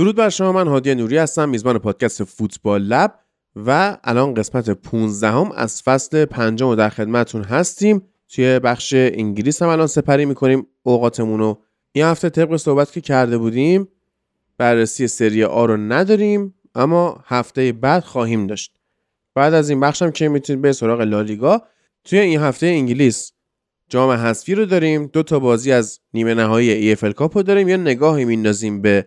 درود بر شما من هادی نوری هستم میزبان پادکست فوتبال لب و الان قسمت 15 هم از فصل پنجم در خدمتون هستیم. توی بخش انگلیس هم الان سپری می‌کنیم اوقاتمون رو این هفته طبق صحبت که کرده بودیم بررسی سری آ رو نداریم اما هفته بعد خواهیم داشت. بعد از این بخش هم که می‌تونید به سراغ لالیگا توی این هفته انگلیس جام حذفی رو داریم. دو تا بازی از نیمه نهایی ای اف کاپ رو داریم. یا نگاهی میندازیم به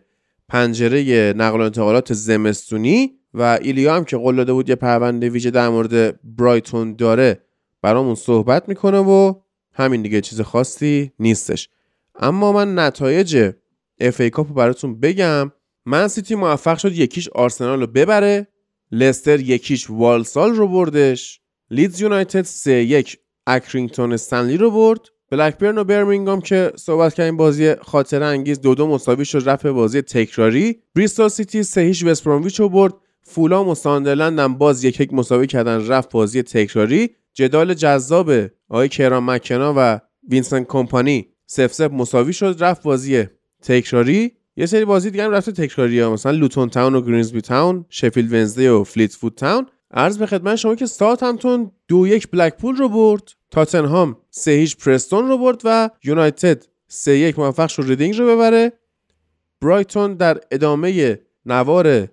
پنجره نقل و انتقالات زمستونی و ایلیا هم که قول داده بود یه پرونده ویژه در مورد برایتون داره برامون صحبت می‌کنه و همین دیگه چیز خاصی نیستش. اما من نتایج FA Cup براتون بگم. من سیتی موفق شد یک هیچ آرسنال رو ببره. لستر یک هیچ والسال رو بردش. لیدز یونایتد سه یک. اکرینگتون استنلی رو برد. بلکبرن و برمینگام که صحبت کردیم بازی خاطره انگیز دو دو مساوی شد رفت بازی تکراری. بریستول سیتی سه هیچ وستبرومویچ رو برد. فولهام و ساندرلند هم باز یک یک مساوی کردن رفت بازی تکراری. جدال جذاب آقای کیران مک‌کنا و وینسنت کمپانی صفر صفر مساوی شد رفت بازی تکراری. یه سری بازی دیگه هم رفت تکراری ها مثلا لوتون تاون و گریمزبی تاون شفیلد ونزدی و فلیت وود تاون. عرض به خدمت شما که ساوت همپتون دو یک بلکپول رو برد. تاتنهام سه هیچ پرستون رو برد و یونایتد سه یک موفق شد ریدینگ رو ببره. برایتون در ادامه نوار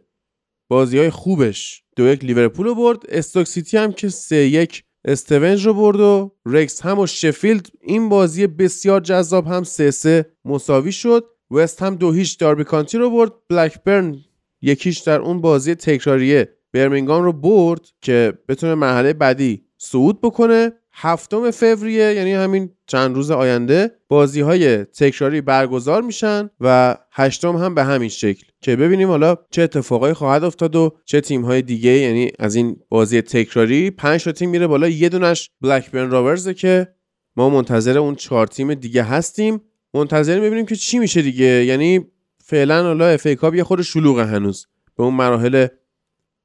بازی های خوبش دو یک لیورپول رو برد. استوک سیتی هم که سه یک استیونیج رو برد و رکس هم و شفیلد. این بازی بسیار جذاب هم سه سه مساوی شد. وست هم دو هیچ داربی کانتی رو برد. بلکبرن یک هیچ در اون بازی تکراریه برمینگام رو برد که بتونه مرحله بعدی صعود بکنه. هفتم فوریه یعنی همین چند روز آینده بازی های تکراری برگزار میشن و هشتم هم به همین شکل. که ببینیم حالا چه اتفاقایی خواهد افتاد و چه تیم های دیگه یعنی از این بازی تکراری پنج تا تیم میره بالا. یه دونش بلکبرن روورزه که ما منتظر اون چهار تیم دیگه هستیم. منتظر ببینیم که چی میشه دیگه. یعنی فعلا حالا FA Cup یه خورده شلوغه هنوز. به اون مراحل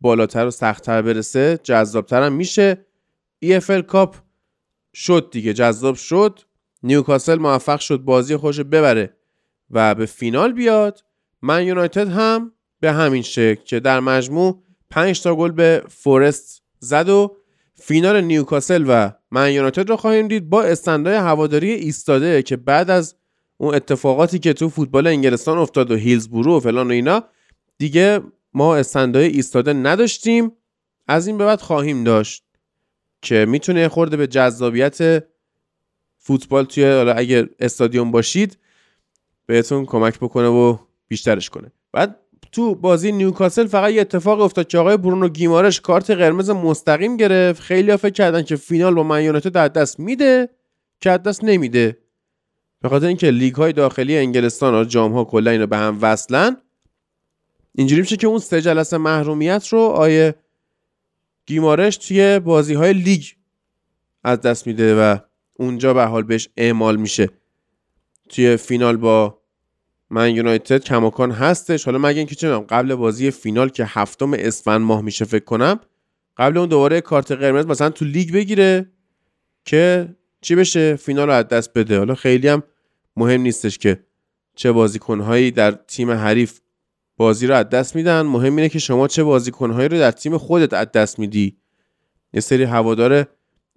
بالاتر و سختتر برسه جذابتر هم میشه. EFL Cup شد دیگه جذاب شد. نیوکاسل موفق شد بازی خوش ببره و به فینال بیاد. من یونایتد هم به همین شکل که در مجموع 5 تا گل به فورست زد و فینال نیوکاسل و من یونایتد رو خواهیم دید با استندای هواداری ایستاده که بعد از اون اتفاقاتی که تو فوتبال انگلستان افتاد و هیلزبورو و فلان و اینا دیگه ما استندای ایستاده نداشتیم. از این به بعد خواهیم داشت. که می‌تونه خورده به جذابیت فوتبال توی حالا اگر استادیوم باشید بهتون کمک بکنه و بیشترش کنه. بعد تو بازی نیوکاسل فقط یه اتفاق افتاد که آقای برونو گیمارش کارت قرمز مستقیم گرفت. خیلی فکر کردن که فینال با من یونایتد دست میده که دست نمیده. به خاطر اینکه لیگ های داخلی انگلستان و جام ها کلا اینو به هم وصلن اینجوری میشه که اون سه جلسه محرومیت رو آیه گیمارش توی بازی های لیگ از دست میده و اونجا به حال بهش اعمال میشه. توی فینال با من یونایتد کماکان هستش. حالا مگه اینکه چه قبل بازی فینال که هفتم اسفند ماه میشه فکر کنم قبل اون دوباره کارت قرمز مثلا تو لیگ بگیره که چی بشه فینال رو از دست بده. حالا خیلی هم مهم نیستش که چه بازیکنهایی در تیم حریف بازی رو از دست میدن. مهم اینه که شما چه بازیکنهایی رو در تیم خودت از دست میدی. یه سری هوادار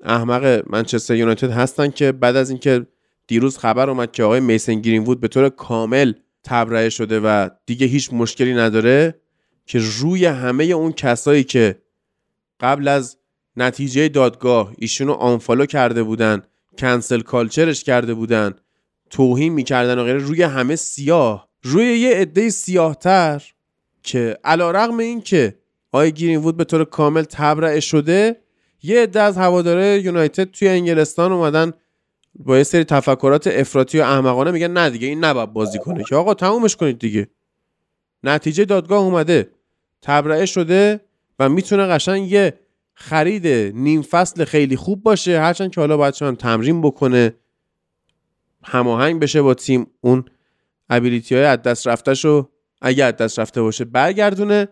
احمق منچستر یونایتد هستن که بعد از اینکه دیروز خبر اومد که آقای میسن گرینوود به طور کامل تبرئه شده و دیگه هیچ مشکلی نداره که روی همه اون کسایی که قبل از نتیجه دادگاه ایشونو آنفالو کرده بودن کنسل کالچرش کرده بودن توهین می‌کردن و غیره روی همه سیاه روی یه عده سیاهتر که علا رقم این که آقای گرینوود به طور کامل تبرئه شده یه عده از هواداره یونایتد توی انگلستان اومدن با یه سری تفکرات افراطی و احمقانه میگن نه دیگه این نباید بازی کنه که. آقا تمومش کنید دیگه. نتیجه دادگاه اومده تبرئه شده و می‌تونه قشنگ یه خرید نیم فصل خیلی خوب باشه. هرچند که حالا باید هم تمرین بکنه هماهنگ بشه با تیم. اون ابیلیتی های از دست رفتش رو اگه از دست رفته باشه برگردونه.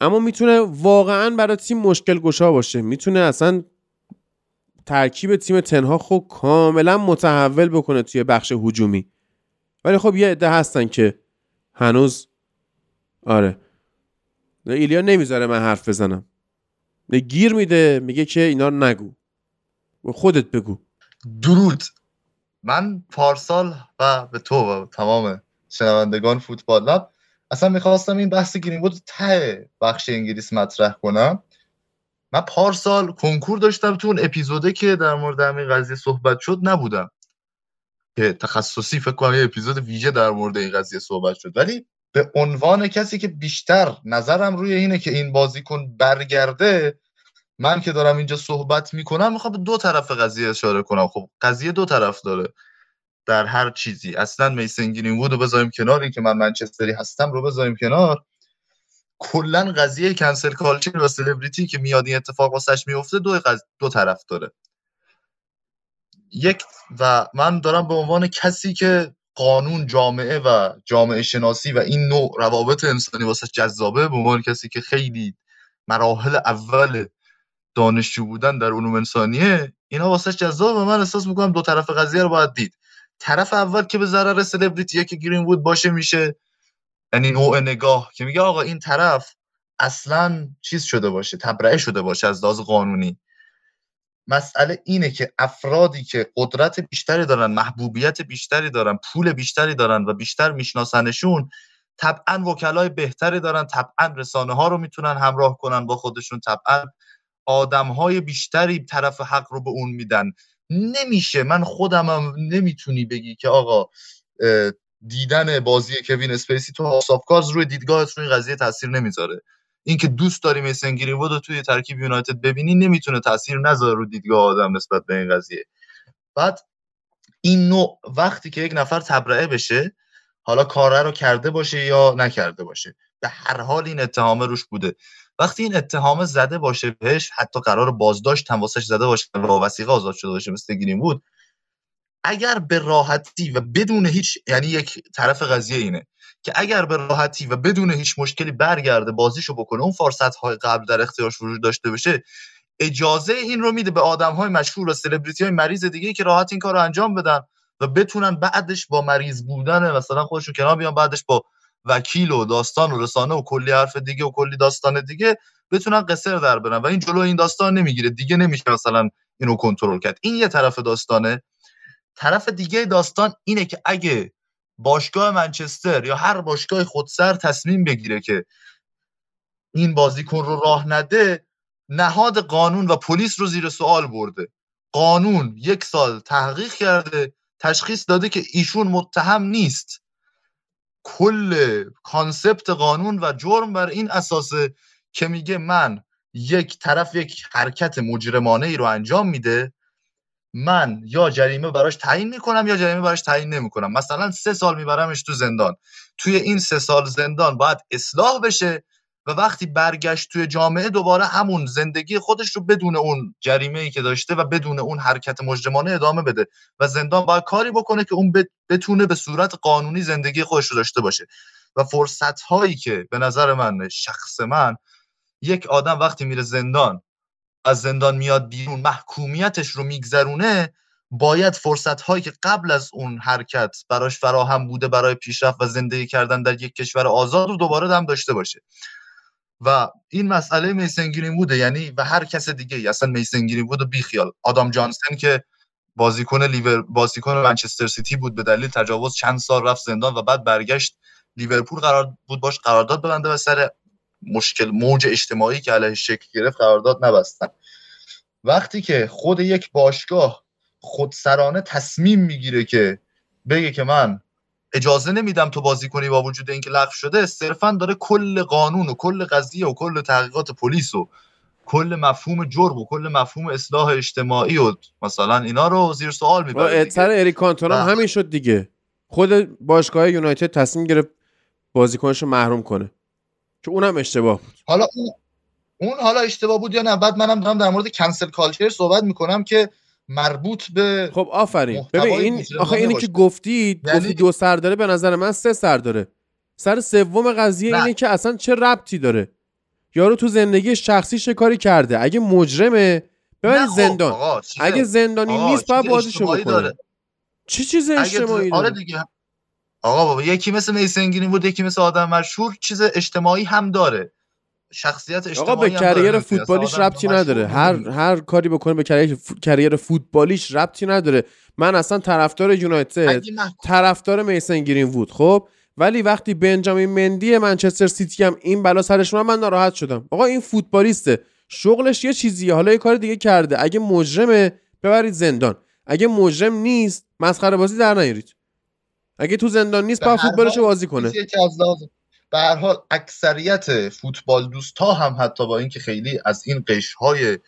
اما می‌تونه واقعا برای تیم مشکل گشا باشه. می‌تونه اصلا ترکیب تیم تنها خب کاملا متحول بکنه توی بخش هجومی. ولی خب یه عده هستن که هنوز آره. ایلیا نمی‌ذاره من حرف بزنم. گیر میده میگه که اینا رو نگو. خودت بگو. درود. من پارسال و به تو و تمام شنوندگان فوتبال لب اصلا می‌خواستم این بحث گرین بود ته بخش انگلیس مطرح کنم. من پارسال کنکور داشتم تو اون اپیزوده که در مورد همین قضیه صحبت شد نبودم. که تخصصی فکر کنم یه اپیزود ویژه در مورد این قضیه صحبت شد. ولی به عنوان کسی که بیشتر نظرم روی اینه که این بازیکن برگرده من که دارم اینجا صحبت می‌کنم می‌خوام به دو طرف قضیه اشاره کنم. خب قضیه دو طرف داره در هر چیزی. اصلا میسن وود رو بذاریم کناری که من منچستری هستم رو بذاریم کنار. کلا قضیه کنسل کالچر و سلبریتی که میاد این اتفاق واسش میفته دو دو طرف داره. یک و من دارم به عنوان کسی که قانون جامعه و جامعه شناسی و این نوع روابط انسانی واسه جذابه به عنوان کسی که خیلی مراحل اول دانشجو بودن در علوم انسانیه اینا واسه جذاب و من احساس می‌کنم دو طرف قضیه رو باید دید. طرف اول که به ضرر سلبریتی که گرین وود باشه میشه یعنی نوع نگاه که میگه آقا این طرف اصلا چیز شده باشه تبرئه شده باشه از لحاظ قانونی. مسئله اینه که افرادی که قدرت بیشتری دارن محبوبیت بیشتری دارن پول بیشتری دارن و بیشتر میشناسنشون طبعا وکلای بهتری دارن طبعا رسانه ها رو می‌تونن همراه کنن با خودشون طبعا آدم های بیشتری طرف حق رو به اون میدن. نمیشه. من خودمم نمی‌تونی بگی که آقا دیدن بازی کوین اسپیسی تو هاوس کارز روی دیدگاهت روی قضیه تاثیر نمی‌ذاره. اینکه دوست داری میسن گرینوود رو توی ترکیب یونایتد ببینی نمی‌تونه تاثیر نذاره رو دیدگاه آدم نسبت به این قضیه. بعد این نوع وقتی که یک نفر تبرئه بشه حالا کاره رو کرده باشه یا نکرده باشه به هر حال این اتهامه روش بوده. وقتی این اتهام زده باشه بهش حتی قرار بازداشت هم واسش زده باشه و وسیقه آزاد شده باشه مثل گرین بود اگر به راحتی و بدون هیچ یعنی یک طرف قضیه اینه که اگر به راحتی و بدون هیچ مشکلی برگرده بازیشو بکنه اون فرصت های قبل در اختیارش وجود داشته باشه اجازه این رو میده به آدم های مشهور و سلبریتی های مریض دیگه که راحت این کار رو انجام بدن و بتونن بعدش با مریض بودن مثلا خودشون کنار بیان بعدش با وکیل و داستان و رسانه و کلی حرف دیگه و کلی داستان دیگه بتونن قصر در برن و این جلو این داستان نمی‌گیره. دیگه نمیشه مثلا اینو کنترل کرد. این یه طرف داستانه. طرف دیگه داستان اینه که اگه باشگاه منچستر یا هر باشگاه خودسر تصمیم بگیره که این بازیکن رو راه نده نهاد قانون و پلیس رو زیر سوال برده. قانون یک سال تحقیق کرده تشخیص داده که ایشون متهم نیست. کل کانسپت قانون و جرم بر این اساسه که میگه من یک طرف یک حرکت مجرمانه ای رو انجام میده من یا جریمه براش تعیین می‌کنم یا جریمه براش تعیین نمی‌کنم. مثلا سه سال میبرمش تو زندان. توی این سه سال زندان باید اصلاح بشه و وقتی برگشت توی جامعه دوباره همون زندگی خودش رو بدون اون جریمه ای که داشته و بدون اون حرکت مجرمانه ادامه بده و زندان باید کاری بکنه که اون بتونه به صورت قانونی زندگی خودش رو داشته باشه. و فرصت هایی که به نظر من شخص من یک آدم وقتی میره زندان از زندان میاد بیرون محکومیتش رو میگذرونه باید فرصت هایی که قبل از اون حرکت براش فراهم بوده برای پیشرفت و زندگی کردن در یک کشور آزاد رو دوباره هم داشته باشه. و این مسئله میسن بوده یعنی و هر کس دیگه ای اصلا میسن بوده بیخیال. آدام جانسن که بازیکن لیور بازیکن منچستر سیتی بود به دلیل تجاوز چند سال رفت زندان و بعد برگشت لیورپول قرار بود باش قرارداد ببنده و سر مشکل موج اجتماعی که علیه شکل گرفت قرارداد نبستن. وقتی که خود یک باشگاه خودسرانه تصمیم می‌گیره که بگه که من اجازه نمیدم تو بازی کنی با وجود اینکه لغو شده صرفا داره کل قانون و کل قضیه و کل تحقیقات پلیس و کل مفهوم جرم و کل مفهوم اصلاح اجتماعی و مثلا اینا رو زیر سوال می‌بره سر اریک کانتونا همین شد دیگه. خود باشگاه یونایتد تصمیم گرفت بازیکنش رو محروم کنه. که اونم اشتباه بود. حالا اون اون حالا اشتباه بود یا نه؟ بعد منم دارم در مورد کنسل کالچر صحبت می‌کنم که مربوط به خب آفرین. ببین این آخه اینی که گفتی یعنی... گفتی دو سر داره به نظر من سه سر داره. سر سوم قضیه اینه که اصلا چه ربطی داره؟ یارو تو زندگی شخصی شکاری کرده؟ اگه مجرمه ببین خب، زندان. اگه زندانی نیست باید بازیشو بکنه. چه چیز اجتماعی آره دیگه. آقا بابا یکی مثل میسن بود یکی مثل آدم مشهور چیز اجتماعی هم داره. شخصیت اجتماعی آقا به کریر فوتبالیش ربطی نداره. هر هر کاری بکنه به کریر, کریر فوتبالیش ربطی نداره. من اصلا طرفدار یونایتد طرفدار میسن گرین وود خب؟ ولی وقتی بنجامین مندی منچستر سیتی هم این بلا سرش من من ناراحت شدم. آقا این فوتبالیسته. شغلش یه چیزیه. حالا یه کار دیگه کرده. اگه مجرمه ببرید زندان. اگه مجرم نیست مسخره بازی در نیارید. اگه تو زندان نیست با فوتبالش بازی کنه. به هر حال اکثریت فوتبال دوست ها هم حتی با اینکه خیلی از این قش های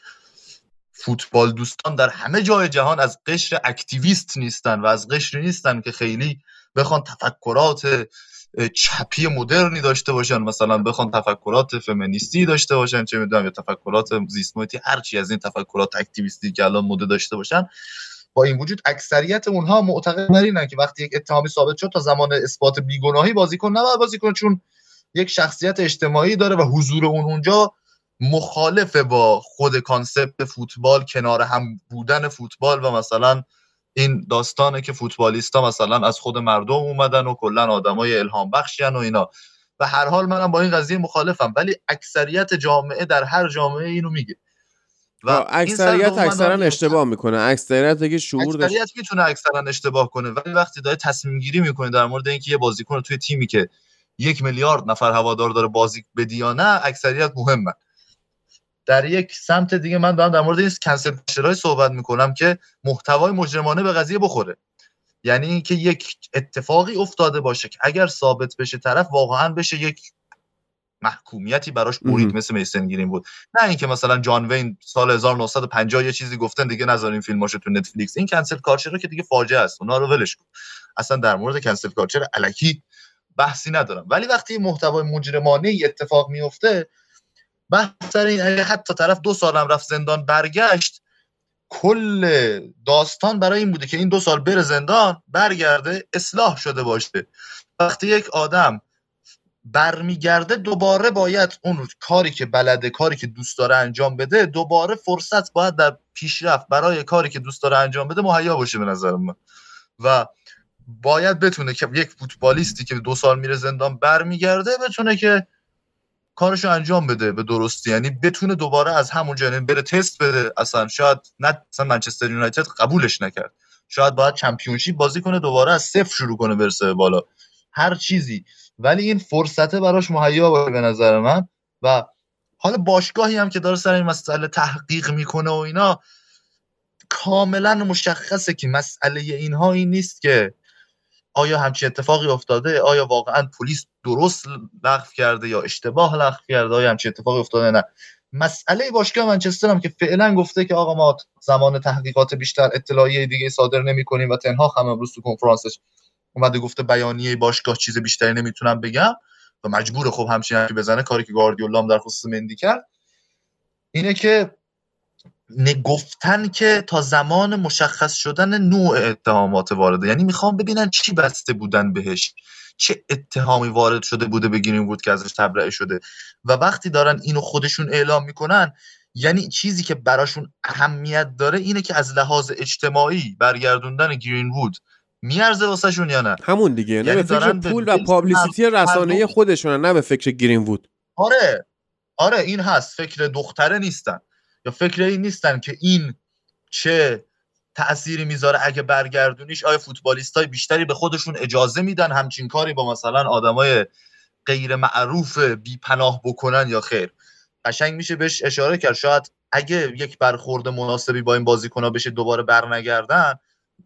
فوتبال دوستان در همه جای جهان از قشر اکتیویست نیستن و از قشر نیستن که خیلی بخوان تفکرات چپی مدرنی داشته باشن. مثلا بخوان تفکرات فمینیستی داشته باشن چه می‌دونم یا تفکرات زیست محیطی هرچی از این تفکرات اکتیویستی که الان مده داشته باشن. با این وجود اکثریت اونها معتقد بر که وقتی یک اتهامی ثابت شد تا زمان اثبات بیگناهی بازیکن نباید بازی کنه چون یک شخصیت اجتماعی داره و حضور اون اونجا مخالف با خود کانسپت فوتبال کنار هم بودن فوتبال و مثلا این داستانه که فوتبالیستا مثلا از خود مردم اومدن و کلا آدمای الهام بخشیان و اینا. و هر حال منم با این قضیه مخالفم ولی اکثریت جامعه در هر جامعه اینو میگه. و اکثریت اکثرا اشتباه می‌کنه. اکثریت اگه شعور اکثریت می‌تونه اکثرا اشتباه کنه ولی وقتی داره تصمیم گیری می‌کنه در مورد اینکه یه بازیکن توی تیمی که یک میلیارد نفر هوادار داره بازی بدی یا نه اکثریت مهمه. در یک سمت دیگه من دارم در مورد این کنسل های صحبت می‌کنم که محتوای مجرمانه به قضیه بخوره. یعنی اینکه یک اتفاقی افتاده باشه که اگر ثابت بشه طرف واقعا بشه یک محکومیتی براش برید مثل میسن گیرین بود. نه اینکه مثلا جان وین سال 1950 یه چیزی گفتن دیگه نذارین فیلماشو تو نتفلیکس. این کنسل کالچر که دیگه فاجعه است. اونا رو ولش کن. اصلا در مورد کنسل کالچر الکی بحثی ندارم. ولی وقتی محتوای مجرمانه ای اتفاق میفته بحث این حتی طرف دو سالم رفت زندان برگشت کل داستان برای این بوده که این دو سال بره زندان برگرده اصلاح شده باشه. وقتی یک آدم برمیگرده دوباره باید اون کاری که بلده کاری که دوست داره انجام بده دوباره فرصت باید در پیشرفت برای کاری که دوست داره انجام بده مهیا باشه به نظر من. و باید بتونه که یک فوتبالیستی که دو سال میره زندان برمیگرده بتونه که کارشو انجام بده به درستی. یعنی بتونه دوباره از همون یعنی بره تست بده. اصلا شاید نه اصلا منچستر یونایتد قبولش نکرد. شاید باید چمپیونشیپ بازی کنه دوباره از صفر شروع کنه برسه بالا. هر چیزی. ولی این فرصته براش مهیا باشه به نظر من. و حالا باشگاهی هم که داره سر این مسئله تحقیق می‌کنه و اینا کاملا مشخصه که مسئله اینها این نیست که آیا همچین اتفاقی افتاده؟ آیا واقعا پلیس درست لغو کرده یا اشتباه لغو کرده؟ آیا همچین اتفاقی افتاده نه؟ مسئله باشگاه منچستر هم که فعلا گفته که آقا ما زمان تحقیقات بیشتر اطلاعیه دیگه صادر نمی کنیم و تنها هم امروز تو کنفرانسش اومده گفته بیانیه باشگاه چیز بیشتری نمی‌تونم بگم و مجبور خب همچین بزنه. کاری که گاردیولا در خصوص مندی کرد اینه که گفتن که تا زمان مشخص شدن نوع اتهامات وارده. یعنی می‌خوام ببینن چی بسته بودن بهش. چه اتهامی وارد شده بوده بگیریم بود که ازش تبرئه شده. و وقتی دارن اینو خودشون اعلام می‌کنن یعنی چیزی که براشون اهمیت داره اینه که از لحاظ اجتماعی برگردوندن گرین وود میارزه واسهشون یا نه؟ همون دیگه. یعنی به فکر پول و پابلیسیتی رسانه خودشون نه به فکر گرین وود. آره. آره این هست. فکر دختره نیستن. یا فکر این نیستن که این چه تأثیری می‌ذاره اگه برگردونیش آیا فوتبالیست های بیشتری به خودشون اجازه میدن همچین کاری با مثلا آدمای غیر معروف بی پناه بکنن یا خیر؟ قشنگ میشه بهش اشاره کرد. شاید اگه یک برخورد مناسبی با این بازیکن‌ها بشه دوباره برنگردن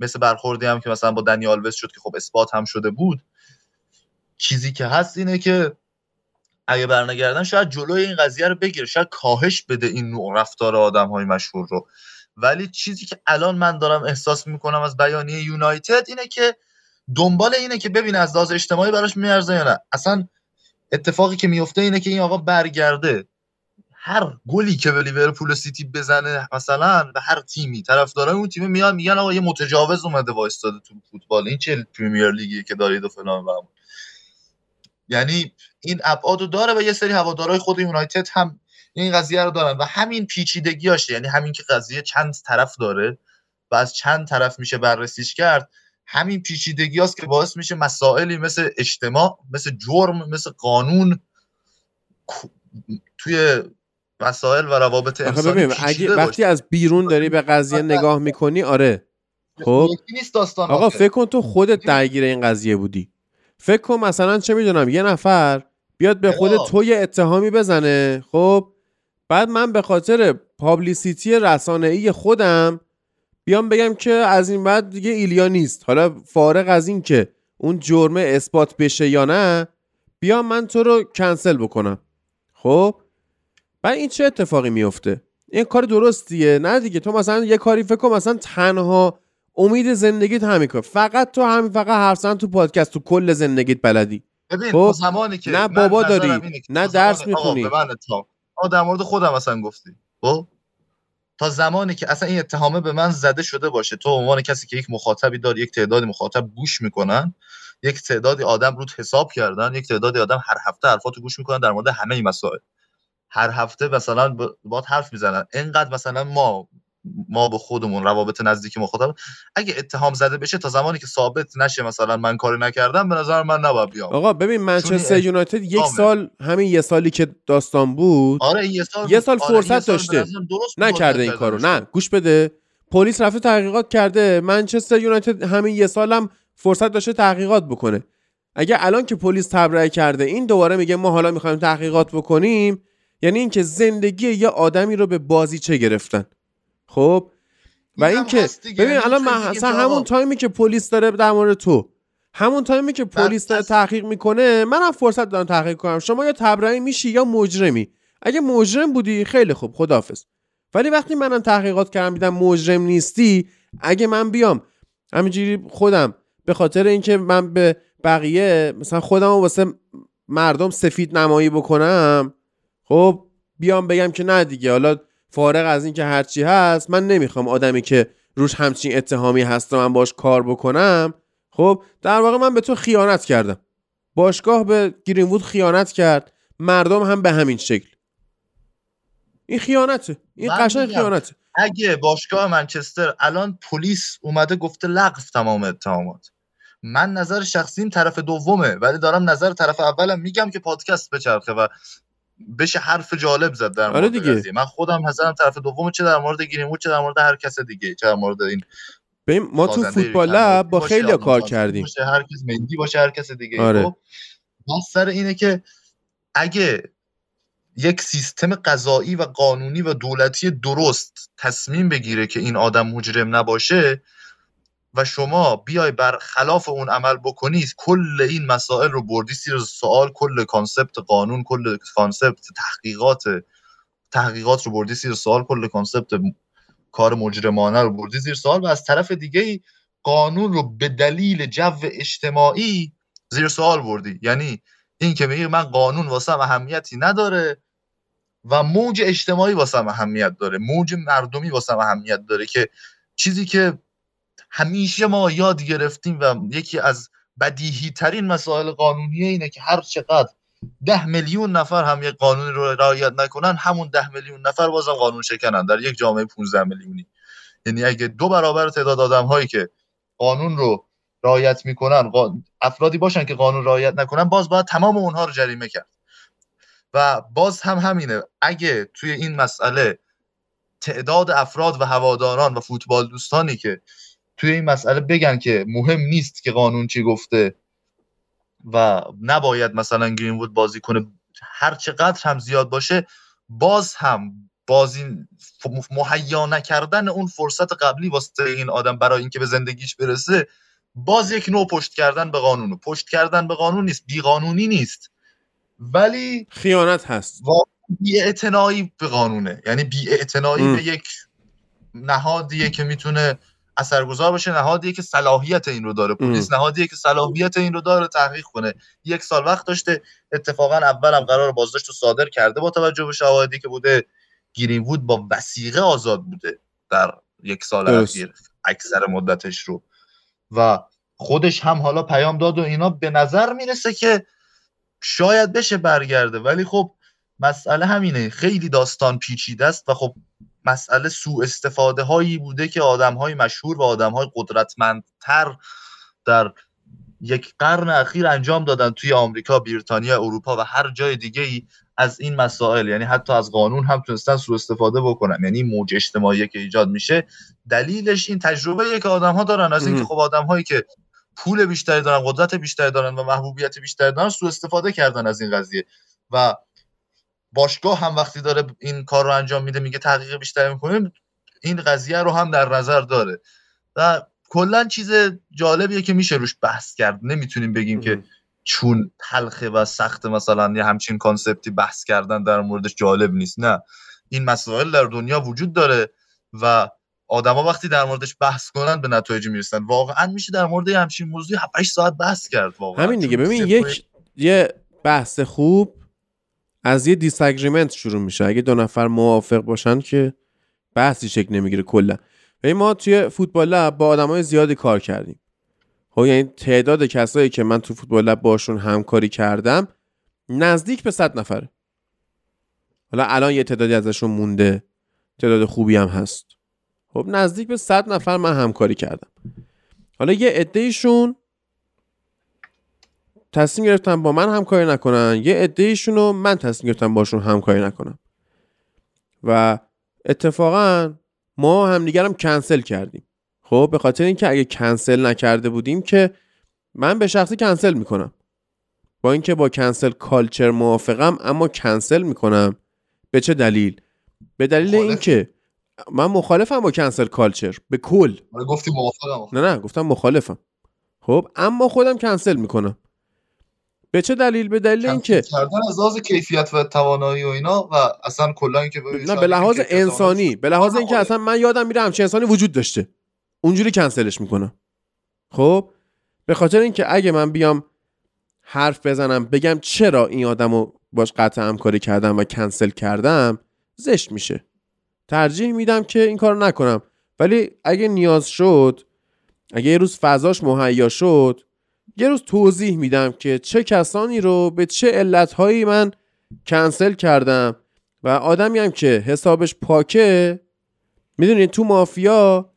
مثل برخوردی هم که مثلا با دنیال وست شد که خب اثبات هم شده بود. چیزی که هست اینه که اگه برنگردن شاید جلوی این قضیه رو بگیره شاید کاهش بده این نوع رفتار آدم های مشهور رو. ولی چیزی که الان من دارم احساس می‌کنم از بیانیه یونایتد اینه که دنبال اینه که ببین از لحاظ اجتماعی براش میارزه یا نه. اصلا اتفاقی که میفته اینه که این آقا برگرده. هر گلی که به لیورپول سیتی بزنه مثلا به هر تیمی طرفدارای اون تیم میان میگن آقا یه متجاوز اومده وایستاده تو فوتبال. این چه پریمیر لیگیه که دارید و فلان و یعنی این ابعاد داره و یه سری هوادارهای خود یونایتد هم این قضیه رو دارن و همین پیچیدگیاشه یعنی همین که قضیه چند طرف داره و از چند طرف میشه بررسیش کرد همین پیچیدگی هاست که باعث میشه مسائلی مثل اجتماع مثل جرم مثل قانون توی مسائل و روابط انسانی اگه وقتی از بیرون داری به قضیه نگاه می‌کنی آره. خب؟ آقا فکر کن تو خودت درگیر این قضیه بودی. فکر کن مثلا چه می‌دونم یه نفر بیاد به خود تو یه اتهامی بزنه خب؟ بعد من به خاطر پابلیسیتی رسانه ای خودم بیام بگم که از این بعد دیگه ایلیا نیست. حالا فارغ از این که اون جرمه اثبات بشه یا نه بیام من تو رو کنسل بکنم. خب؟ بعد این چه اتفاقی میفته این کار درستیه. نه دیگه تو مثلا یه کاری فکر کن مثلا تنها امید زندگیت همین کار. فقط تو همین فقط حرف تو پادکست تو کل زندگیت بلدی. ببین خب؟ زمانی که نه بابا داری نه درس می‌خونی. آقا در مورد خودم مثلا گفتی. خب؟ تا زمانی که اصلا این اتهامه به من زده شده باشه. تو عنوان کسی که یک مخاطبی داری یک تعدادی مخاطب گوش می‌کنن یک تعدادی آدم روت حساب کردن یک تعدادی آدم هر هفته حرفاتو گوش می‌کنن در مورد همه این مسائل. هر هفته مثلا با حرف می‌زنن. اینقدر مثلا ما ما به خودمون روابط نزدیکی مخاطب اگه اتهام زده بشه تا زمانی که ثابت نشه مثلا من کاری نکردم به نظر من نباید بیام. آقا ببین منچستر یونایتد یک سال همین یه سالی که داستان بود آره یه سال یه سال آره فرصت داشته. نکرده این کارو. نه گوش بده. پلیس رفته تحقیقات کرده. منچستر یونایتد همین یه سالم فرصت داشته تحقیقات بکنه. اگه الان که پلیس تبرئه کرده این دوباره میگه ما حالا می‌خوایم تحقیقات بکنیم یعنی اینکه زندگی یه آدمی رو به بازی چه گرفتن. خب؟ و اینکه ببین یعنی الان مثلا همون تایمی که پلیس داره در مورد تو همون تایمی که پلیس داره تحقیق می‌کنه منم فرصت دارم تحقیق کنم. شما یا تبرئه میشی یا مجرمی. اگه مجرم بودی خیلی خوب خدافظ ولی وقتی منم تحقیقات کردم دیدم مجرم نیستی اگه من بیام همینجوری خودم به خاطر اینکه من به بقیه مثلا خودم واسه مردم سفید نمایی بکنم خب بیام بگم که نه دیگه. حالا فارغ از اینکه هرچی هست من نمی‌خوام آدمی که روش همچین اتهامی هست و من باش کار بکنم خب در واقع من به تو خیانت کردم. باشگاه به گرینوود خیانت کرد مردم هم به همین شکل. این خیانته. این قشنگ خیانته. اگه باشگاه منچستر الان پلیس اومده گفته لغو تمام اتهامات. من نظر شخصیم طرف دومه ولی دارم نظر طرف اولم میگم که پادکست بچرخه و بشه حرف جالب زد در آره مورد آره دیگه. من خودم نظرم طرف دوم چه در مورد گرینوود چه در مورد هر کس دیگه چه در مورد این ما تو فوتبال لب با خیلی کار کردیم باشه هر کس مندی باشه هر کس دیگه آره. خب سر اینه که اگه یک سیستم قضایی و قانونی و دولتی درست تصمیم بگیره که این آدم مجرم نباشه و شما بیای بر خلاف اون عمل بکنید کل این مسائل رو بردی سیر سوال کل کانسپت قانون کل کانسپت تحقیقات تحقیقات رو بردی سیر سوال کل کانسپت کار مجرمانه رو بردی زیر سوال و از طرف دیگه قانون رو به دلیل جو اجتماعی زیر سوال بردی. یعنی این که میگه من قانون واسم اهمیتی نداره و موج اجتماعی واسم اهمیت داره موج مردمی واسم اهمیت داره که چیزی که همیشه ما یاد گرفتیم و یکی از بدیهی ترین مسائل قانونی اینه که هر چقدر ده میلیون نفر هم یک قانون رو رعایت نکنن همون ده میلیون نفر بازم قانون شکنن در یک جامعه 15 میلیونی. یعنی اگه دو برابر تعداد آدم هایی که قانون رو رعایت می‌کنن افرادی باشن که قانون رعایت نکنن باز باید تمام اونها رو جریمه کرد. و باز هم همینه. اگه توی این مسئله تعداد افراد و هواداران و فوتبال دوستانی که توی این مسئله بگن که مهم نیست که قانون چی گفته و نباید مثلا گرینوود بازی کنه. هر چقدر هم زیاد باشه باز هم بازی مهیا نکردن اون فرصت قبلی واسه این آدم برای اینکه به زندگیش برسه باز یک نوع پشت کردن به قانون. پشت کردن به قانون نیست بیقانونی نیست. ولی خیانت هست. بی به قانونه. یعنی بی به یک نهادیه که می‌تونه اثرگذار باشه نهادیه که صلاحیت این رو داره. پلیس نهادیه که صلاحیت این رو داره تحقیق کنه. یک سال وقت داشته اتفاقا اولم قرار بازداشت رو صادر کرده با توجه به شواهدی که بوده گیرین وود با وسیقه آزاد بوده در یک سال اخیر اکثر مدتش رو. و خودش هم حالا پیام داد و اینا. به نظر می‌رسه که شاید بشه برگرده. ولی خب مسئله همینه. خیلی داستان پیچیده است و خب مسئله سوء استفاده هایی بوده که آدم های مشهور و آدم های قدرتمندتر در یک قرن اخیر انجام دادن توی آمریکا، بریتانیا، اروپا و هر جای دیگه ای از این مسائل. یعنی حتی از قانون هم تونستن سوء استفاده بکنن. یعنی موج اجتماعی که ایجاد میشه. دلیلش این تجربه که آدم ها دارن از اینکه خب آدم هایی که پول بیشتری دارن قدرت بیشتری دارن و محبوبیت بیشتری دارن سوء استفاده کردن از این قضیه. و باشگاه هم وقتی داره این کار رو انجام میده میگه تحقیق بیشتری می‌کنیم این قضیه رو هم در نظر داره. و کلا چیز جالبیه که میشه روش بحث کرد. نمی‌تونیم بگیم که چون تلخه و سخت مثلا یه همچین کانسپتی بحث کردن در موردش جالب نیست. نه. این مسائل در دنیا وجود داره و آدما وقتی در موردش بحث کنن به نتایجی می‌رسن. واقعا میشه در مورد همچین موضوعی 7 ساعت بحث کرد واقعا. همین دیگه. ببین یک یه بحث خوب از یه دیساگریمنت شروع میشه. اگه دو نفر موافق باشن که بحثی شکل نمی‌گیره کلا. ما توی فوتبال لب با آدمای زیادی کار کردیم. خب یعنی تعداد کسایی که من تو فوتبال لب باشون همکاری کردم نزدیک به 100 نفره. حالا الان یه تعدادی ازشون مونده. تعداد خوبی هم هست. خب نزدیک به 100 نفر من همکاری کردم. حالا یه عدهشون تصمیم گرفتن با من همکاری نکنن. یه عدهشون رو من تصمیم گرفتم باشون همکاری نکنم. و اتفاقا ما همدیگرم کنسل کردیم. خب به خاطر اینکه اگه کنسل نکرده بودیم که من به شخصی کنسل می‌کنم. با اینکه با کنسل کالچر موافقم اما کنسل می‌کنم. به چه دلیل؟ به دلیل اینکه من مخالفم با کنسل کالچر به کل. آره، گفتی موافقم. نه نه گفتم مخالفم. خب اما خودم کنسل می‌کنم. به چه دلیل؟ به دلیل اینکه کردن از لحاظ کیفیت و توانایی و اینا و اصلا کلا اینکه نه به لحاظ انسانی به لحاظ اینکه اصلا من یادم میره همچین انسانی وجود داشته. اونجوری کنسلش می‌کنم خب؟ به خاطر اینکه اگه من بیام حرف بزنم بگم چرا این آدمو باش قطع همکاری کردم و کنسل کردم زشت میشه. ترجیح میدم که این کار نکنم. ولی اگه نیاز شد اگه یه روز فضاش مهیا شد یه روز توضیح میدم که چه کسانی رو به چه علتهایی من کنسل کردم و آدمی هم که حسابش پاکه می‌دونید تو مافیا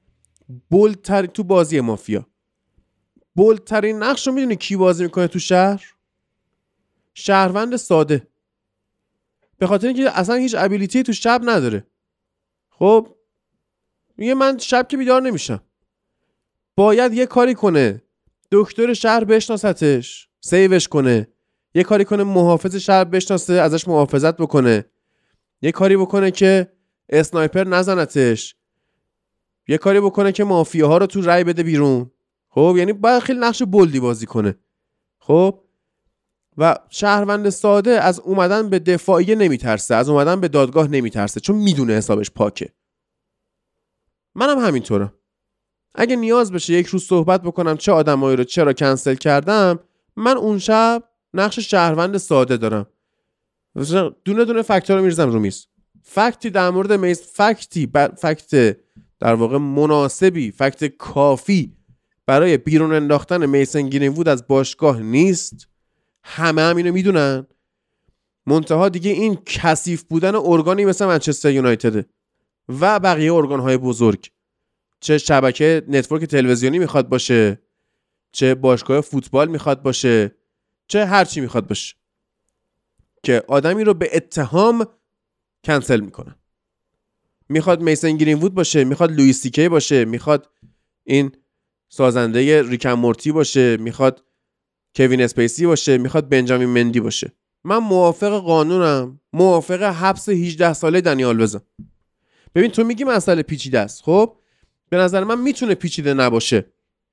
بولتر تو بازی مافیا بولترین نقش رو می‌دونی کی بازی می‌کنه تو شهر؟ شهروند ساده. به خاطر اینکه اصلا هیچ ابیلیتی تو شب نداره. خب میگه من شب که بیدار نمیشم. باید یه کاری کنه. دکتر شهر بشناستش. سیوش کنه. یه کاری کنه محافظ شهر بشناسه ازش محافظت بکنه. یه کاری بکنه که اسنایپر نزنتش. یه کاری بکنه که مافیاها رو تو رای بده بیرون. خب یعنی باید خیلی نقش بلدی بازی کنه. خب؟ و شهروند ساده از اومدن به دفاعیه نمیترسه از اومدن به دادگاه نمیترسه چون می‌دونه حسابش پاکه. منم همینطورم. اگه نیاز بشه یک روز صحبت بکنم چه آدمایی رو چرا کنسل کردم من اون شب نقش شهروند ساده دارم. دونه دونه فکت‌ها رو میرزم رو میز. فکتی در مورد میز فکتی fact در واقع مناسبی fact کافی برای بیرون انداختن میسن گرین وود از باشگاه نیست. همه هم اینو می‌دونن. منتها دیگه این کثیف بودن ارگانی مثل منچستر یونایتده و بقیه ارگان های بزرگ. چه شبکه network تلویزیونی می‌خواد باشه چه باشگاه فوتبال می‌خواد باشه چه هر چی می‌خواد باشه. که آدمی رو به اتهام کنسل می‌کنن می‌خواد میسن گرین وود باشه می‌خواد لوئی سی کی باشه می‌خواد این سازنده Rick and Morty باشه می‌خواد کوین اسپیسی باشه می‌خواد بنجامین مندی باشه. من موافق قانونم موافق حبس 18 ساله دنی آلوزم ببین تو میگی مسئله پیچیده است خب؟ به نظر من می‌تونه پیچیده نباشه.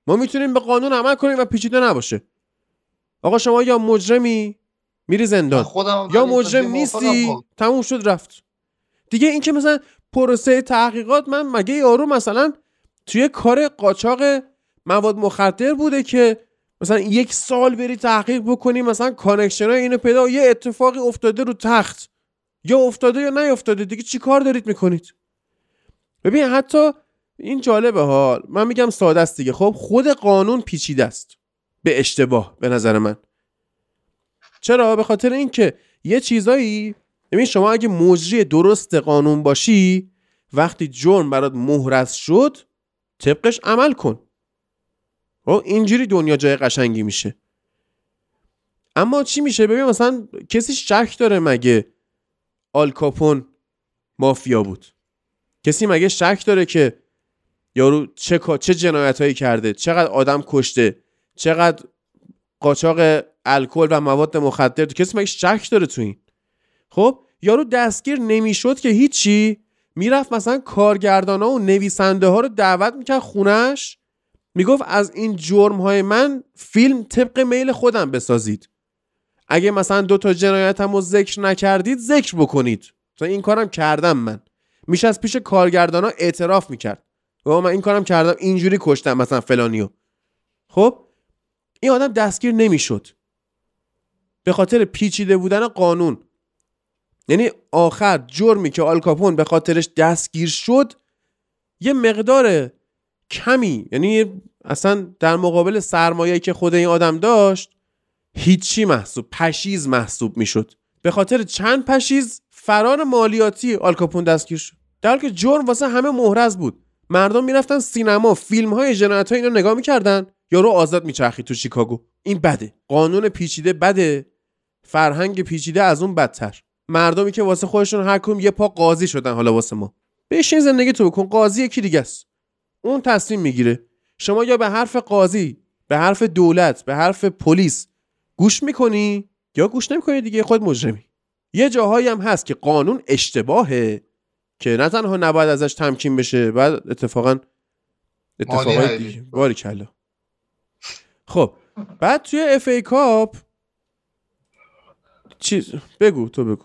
ما می‌تونیم به قانون عمل کنیم و پیچیده نباشه. آقا شما یا مجرمی میری زندان یا مجرم نیستی تموم شد رفت. دیگه این که مثلا پروسه تحقیقات من مگه یارو مثلا توی کار قاچاق مواد مخدر بوده که مثلا یک سال بری تحقیق بکنی مثلا connection های اینو پیدا یه اتفاقی افتاده رو تخت. یا افتاده یا نیافتاده دیگه چی کار دارید می‌کنید؟ ببین حتی این جالبه ها من میگم ساده است دیگه. خب خود قانون پیچیده است. به اشتباه به نظر من. چرا؟ به خاطر اینکه یه چیزایی ببین شما اگه مجری درست قانون باشی وقتی جرم برات مهرس شد طبقش عمل کن. خب اینجوری دنیا جای قشنگی میشه. اما چی میشه؟ ببین مثلا کسی شک داره مگه آلکاپون مافیا بود. کسی مگه شک داره که یارو چه چه جنایت هایی کرده؟ چقدر آدم کشته؟ چقدر قاچاق الکل و مواد مخدر؟ کسی مگه شک داره تو این؟ خب یارو دستگیر نمی‌شد که هیچی؟ می‌رفت مثلا کارگردان ها و نویسنده ها رو دعوت می‌کرد خونش می‌گفت از این جرم های من فیلم طبق میل خودم بسازید. اگه مثلا دو تا جنایتم رو ذکر نکردید ذکر بکنید. تا این کارم کردم من. میشه از پیش کارگردان ها اعتراف می‌کرد. و من این کارم کردم اینجوری کشتم مثلا فلانیو. خب؟ این آدم دستگیر نمی‌شد. به خاطر پیچیده بودن قانون. یعنی آخر جرمی که آلکاپون به خاطرش دستگیر شد یه مقدار کمی یعنی اصلا در مقابل سرمایه که خود این آدم داشت هیچی محسوب پشیز محسوب می‌شد. به خاطر چند پشیز فرار مالیاتی آلکاپون دستگیر شد. در که جرم واسه همه محرز بود. مردم می‌رفتن سینما فیلم های جنایت های اینو نگاه می‌کردن. یارو آزاد میچرخید تو شیکاگو. این بده. قانون پیچیده بده. فرهنگ پیچیده از اون بدتر. مردمی که واسه خودشون هر کدوم یه پا قاضی شدن حالا واسه ما. بشین زندگی تو بکن. قاضی یکی دیگه است. اون تصمیم می‌گیره. شما یا به حرف قاضی به حرف دولت به حرف پلیس گوش می‌کنی یا گوش نمی‌کنی دیگه؟ خود مجرمی. یه جاهایی هم هست که قانون اشتباهه. که نه تنها نباید ازش تمکین بشه بعد اتفاقا اتفاقای دیگه. باری کلا. خب بعد توی اف ای کاپ چیز بگو تو بگو.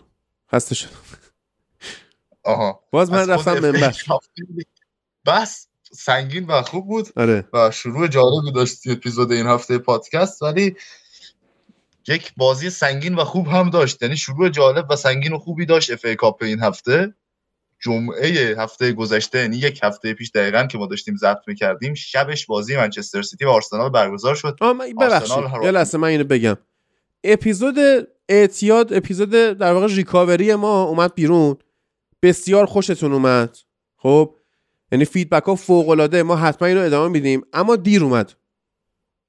خسته شد آها. باز من رفتم منبر بحث سنگین و خوب بود آره. و شروع جالبی داشت اپیزود این هفته پادکست ولی یک بازی سنگین و خوب هم داشت. یعنی شروع جالب و سنگین و خوبی داشت FA Cup این هفته. جمعه هفته گذشته یعنی یک هفته پیش دقیقا که ما داشتیم ضبط می‌کردیم شبش بازی منچستر سیتی و آرسنال برگزار شد. ببخشید یه لحظه من اینو بگم. اپیزود اعتیاد اپیزود در واقع recovery ما اومد بیرون. بسیار خوشتون اومد. خب؟ یعنی feedback ها فوق العاده ما حتما اینو ادامه میدیم. اما دیر اومد.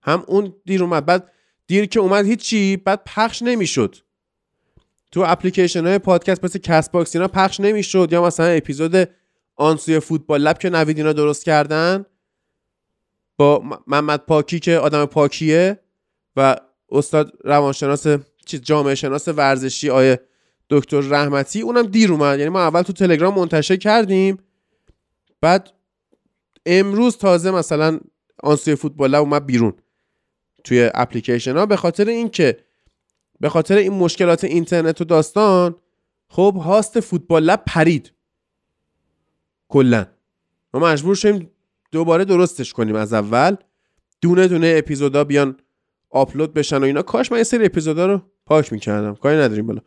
هم اون دیر اومد. بعد دیر که اومد هیچی بعد پخش نمی‌شد. تو اپلیکیشن های پادکست مثل کست باکس اینا پخش نمی‌شد یا مثلا اپیزود آنسوی فوتبال لب که نوید اینا درست کردن؟ با محمد پاکی که آدم پاکیه و استاد روانشناس جامعه شناس ورزشی آیه دکتر رحمتی اونم دیر اومد. یعنی ما اول تو تلگرام منتشر کردیم بعد امروز تازه مثلا آنسوی فوتبال لب اومد بیرون توی اپلیکیشن ها. به خاطر اینکه به خاطر این مشکلات اینترنت و داستان خب هاست فوتبال لب پرید. کلا. ما مجبور شدیم دوباره درستش کنیم از اول. دونه دونه اپیزودا بیان آپلود بشن و اینا. کاش من یه سری اپیزودا رو پاک می‌کردم. کاری نداریم بالا.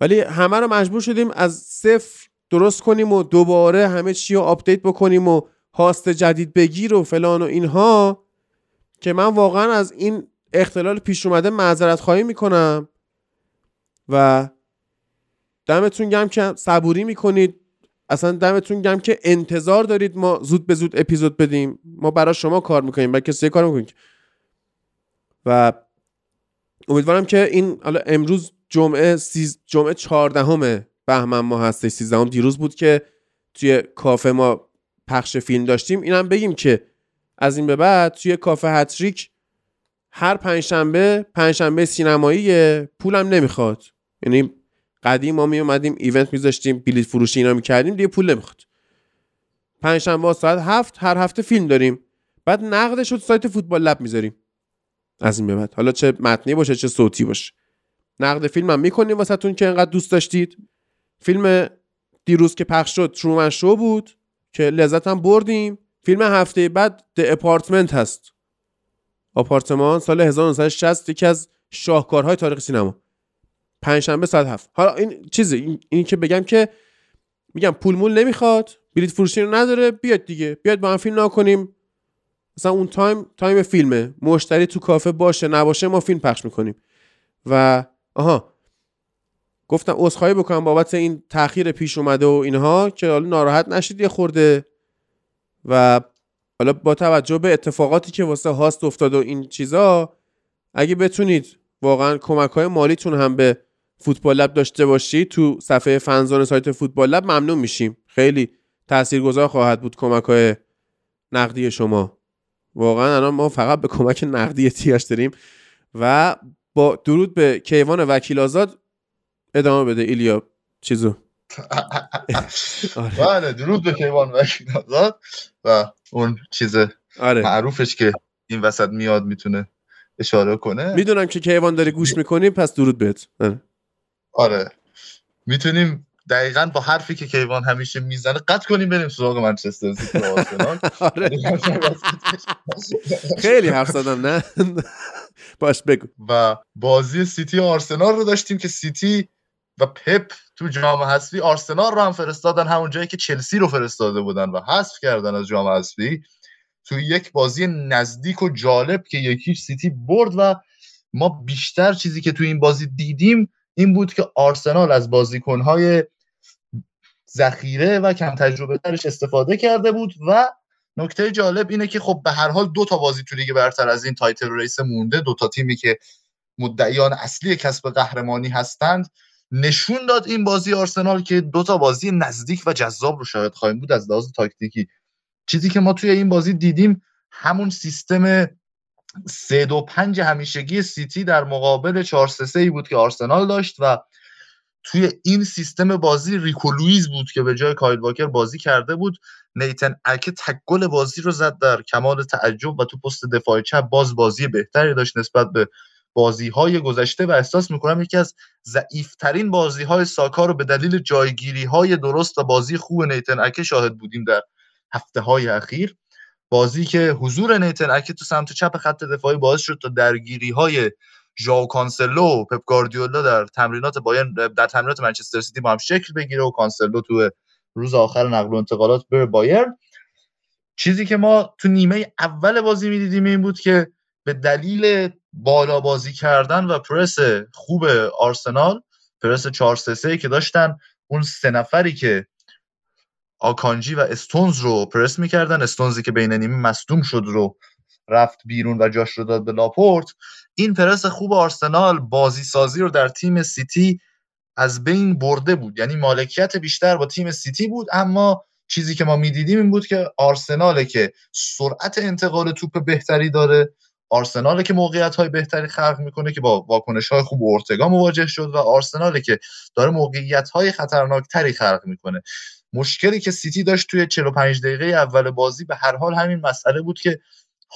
ولی همه رو مجبور شدیم از صفر درست کنیم و دوباره همه چی رو update بکنیم و host جدید بگیر و فلان و اینها که من واقعا از این اختلال پیش اومده معذرت خواهی می‌کنم و دمتون گرم که صبوری می‌کنید. اصلا دمتون گم که انتظار دارید ما زود به زود اپیزود بدیم. ما برای شما کار می‌کنیم برای کسی کار می‌کنیم. و امیدوارم که این حالا امروز جمعه سیز... جمعه چهاردهم بهمن ما هسته سیزدهم. دیروز بود که توی کافه ما پخش فیلم داشتیم. اینم بگیم که از این به بعد توی کافه هتریک هر پنجشنبه پنجشنبه سینمایی پولم نمی‌خواد. یعنی قدیم ما می اومدیم ایونت میذاشتیم بلیت فروشی اینا می‌کردیم دیگه پول نمی‌خواد. پنجشنبه ساعت هفت هر هفته فیلم داریم. بعد نقدش رو سایت فوتبال لب می‌ذاریم. از این به بعد. حالا چه متنی باشه چه صوتی باشه. نقد فیلم هم می‌کنیم واسهتون که انقدر دوست داشتید. فیلم دیروز که پخش شد ترومن شو بود که لذت هم بردیم. فیلم هفته بعد د اپارتمنت هست. آپارتمان سال 1960 یکی از شاهکارهای تاریخ سینما. پنجشنبه ساعت هفت. حالا این چیزه این, این که بگم که میگم پول مول نمی‌خواد بلیت فروشی رو نداره بیاد دیگه. بیاد با هم فیلم نکنیم مثلا اون تایم تایم فیلمه. مشتری تو کافه باشه نباشه ما فیلم پخش می‌کنیم. و آها. گفتم عذرخواهی بکنم بابت این تاخیر پیش اومده و اینها که حالا ناراحت نشید یه خورده. و حالا با توجه به اتفاقاتی که واسه هاست افتاد و این چیزا اگه بتونید واقعا کمک های مالیتون هم به فوتبال لب داشته باشید تو صفحه فنزون سایت فوتبال لب ممنون میشیم. خیلی تاثیرگذار خواهد بود کمک های نقدی شما. واقعا الان ما فقط به کمک نقدی احتیاج داریم و با درود به کیوان وکیل آزاد ادامه بده ایلیا چیزو. آره. بله درود به کیوان وکیل آزاد و اون چیز آره. معروفش که این وسط میاد می‌تونه اشاره کنه می‌دونم که کیوان داری گوش می‌کنی پس درود بهت آره, آره. می‌تونیم دقیقا با حرفی که کیوان همیشه می‌زنه قطع کنیم بریم سراغ منچستر سیتی آره. خیلی حرف زدم نه باش بگو و بازی سیتی و آرسنال رو داشتیم که سیتی و پپ تو جام حذفی آرسنال رو هم فرستادن همون جایی که چلسی رو فرستاده بودن و حذف کردن از جام حذفی. تو یک بازی نزدیک و جالب که یکی سیتی برد و ما بیشتر چیزی که تو این بازی دیدیم این بود که آرسنال از بازیکنهای ذخیره و کم تجربه ترش استفاده کرده بود و نکته جالب اینه که خب به هر حال دو تا بازی تو لیگ برتر از این title race مونده دو تا تیمی که مدعیان اصلی کسب قهرمانی هستند. نشون داد این بازی آرسنال که دو تا بازی نزدیک و جذاب رو شاید خواهیم بود از لحاظ تاکتیکی. چیزی که ما توی این بازی دیدیم همون سیستم سه دو پنج همیشگی سیتی در مقابل 4 3 ای بود که آرسنال داشت و توی این سیستم بازی ریکو لویز بود که به جای کایل واکر بازی کرده بود. نیتن اکه تک گل بازی رو زد در کمال تعجب و تو پست دفاع چپ باز بازی بهتری داشت نسبت به بازی های گذشته و احساس می‌کنم یکی از ضعیفترین بازی های ساکا رو به دلیل جایگیری های درست و بازی خوب نیتن اکه شاهد بودیم در هفته های اخیر. بازی که حضور نیتن اکه تو سمت چپ خط دفاعی باعث شد تا درگیری های ژائو کانسلو و پپ گاردیولا در تمرینات بایرن در تمرینات منچستر سیتی با هم شکل بگیره و کانسلو تو روز آخر نقل و انتقالات بره بایرن. چیزی که ما تو نیمه اول بازی می‌دیدیم این بود که به دلیل بالا بازی کردن و پرس خوب آرسنال پرس 4 3 که داشتن اون سه نفری که آکانجی و استونز رو پرس می‌کردن استونزی که بین نیمه مصدوم شد رو رفت بیرون و جاش رو داد به لاپورت. این پرس خوب آرسنال بازی سازی رو در تیم سیتی از بین برده بود. یعنی مالکیت بیشتر با تیم سیتی بود اما چیزی که ما می‌دیدیم این بود که آرسناله که سرعت انتقال توپ بهتری داره. آرسناله که موقعیت های بهتری خلق می‌کنه که با واکنش های خوب اورتگا مواجه شد و آرسناله که داره موقعیت های خطرناک تری خلق می‌کنه. مشکلی که سیتی داشت توی 45 دقیقه اول بازی به هر حال همین مسئله بود که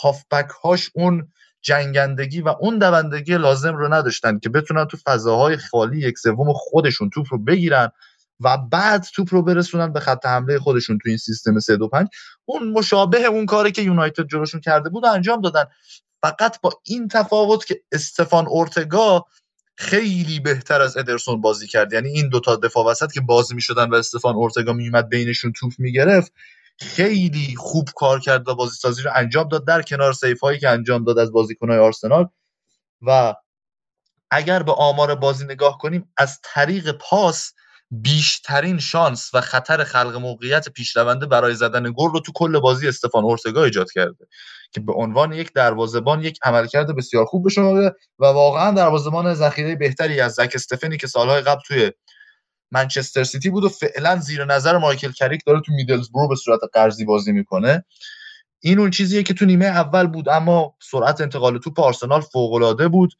هافبک هاش اون جنگندگی و اون دوندگی لازم رو نداشتن که بتونن تو فضاهای خالی یک سوم خودشون توپ رو بگیرن و بعد توپ رو برسونن به خط حمله خودشون تو این سیستم 3 2 5 اون مشابه اون کاری که یونایتد جلوشون کرده بود انجام دادن. فقط با این تفاوت که استفان اورتگا خیلی بهتر از ادرسون بازی کرد. یعنی این دوتا دفاع وسط که بازی می‌شدن و استفان اورتگا میومد بینشون توپ می‌گرفت خیلی خوب کار کرد و بازی سازی رو انجام داد در کنار سیف هایی که انجام داد از بازیکنهای آرسنال. و اگر به آمار بازی نگاه کنیم از طریق پاس بیشترین شانس و خطر خلق موقعیت پیشرونده برای زدن گل رو تو کل بازی استفان اورتگا ایجاد کرده که به عنوان یک دروازه‌بان یک عملکرد بسیار خوب به و واقعا دروازه‌بان ذخیره بهتری از زک استفنی که سالهای قبل توی منچستر سیتی بود و فعلا زیر نظر مایکل کریک داره تو میدلزبرو به صورت قرضی بازی می‌کنه. این اون چیزیه که تو نیمه اول بود اما سرعت انتقال توپ آرسنال فوق بود.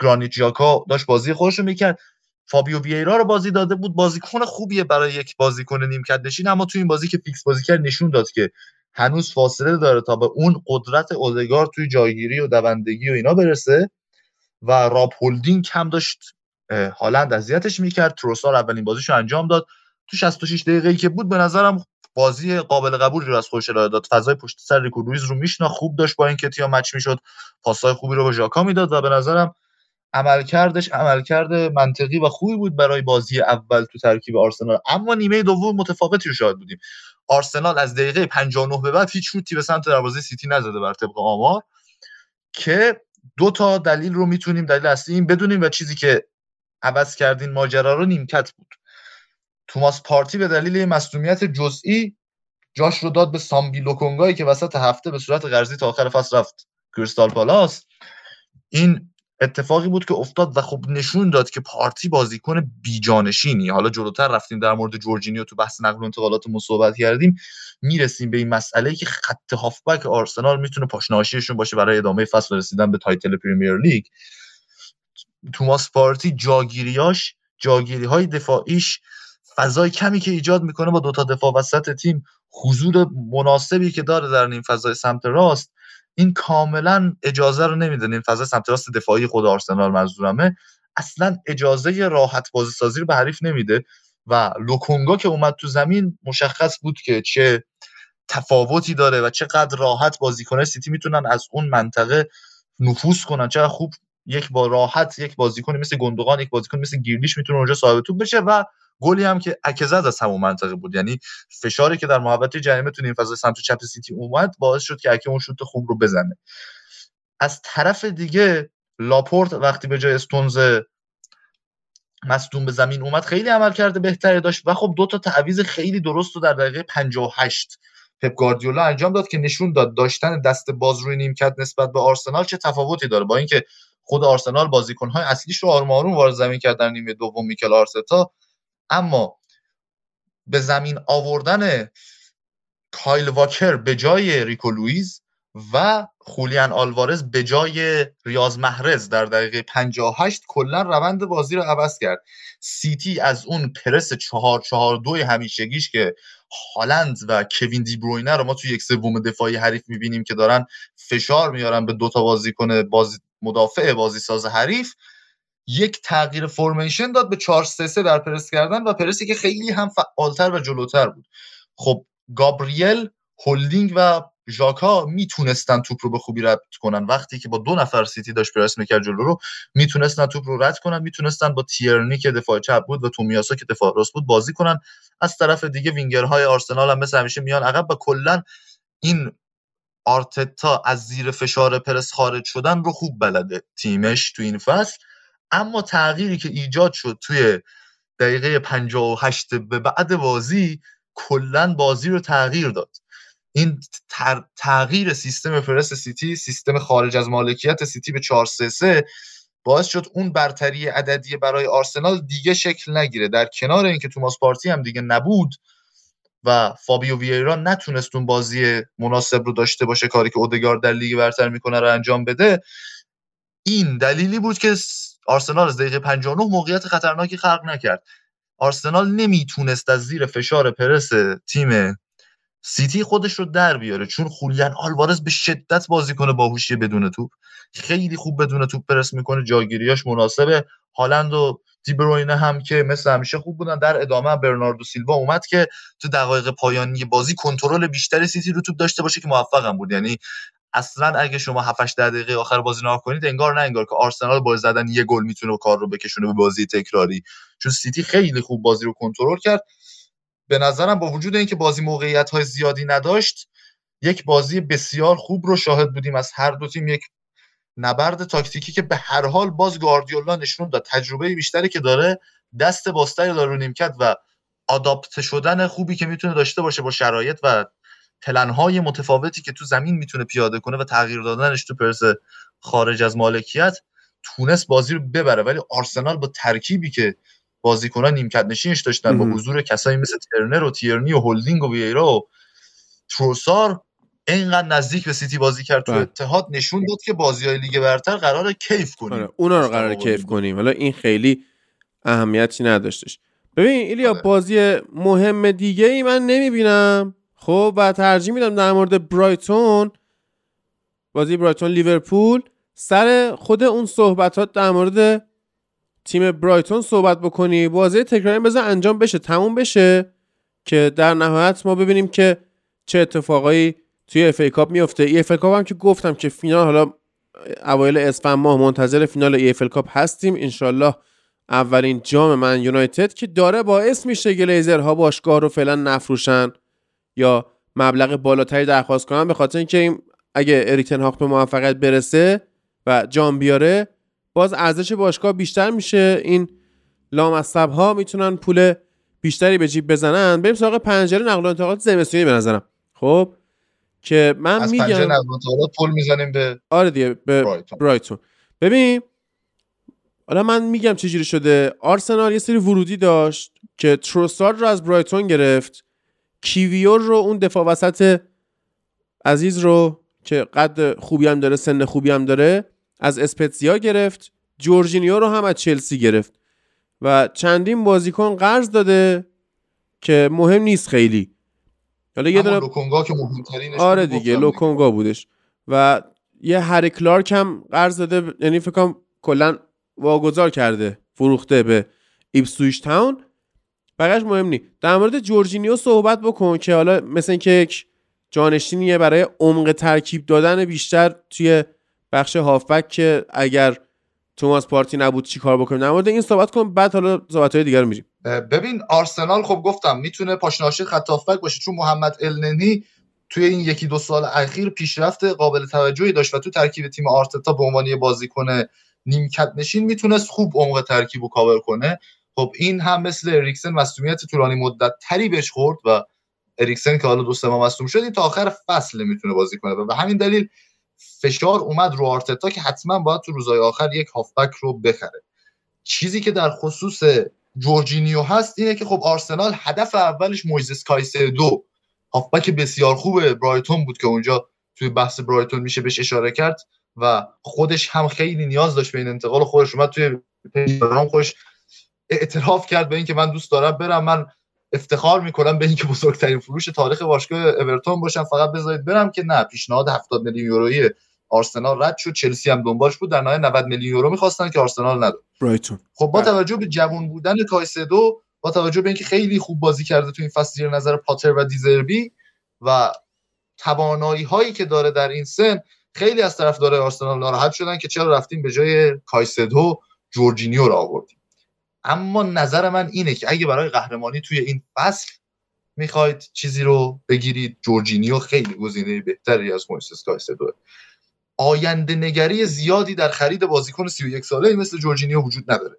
گرانیت جاکا داشت بازی خودش رو می‌کرد. فابیو وییرا رو بازی داده بود. بازیکن خوبیه برای یک بازیکن نیمکت نشین اما تو این بازی که fix بازی کرد نشون داد که هنوز فاصله داره تا به اون قدرت اودگار توی جایگیری و دوندگی و اینا برسه. و راب هولدینگ کم داشت هالند اذیتش می‌کرد. تروسار اولین بازیشو انجام داد. تو 66 دقیقه که بود به نظرم بازی قابل قبولی رو از خودش ارائه داد. فضای پشت سر ریکو لویز رو میشنا خوب داشت با اینکه تیم match می‌شد. پاسای خوبی رو به ژاکا می‌داد و به نظرم عملکردش عملکرد منطقی و خوبی بود برای بازی اول تو ترکیب آرسنال. اما نیمه دوم متفاوتی رو شاهد بودیم. آرسنال از دقیقه 59 به بعد هیچ شوتی به سمت دروازه سیتی نزده بر طبق آمار که دو تا دلیل رو می‌تونیم دلیل اصلی این بدونیم و چیزی که عوض کردین ماجرا رو نیمکت بود. توماس پارتی به دلیل مصونیت جزئی جاش رو داد به سامبی لوکونگا یی که وسط هفته به صورت قرضی تا آخر فصل رفت کریستال پالاس. این اتفاقی بود که افتاد و خب نشون داد که پارتی بازیکن بی‌جانشینی. حالا جلوتر رفتیم در مورد جورجینیو تو بحث نقل و انتقالات صحبت کردیم. می‌رسیم به این مسئله که خط هافبک آرسنال می‌تونه پاشنه آشیلشون باشه برای ادامه فصل رسیدن به title پریمیر لیگ. توماس پارتی جاگیریاش جاگیری های دفاعیش فضای کمی که ایجاد می‌کنه با دوتا دفاع وسط تیم حضور مناسبی که داره در این فضای سمت راست این کاملا اجازه رو نمیده این فضا سمت راست دفاعی خود آرسنال منظورمه. اصلا اجازه راحت بازی سازی رو به حریف نمیده و لوکونگا که اومد تو زمین مشخص بود که چه تفاوتی داره و چقدر راحت بازیکنه سیتی می‌تونن از اون منطقه نفوذ کنن چقدر خوب یک با راحت یک بازیکن مثل گندوقان یک بازیکن مثل گیرلیش می‌تونه اونجا صاحب توپ بشه و گلی هم که اکه زد از همون منطقه بود. یعنی فشاری که در محوطه جریمه تو این فضا سمت چپ سیتی اومد باعث شد که اکه اون شوت خوب رو بزنه. از طرف دیگه لاپورت وقتی به جای استونز مصدوم به زمین اومد خیلی عملکرد بهتری داشت و خب دو تا تعویض خیلی درست رو در دقیقه 58 پپ گاردیولا انجام داد که نشون داد داشتن دست باز روی نیمکت نسبت به آرسنال چه تفاوتی داره. با اینکه خود آرسنال بازیکن‌های اصلیش رو آروم آروم وارد زمین کرد در نیمه دوم میکل آرتتا اما به زمین آوردن کایل واکر به جای ریکو لویز و خولیان آلوارز به جای ریاض محرز در دقیقه 58 کلا روند بازی رو عوض کرد. سیتی از اون پرس 4 4 2 همیشگیش که هالند و کوین دی بروینه رو ما توی یک سوم دفاعی حریف می‌بینیم که دارن فشار میارن به دوتا بازیکن بازی مدافع بازی ساز حریف. یک تغییر formation داد به 4 3 3 در پرس کردن و پرسی که خیلی هم فعالتر و جلوتر بود. خب گابریل هولدینگ و ژاکا می‌تونستن توپ رو به خوبی رد کنن. وقتی که با دو نفر سیتی داشت پرس می‌کرد جلو رو می‌تونستن توپ رو رد کنن می‌تونستن با تیرنی که دفاع چپ بود و تومیاسا که دفاع راست بود بازی کنن. از طرف دیگه وینگرهای آرسنال هم مثل همیشه میان عقب و کلا این آرتتا از زیر فشار پرس خارج شدن رو خوب بلده. تیمش تو این فصل اما تغییری که ایجاد شد توی دقیقه 58 به بعد بازی کلا بازی رو تغییر داد. این تغییر سیستم پرس سیتی سیستم خارج از مالکیت سیتی به 4 3 3 باعث شد اون برتری عددی برای آرسنال دیگه شکل نگیره. در کنار اینکه توماس پارتی هم دیگه نبود و فابیو وییرا نتونست اون بازی مناسب رو داشته باشه کاری که اودگار در لیگ برتر می‌کنه رو انجام بده این دلیلی بود که آرسنال از دقیقه 59 موقعیت خطرناکی خلق نکرد. آرسنال نمی‌تونست از زیر فشار پرس تیم سیتی خودش رو در بیاره چون خولیان آلوارز به شدت بازی کنه باهوشی بدون توپ. خیلی خوب بدون توپ پرس می‌کنه جاگیریاش مناسبه. هالند و دیبروینه هم که مثل همیشه خوب بودن. در ادامه برناردو سیلوا اومد که تو دقایق پایانی بازی کنترل بیشتری سیتی رو توپ داشته باشه که موفقم بود. یعنی اصلا اگه شما 7 8 دقیقه آخر بازی نگاه کنید انگار نه انگار که آرسنال با زدن یه گل می‌تونه کار رو بکشونه به بازی تکراری. چون سیتی خیلی خوب بازی رو کنترل کرد. به نظرم با وجود اینکه بازی موقعیت های زیادی نداشت یک بازی بسیار خوب رو شاهد بودیم. از هر دو تیم یک نبرد تاکتیکی که به هر حال باز گاردیولا نشون داد. تجربه بیشتری که داره دست باستری داره رو نیمکت و آداپت شدن خوبی که می‌تونه داشته باشه با شرایط و پلنهای متفاوتی که تو زمین می‌تونه پیاده کنه و تغییر دادنش تو پرس خارج از مالکیت تونست بازی رو ببره. ولی آرسنال با ترکیبی که بازیکنان نیمکت نشینش داشتن با حضور کسایی مثل ترنر و تیرنی و هولدینگ و ویرا و تروسار اینقدر نزدیک به سیتی بازی کرد. تو بله. اتحاد نشون داد که بازی های لیگ برتر قرار کیف کنیم. آره، اونا رو قرار کیف کنیم. حالا این خیلی اهمیتی نداشتش. ببین ایلیا آره. بازی مهم دیگه ای من نمی‌بینم. خب و ترجیح میدم در مورد برایتون بازی برایتون لیورپول سر خود اون صحبتات در مورد تیم برایتون صحبت بکنی. بازی تکراری بذار انجام بشه تموم بشه که در نهایت ما ببینیم که چه اتفاقایی توی FA Cup میفته EFL Cup هم که گفتم که فینال حالا اوایل اسفند ماه منتظر فینال EFL Cup هستیم. انشالله اولین جام من یونایتد که داره باعث میشه گلیزرها باشگاه رو فعلا نفروشن. یا مبلغ بالاتری درخواست کنن به خاطر اینکه اگه اریکتن هاک به موفقیت برسه و جام بیاره باز ارزش باشگاه بیشتر میشه. این لامصب ها می‌تونن پول بیشتری به جیب بزنن. بریم سراغ پنجره نقل و انتقالات زمستونی به نظرم. خب که من از میگم پنجره نقل و انتقالات پل می‌زنیم به آره دیگه به برایتون. برایتون. ببین حالا من میگم چجوری شده. آرسنال یه سری ورودی داشت که تروسارد رو از برایتون گرفت. کیویور رو اون دفاع وسط عزیز رو که قد خوبی هم داره سن خوبی هم داره از اسپتزیا گرفت. جورجینیو رو هم از چلسی گرفت. و چندین بازیکن قرض داده که مهم نیست خیلی. حالا یه دونه لوکونگا که مهمترینش آره دیگه. لوکونگا بودش. و یه هری کلارک هم قرض داده یعنی فکر کنم کلا واگذار کرده فروخته به ایپسویچ تاون. بقیش مهم نی. در مورد جورجینیو صحبت بکن که حالا مثل اینکه یک جانشینیه برای عمق ترکیب دادن بیشتر توی بخش هافبک که اگر توماس پارتی نبود چی کار بکنیم. در مورد این صحبت کن بعد حالا صحبت های دیگر رو میریم. ببین آرسنال خب گفتم می‌تونه پاشنه آشیلت باشه. چون محمد النی توی این یکی دو سال اخیر پیشرفت قابل توجهی داشت و تو ترکیب تیم آرتتا به عنوان بازیکن نیمکت نشین می‌تونست خوب عمق ترکیب و کاور کنه. خب این هم مثل اریکسن مصدومیت طولانی مدت تری بهش خورد و اریکسن که حالا دو سه ماه مصدوم شد این تا آخر فصل می‌تونه بازی کنه. و به همین دلیل فشار اومد رو آرتتا که حتما باید تو روزهای آخر یک هافبک رو بخره. چیزی که در خصوص جورجینیو هست اینه که خب آرسنال هدف اولش مویزس کایسدو هافبک بسیار خوب برایتون بود که اونجا توی بحث برایتون میشه بهش اشاره کرد و خودش هم خیلی نیاز داشت به این انتقال خودش اومد توی اینستاگرام خودش اعتراف کرد به اینکه من دوست دارم برم من افتخار می‌کنم به اینکه بزرگترین فروش تاریخ باشگاه اورتون باشم. فقط بذارید برم که نه پیشنهاد 70 میلیون یورویی آرسنال رد شد. چلسی هم دنبالش بود. در نهایت 90 میلیون یورو می‌خواستن که آرسنال نداد. برایتون. خب با بله. توجه به جوان بودن کایسدو با توجه به اینکه خیلی خوب بازی کرده تو این فصل زیر نظر پاتر و دیزربی و توانایی هایی که داره در این سن خیلی از طرفدارای آرسنال ناراحت شدن که چرا رفتیم به جای کایسدو جورجینیو رو آوردیم. اما نظر من اینه که اگه برای قهرمانی توی این فصل می‌خواید چیزی رو بگیرید جورجینیو خیلی گزینه بهتری از مویسس کایسدو آینده نگری زیادی در خرید بازیکن 31 ساله مثل جورجینیو وجود نداره.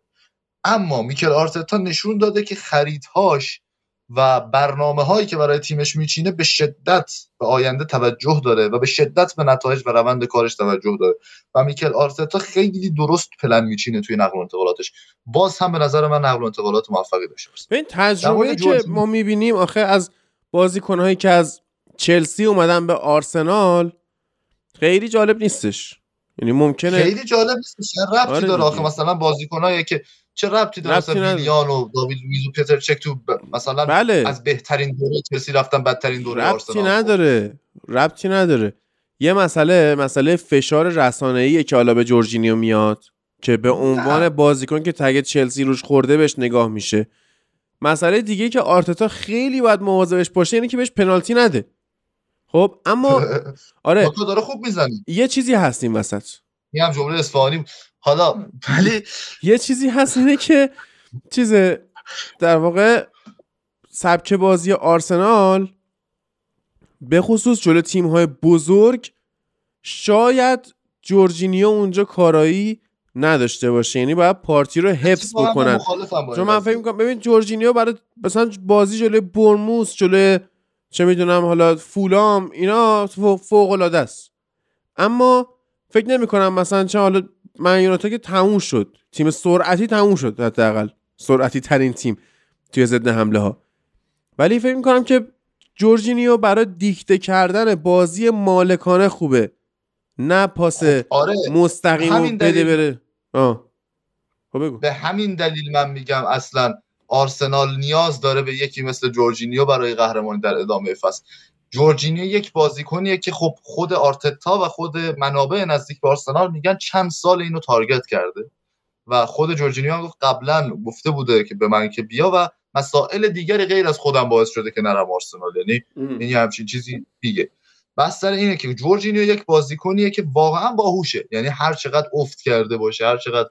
اما میکل آرتتا نشون داده که خریدهاش و برنامه هایی که برای تیمش میچینه به شدت به آینده توجه داره و به شدت به نتایج و روند کارش توجه داره. و میکل آرتتا خیلی درست پلن میچینه توی نقل و انتقالاتش. باز هم به نظر من نقل و انتقالات موفقی داشته در تجربه که. ما می‌بینیم آخه از بازیکنهایی که از چلسی اومدن به آرسنال خیلی جالب نیستش. یعنی ممکنه خیلی جالب نیست چه ربطی آره داره. آخه. مثلا بازیکنایی که چه ربطی داره ربطی مثلا نداره. ویلیان و داوید لوئیز و پتر چک تو ب- مثلا بله. از بهترین دوره چلسی رفتن بدترین دوره ربطی آرسنال. نداره. ربطی نداره. یه مسئله مسئله فشار رسانه‌ایه که حالا به جورجینیو میاد که به عنوان. بازیکن که تگ چلسی روش خورده بهش نگاه میشه. مسئله دیگه که آرتتا خیلی باید مواظبش باشه اینه که بهش پنالتی نده. خب اما آره. تو داره خوب می‌زنی یه چیزی هست این وسط. این هم جمله اصفهانی حالا ولی یه چیزی هست اینه که چیز در واقع سبک بازی آرسنال به خصوص جلو تیم های بزرگ شاید جورجینیو اونجا کارایی نداشته باشه. یعنی باید پارتی رو حفظ بکنن. چون من. فکر می‌کنم ببین جورجینیو برای مثلا بازی جلوی برموس جلوی چه می‌دونم حالا فولام اینا فوق العاده است. اما فکر نمی کنم مثلا چه حالا من یونایتد که تموم شد. تیم سرعتی تموم شد حداقل. سرعتی ترین تیم توی ضد حمله ها ولی فکر می‌کنم که جورجینیو برای دیکته کردن بازی مالکانه خوبه. نه پاس آره مستقیم همین بده دلیل- بره. آه. خب بگو. به همین دلیل من میگم اصلا آرسنال نیاز داره به یکی مثل جورجینیو برای قهرمانی در ادامه فصل. جورجینیو یک بازیکنیه که خب خود آرتتا و خود منابع نزدیک به آرسنال میگن چند سال اینو target کرده. و خود جورجینیو هم گفت قبلا گفته بوده که به من که بیا و مسائل دیگری غیر از خودم باعث شده که نرم آرسنال. یعنی این همچین چیزی دیگه. بحث سر اینه که جورجینیو یک بازیکنیه که واقعا باهوشه. یعنی هر چقدر افت کرده باشه هر چقدر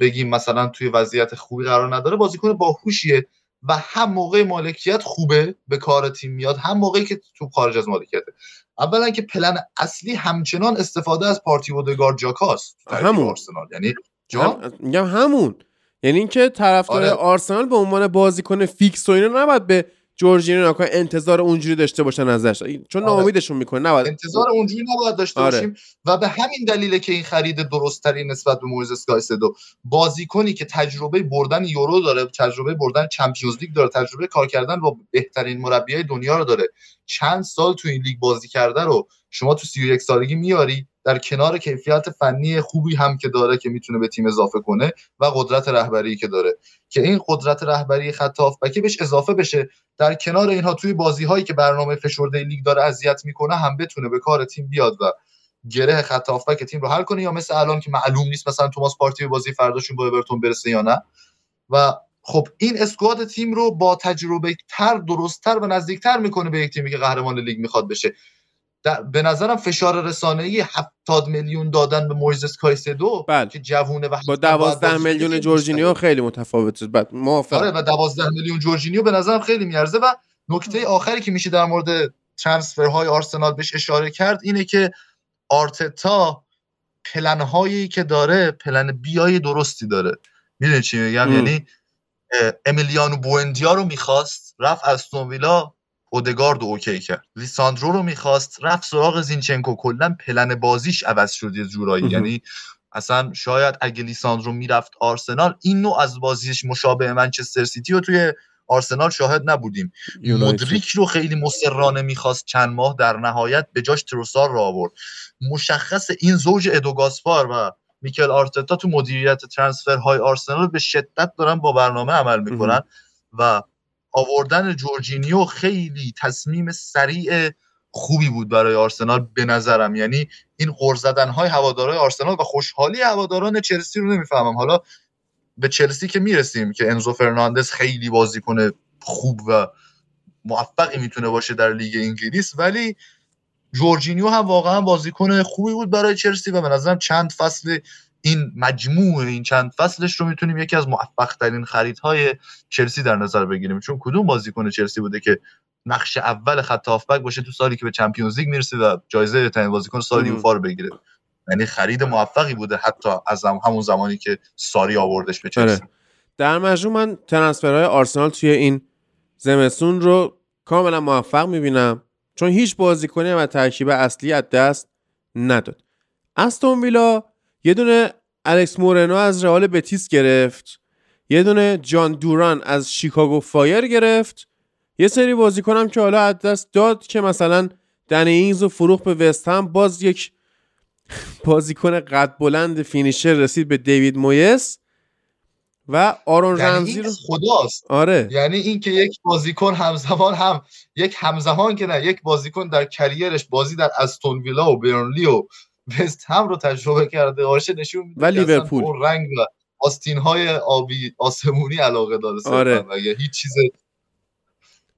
بگیم مثلا توی وضعیت خوبی قرار نداره بازیکن باهوشیه. و هم موقع مالکیت خوبه به کار تیم میاد هم موقعی که تو خارج از مالکیته اولا که پلن اصلی همچنان استفاده از پارتی اودگارد ژاکاست همون. آرسنال یعنی جا هم... میگم همون یعنی اینکه طرفدار آره. آرسنال به عنوان بازیکن فیکس و اینا نباید به جورجینیو ناکا انتظار اونجوری داشته باشن ازش چون آره. ناامیدشون می‌کنه نباید انتظار اونجوری نباید داشته آره. باشیم و به همین دلیله که این خرید درستتری نسبت به مویزس کایسدو بازیکنی که تجربه بردن یورو داره تجربه بردن Champions League داره تجربه کار کردن با بهترین مربیای دنیا رو داره چند سال تو این لیگ بازی کرده رو شما تو 31 سالگی میاری در کنار کیفیت فنی خوبی هم که داره که می‌تونه به تیم اضافه کنه و قدرت رهبری که داره. که این قدرت رهبری خط هافبکی بهش اضافه بشه در کنار اینها توی بازی هایی که برنامه فشرده لیگ داره اذیت می‌کنه هم بتونه به کار تیم بیاد و گره خط هافبک تیم رو حل کنه. یا مثل الان که معلوم نیست مثلا توماس پارتی به بازی فرداشون با اورتون برسه یا نه. و خب این اسکواد تیم رو با تجربه تر درستتر و نزدیکتر می‌کنه به یک تیمی که قهرمان لیگ می‌خواد بشه. در به نظرم فشار رسانه‌ای 70 میلیون دادن به مویزس کایسدو بله. که جوونه و با 12 میلیون جورجینیو خیلی متفاوته بعد آره و 12 میلیون جورجینیو به نظرم خیلی میارزه و نکته آخری که میشه در مورد transfer های آرسنال بهش اشاره کرد اینه که آرتتا پلن هایی که داره plan B ای درستی داره. می‌دونی چی میگم. یعنی امیلیانو بوندیا رو می‌خواست رفت استون ویلا اودگارد رو OK کرد. لیساندرو رو می‌خواست رفت سراغ زینچنکو. کلا پلن بازیش عوض شد یه جورایی. یعنی اصلا شاید اگه لیساندرو می‌رفت آرسنال این نوع از بازیش مشابه منچستر سیتی رو توی آرسنال شاهد نبودیم. مدریک رو خیلی مصرانه می‌خواست چند ماه در نهایت به جاش تروسار رو آورد. مشخص این زوج ادو گاسپار و میکل آرتتا تو مدیریت ترانسفرهای آرسنال به شدت دارن با برنامه عمل می‌کنن و آوردن جورجینیو خیلی تصمیم سریع خوبی بود برای آرسنال به نظرم. یعنی این غر زدن های هوادارهای آرسنال و خوشحالی هواداران چلسی رو نمی‌فهمم. حالا به چلسی که می‌رسیم که انزو فرناندز خیلی بازیکن خوب و موفقی می‌تونه باشه در لیگ انگلیس ولی جورجینیو هم واقعا بازیکن خوبی بود برای چلسی و به نظرم چند فصل این مجموع این چند فصلش رو می‌تونیم یکی از موفق ترین خریدهای چلسی در نظر بگیریم چون کدوم بازیکن چلسی بوده که نقش اول خط هافبک باشه تو سالی که به چمپیونز لیگ می‌رسه و جایزه ترین بازیکن سال. یوفا رو بگیره یعنی خرید موفقی بوده حتی از هم- همون زمانی که ساری آوردش به چلسی آره. در مجموع من ترنسفرهای آرسنال توی این زمستون رو کاملا موفق می‌بینم چون هیچ بازیکنی و ترکیب اصلی از دست نداد استون ویلا یه دونه الکس مورنو از رئال بتیس گرفت. یه دونه جان دوران از شیکاگو فایر گرفت. یه سری بازیکن هم که حالا از دست داد که مثلا دنی اینگز رو فروخت به وست هم باز یک بازیکن قد بلند finisher رسید به دیوید مویس و آرون یعنی رمزی این رو خداست. آره. یعنی اینکه یک بازیکن همزمان هم یک همزمان که نه یک بازیکن در career ش بازی در استون ویلا و برنلی و وست هم رو تجربه کرده باشه نشون میده و لیورپول. رنگ و آستین های آبی آسمونی علاقه داره آره. و یه هیچ چیز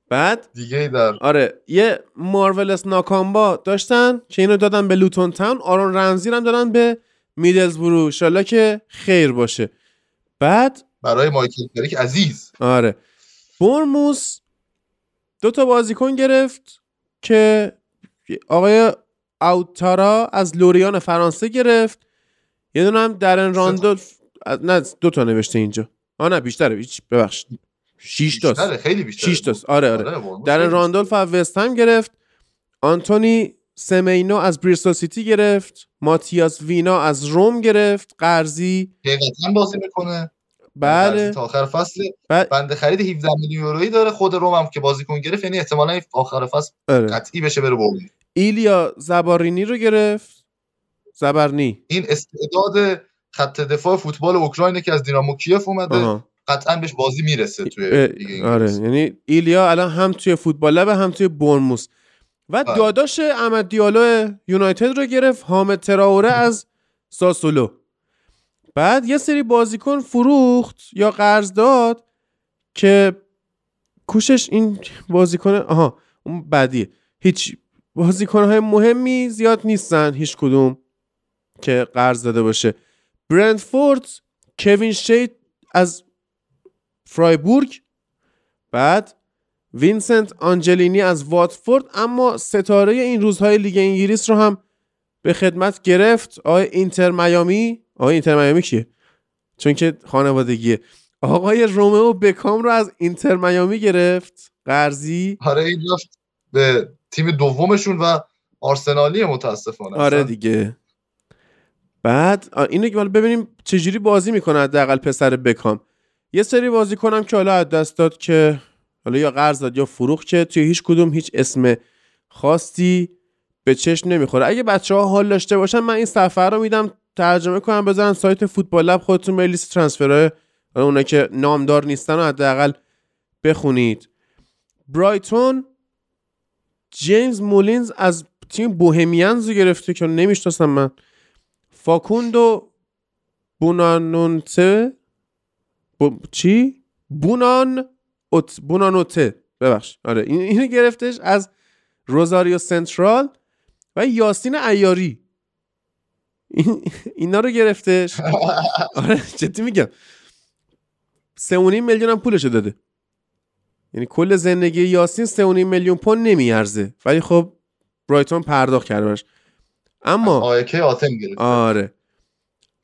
بعد؟ دیگه در آره. یه مارولس ناکامبا داشتن که اینو دادن به لوتون تاون. آرون رمزی هم دادن به میدلزبرو. انشالله که خیر باشه. بعد؟ برای مایکل کریک عزیز. آره. برموس دو تا بازیکن گرفت که آقای اوتارا از لوریان فرانسه گرفت. یه دونه هم درن راندولف نه دو تا نوشته اینجا. آه نه بیشتره هیچ ببخشید. شیش بیشتره، خیلی بیشتره. شیش تاست. آره آره. برموس در خیلی راندولف از وست هم گرفت. آنتونی سمینو از بریستول سیتی گرفت. ماتیاس وینا از روم گرفت. قرضی حقیقتاً بازی می‌کنه. بله. تا آخر فصل بعد بنده خرید 17 میلیون یورویی داره خود روم هم که بازیکن گرفت یعنی احتمالاً آخر فصل آره. قطعی بشه بره برد ایلیا زبارینی رو گرفت. زبرنی. این استعداد خط دفاع فوتبال اوکراینه که از دینامو کیف اومده آها. قطعا بهش بازی می‌رسه توی. آره. یعنی ایلیا الان هم توی فوتبال لب هم توی برموس و بله. داداش احمد دیالو یونایتد رو گرفت. حامد تراوره از ساسولو. بعد یه سری بازیکن فروخت یا قرض داد که کوشش این بازیکن آها اون بعدیه هیچ بازیکن های مهمی زیاد نیستن هیچ کدوم که قرض داده باشه. برندفورد کوین شید از فرایبورگ بعد وینسنت آنجلینی از واتفورد اما ستاره این روزهای لیگ انگلیس رو هم به خدمت گرفت. آقای اینتر میامی آقای اینتر میامی کیه؟ چون که خانوادگیه. آقای رومئو بکام رو از اینتر میامی گرفت. قرضی؟ آره این رفت به تیم دومشون و آرسنالی متاسفانه. آره دیگه. بعد اینو که ببینیم چجوری بازی می‌کنه حداقل پسر بکام. یه سری بازی کنم که حالا از دست داد که حالا یا قرض داد یا فروخت که توی هیچ کدوم هیچ اسم خاصی به چشم نمی‌خوره. اگه بچه ها حال داشته باشن من این صفحه رو میدم ترجمه کنم بذارن سایت فوتبال لب خودتون به لیست ترانسفرهای اونا که نامدار نیستن و حداقل بخونید. برایتون جیمز مولینز از تیم بوهمیانز رو گرفته که نمی‌شناسم من. فاکوندو بونانونته؟ چی؟ بونان اوت بونانوته. ببخش. آره این اینو گرفتش از روزاریو سنترال و یاسین ایاری. این اینا رو گرفتش. آره جدی میگم. سه میلیون هم پولشو داده. یعنی کل زندگی یاسین سه میلیون پوند نمیارزه. ولی خب برایتون پرداخت کرده اما آیکه آتم گرفت. آره.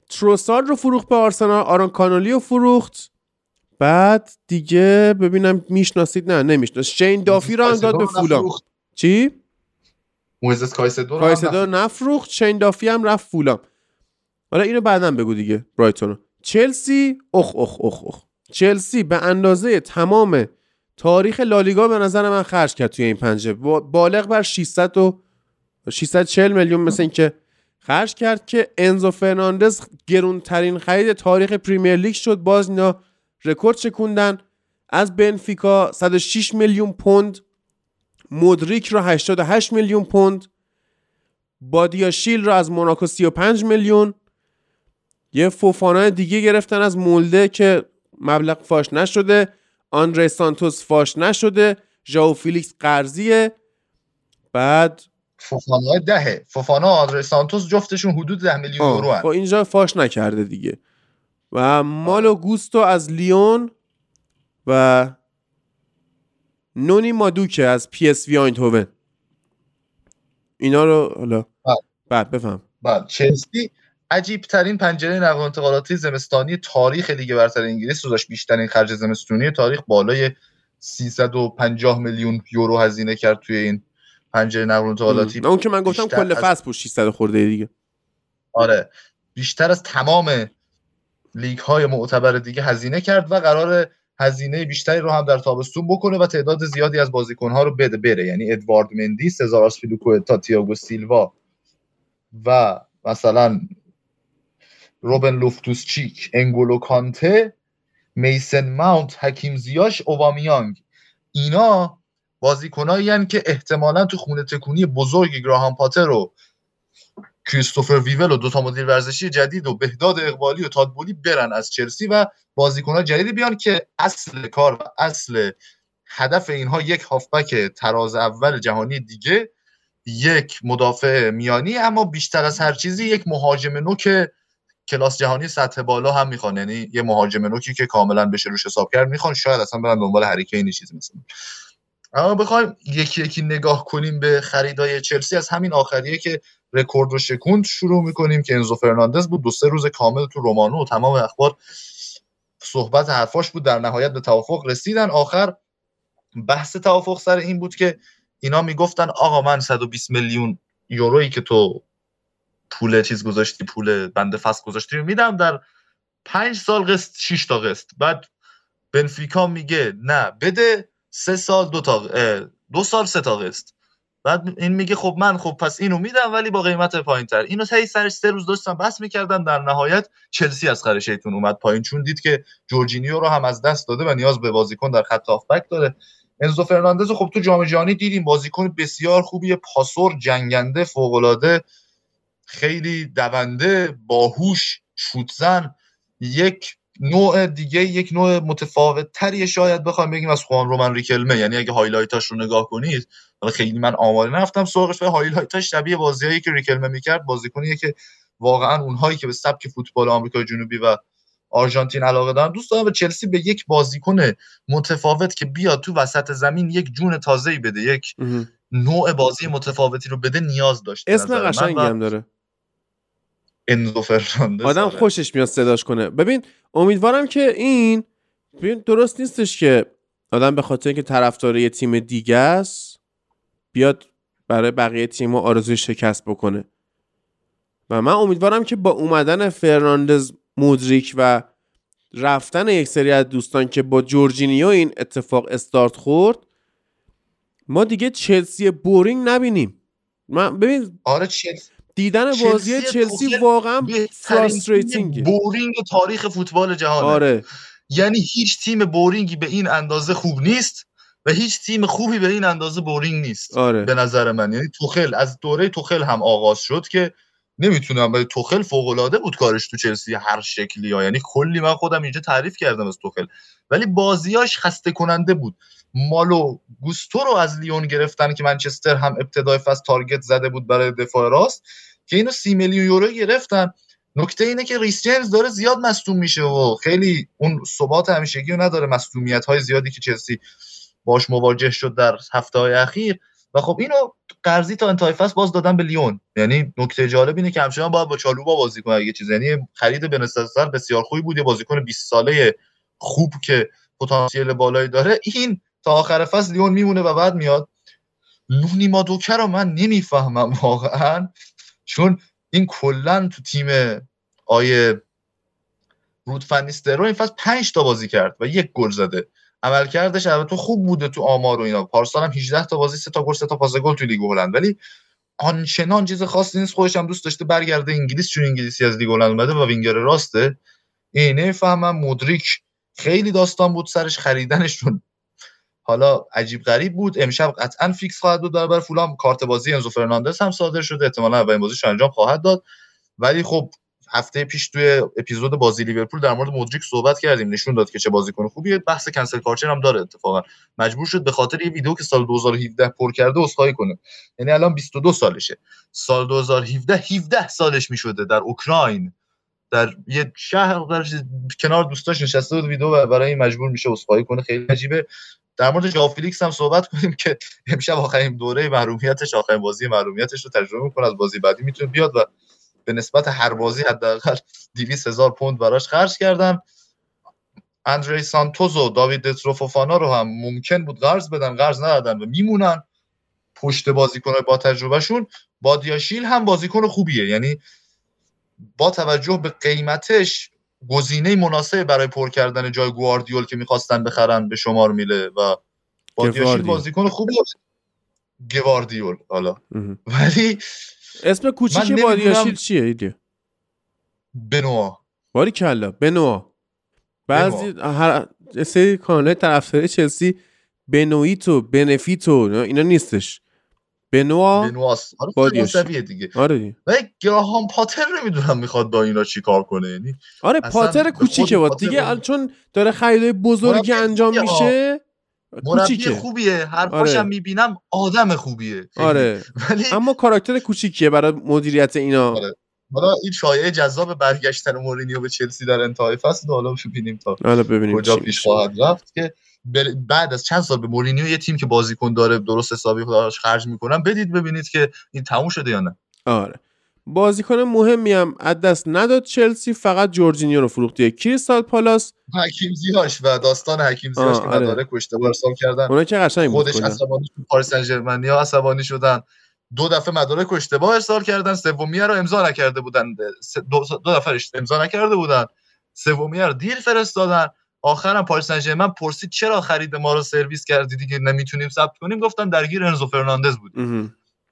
تروسار رو فروخت به آرسنال آران کانولی رو فروخت. بعد دیگه ببینم می‌شناسید نه نمیشناس شین دافی رو هم داد به فولام چی؟ موزس کایسدو رو کایسدو نفروخت. شین دافی هم رفت فولام. حالا اینو بعدا بگو دیگه برایتون چلسی اخ اخ اخ اخ. چلسی به اندازه تمام تاریخ لالیگا به نظر من خرج کرد توی این پنجه. بالغ بر 600 و 640 میلیون مثل اینکه خرج کرد که انزو فرناندز گرونترین خرید تاریخ پریمیر لیگ شد. باز اینا رکورد شکوندن. از بنفیکا 106 میلیون پوند مودریک رو 88 میلیون پوند بادیاشیل رو از موناکو 35 میلیون. یه فوفانا دیگه گرفتن از مولده که مبلغ فاش نشده آندره سانتوس فاش نشده ژائو فیلیکس قرضیه. بعد فوفانا دهه. فوفانا آندره سانتوس جفتشون حدود ده میلیون یورو خب اینجا فاش نکرده دیگه. و مالو گوستو از لیون و نونی مادوکه از پی اس وی آینتوون اینا رو حالا. بله. بعد بفهم. بعد چلسی عجیب ترین پنجره نقل انتقالاتی زمستانی تاریخ لیگ برتر انگلیس رو داشت. بیشترین خرج زمستونی تاریخ بالای 350 میلیون یورو هزینه کرد توی این پنجره نقل انتقالاتی اون که من گفتم کل فصل بود 600 خورده دیگه. آره. بیشتر از تمام لیگ های معتبر دیگه هزینه کرد و قرار هزینه بیشتری رو هم در تابستون بکنه و تعداد زیادی از بازیکن ها رو بده بره. یعنی ادوارد مندی سزار تا تییاگو سیلوا و مثلا روبن لوفتوس چیک انگولو کانته میسن ماونت حکیم زیاش اووامیانگ اینا بازیکنایی که احتمالا تو خونه تکونی بزرگ گراهام پاتر و کریستوفر ویول و دوتا مدیر ورزشی جدید و بهداد اقبالی و تادبولی برن از چلسی و بازیکنان جدیدی بیان که اصل کار و اصل هدف اینها یک هافبک تراز اول جهانی دیگه یک مدافع میانی اما بیشتر از هر چیزی یک مهاجم نوک کلاس جهانی سطح بالا هم می‌خوان. یعنی یه مهاجم نوکی که کاملا بشه روش حساب کرد می‌خوان. شاید اصلا برن دنبال هریکینی چیزی مثلا اما بخوایم یکی یکی نگاه کنیم به خریدای چلسی از همین آخریه که رکورد رو شکوند شروع می‌کنیم که انزو فرناندز بود. دو سه روز کامل تو رومانو و تمام اخبار صحبت حرفاش بود. در نهایت به توافق رسیدن. آخر بحث توافق سر این بود که اینا می‌گفتن آقا من 120 میلیون یورویی که تو پول چیز گذاشتی پول بند فسخ گذاشتی میدم در پنج سال قسط 6 تا قسط. بعد بنفیکا میگه نه بده. سه سال دو تا دو سال سه تا قسط بعد این میگه خب من خب پس اینو میدم ولی با قیمت پایین تر اینو تایی سرش سه روز داشتن بحث می‌کردم. در نهایت چلسی از خر شیطون اومد پایین چون دید که جورجینیو رو هم از دست داده و نیاز به بازیکن در خط هافبک داره. انزو فرناندز خب تو جام جهانی دیدیم. بازیکن بسیار خوبی پاسور جنگنده فوقالعاده خیلی دونده باهوش شوتزن یک نوع دیگه یک نوع متفاوت تری شاید بخوام بگیم از خوان رومن ریکلمه. یعنی اگه highlight اش رو نگاه کنید خیلی من آماده نرفتم سراغش و highlight اش شبیه بازیایی که ریکلمه می‌کرد بازیکنیه که واقعا اونهایی که به سبک فوتبال آمریکا جنوبی و آرژانتین علاقه دارن. دوست دارن به چلسی به یک بازیکن متفاوت که بیاد تو وسط زمین یک جون تازه‌ای بده یک نوع بازی متفاوتی رو بده نیاز داشته اسم قشنگی هم داره. انزو فرناندز. آدم آره. خوشش میاد صداش کنه. ببین امیدوارم که این ببین درست نیستش که آدم به خاطر اینکه طرفدار یه تیم دیگه است بیاد برای بقیه تیم آرزوی شکست بکنه. و من امیدوارم که با اومدن فرناندز مودریک و رفتن یک سری از دوستان که با جورجینیو این اتفاق استارت خورد ما دیگه چلسی boring نبینیم. من ببین آره چلسی دیدن بازی چلسی واقعا frustrating ه boring تاریخ فوتبال جهانه. آره. یعنی هیچ تیم boring ی به این اندازه خوب نیست و هیچ تیم خوبی به این اندازه boring نیست. آره. به نظر من. یعنی توخل از دوره توخل هم آغاز شد که نمی‌تونم ولی توخل فوق العاده بود کارش تو چلسی هر شکلی ها. یعنی کلی من خودم اینجا تعریف کردم از توخل. ولی بازیاش خسته کننده بود. مالو گوستو رو از لیون گرفتن که منچستر هم ابتدای فصل target زده بود برای دفاع راست که اینو سی میلیون یورو گرفتن. نکته اینه که ریس جیمز داره زیاد مصدوم میشه و خیلی اون ثبات همیشگی رو نداره مصدومیت های زیادی که چلسی باش مواجه شد در هفته های اخیر. و خب اینو قرضی تا انتهای فصل باز دادن به لیون. یعنی نکته جالب اینه که همچنان باید با چالوبا بازی کنه. اگه چیز یعنی خرید بنسل بسیار خوبی بود یه بازیکن 20 ساله خوب که پتانسیل بالایی داره. این تا آخر فصل لیون میمونه و بعد میاد. نونی مادوکه رو من نمی‌فهمم واقعا. چون این کلا تو تیم آیه رود فنیستر این فصل 5 تا بازی کرد و یک گل زده. عملکردش البته خوب بوده تو آمار و اینا. پارسال هم 18 تا بازی 3 تا گل 3 تا پاس گل تو لیگ هلند. ولی آنچنان چیز خاصی نیست خودش هم دوست داشته برگرده انگلیس چون انگلیسی از لیگ هلند اومده و وینگر راسته. این نمی‌فهمم. مودریک خیلی داستان بود سرش خریدنشون حالا عجیب غریب بود. امشب قطعا فیکس خواهد بود برای فولام کارت بازی انزو فرناندز هم صادر شده. احتمالاً اولین بازیش انجام خواهد داد. ولی خب هفته پیش توی اپیزود بازی لیورپول در مورد مودریک صحبت کردیم. نشون داد که چه بازیکن خوبیه. بحث cancel culture هم داره اتفاقا. مجبور شد به خاطر یه ویدیو که سال 2017 پر کرده عذرخواهی کنه. یعنی الان 22 سالشه. سال 2017 17 سالش می‌شده در اوکراین. در یه شهر در کنار دوستاش نشسته بود. ویدیو برای این مجبور میشه عذرخواهی کنه. خیلی عجیبه. در مورد ژائو فلیکس هم صحبت کنیم که امشب آخرین دوره محرومیتش آخرین بازی محرومیتش رو تجربه می‌کنه. از بازی بعدی می‌تونه بیاد و به نسبت هر بازی حداقل 200 هزار پوند براش خرج کردن. اندری سانتوز و داوید داترو فوفانا رو هم ممکن بود قرض بدن قرض ندادن و میمونن. پشت بازیکن با تجربهشون بادیاشیل هم بازیکن خوبیه. یعنی با توجه به قیمتش گزینه مناسب برای پر کردن جای گواردیول که می‌خواستن بخرن به شمار میله و بازیکن خوبیه گواردیول حالا. ولی اسم کوچیک بادیاشیل چیه ایدی؟ بنوا. باری کلا بنوا. بعضی هر سری کانال طرفداری چلسی بنویتو بنفیتو اینا نیستش. بنوا بنواس آره دیگه. آره و گراهام پاتر نمی‌دونم می‌خواد با اینا چیکار کنه یعنی آره پاتر کوچیکه بود دیگه چون داره خریدای بزرگی انجام میشه مربی خوبیه حرفاشم آره. می‌بینم آدم خوبیه. آره. ولی اما کاراکتر کوچیکیه برای مدیریت اینا. آره. حالا این شایعه جذاب برگشتن مورینیو به چلسی در انتهای فصل حالا ببینیم تا حالا ببینیم کجا پیش خواهد رفت که بعد از چند سال به مورینیو یه تیم که بازیکن داره درست حسابی خودش خرج می‌کنن بدید ببینید که این تموم شده یا نه. آره. بازیکن مهمی هم از دست نداد چلسی فقط جورجینیو رو فروخته. کریستال پالاس. حکیم زیاش و داستان حکیم زیاش که آره. مدارک کشته ارسال کردن. اونا که قشنگ خودش عصبانی شد پاریس سن ژرمنی ها عصبانی شدن. دو دفعه مدارک اشتباه ارسال کردن سومیه رو امضا نکرده بودن. دو, دو دفعه امضا نکرده بودن. سومیه رو دیر فرستادن. آخرم پاریس سن ژرمن پرسید چرا خرید ما رو سرویس کردی دیگه نمی‌تونیم ثبت کنیم؟ گفتن درگیر انزو فرناندز بود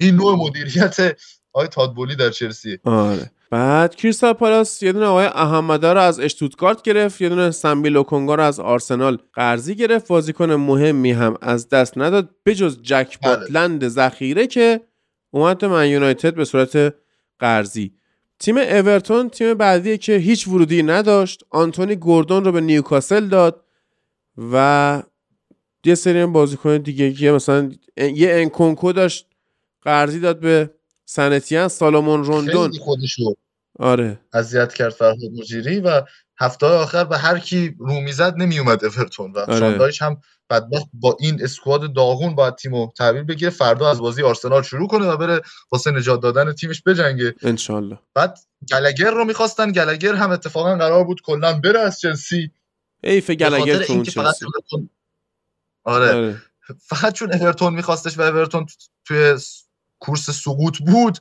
این نوع مدیریت آقای تاد بولی در چلسی آره. بعد کریستال پالاس یه دونه آقای آهامادا رو از اشتوتگارت گرفت یه دونه سمبی لوکونگا رو از آرسنال قرضی گرفت. بازیکن مهمی هم از دست نداد بجز جک باتلند ذخیره که اومد من یونایتد به صورت قرضی. تیم اورتون تیم بعدیه که هیچ ورودی نداشت آنتونی گوردون رو به نیوکاسل داد و یه سری بازیکن دیگه که مثلا یه انکونکو داشت قرضی داد به سنتیان سالمون روندون خودشو آره اذیت کرد فرهاد مجیری و هفته آخر به هر کی رو می‌زد نمیومد اورتون و آره. هم بدبخت با این اسکواد داغون باید تیمو تحویل بگیره فردا از بازی آرسنال شروع کنه و بره واسه نجات دادن تیمش بجنگه انشالله بعد گلگر رو می‌خواستن گلگر هم اتفاقا قرار بود کلا بره از چلسی حیف گلگر تو چلسی آره آره. فقط چون اورتون میخواستش و اورتون توی کورس سقوط بود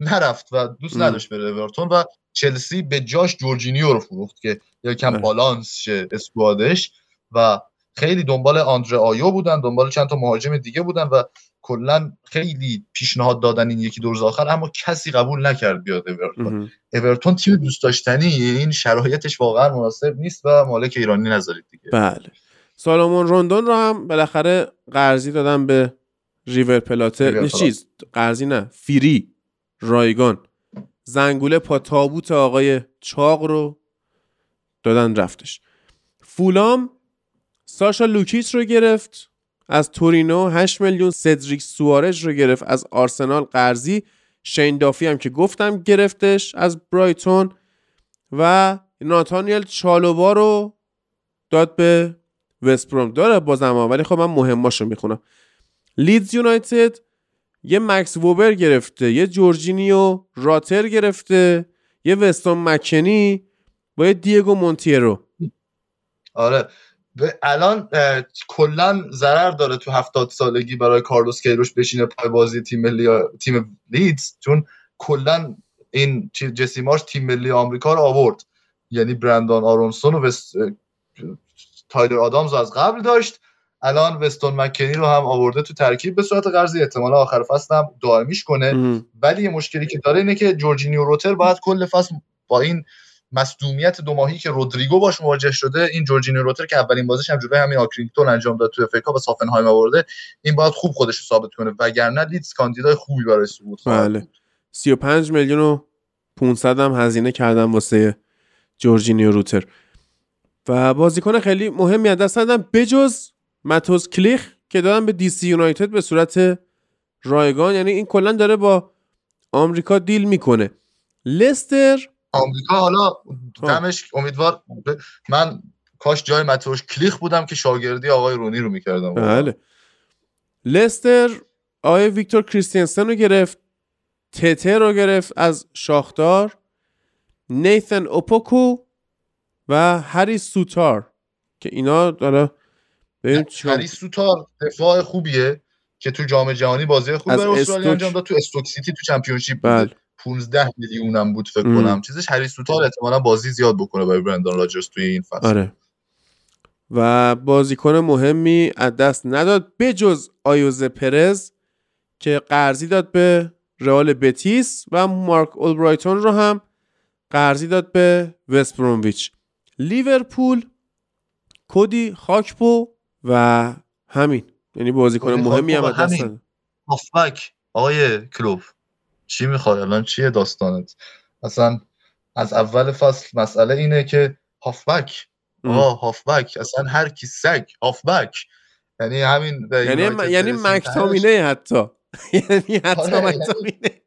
نرفت و دوست. نداشت بره اورتون و چلسی به جاش جورجینیو رو فروخت که یکم. بالانس شه squad ش و خیلی دنبال آندره آیو بودن دنبال چند تا مهاجم دیگه بودن و کلا خیلی پیشنهاد دادن این یکی دو روز آخر اما کسی قبول نکرد بیاد اورتون. اورتون تیم دوست داشتنی این شرایطش واقعا مناسب نیست و مالک ایرانی نذارید دیگه. بله. سالمون روندون رو هم بالاخره قرضی دادن به ریور پلاته. ریور نه پلاته. چیز قرضی نه فیری رایگان. زنگوله پا تابوت آقای چاق رو دادن رفتش. فولام ساشا لوکیچ رو گرفت. از تورینو 8 میلیون سدریک سوارس رو گرفت. از آرسنال قرضی. شین دافی هم که گفتم گرفتش از برایتون. و ناتانیل چالوبا رو داد به وستبروم داره بازم ولی خب من مهماشو می‌خونم. لیدز یونایتد. یه مکس ووبر گرفته یه جورجینیو راتر گرفته یه وستون مکنی با یه دیگو مونتیرو. آره. الان کلا ضرر داره تو هفتاد سالگی برای کارلوس کیروش بشینه پای بازی تیم ملی تیم لیدز چون کلا این چیز جسی مارش تیم ملی آمریکا رو آورد. یعنی برندان آرونسون و وست... تایلر آدامز رو از قبل داشت. الان وستون مکنی رو هم آورده تو ترکیب به صورت قرضی. احتمالا آخر فصل هم دائمیش کنه. ولی یه مشکلی که داره اینه که جورجینیو روتر باید کل فصل با این مصدومیت دو ماهی که رودریگو باش مواجه شده این جورجینیو روتر که اولین بازیش هم جلوی همین آکرینگتون انجام داد تو FA Cup و از هوفنهایم آورده این باید خوب خودش رو ثابت کنه. وگرنه لیدز کاندیدای خوبی برای سقوط بله. بود. 35 میلیون و 500 هم هزینه کردن واسه جورجینیو روتر. و بازیکن خیلی مهمی از دست دادن بجز ماتئوش کلیخ که دادن به دی سی یونایتد به صورت رایگان. یعنی این کلا داره با آمریکا دیل می‌کنه. لستر آمریکا حالا دمش امیدوار من کاش جای متروش کلیخ بودم که شاگردی آقای رونی رو می‌کردم. بله. لستر آقای ویکتور کریستینسن رو گرفت تته رو گرفت از شاختار نیثن اوپوکو و هری سوتار که اینا داره ببینیم هری سوتار دفاع خوبیه که تو جام جهانی بازی خوبی از برای استرالیا استوک. انجام داد. تو استوک سیتی تو چمپیونشیپ بله. 15 میلیون هم بود فکر ام. کنم. چیزش هری سوتار احتمالاً بازی زیاد بکنه برای برندان راجرز توی این فصل. آره. و بازیکن مهمی از دست نداد بجز آیوزه پرز که قرضی داد به رئال بتیس و مارک اولبرایتون رو هم قرضی داد به وست برومویچ. لیورپول کودی خاکپو و همین. یعنی بازیکن مهمی هم از دست. نداد. هافبک آقای کلوب. چی می‌خوای؟ الان چیه داستانت؟ اصلا از اول فصل مسئله اینه که هافبک. آه هافبک. اصلا هر کی سگ هافبک. یعنی همین یعنی یونایتد یعنی مکتامینه حتی. یعنی حتی آره، مکتامینه.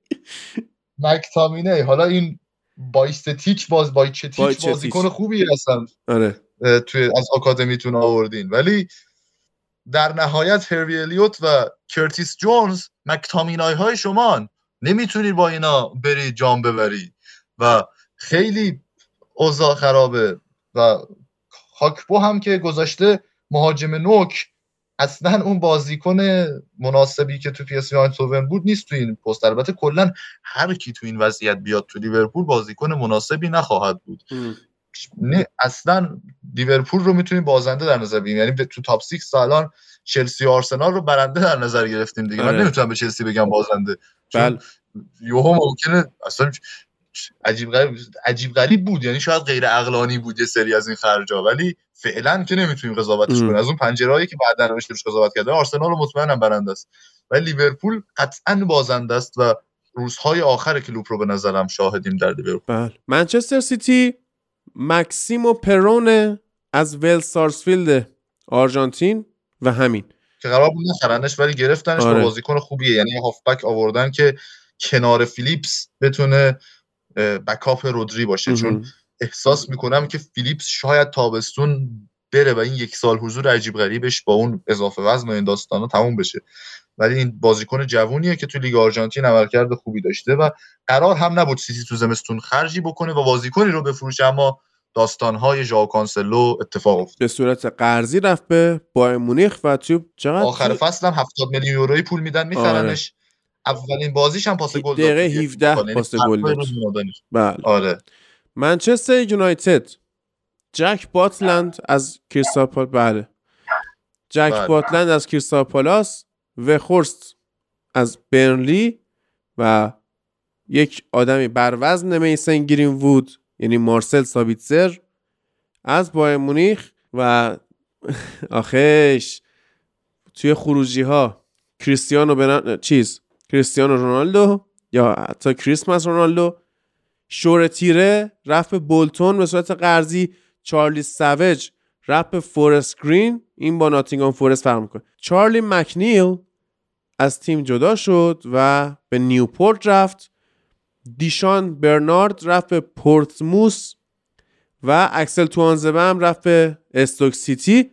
مکتامینه. حالا این بایستتیچ باز بایچتیچ بایچتیچ. بازیکن خوبی هستن آره. توی از آکادمیتون آوردین. ولی در نهایت هروی الیوت و کرتیس جونز مکتامینای های شما نمی‌تونید با اینا بری جام ببری. و خیلی اوضاع خرابه. و هاکپو هم که گذاشته مهاجم نوک اصلا اون بازیکن مناسبی که تو پی اس بود نیست تو این پست. البته کلا هر کی تو این وضعیت بیاد تو لیورپول بازیکن مناسبی نخواهد بود. نه اصلا لیورپول رو می‌تونیم بازنده در نظر بگیریم یعنی تو تاپ 6 الان چلسی و آرسنال رو برنده در نظر گرفتیم دیگه. آره. من نمی‌تونم به چلسی بگم بازنده. بله. یوهو ممکنه اصلا عجیب غریب عجیب غریب بود. یعنی شاید غیر عقلانی بود یه سری از این خرجا. ولی فعلا که نمی‌تونیم قضاوتش. کنیم. از اون پنجرهایی که بعدا روش روش قضاوت کرده آرسنال مطمئنم برنده است. ولی لیورپول قطعا بازنده است و روزهای آخر کلوب رو به نظرم شاهدیم در لیورپول. بله. منچستر سیتی مکسیمو پرونه از ولز سارسفیلد آرژانتین و همین. که قرار بود نخرنش ولی گرفتنش آره. با بازیکن خوبیه. یعنی هافبک آوردن که کنار فیلیپس بتونه backup رودری باشه. چون احساس می‌کنم که فیلیپس شاید تابستون بره و این یک سال حضور عجیب غریبش با اون اضافه وزن و این داستانا تموم بشه. ولی این بازیکن جوونیه که تو لیگ آرژانتین عملکرد خوبی داشته و قرار هم نبود سیتی تو زمستون خرجی بکنه و بازیکنی رو بفروشه اما داستانهای ژائو کانسلو اتفاق افتاد. به صورت قرضی رفت به بایرن مونیخ و تو چقدر؟ آخر فصل هم 70 میلیون یورویی پول میدن میخرنش. آره. اولین بازیش هم پاس گل دقیقه 17 پاس گل داد. بله. آره. منچستر یونایتد. جک باتلند از کریستال بله. جک بله. باتلند از کریستال پالاس. و خورست از برنلی و یک آدمی بر وزن میسن گرین وود یعنی مارسل سابیتزر از بایر مونیخ و آخش توی خروجی ها کریستیانو بنا... چیز کریستیانو رونالدو یا حتی کریسمس رونالدو شور تیره رفت بولتون به صورت قرضی چارلی سویج به فورست گرین این با ناتینگام فورست فرق می‌کنه. چارلی مکنیل از تیم جدا شد و به نیوپورت رفت. دیشان برنارد رفت به پورتسموث و اکسل توانزبه هم رفت به استوک سیتی.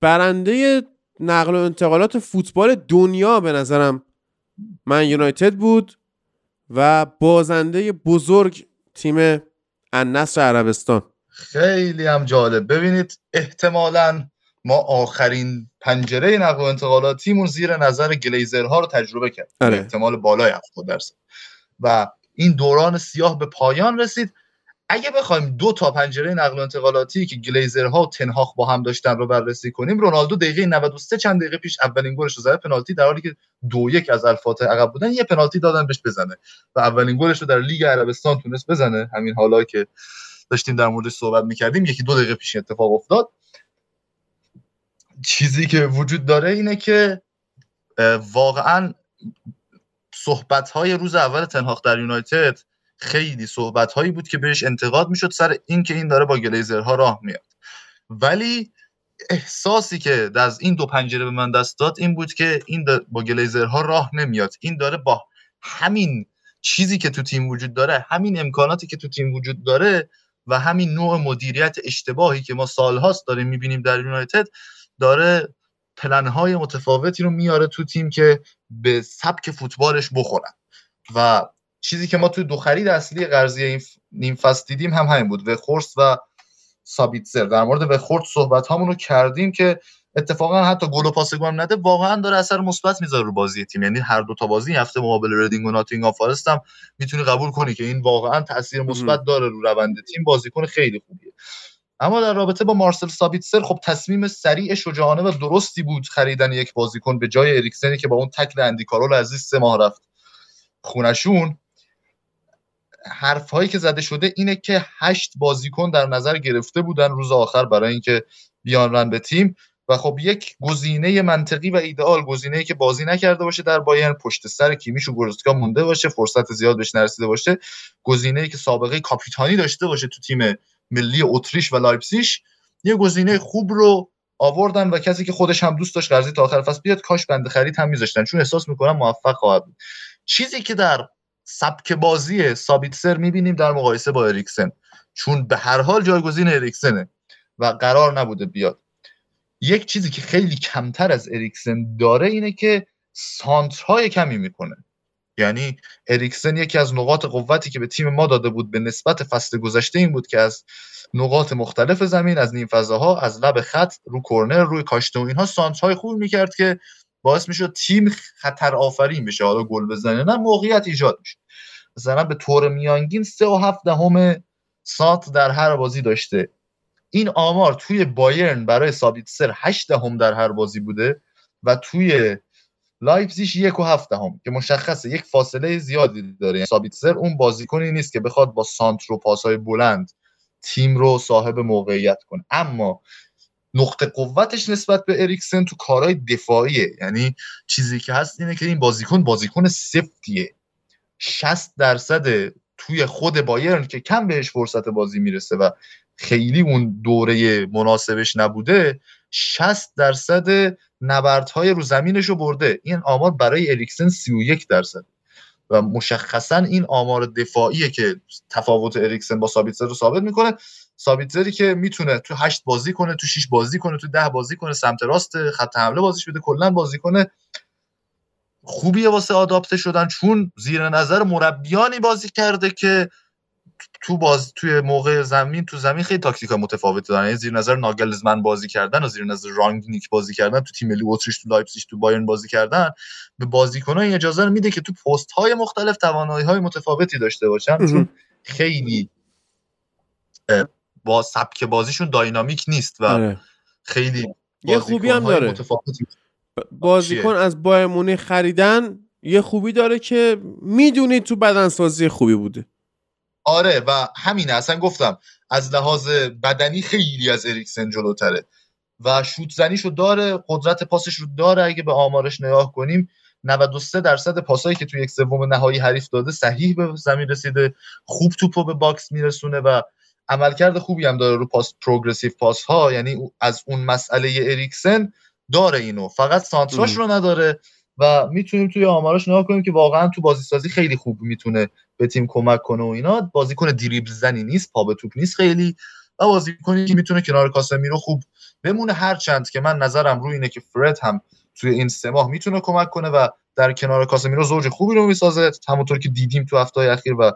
برنده نقل و انتقالات فوتبال دنیا به نظرم من یونایتد بود و بازنده بزرگ تیم النصر عربستان. خیلی هم جالب. ببینید احتمالا ما آخرین پنجره نقل و انتقالاتیمون زیر نظر گلیزرها رو تجربه کرد. اره. احتمال بالای 70 درصد. و این دوران سیاه به پایان رسید. اگه بخوایم دو تا پنجره نقل و انتقالاتی که گلیزرها و تنهاخ با هم داشتن رو بررسی کنیم رونالدو دقیقه 93 چند دقیقه پیش اولین گلش رو زد. پنالتی در حالی که دو یک از الفاتح عقب بودن یه پنالتی دادن بهش بزنه. و اولین گلش رو در لیگ عربستان تونست بزنه. همین حالا که داشتیم در موردش صحبت می‌کردیم یکی دو دقیقه پیش اتفاق افتاد. چیزی که وجود داره اینه که واقعا صحبت های روز اول تنهاق در یونایتد خیلی صحبت هایی بود که بهش انتقاد می‌شد سر اینکه این داره با گلیزرها راه میاد. ولی احساسی که از این دو پنجره به من دست داد این بود که این با گلیزرها راه نمیاد. این داره با همین چیزی که تو تیم وجود داره همین امکاناتی که تو تیم وجود داره و همین نوع مدیریت اشتباهی که ما سالهاست داریم می‌بینیم در یونایتد داره پلنهای متفاوتی رو میاره تو تیم که به سبک فوتبالش بخورن. و چیزی که ما تو دو خرید اصلی قرضی این نیم فصل دیدیم هم همین بود. و خورس و سابیتزر. در مورد و خورس صحبت هامون رو کردیم که اتفاقا حتی گل و پاس گل نده واقعا داره اثر مثبت می‌ذاره رو بازی. تیم یعنی هر دو تا بازی هفته مقابل ردینگ و ناتینگ فارست هم می‌تونی قبول کنی که این واقعا تاثیر مثبت داره رو روند تیم. بازیکن خیلی خوبیه. اما در رابطه با مارسل سابیتسر خب تصمیم سریع شجاعانه و درستی بود خریدن یک بازیکن به جای اریکسنی که با اون تکل اندی کارول عزیز سه ماه رفت خونشون. حرف هایی که زده شده اینه که هشت بازیکن در نظر گرفته بودن روز آخر برای اینکه بیان رن به تیم. و خب یک گزینه منطقی و ایدئال گزینه‌ای که بازی نکرده باشه در بایرن پشت سر کیمیش و گورسکا مونده باشه فرصت زیاد بهش نرسیده باشه. گزینه‌ای که سابقه کاپیتانی داشته باشه تو تیم ملی اتریش و لایپزیش یه گزینه خوب رو آوردن و کسی که خودش هم دوست داشت قرضی تا آخر فصل بیاد کاش بند خرید هم میذاشتن. چون احساس می‌کنم موفق خواهد بود. چیزی که در سبک بازی سابیتسر می‌بینیم در مقایسه با اریکسن. چون به هر حال جایگزین اریکسنه و قرار نبوده بیاد. یک چیزی که خیلی کمتر از اریکسن داره اینه که سانترهای کمی می‌کنه. یعنی اریکسن یکی از نقاط قوتی که به تیم ما داده بود به نسبت فصل گذشته این بود که از نقاط مختلف زمین از نیم فضاها از لب خط رو کرنر روی کاشته و اینها سانترهای خوب می‌کرد که باعث می‌شد تیم خطر آفرین بشه. حالا گل بزنه نه موقعیت ایجاد میشه مثلا به طور میانگین سه و هفت دهم سانت در هر بازی داشته. این آمار توی بایرن برای سر هشت دهم در هر بازی بوده و توی لایپزیش یک و هفت دهم که مشخصه یک فاصله زیادی داره. یعنی سر اون بازیکنی نیست که بخواد با سانتر و پاسهای بلند تیم رو صاحب موقعیت کنه. اما نقطه قوتش نسبت به اریکسن تو کارهای دفاعیه. یعنی چیزی که هست اینه که این بازیکن بازیکن سفتیه. 60 درصد توی خود بایرن که کم بهش فرصت بازی می‌رسه و خیلی اون دوره مناسبش نبوده 60 درصد نبردهای رو زمینش رو برده. این آمار برای اریکسن 31 درصد. و مشخصا این آمار دفاعیه که تفاوت اریکسن با سابیتزر رو ثابت می‌کنه. سابیتزری که می‌تونه تو هشت بازی کنه تو 6 بازی کنه تو ده بازی کنه سمت راست خط حمله بازیش بده کلا بازی کنه. خوبیه واسه آداپته شدن چون زیر نظر مربیانی بازی کرده که تو باز توی موقع زمین تو زمین خیلی تاکتیکا متفاوت دارن. یعنی زیر نظر ناگلزمن بازی کردن و زیر نظر رانگنیک بازی کردن تو تیم ملی اتریش تو لایپزیگ تو بایرن بازی کردن به بازیکنان این اجازه رو میده که تو پست های مختلف توانایی های متفاوتی داشته باشن. چون خیلی با سبک بازیشون dynamic نیست و آره. خیلی یه خوبی هم داره. متفاوتی. بازیکن از بایرن مونیخ خریدن یه خوبی داره که می‌دونی تو بدنسازی خوبی بوده. آره و همینه. اصلا گفتم از لحاظ بدنی خیلی از اریکسن جلوتره. و شوت زنیشو داره قدرت پاسش رو داره. اگه به آمارش نگاه کنیم 93 درصد پاسایی که توی یک سوم نهایی حریف داده صحیح به زمین رسیده. خوب توپو به box میرسونه و عملکرد خوبی هم داره رو پاس progressive pass ها یعنی از اون مسئله اریکسن داره اینو. فقط سانتراش. رو نداره و می‌تونیم توی آمارش نگاه کنیم که واقعا تو بازی سازی خیلی خوب می‌تونه به تیم کمک کنه و اینا. بازیکن دریبل زنی نیست پا به توپ نیست خیلی. و بازیکنی که می‌تونه کنار کاسمیرو خوب بمونه هر چند که من نظرم روی اینه که فرد هم توی این سه ماه می‌تونه کمک کنه و در کنار کاسمیرو زوج خوبی رو می‌سازه. همونطور که دیدیم تو هفته اخیر و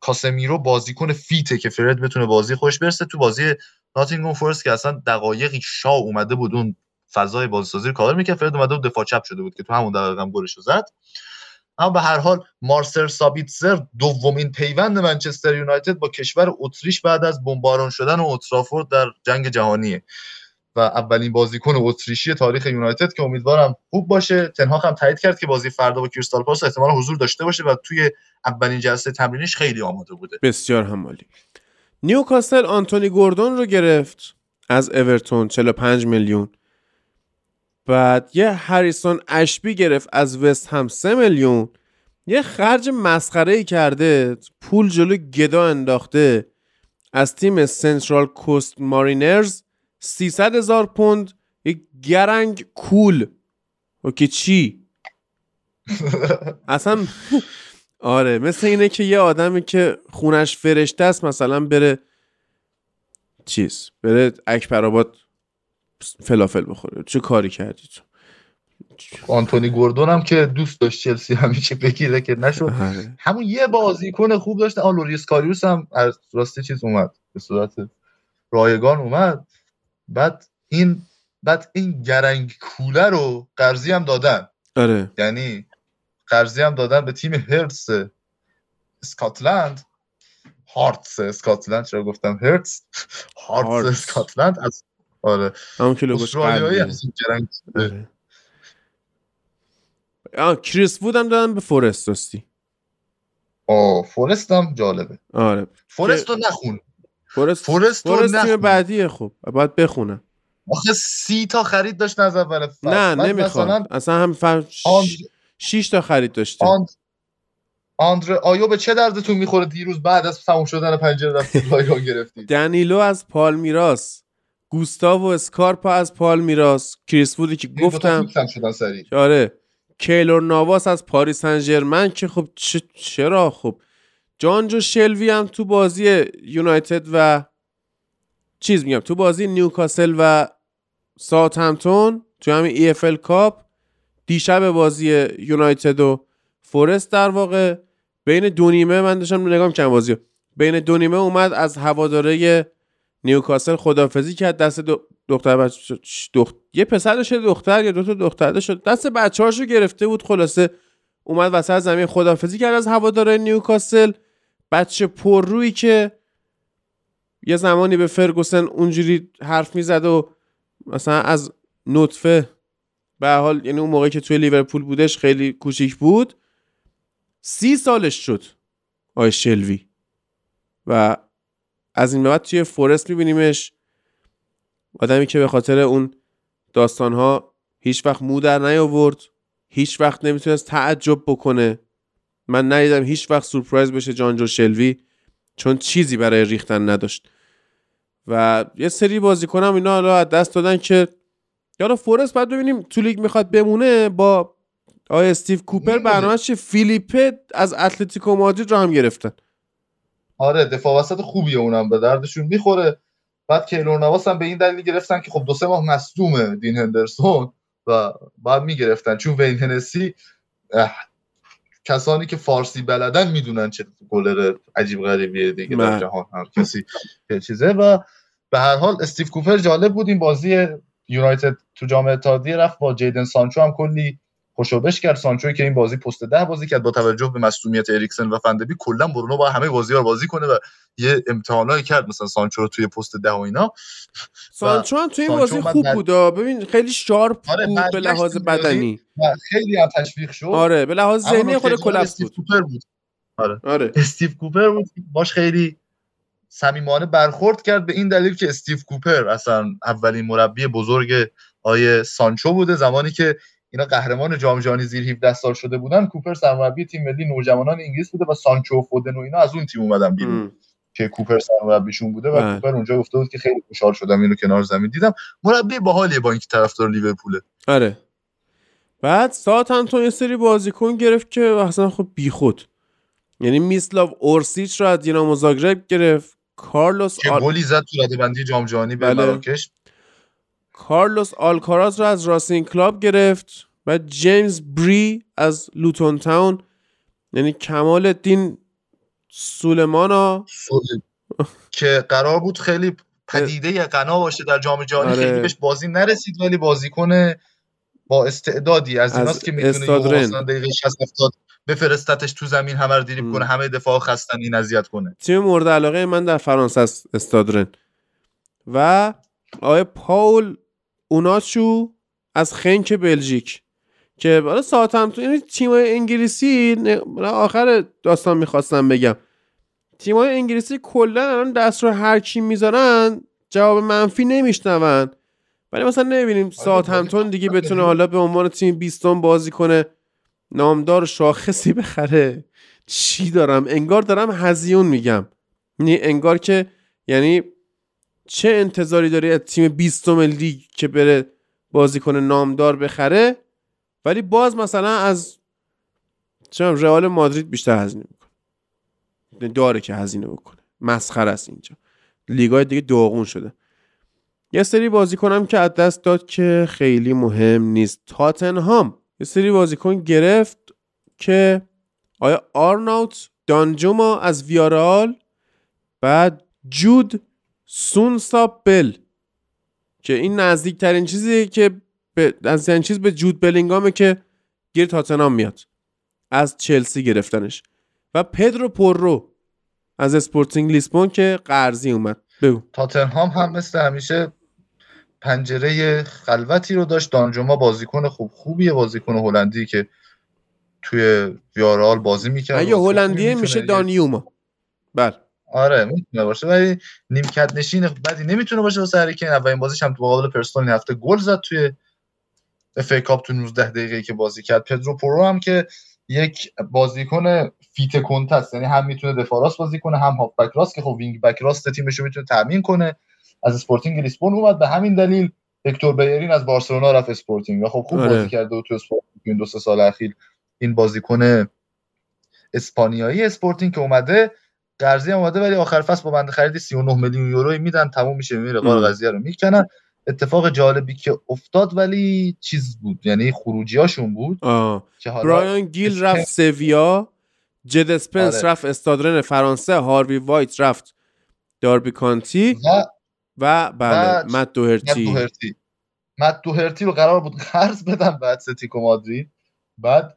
کاسمیرو بازیکن فیته که فرد بتونه بازی خوش برسه. تو بازی ناتینگهام فورست که اصلا دقایقی شا اومده بود اون فضای بازیسازی رو کاور می‌کرد. فرد اومده بود دفاع چپ شده بود که تو همون دقیقه هم گلش زد. اما به هر حال مارسل سابیتزر دومین پیوند منچستر یونایتد با کشور اتریش بعد از بمباران شدن اوترافورد در جنگ جهانیه. و اولین بازیکن اتریشی تاریخ یونایتد که امیدوارم خوب باشه. تنهاخ هم تایید کرد که بازی فردا با کریستال پالاس احتمال حضور داشته باشه و توی اولین جلسه تمرینش خیلی آماده بوده. بسیار همالی. نیوکاسل آنتونی گوردون رو گرفت. از اورتون 45 میلیون. بعد یه هریسون اشبی گرفت از وست هم 3 میلیون. یه خرج مسخره ای کرده پول جلو گدا انداخته. از تیم سنترال کوست مارینرز 300 هزار پوند یک گرنگ کول. اوکی چی؟ اصلا آره مثل اینه که یه آدمی که خونش فرشته است مثلا بره چیز بره اکبر آباد فلافل بخوره. چه کاری کردی تو؟ آنتونی گوردون هم که دوست داشت چلسی همیشه بگیره که نشد. آره. همون یه بازیکن خوب داشته آن لوریس کاریوس هم از راستی چیز اومد. به صورت رایگان اومد. بعد این بعد این گرنگ کوول رو قرضی هم دادن. آره. یعنی قرضی هم دادن به تیم هرتس اسکاتلند. هارتس اسکاتلند چرا گفتم هرتس هارتس. اسکاتلند از آره. همون که لوگوش آره. آه کریس وود هم دادن به فورست راستی. آه فورست هم جالبه. آره. فورست رو نخون. فورست فورست فورست نخون. بعدیه خب. باید بخونم آخه سی تا خرید داشت از اول نه نمی‌خواد مثلا اصلا هم فهم آندر- شیش تا خرید داشته. آند... آندره آیو به چه دردتون می‌خوره دیروز بعد از تموم شدن پنجره رفتید رایگان گرفتید دنیلو از پالمیراس. گوستاو و اسکارپا از پالمیراس کریس وودی که گفتم. آره. کیلور نواس از پاریس سن که خب چ- چرا خب؟ جانجو شلوی هم تو بازی یونایتد و چیز میگم تو بازی نیوکاسل و ساوتهمپتون تو همین EFL Cup دیشب بازی یونایتد و فورست در واقع بین دو نیمه من داشتم نگاه می‌کردم بازی. بین دو نیمه اومد از هواداره نیوکاسل خدافزی کرد دست دو دختر بچه دخت... یه پسر داشت یه دختر یا دو تا دختر داشت. دست بچه‌هاشو گرفته بود خلاصه اومد وسط زمین خدافزی کرد از هواداره نیوکاسل. بچه پررویی که یه زمانی به فرگوسن اونجوری حرف می‌زد و مثلا از نطفه به حال یعنی اون موقعی که توی لیورپول بودش خیلی کوچیک بود سی سالش شد آی شلوی. و از این به بعد توی فورست میبینیمش آدمی که به خاطر اون داستانها هیچ وقت مو در نیاورد هیچ وقت نمی‌تونست تعجب بکنه. من ندیدم هیچ وقت سورپرایز بشه جانجو شلوی چون چیزی برای ریختن نداشت. و یه سری بازیکنم اینا حالا از دست دادن که حالا فورست باید ببینیم تو لیگ می‌خواد بمونه با آقای استیو کوپر نمی‌دونم. برنامه چه فیلیپه از اتلتیکو مادرید رو هم گرفتن. آره دفاع وسط خوبیه اونم به دردشون می‌خوره. بعد کیلور نواس هم به این دلیل گرفتن که خب دو سه ماه مصدومه دین هندرسون و بعد می‌گرفتن. چون وین هنسی کسانی که فارسی بلدن می‌دونن چه گلر عجیب غریبیه دیگه بله. در جهان هر کسی چیزه. و به هر حال استیو کوپر جالب بود این بازی یونایتد تو جام اتحادیه رفت با جیدن سانچو هم کلی خوشوبش کرد سانچوی که این بازی پست ده بازی کرد با توجه به مصونیت اریکسن و فندبی کلا برونو با همه بازی رو بازی کنه و یه امتحانایی کرد مثلا سانچو رو توی پست ده و اینا. سانچو هم تو این سانچو بازی خوب بود آه. ببین خیلی sharp آره، بود به لحاظ. بدنی. و خیلی هم تشویق شد. آره به لحاظ ذهنی خود استیو بود. بود. آره. استیو کوپر بود باش خیلی صمیمانه برخورد کرد به این دلیل که استیو کوپر اصلا اولین مربی بزرگ آیه سانچو بوده زمانی که اینا قهرمان جام جهانی زیر 17 سال شده بودن. کوپر سرمربی تیم ملی نوجوانان انگلیس بوده و سانچو و فودن و اینا از اون تیم اومدن بیرون. که کوپر سرمربیشون بوده و. کوپر اونجا گفته بود که خیلی خوشحال شدم اینو کنار زمین دیدم. مربی باحالیه با اینکه طرفدار لیورپوله. آره. بعد تو یه سری بازیکن گرفت که اصلا خب بیخود. یعنی میسلاو اورسیچ رو از دینامو زاگرب گرفت. کارلوس که آل... گلی زد تو ردبندی جام جهانی به بله. مراکش. کارلوس آلکاراز رو از راسین کلاب گرفت و جیمز بری از لوتون تاون یعنی کمال الدین سولمان ها سولی. که قرار بود خیلی پدیده غنا باشه در جام جهانی آره. خیلی بهش بازی نرسید ولی بازیکن با استعدادی از از ایناست که می‌تونه دقیقه 60 70 بفرستتش تو زمین همه رو دریبل م. کنه همه دفاع خستن این اذیت کنه تیم مورد علاقه من در فرانسه است استادرن و آقای پاول اوناچو از خنک بلژیک که حالا ساعت هم تو این تیم انگلیسی آخر داستان می‌خواستم بگم. تیم های انگلیسی کلا الان دست رو هر کی می‌ذارن جواب منفی نمیشنون. ولی مثلا نمی‌بینیم ساعت همتون دیگه بتونه حالا به عنوان تیم بیستون بازی کنه نامدار شاخصی بخره. چی دارم؟ انگار دارم هزیون میگم. یعنی انگار که یعنی چه انتظاری داری از تیم بیستم لیگ که بره بازیکن نامدار بخره؟ ولی باز مثلا از چه رئال مادرید بیشتر هزینه می‌کنه. داره که هزینه بکنه. مسخره است اینجا. لیگای دیگه داغون شده. یه سری بازیکنم که از دست داد که خیلی مهم نیست. تاتنهام. یه سری بازیکن گرفت که آیا آرناوت دانجوما از ویارال بعد جود سونساپ بل که این نزدیکترین چیزی که به نزدیکترین چیز به جود بلینگامه که گیر تاتنهام میاد. از چلسی گرفتنش. و پدرو پورو از اسپورتینگ لیسبون که قرضی اومد. بگو. تاتنهام هم مثل همیشه پنجره خلوتی رو داشت. دانجوما بازیکن خوب خوبیه بازیکن هلندی که توی ویارال بازی می‌کرد. اگه هلندیه میشه دانیوما. بله. آره می‌تونه باشه. ولی نیمکت نشین بدی نمی‌تونه باشه واسه هری کین. اولین بازیش هم تو مقابل پرستون این هفته گل زد توی FA Cup تو 19 دقیقه که بازی کرد. پدرو پورو هم که یک بازیکن fit کنته است. یعنی هم می‌تونه دفاع راست بازی کنه هم هاف بک راست که خب wing back راست تیمش رو می‌تونه تامین کنه. از اسپورتینگ لیسبون اومد. به همین دلیل هکتور بیرین از بارسلونا رفت اسپورتینگ. و خب خوب آره. بازی کرده و تو اسپورتینگ این دو سه سال اخیر این بازیکن اسپانیایی اسپورتینگ که اومده قرضی اومده ولی آخر فصل با بند خریدی 39 میلیون یورو میدن تموم میشه میره قار. قضیه رو می‌کنن اتفاق جالبی که افتاد ولی چیز بود یعنی خروجی هاشون بود آه. که حالا برایان گیل رفت سویا جد اسپنس آره. رفت استاد رن فرانسه هاروی وایت رفت داربی کانتی و و بله و مت مت دوهرتی مت دوهرتی رو قرار بود قرض بدن بدن اتلتیکو مادرید بعد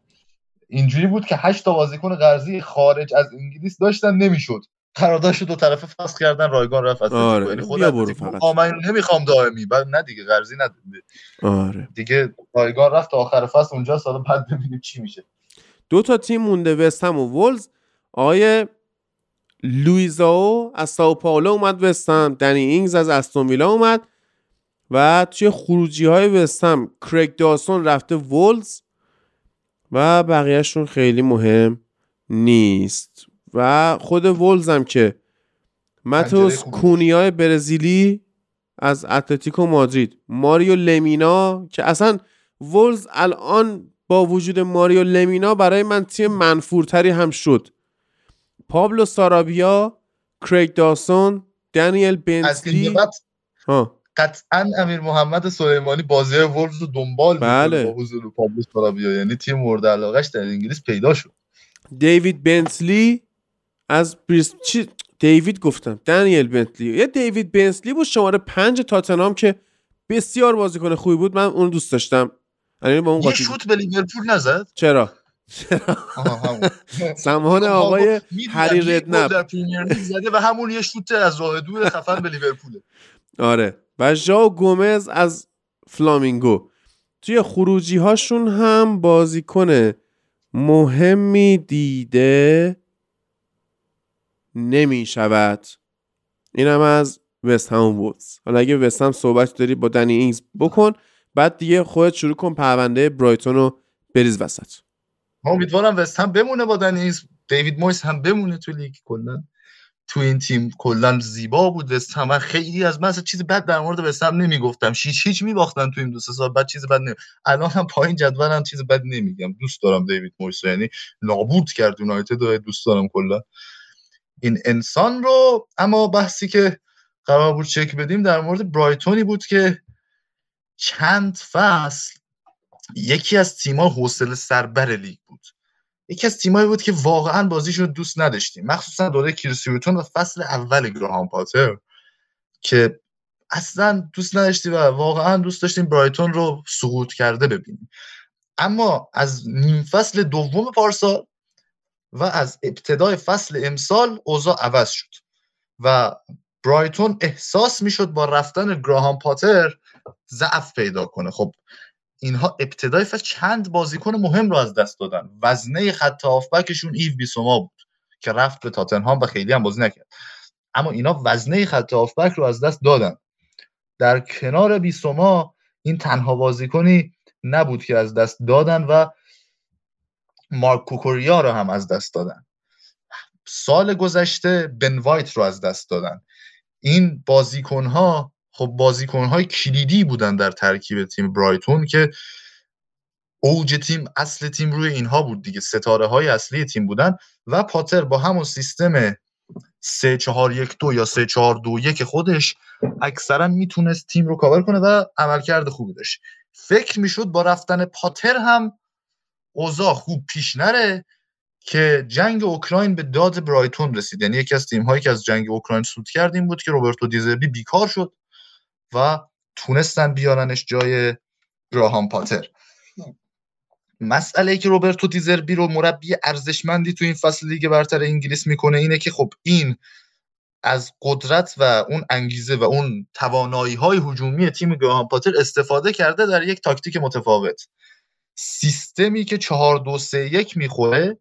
اینجوری بود که هشت تا بازیکن قرضی خارج از انگلیس داشتن نمی‌شد. قراردادش دو طرفه فسخ کردن رایگان رفت از آره، یعنی خود من اینو نمی‌خوام دائمی بعد نه دیگه قرضی نداد آره. دیگه رایگان رفت تا آخر فصل اونجا سال بعد ببینیم چی میشه. دو تا تیم مونده وستهم و وولز. آقای لویزاو از ساو پائولو اومد وستهم دنی اینگز از استون ویلا اومد. و توی خروجی های وستهم کرگ داسون رفته وولز. و بقیهشون خیلی مهم نیست. و خود وولز هم که ماتوس خوبی کونیای برزیلی از اتلتیکو مادرید. ماریو لمینا که اصلا وولز الان با وجود ماریو لمینا برای من تیم منفورتری هم شد. پابلو سارابیا کریگ داسون دانیل بنسلی ها. قطعا امیر محمد سلیمانی بازی وولز رو دنبال بله. با حضور پابلو سارابیا یعنی تیم مورد علاقش در انگلیس پیدا شد. دیوید بنسلی از بریس... چی؟ دیوید گفتم. دانیل بنتلی یه دیوید بنسلی بود شماره پنج تاتنام که بسیار بازیکن خوبی بود. من اون دوست داشتم. یعنی با اون یه شوت به لیورپول نزد؟ چرا؟ سمهان آقای هری پریمیر زده و همون یه شوت از راه دور خفن به لیورپول آره. و ژاو گومز از فلامینگو. توی خروجی هاشون هم بازیکن مهمی دیده نمی شود اینم از وست هم وودز. حالا اگه وست هم صحبت داری با دنی اینگز بکن بعد دیگه خودت شروع کن پرونده برایتون رو بریز وسط. ما امیدوارم وست هم بمونه با دنی اینگز. دیوید مویس هم بمونه تو لیگ کلا. تو این تیم کلا زیبا بود وست هم خیلی از من چیز بد در مورد وست هم نمی‌گفتم. هیچ هیچ میباختن تو این دو سال بعد چیز بد نمی الان هم پایین جدولم چیز بد نمیگم. دوست دارم دیوید مویس یعنی نابود کرد یونایتد دوست دارم کلا. این انسان رو اما بحثی که قرار بود چک بدیم در مورد برایتونی بود که چند فصل یکی از تیم‌ها حوصله سربر لیگ بود. یکی از تیمایی بود که واقعا بازیشون رو دوست نداشتیم. مخصوصا دوره کریسیوتون و فصل اول گراهام پاتر که اصلا دوست نداشتیم و واقعا دوست داشتیم برایتون رو سقوط کرده ببینیم. اما از نیم فصل دوم پارسال و از ابتدای فصل امسال اوضاع عوض شد و برایتون احساس می‌شد با رفتن گراهام پاتر ضعف پیدا کنه. خب اینها ابتدای فصل چند بازیکن مهم رو از دست دادن. وزنه خط هافبکشون ایو بیسوما بود که رفت به تاتنهام و خیلی هم بازی نکرد. اما اینا وزنه خط هافبک رو از دست دادن. در کنار بیسوما این تنها بازیکنی نبود که از دست دادن و مارک کوکوریا رو هم از دست دادن. سال گذشته بن وایت رو از دست دادن. این بازیکن ها خب بازیکن های کلیدی بودن در ترکیب تیم برایتون که اوج تیم اصل تیم روی اینها بود دیگه. ستاره های اصلی تیم بودن و پاتر با همون سیستم 3 4 1 2 یا 3 4 2 1 خودش اکثرا می‌تونست تیم رو کاور کنه و عملکرد خوبی داشت. فکر می‌شد با رفتن پاتر هم اوضاع خوب پیش نره که جنگ اوکراین به داد برایتون رسید. یعنی یکی از تیم هایی که از جنگ اوکراین سود کرد این بود که روبرتو دیزربی بیکار شد. و تونستن بیارنش جای گراهام پاتر. مسئله ای که روبرتو دیزربی رو مربی ارزشمندی تو این فصل لیگ برتر انگلیس می‌کنه اینه که خب این از قدرت و اون انگیزه و اون توانایی های هجومی تیم گراهام پاتر استفاده کرده در یک تاکتیک متفاوت. سیستمی که 4 2 3 1 می‌خوره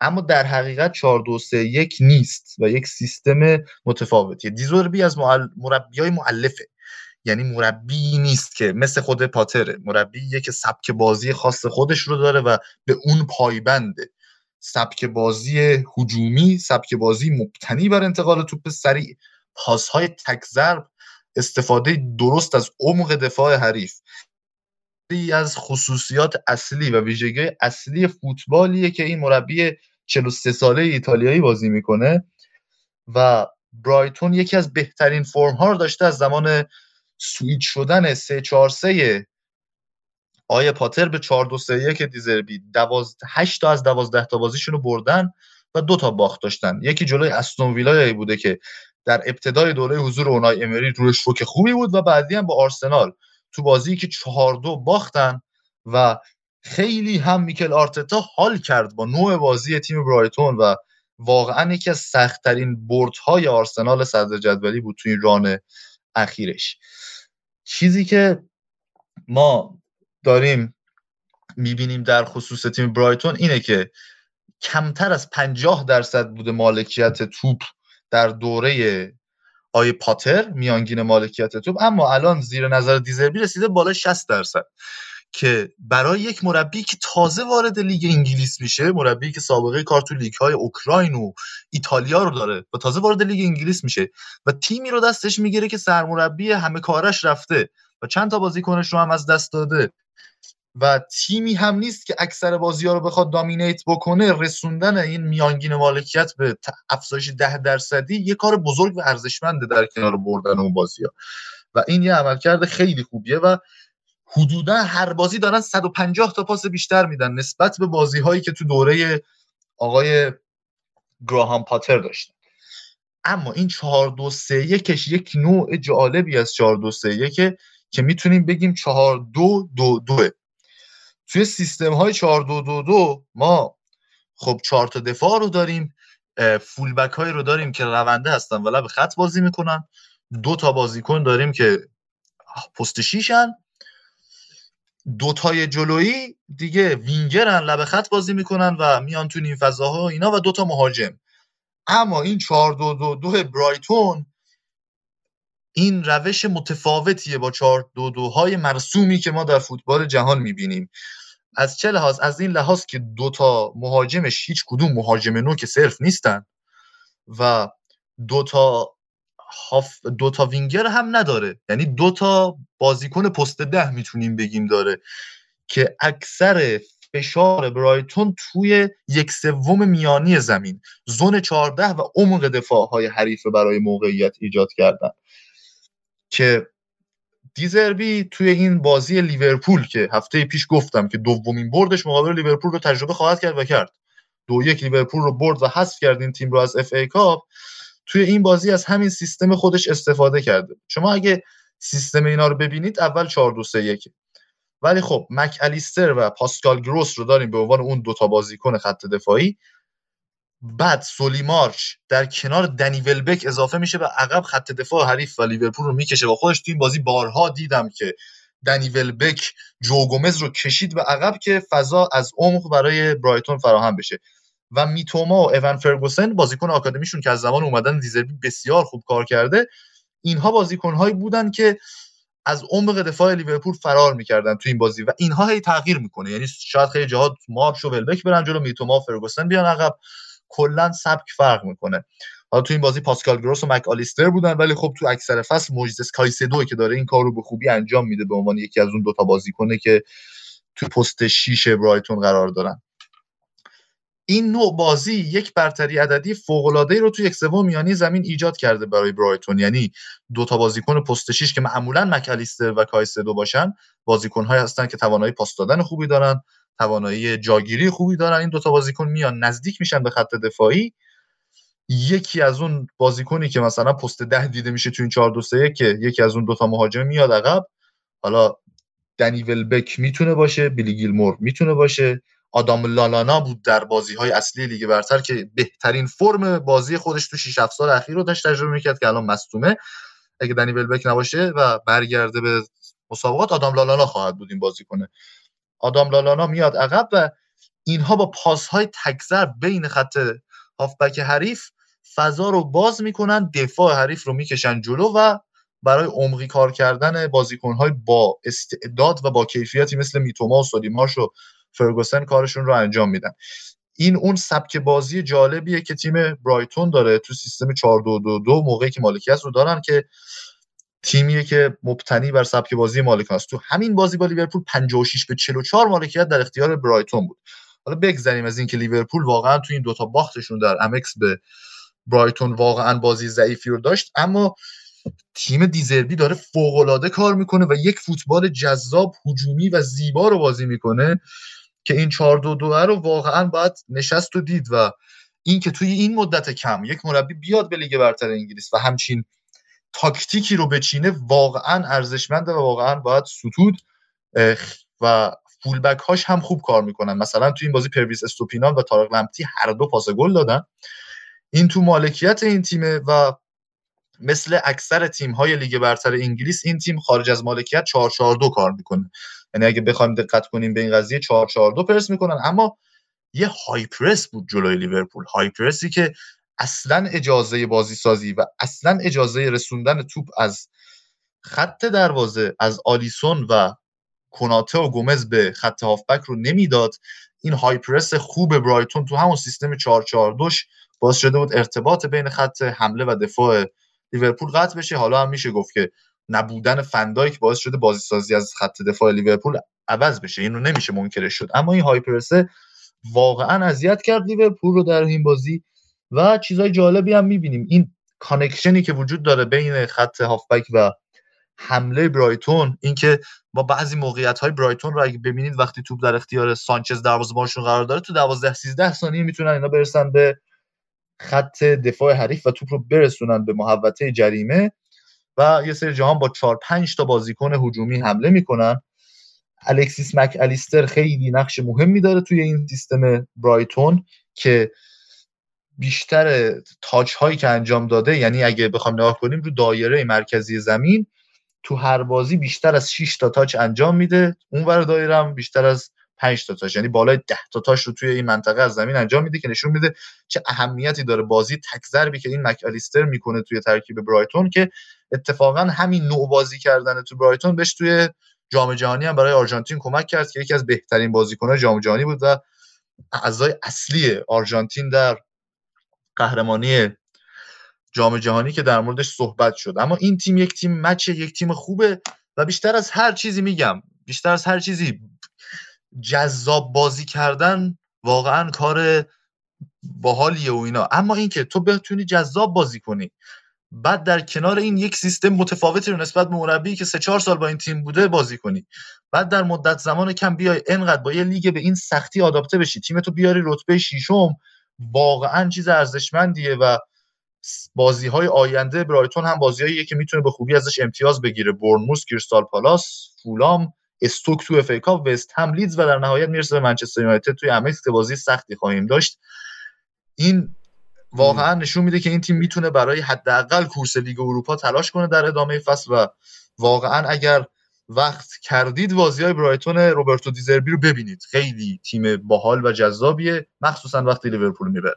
اما در حقیقت 4 2 3 1 نیست و یک سیستم متفاوتیه دیزوربی از مربی های معلفه یعنی مربی نیست که مثل خود پاتره. مربی که سبک بازی خاص خودش رو داره و به اون پایبنده. سبک بازی هجومی سبک بازی مبتنی بر انتقال توپ سریع. پاسهای تک ضرب استفاده درست از عمق دفاع حریف. از خصوصیات اصلی و ویژگی اصلی فوتبالیه که این مربی 43 ساله ایتالیایی بازی می‌کنه و برایتون یکی از بهترین فرم ها رو داشته از زمان سویچ شدن 3 4 3 آیه پاتر به 4 2 3 1 دیزربی 8 تا از 12 تا بازیشون رو بردن و دو تا باخت داشتن. یکی جلوی استون ویلای بوده که در ابتدای دوره حضور اونای امری روی شوک خوبی بود و بعدی هم با آرسنال. تو بازی که چهار دو باختن و خیلی هم میکل آرتتا حال کرد با نوع بازی تیم برایتون و واقعا یکی از سختترین بردهای آرسنال صدر جدولی بود توی ران اخیرش. چیزی که ما داریم می‌بینیم در خصوص تیم برایتون اینه که کمتر از پنجاه درصد بوده مالکیت توپ در دوره آقای پاتر میانگین مالکیت توپ اما الان زیر نظر دیزربی رسیده بالا 60 درصد. که برای یک مربی که تازه وارد لیگ انگلیس میشه مربی که سابقه کار تو لیگ های اوکراین و ایتالیا رو داره و تازه وارد لیگ انگلیس میشه و تیمی رو دستش می‌گیره که سرمربی همه کارش رفته و چند تا بازیکنش رو هم از دست داده و تیمی هم نیست که اکثر بازی ها رو بخواد دامینیت بکنه رسوندن این میانگین مالکیت به افزایش ده درصدی یه کار بزرگ و ارزشمنده در کنار بردن اون بازی ها و این یه عملکرد خیلی خوبیه و حدودا هر بازی دارن 150 تا پاس بیشتر میدن نسبت به بازی هایی که تو دوره آقای گراهام پاتر داشتن. اما این 4 2 3 1 یک نوع جالبی از 4 2 3 1 که می‌تونیم بگیم 4 2 2 2 توی سیستم های 4 2 2 2 ما خب 4 تا دفاع رو داریم فول بک های رو داریم که رونده هستن و لب خط بازی می‌کنن. دو تا بازیکن داریم که پست شیشن. دو تای جلویی دیگه وینگرن لب خط بازی می‌کنن و میان تو نیم فضاها اینا و دو تا مهاجم. اما این 4 2 2 2 برایتون این روش متفاوتیه با 4 2 2 های مرسومی که ما در فوتبال جهان می‌بینیم. از چه لحاظ؟ از این لحاظ که دو تا مهاجمش هیچ کدوم مهاجم نو که صرف نیستن و دو تا هاف دو تا وینگر هم نداره. یعنی دو تا بازیکن پست ده می‌تونیم بگیم داره که اکثر فشار برایتون توی یک سوم میانی زمین. zone 14 و عمق دفاع های حریف برای موقعیت ایجاد کردن. که دیزربی توی این بازی لیورپول که هفته پیش گفتم که دومین بردش مقابل لیورپول رو تجربه خواهد کرد و کرد. دو یک لیورپول رو برد و حذف کرد این تیم رو از FA Cup. توی این بازی از همین سیستم خودش استفاده کرده شما اگه سیستم اینا رو ببینید اول 4 2 3 1 ولی خب مک الیستر و پاسکال گروس رو داریم به عنوان اون دوتا بازیکن خط دفاعی. بعد سولی مارچ در کنار دنی ولبک اضافه میشه به عقب خط دفاع حریف و لیورپول رو می‌کشه و خودش تو این بازی بارها دیدم که دنی ولبک جو گومز رو کشید به عقب که فضا از عمق برای برایتون فراهم بشه. و میتوما و اون فرگوسن بازیکن آکادمیشون که از زمان اومدن دیزربی بسیار خوب کار کرده اینها بازیکنهایی بودن که از عمق دفاع لیورپول فرار می‌کردن تو این بازی و اینها هی تغییر می‌کنه. یعنی شاید خیلی جاها مارش و ولبک برن جلو میتوما و فرگوسن بیان عقب. کلا سبک فرق می‌کنه. حالا تو این بازی پاسکال گروس و مک آلیستر بودن ولی خب تو اکثر فصل موجزس کایسدو که داره این کار رو به خوبی انجام میده به عنوان یکی از اون دوتا بازیکنه که تو پست شیش برایتون قرار دارن. این نوع بازی یک برتری عددی فوق رو تو یک سوم میانی زمین ایجاد کرده برای برایتون. یعنی دو تا بازیکن پست شیش که معمولا مکالیستر و کایسدو باشن بازیکن‌هایی هستن که توانایی پاس دادن خوبی دارن توانایی جاگیری خوبی دارن. این دوتا بازیکن میان نزدیک میشن به خط دفاعی. یکی از اون بازیکنی که مثلا پست ده دیده میشه تو این 4 2 3 که یکی از اون دوتا مهاجم میاد عقب حالا دنی ولبک می‌تونه باشه بیلی گیلمور می‌تونه باشه. آدام لالانا بود در بازی های اصلی لیگ برتر که بهترین فرم بازی خودش تو 6 7 سال اخیر رو داشت تجربه می‌کرد که الان مصدومه. اگه دنی ولبک نباشه و برگرده به مسابقات آدام لالانا خواهد بود این بازی کنه. آدام لالانا میاد عقب و اینها با پاس های تکزر بین خط هافبک حریف فضا رو باز می‌کنن دفاع حریف رو می‌کشن جلو و برای عمقی کار کردن بازیکنهای با استعداد و با کیفیتی مثل میتوما و سالیماش و فرگوسن کارشون رو انجام میدن. این اون سبک بازی جالبیه که تیم برایتون داره تو سیستم 4 2 2 2 موقعی که مالکیت رو دارن که تیمیه که مبتنی بر سبک بازی مالکان است تو همین بازی با لیورپول 56 به 44 مالکیت در اختیار برایتون بود. حالا بگذریم از اینکه لیورپول واقعا تو این دوتا باختشون در امکس به برایتون واقعا بازی ضعیفی رو داشت اما تیم دیزربی داره فوق کار می‌کنه و یک فوتبال جذاب هجومی و زیبا رو بازی می‌کنه. که این 4 2 2 رو واقعا باید نشست و دید و این که توی این مدت کم یک مربی بیاد به لیگ برتر انگلیس و همچین تاکتیکی رو بچینه واقعا ارزشمنده و واقعا باید ستود و fullback هاش هم خوب کار می‌کنن. مثلا تو این بازی پرویس استوپینیان و تارق لمتی هر دو پاس گل دادن. این تو مالکیت این تیمه و مثل اکثر تیم های لیگ برتر انگلیس این تیم خارج از مالکیت 4 4 2 کار می‌کنه. یعنی اگه بخوایم دقت کنیم به این قضیه 4 4 2 پرس می‌کنن. اما یه high press بود جلوی لیورپول. high press ی که اصلا اجازه بازی سازی و اصلا اجازه رسوندن توپ از خط دروازه از آلیسون و کناته و گومز به خط هافبک رو نمی‌داد. این های پرس خوب برایتون تو همون سیستم 442 باعث شده بود ارتباط بین خط حمله و دفاع لیورپول قطع بشه. حالا هم میشه گفت که نبودن فندایک باعث شده بازی سازی از خط دفاع لیورپول عوض بشه. اینو نمیشه منکرش شد. اما این هایپرسه واقعا اذیت کرد لیورپول رو در این بازی و چیزای جالبی هم می‌بینیم. این connection ی که وجود داره بین خط هافبک و حمله برایتون اینکه با بعضی موقعیت های برایتون رو اگه ببینید وقتی توپ در اختیار سانچز دروازه‌بانشون قرار داره تو 12 13 ثانیه می‌تونن اینا برسن به خط دفاع حریف و توپ رو برسونن به محوطه جریمه. و یه سری جاها با 4 5 تا بازیکن هجومی حمله می‌کنن. الکسیس مک الیستر خیلی نقش مهمی داره توی این سیستم برایتون که بیشتر تاچ هایی که انجام داده یعنی اگه بخوام نگاه کنیم رو دایره مرکزی زمین تو هر بازی بیشتر از 6 تا تاچ انجام میده. اونور دایره هم بیشتر از 5 تا تاچ یعنی بالای 10 تا تاچ رو توی این منطقه از زمین انجام میده که نشون میده چه اهمیتی داره. بازی تک ضربی که این مکالیستر می‌کنه توی ترکیب برایتون که اتفاقا همین نوع بازی کردن تو برایتون بهش توی جام جهانی هم برای آرژانتین کمک کرد که یکی از بهترین بازیکن‌های جام جهانی بود و اعضای اصلی آرژانتین در قهرمانی جام جهانی که در موردش صحبت شد. اما این تیم یک تیم مچ یک تیم خوبه و بیشتر از هر چیزی میگم بیشتر از هر چیزی جذاب بازی کردن واقعا کار باحالیه و اینا. اما اینکه تو بتونی جذاب بازی کنی بعد در کنار این یک سیستم متفاوتی رو نسبت به مربی که سه چهار سال با این تیم بوده بازی کنی. بعد در مدت زمان کم بیای انقدر با یه لیگ به این سختی آداپته بشی. تیم تو بیاری رتبه ششم واقعا چیز ارزشمندیه و بازی های آینده برایتون هم بازیاییه که می‌تونه به خوبی ازش امتیاز بگیره. بورنموث کریستال پالاس فولام استوک تو FA وست هم لیدز و در نهایت می‌رسه به منچستر یونایتد. توی که بازی سختی خواهیم داشت. این واقعا نشون میده که این تیم می‌تونه برای حداقل کورس لیگ اروپا تلاش کنه در ادامه فصل و واقعا اگر وقت کردید بازی های برایتون روبرتو دیزربی رو ببینید. خیلی تیم باحال و جذابیه. مخصوصا وقتی لیورپول می‌بره.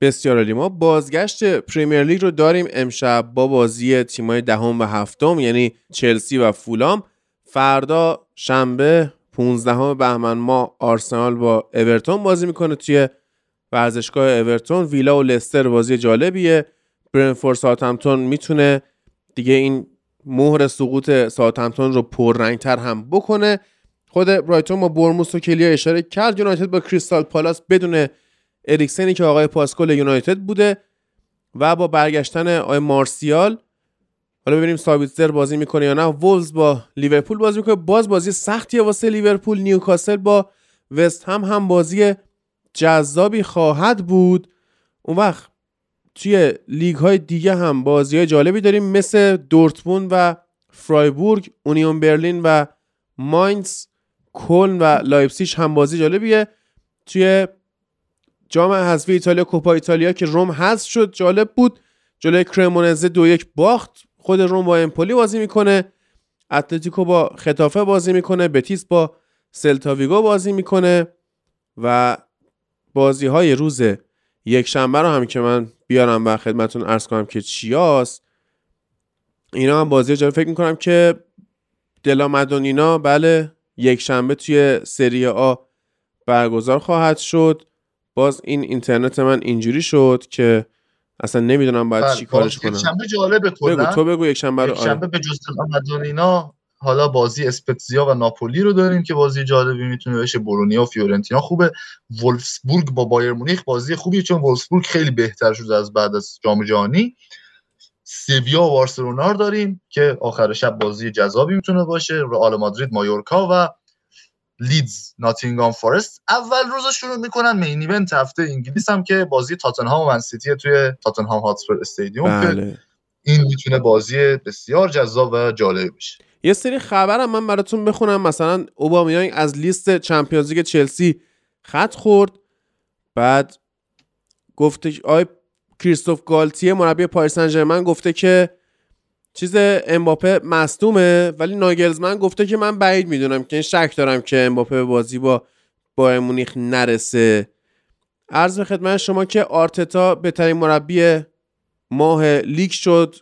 بسیار عالی. ما بازگشت پریمیر لیگ رو داریم امشب با بازی تیمای دهم و هفتم یعنی چلسی و فولام. فردا شنبه 15 بهمن ما آرسنال با اورتون بازی می‌کنه توی ورزشگاه اورتون ویلا و لستر بازی جالبیه. برنتفورد ساوثهمپتون می‌تونه دیگه این مهر سقوط ساوثهمپتون رو پررنگتر هم بکنه. خود برایتون با بورنموث و کلیا اشاره کرد. یونایتد با کریستال پالاس بدون اریکسنی که آقای پاس گل یونایتد بوده و با برگشتن آقای مارسیال. حالا ببینیم سابیتزر بازی می‌کنه یا نه. وولز با لیورپول بازی می‌کنه. باز بازی سختیه واسه لیورپول. نیوکاسل با وست هم هم بازی جذابی خواهد بود. اون وقت توی لیگ های دیگه هم بازی های جالبی داریم مثل دورتموند و فرایبورگ اونیون برلین و ماینز کلن و لایپزیش هم بازی جالبیه. توی جام حذفی ایتالیا کوپا ایتالیا که روم حذف شد جالب بود. جلوی کرمونزه دو یک باخت. خود روم با امپولی بازی می‌کنه. اتلتیکو با خطافه بازی می‌کنه. بتیس با سلتاویگو بازی می‌کنه. و بازی های روز یک شنبه رو هم که من بیارم و خدمتون ارز کنم که چیاست اینا هم بازی جالب. فکر می‌کنم که دلا مدونینا بله یک شنبه توی سری آ برگزار خواهد شد. باز این اینترنت من اینجوری شد که اصلا نمی‌دونم باید بله، چی کارش کنم. شنبه جالبه بگو تو بگو یک شنبه رو. یک شنبه به جز مدونینا حالا بازی اسپتزیا و ناپولی رو داریم که بازی جالبی می‌تونه بشه. بولونیا و فیورنتینا خوبه. ولفسبورگ با بایرن مونیخ بازی خوبی چون ولفسبورگ خیلی بهتر شده از بعد از جام جهانی. سویا و بارسلونا رو داریم که آخر شب بازی جذابی می‌تونه باشه. رئال مادرید مایورکا و لیدز ناتینگام فارست اول روز شروع می‌کنن. main event هفته انگلیس هم که بازی تاتنهام و منسیتی توی Tottenham Hotspur Stadium بله. این می‌تونه بازی بسیار جذاب و جالب بشه. یه سری خبرم من براتون بخونم. مثلا اوبامیانگ از لیست چمپیونز لیگ چلسی خط خورد. بعد گفته آی کریستوف گالتیه مربی پاریس سن گفته که چیز امباپه مصدومه ولی ناگلزمن گفته که من بعید می‌دونم که این شک دارم که امباپه به بازی با با مونیخ نرسه. عرض به خدمت شما که آرتتا بهترین مربی ماه لیگ شد.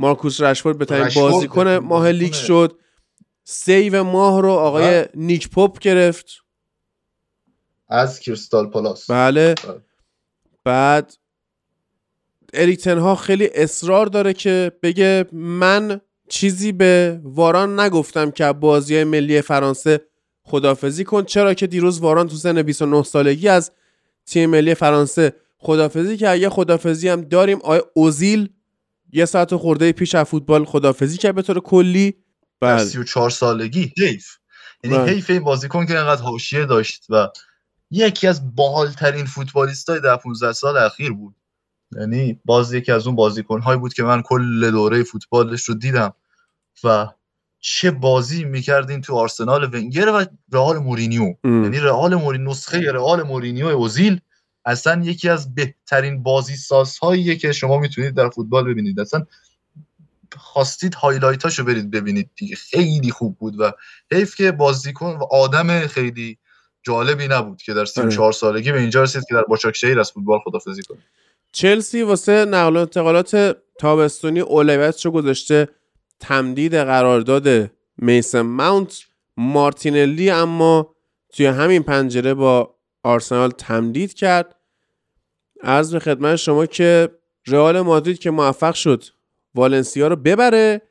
مارکوس رشفورد بهترین بازیکن ماه لیگ شد. save ماه رو آقای نیک پاپ گرفت. از کریستال پالاس. بله, بله. بعد اریک تن هاگ خیلی اصرار داره که بگه من چیزی به واران نگفتم که بازی ملی فرانسه خدافزی کن. چرا که دیروز واران تو سن 29 سالگی از تیم ملی فرانسه خدافزی که یه خدافزی هم داریم. آیا اوزیل یه ساعت خورده پیش از فوتبال خدافزی کرد به طور کلی. بله. 34 سالگی حیف. یعنی بله. حیف این بازیکن که انقدر حاشیه داشت و یکی از باحالترین فوتبالیستای در 15 سال اخیر بود. یعنی باز یکی از اون بازیکن هایی بود که من کل دوره فوتبالش رو دیدم و چه بازی می‌کردیم تو آرسنال ونگر و رئال مورینیو. یعنی رئال مورینیو نسخه رئال مورینیو اوزیل. اصلا یکی از بهترین بازی سازهاییه که شما می‌تونید در فوتبال ببینید. اصلا خواستید highlight اشو برید ببینید دیگه. خیلی خوب بود و حیف که بازیکن و آدم خیلی جالبی نبود که در 34 آره. سالگی به اینجا رسید که در باشاکشهیر از فوتبال خدافظی کنه. چلسی واسه نقل و انتقالات تابستونی اولویت رو گذاشته. تمدید قرارداد میسن ماونت مارتینلی اما توی همین پنجره با آرسنال تمدید کرد. از به خدمت شما که رئال مادرید که موفق شد والنسیا رو ببره.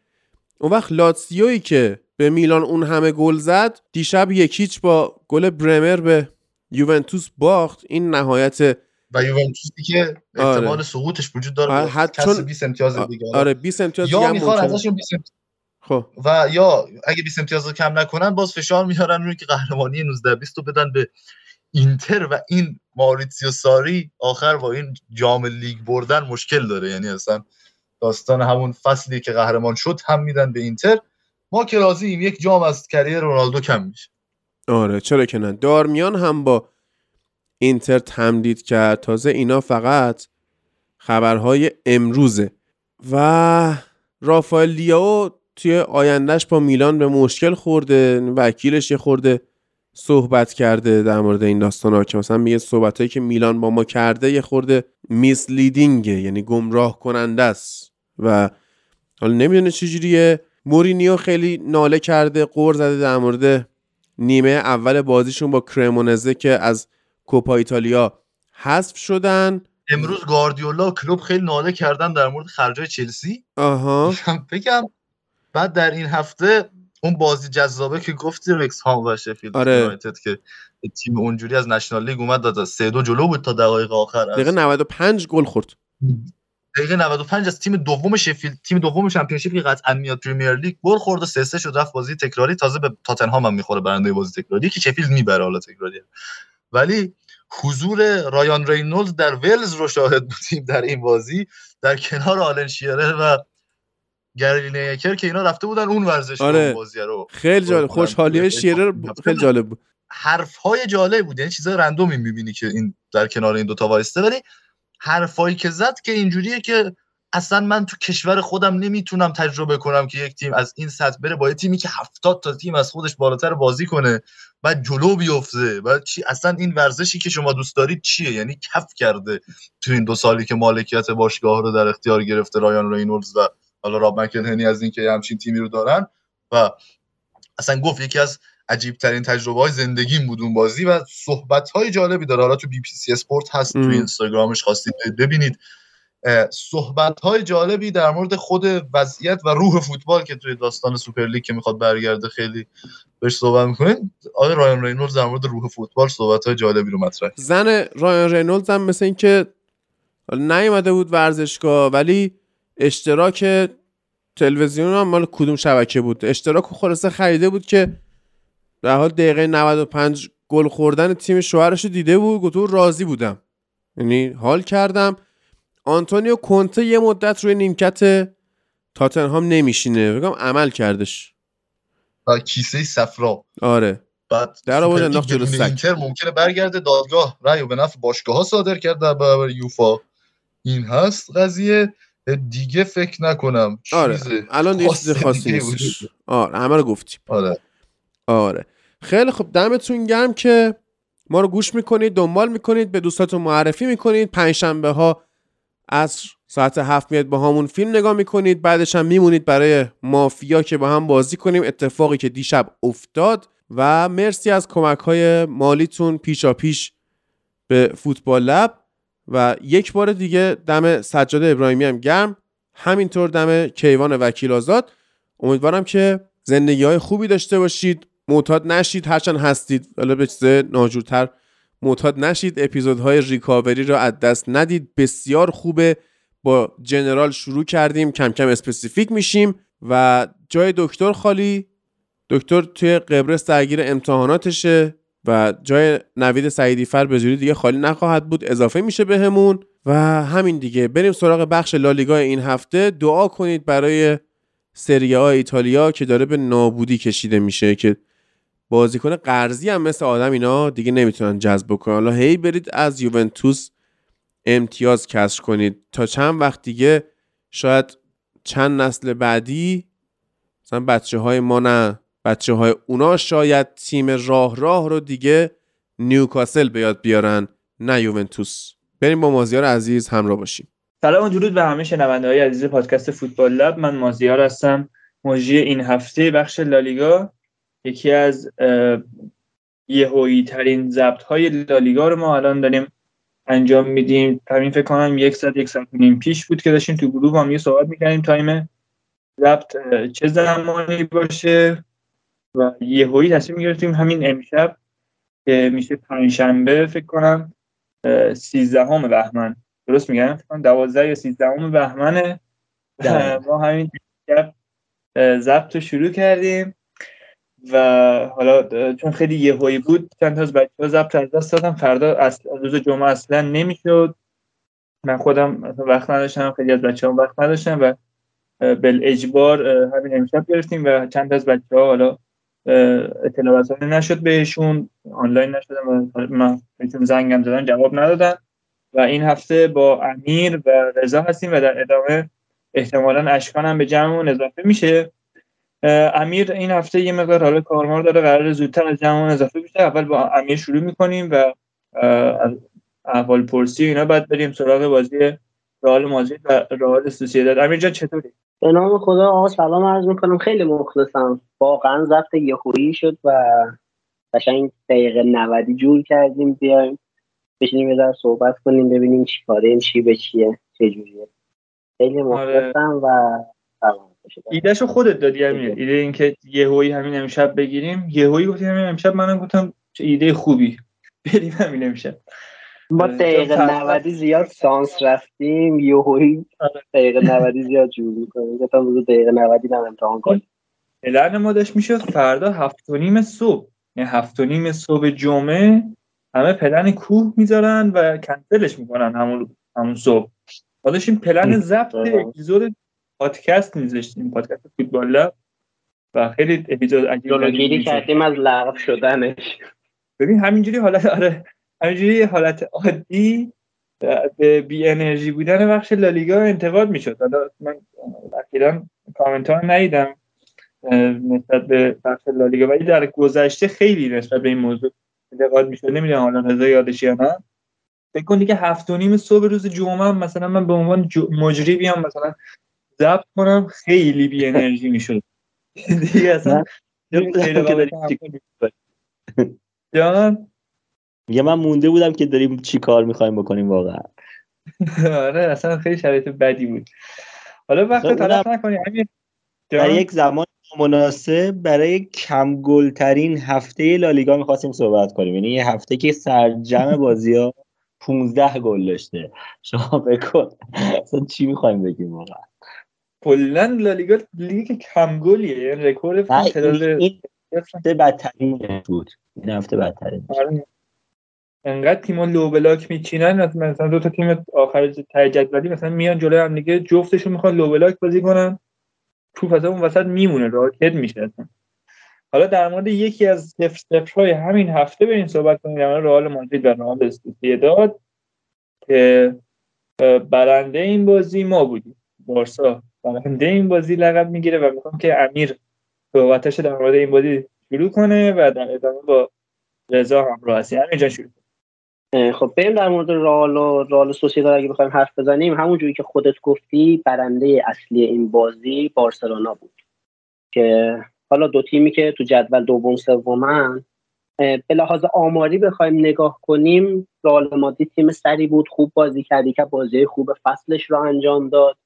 اون وقت لاتسیویی که به میلان اون همه گل زد دیشب یکیچ با گل برمر به یوونتوس باخت. این نهایت و یوونتوسی که احتمال آره. سقوطش وجود داره. آره. حتی چون 20 امتیاز دیگه. آره 20 امتیاز یا می‌خوان ازشون 20 امتیاز خب. و یا اگه 20 امتیاز رو کم نکنن باز فشار میارن روی که قهرمانی 19 20 رو بدن به اینتر و این ماریتسیو ساری آخر با این جام لیگ بردن مشکل داره. یعنی اصلا داستان همون فصلی که قهرمان شد هم میدن به اینتر. ما که راضییم یک جام از کریر رونالدو کم میشه. آره چرا که نه. دارمیان هم با اینتر تمدید کرد. تازه اینا فقط خبرهای امروزه. و رافائل لیاو توی آیندهش با میلان به مشکل خورده وکیلش یه خورده صحبت کرده در مورد این داستان ها که مثلا میگه صحبت هایی که میلان با ما کرده یه خورده میسلیدینگه یعنی گمراه کننده است. و حالا نمی‌دونه چجوریه مورینیو خیلی ناله کرده قور زده در مورد نیمه اول بازیشون با کرمونزه که از کوپا ایتالیا حذف شدن. امروز گاردیولا و کلوب خیلی ناله کردن در مورد خرجای چلسی. آها. بگم بعد در این هفته اون بازی جذابه که گفتی رکس هام و شفیلد آره. که تیم اونجوری از National League اومد داد. سه دو جلو بود تا دقایق آخر دقیقه 95 گل خورد. دقیقه 95 از تیم دوم شفیلد تیم دوم Championship که قطعا میاد Premier League گل خورد و سه سه شد رفت بازی تکراری. تازه به تاتنهام هم می‌خوره برنده بازی تکراری که شفیلد می‌بره حالا تکراری. ولی حضور رایان رینولد در ولز رو شاهد بودیم در این بازی. در کنار آلن شیره و گری نیکر که اینا رفته بودن اون ورزش آره. بازی رو. خیلی جالب. خوشحالی شیرر خیلی جالب بود. حرف های جالب بود. یعنی چیزای رندومی می‌بینی که این در کنار این دوتا وایسته. ولی حرفایی که زد که اینجوریه که اصلا من تو کشور خودم نمی‌تونم تجربه کنم که یک تیم از این سطح بره با یه تیمی که هفتاد تا تیم از خودش بالاتر بازی کنه و جلو بیفته. و چی؟ اصلا این ورزشی که شما دوست دارید چیه؟ یعنی کف کرده تو این دو سالی که مالکیت باشگاه رو در اختیار گرفته رایان رینولدز و حالا راب مک‌الهنی از اینکه همچین تیمی رو دارن و اصلا گفت یکی از عجیب ترین تجربه های زندگیم بود اون بازی و صحبت های جالبی داره. حالا تو بی بی سی اسپورت هست تو اینستاگرامش خواستید ببینید. صحبت های جالبی در مورد خود وضعیت و روح فوتبال که توی داستان سوپرلیگ که می‌خواد برگرده خیلی بهش صحبت می‌کنه آقای رایان رینولدز در مورد روح فوتبال صحبت های جالبی رو مطرح. زن رایان رینولدز هم مثل اینکه نیومده بود ورزشگاه ولی اشتراک تلویزیون هم مال کدوم شبکه بود؟ اشتراک خلاصه خریده بود که به حال دقیقه 95 گل خوردن تیم شوهرش دیده بود گفتو راضی بودم. یعنی حال کردم. آنتونیو کونته یه مدت روی نیمکت تاتنهام نمیشینه. بگم عمل کردش. با کیسه صفرا. آره. بعد در آورد انداخت جلو سگ. ممکنه برگرده دادگاه. رأی به نفع باشگاه ها صادر کرد در برابر یوفا. این هست قضیه. دیگه فکر نکنم. آره. الان دیگه چیز خاصی نیست. آره همه رو گفتیم. آره. آره. خیلی خب دمتون گرم که ما رو گوش می‌کنید دنبال می‌کنید به دوستاتون معرفی می‌کنید. پنجشنبه ها از ساعت هفت میاد با همون فیلم نگاه می‌کنید. بعدش هم میمونید برای مافیا که با هم بازی کنیم. اتفاقی که دیشب افتاد. و مرسی از کمک های مالیتون. پیشا پیش به فوتبال لب. و یک بار دیگه دم سجاد ابراهیمی هم گرم. همینطور دم کیوان وکیل آزاد. امیدوارم که زندگی های خوبی داشته باشید. معتاد نشید. هرچند هستید. حالا به چیز ناجورتر معتاد نشید. اپیزودهای ریکاوری رو از دست ندید. بسیار خوبه. با general شروع کردیم. کم کم specific میشیم. و جای دکتر خالی. دکتر توی قبرس درگیر امتحاناتشه. و جای نوید سعیدی فر به زودی دیگه خالی نخواهد بود. اضافه میشه بهمون و همین دیگه. بریم سراغ بخش لالیگا این هفته. دعا کنید برای سری آ ایتالیا که داره به نابودی کشیده میشه که بازیکن قرضی هم مثل آدم اینا دیگه نمی‌تونن جذب بکنن حالا هی برید از یوونتوس امتیاز کسر کنید. تا چند وقت دیگه شاید چند نسل بعدی مثلا بچه های ما نه. بچه های اونا شاید تیم راه راه رو دیگه نیوکاسل به یاد بیارن نه یوونتوس. بریم با مازیار عزیز همراه باشیم. سلام و درود به همه شنونده عزیز پادکست فوتبال لب. من مازیار هستم. مجری این هفته بخش لالیگا. یکی از یهویی ترین ضبط های لالیگا رو ما الان داریم انجام میدیم. همین فکر کنم یک ساعت یک ساعت نیم پیش بود که داشتیم تو گروه هم یه صحبت می‌کردیم. تایم ضبط چه زمانی باشه؟ و یهویی تصمیم گرفتیم همین امشب که میشه پنجشنبه فکر کنم سیزدهم بهمن. درست میگم؟ فکر کنم دوازده یا سیزدهم بهمنه ما همین امشب ضبط رو شروع کردیم و حالا چون خیلی یهویی بود چند تا از بچه ها ضبط از دست دادم فردا از روز جمعه اصلا نمی‌شد. من خودم وقت نداشتم خیلی از بچه ها وقت نداشتم و بل اجبار همین امشب گرفتیم و چند از بچه ها حالا اطلاع رسانی نشد بهشون آنلاین نشدم و من بهشون زنگم زدن جواب ندادن. و این هفته با امیر و رضا هستیم و در ادامه احتمالا اشکان هم به جمعمون اضافه میشه. امیر این هفته یه مقدار حالا کارمار داره قرار زودتر از جمعمون اضافه بشه. اول با امیر شروع می‌کنیم و احوال پرسی اینا بعد بریم سراغ بازی رئال مادرید و رئال سوسییداد امیر جان چطوری؟ به نام خدا آقا سلام عرض می‌کنم. خیلی مخلصم. واقعا ضبط یهویی شد و قشنگ دقیقه 90 جور کردیم. بیایم بشینیم یه صحبت کنیم ببینیم چی کاره این چی به چیه چجوریه خیلی مخلصم و ایدهشو خودت دادی امیر. ایده اینکه یهویی همین امشب بگیریم. یهویی گفتی همین امشب منم گفتم چه ایده خوبی. بریم همین امشب. ما دقیقه 90 زیاد سانس رفتیم. یهویی آره. دقیقه 90 زیاد جور می‌کنیم گفتم روز دقیقه 90 هم امتحان کنیم. پلن ما داشت می‌شد فردا هفت و نیم صبح. یعنی هفت و نیم صبح جمعه همه پلن کوه می‌ذارن و کنسلش می‌کنن همون همون صبح. ما داشتیم پلن ضبط اپیزود پادکست میذاشتیم پادکست فوتبال لب. و خیلی اپیزود عجیبی کردیم از لغو شدنش. ببین همینجوری حالت آره. همینجوری حالت عادی به بی انرژی بودن بخش لالیگا انتقاد می‌شد. حالا من اخیرا کامنت ها ندیدم نسبت به بخش لالیگا ولی در گذشته خیلی نسبت به این موضوع انتقاد می‌شد. نمی‌دونم حالا رضا یادش یا نه. فکر کن دیگه هفت و نیم صبح روز جمعه مثلا من به عنوان مجری بیام مثلا ضبط کنم خیلی بی انرژی می‌شد. دیگه اصلا جان؟ یه من مونده بودم که داریم چی کار می‌خوایم بکنیم واقعا. آره اصلا خیلی شرایط بدی بود. حالا وقت تلف نکنیم در یک زمان مناسب برای کم ترین هفته لالیگا می‌خواستیم صحبت کنیم. یعنی یه هفته که سرجم بازی ها 15 گل داشته. شما بکن اصلا چی می‌خوایم بگیم واقعا؟ کلا لالیگا لیگ کم گلیه. رکورد تعداد این هفته بدترین بود. این هفته بدترین آره. انقدر تیم‌ها لو بلاک میچینن مثلا دو تا تیم آخر تای جدولی مثلا میان جلوی هم دیگه جفتشون می‌خوان لو بلاک بازی کنن. توپ از اون وسط میمونه راکت میشه حالا در مورد یکی از سفر های همین هفته بریم صحبت کنیم در رئال مادرید و رئال داد که برنده این بازی ما بودیم. بارسا برنده این بازی لقب می‌گیره و می‌خوام که امیر صحبتش در مورد این بازی شروع کنه و در ادامه با رضا همراه هستی همینجا شروع خب بریم در مورد رال و رال سوسیداد اگه بخوایم حرف بزنیم. همونجوری که خودت گفتی برنده اصلی این بازی بارسلونا بود. که حالا دو تیمی که تو جدول دوم سومن به لحاظ آماری بخوایم نگاه کنیم رئال مادرید تیم سری بود خوب بازی کردی که بازی خوب فصلش رو انجام داد.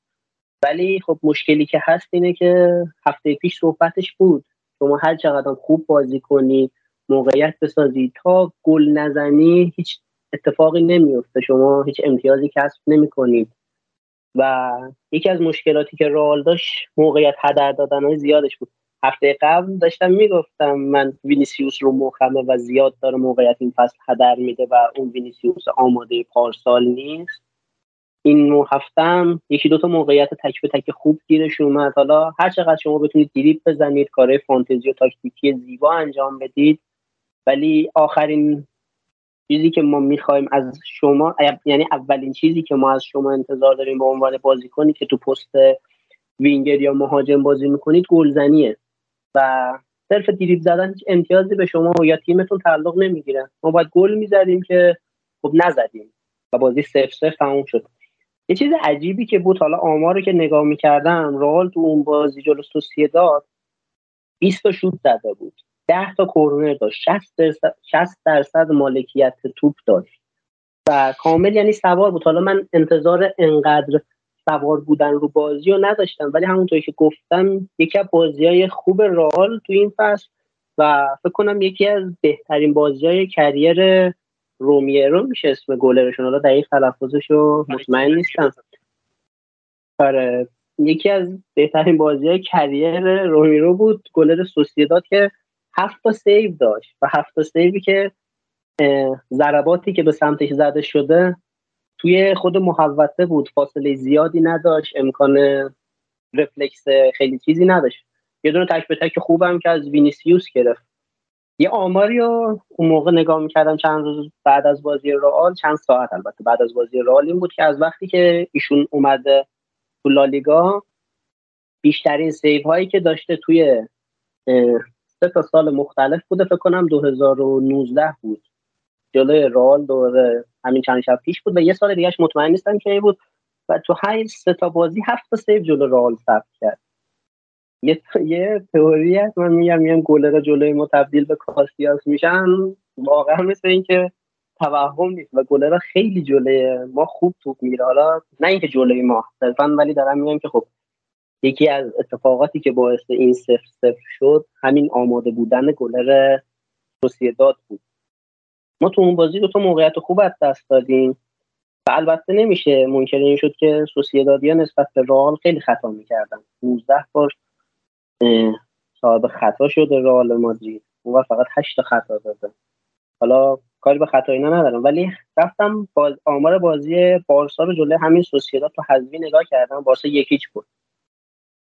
ولی خب مشکلی که هست اینه که هفته پیش صحبتش بود. شما هر چقدر خوب بازی کنی موقعیت بسازی تا گل نزنی هیچ اتفاقی نمیفته. شما هیچ امتیازی کسب نمی کنید و یکی از مشکلاتی که رئال داشت موقعیت هدر دادن های زیادش بود. هفته قبل داشتم می‌گفتم من وینیسیوس رو مخمه و زیاد داره موقعیت این فصل هدر میده و اون وینیسیوس آماده پارسال نیست. این هفته‌م یکی دوتا موقعیت تک به تک خوب گیرش اومد. حالا هر چقدر شما بتونید دریبل بزنید کارهای فانتزی و تاکتیکی زیبا انجام بدید ولی آخرین چیزی که ما می‌خوایم از شما یعنی اولین چیزی که ما از شما انتظار داریم به عنوان بازیکنی که تو پست وینگر یا مهاجم بازی می‌کنید گلزنیه. و صرف دریب زدن هیچ امتیازی به شما یا تیمتون تعلق نمی‌گیره. ما باید گل می‌زدیم که خب نزدیم و بازی صفر صفر تموم شد. یه چیز عجیبی که بود حالا آمار رو که نگاه می‌کردم رئال تو اون بازی جلو داد 20 تا شوت زده بود. 10 تا کورنر داشت. 60 درصد 60 درصد مالکیت توپ داشت. و کامل یعنی سوار بود. حالا من انتظار انقدر سوار بودن رو بازی رو نداشتم. ولی همونطوری که گفتم یکی از بازی های خوب رئال تو این فصل و فکر کنم یکی از بهترین بازی های کریر رومیرو میشه اسم گلرشون. حالا دقیق تلفظش رو مطمئن نیستم. آره. یکی از بهترین بازی های career رمیرو بود. گلر سوسیداد که هفت تا save داشت و هفت تا save ی که ضرباتی که به سمتش زده شده توی خود محوطه بود. فاصله زیادی نداشت امکان رفلکس خیلی چیزی نداشت. یه دونه تک به تک خوبم که از وینیسیوس گرفت. یه آماری رو اون موقع نگاه می‌کردم چند روز بعد از بازی رئال چند ساعت البته بعد از بازی رئال این بود که از وقتی که ایشون اومده تو لالیگا بیشترین save هایی که داشته توی سه تا سال مختلف بوده فکر کنم 2019 بود. جلوی رئال دور همین چند شب پیش بود و یه سال دیگهش مطمئن نیستم که بود. و تو هر سه تا بازی هفت تا save جلو رئال ثبت کرد. یه یه تئوری هست من میگم میگم گلر جلوی ما تبدیل به کاسیاس میشن واقعا مثل اینکه توهم نیست و گلر خیلی جلوی ما خوب توپ میره حالا نه اینکه جلوی ما صرفا ولی دارم میگم که خب یکی از اتفاقاتی که باعث این صفر صفر شد همین آماده بودن گلر داد بود. ما تو اون بازی دو تا موقعیت خوب از دست دادیم و البته نمیشه منکر این شد که سوسیدادیا نسبت به رئال خیلی خطا می‌کردن. 19 بار صاحب خطا شده رئال مادرید. اون فقط 8 خطا داده. حالا کاری به خطا اینا ندارم. ولی رفتم باز آمار بازی بارسا رو جلوی همین سوسیداد تو حذفی نگاه کردم بارسا یکیچ بود.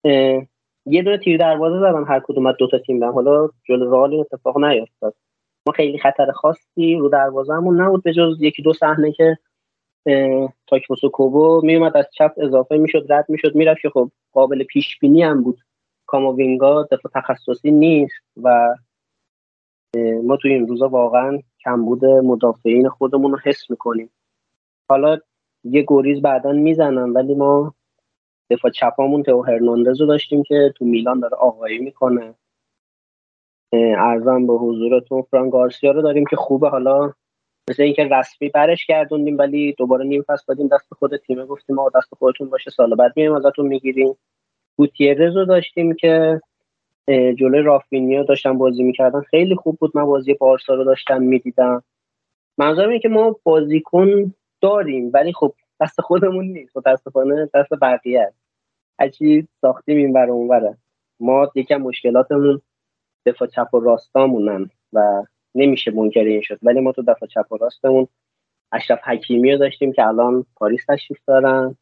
یه دونه تیر دروازه زدن هر کدوم از دو تا تیم دارن. حالا جلو رئال اتفاق نیفتاد ما خیلی خطر خاصی رو دروازهمون نبود به جز یکی دو صحنه که تاکموسو کوبو میومد از چپ اضافه می‌شد رد می‌شد می‌رفت که خب قابل پیش بینی هم بود. کاموینگا دفاع تخصصی نیست و ما توی این روزا واقعا کمبود مدافعین خودمون رو حس می‌کنیم. حالا یه گریز بعدا می‌زنم ولی ما دفاع چپامون تو هرناندز رو داشتیم که تو میلان داره آقایی می‌کنه. ارزم به حضورتون فران گارسیا رو داریم که خوبه. حالا مثل اینکه رسمی برش گردوندیم ولی دوباره نیم فصل دادیم دست خود تیمه گفتیم ما دست خودتون باشه سال بعد میایم ازتون می‌گیریم. گوتیرز رو داشتیم که جلوی رافینیا داشتن بازی می‌کردن. خیلی خوب بود من بازی بارسا رو داشتم می‌دیدم. منظورم اینه که ما بازیکن داریم ولی خب دست خودمون نیست متاسفانه دست بقیه است. هرچی ساختیم این بر اون ما یکم مشکلاتمون دفاع چپ و راستامونن و نمیشه منکر این شد. ولی ما تو دفاع چپ و راستمون اشرف حکیمی رو داشتیم که الان پاریس تشریف دارن.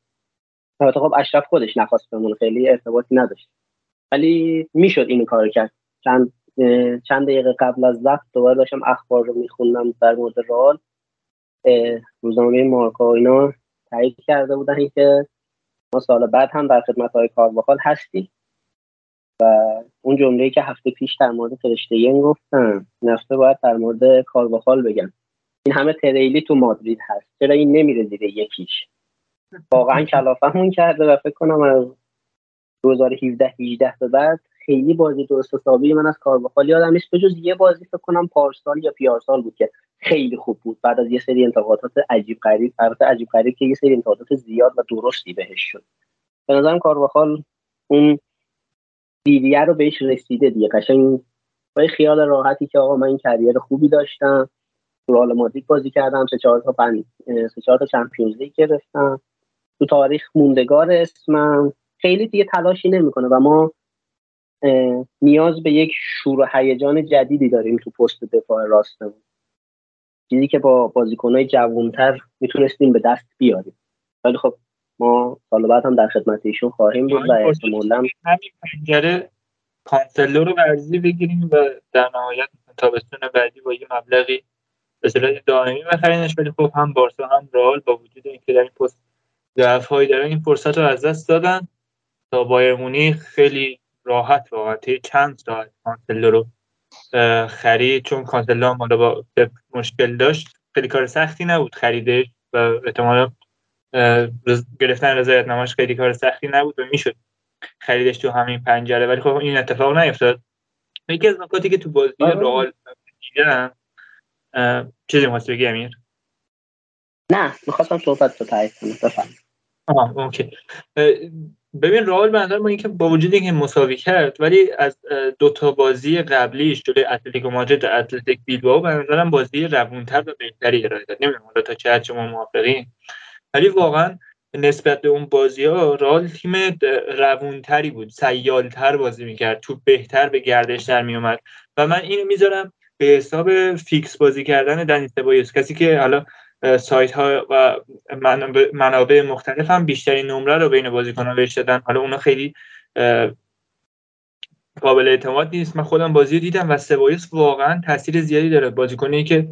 البته خب اشرف خودش نخواست بمونه خیلی ارتباطی نداشت. ولی می‌شد این کار کرد. چند چند دقیقه قبل از ضبط دوباره داشتم اخبار رو میخوندم در مورد رال روزنامه مارکا اینا. تایید کرده بودن که ما سال بعد هم در خدمت های کارواخال هستیم. و اون جمله که هفته پیش در مورد فرشته گفتم نفته باید در مورد کارواخال بگم. این همه تریلی تو مادرید هست. چرا این نمیره زیر یکیش؟ واقعا کلافمون کرده و فکر کنم از 2017 18 به بعد خیلی بازی درست حسابی من از کارواخال یادم نیست. به جز یه بازی فکر کنم پارسال یا پیارسال بود که خیلی خوب بود. بعد از یه سری انتقادات عجیب غریب البته عجیب غریب که یه سری انتقادات زیاد و درستی بهش شد. به نظرم کارواخال اون دیدیه رو بهش رسیده دیگه. قشنگ با خیال راحتی که آقا من این کریر خوبی داشتم تو رئال مادرید بازی کردم سه چهار تا پن... سه چهار تا چمپیونز لیگ گرفتم. تو تاریخ موندگار اسمم خیلی دیگه تلاشی نمی‌کنه و ما نیاز به یک شور و هیجان جدیدی داریم تو پست دفاع راستمون. چیزی که با بازیکنهای جوانتر می‌تونستیم به دست بیاریم. ولی خب ما سال بعد هم در خدمت ایشون خواهیم بود و احتمالا همین پنجره کانسلو رو ورزی بگیریم و در نهایت تابستون بعدی با یه مبلغی به صورت دائمی بخرینش. ولی خب هم بارسا هم رئال با وجود اینکه در این پست ضعف هایی دارن این فرصت رو از دست دادن. تا بایرن مونیخ خیلی راحت واقعا چند ساعت کانسلو رو خرید چون کانسلو هم با پپ مشکل داشت خیلی کار سختی نبود خریدش و احتمالا گرفتن رضایت نامه‌ش خیلی کار سختی نبود و می‌شد خریدش تو همین پنجره. ولی خب این اتفاق نیفتاد. یکی از نکاتی که تو بازی آره. رئال دیدم چیزی می‌خواستی بگی امیر؟ نه می‌خواستم صحبت رو تایید کنم بفهم اوکی. ببین رئال به نظر ما اینکه با وجود اینکه مساوی کرد ولی از دو تا بازی قبلیش جلوی اتلتیکو مادرید و اتلتیک بیلبائو به نظرم بازی روونتر و بهتری ارائه داد. نمی‌دونم تا چه حد شما موافقین. ولی واقعا نسبت به اون بازی ها رال تیم روونتری بود. سیالتر بازی می‌کرد. تو بهتر به گردش در میومد و من اینو می‌ذارم به حساب فیکس بازی کردن دنی سبایوس. کسی که حالا سایت ها و منابع مختلف هم بیشترین نمره رو بین بازیکن‌ها بهش دادن. حالا اونا خیلی قابل اعتماد نیست. من خودم بازی دیدم و سبایوس واقعا تاثیر زیادی داره. بازیکنی که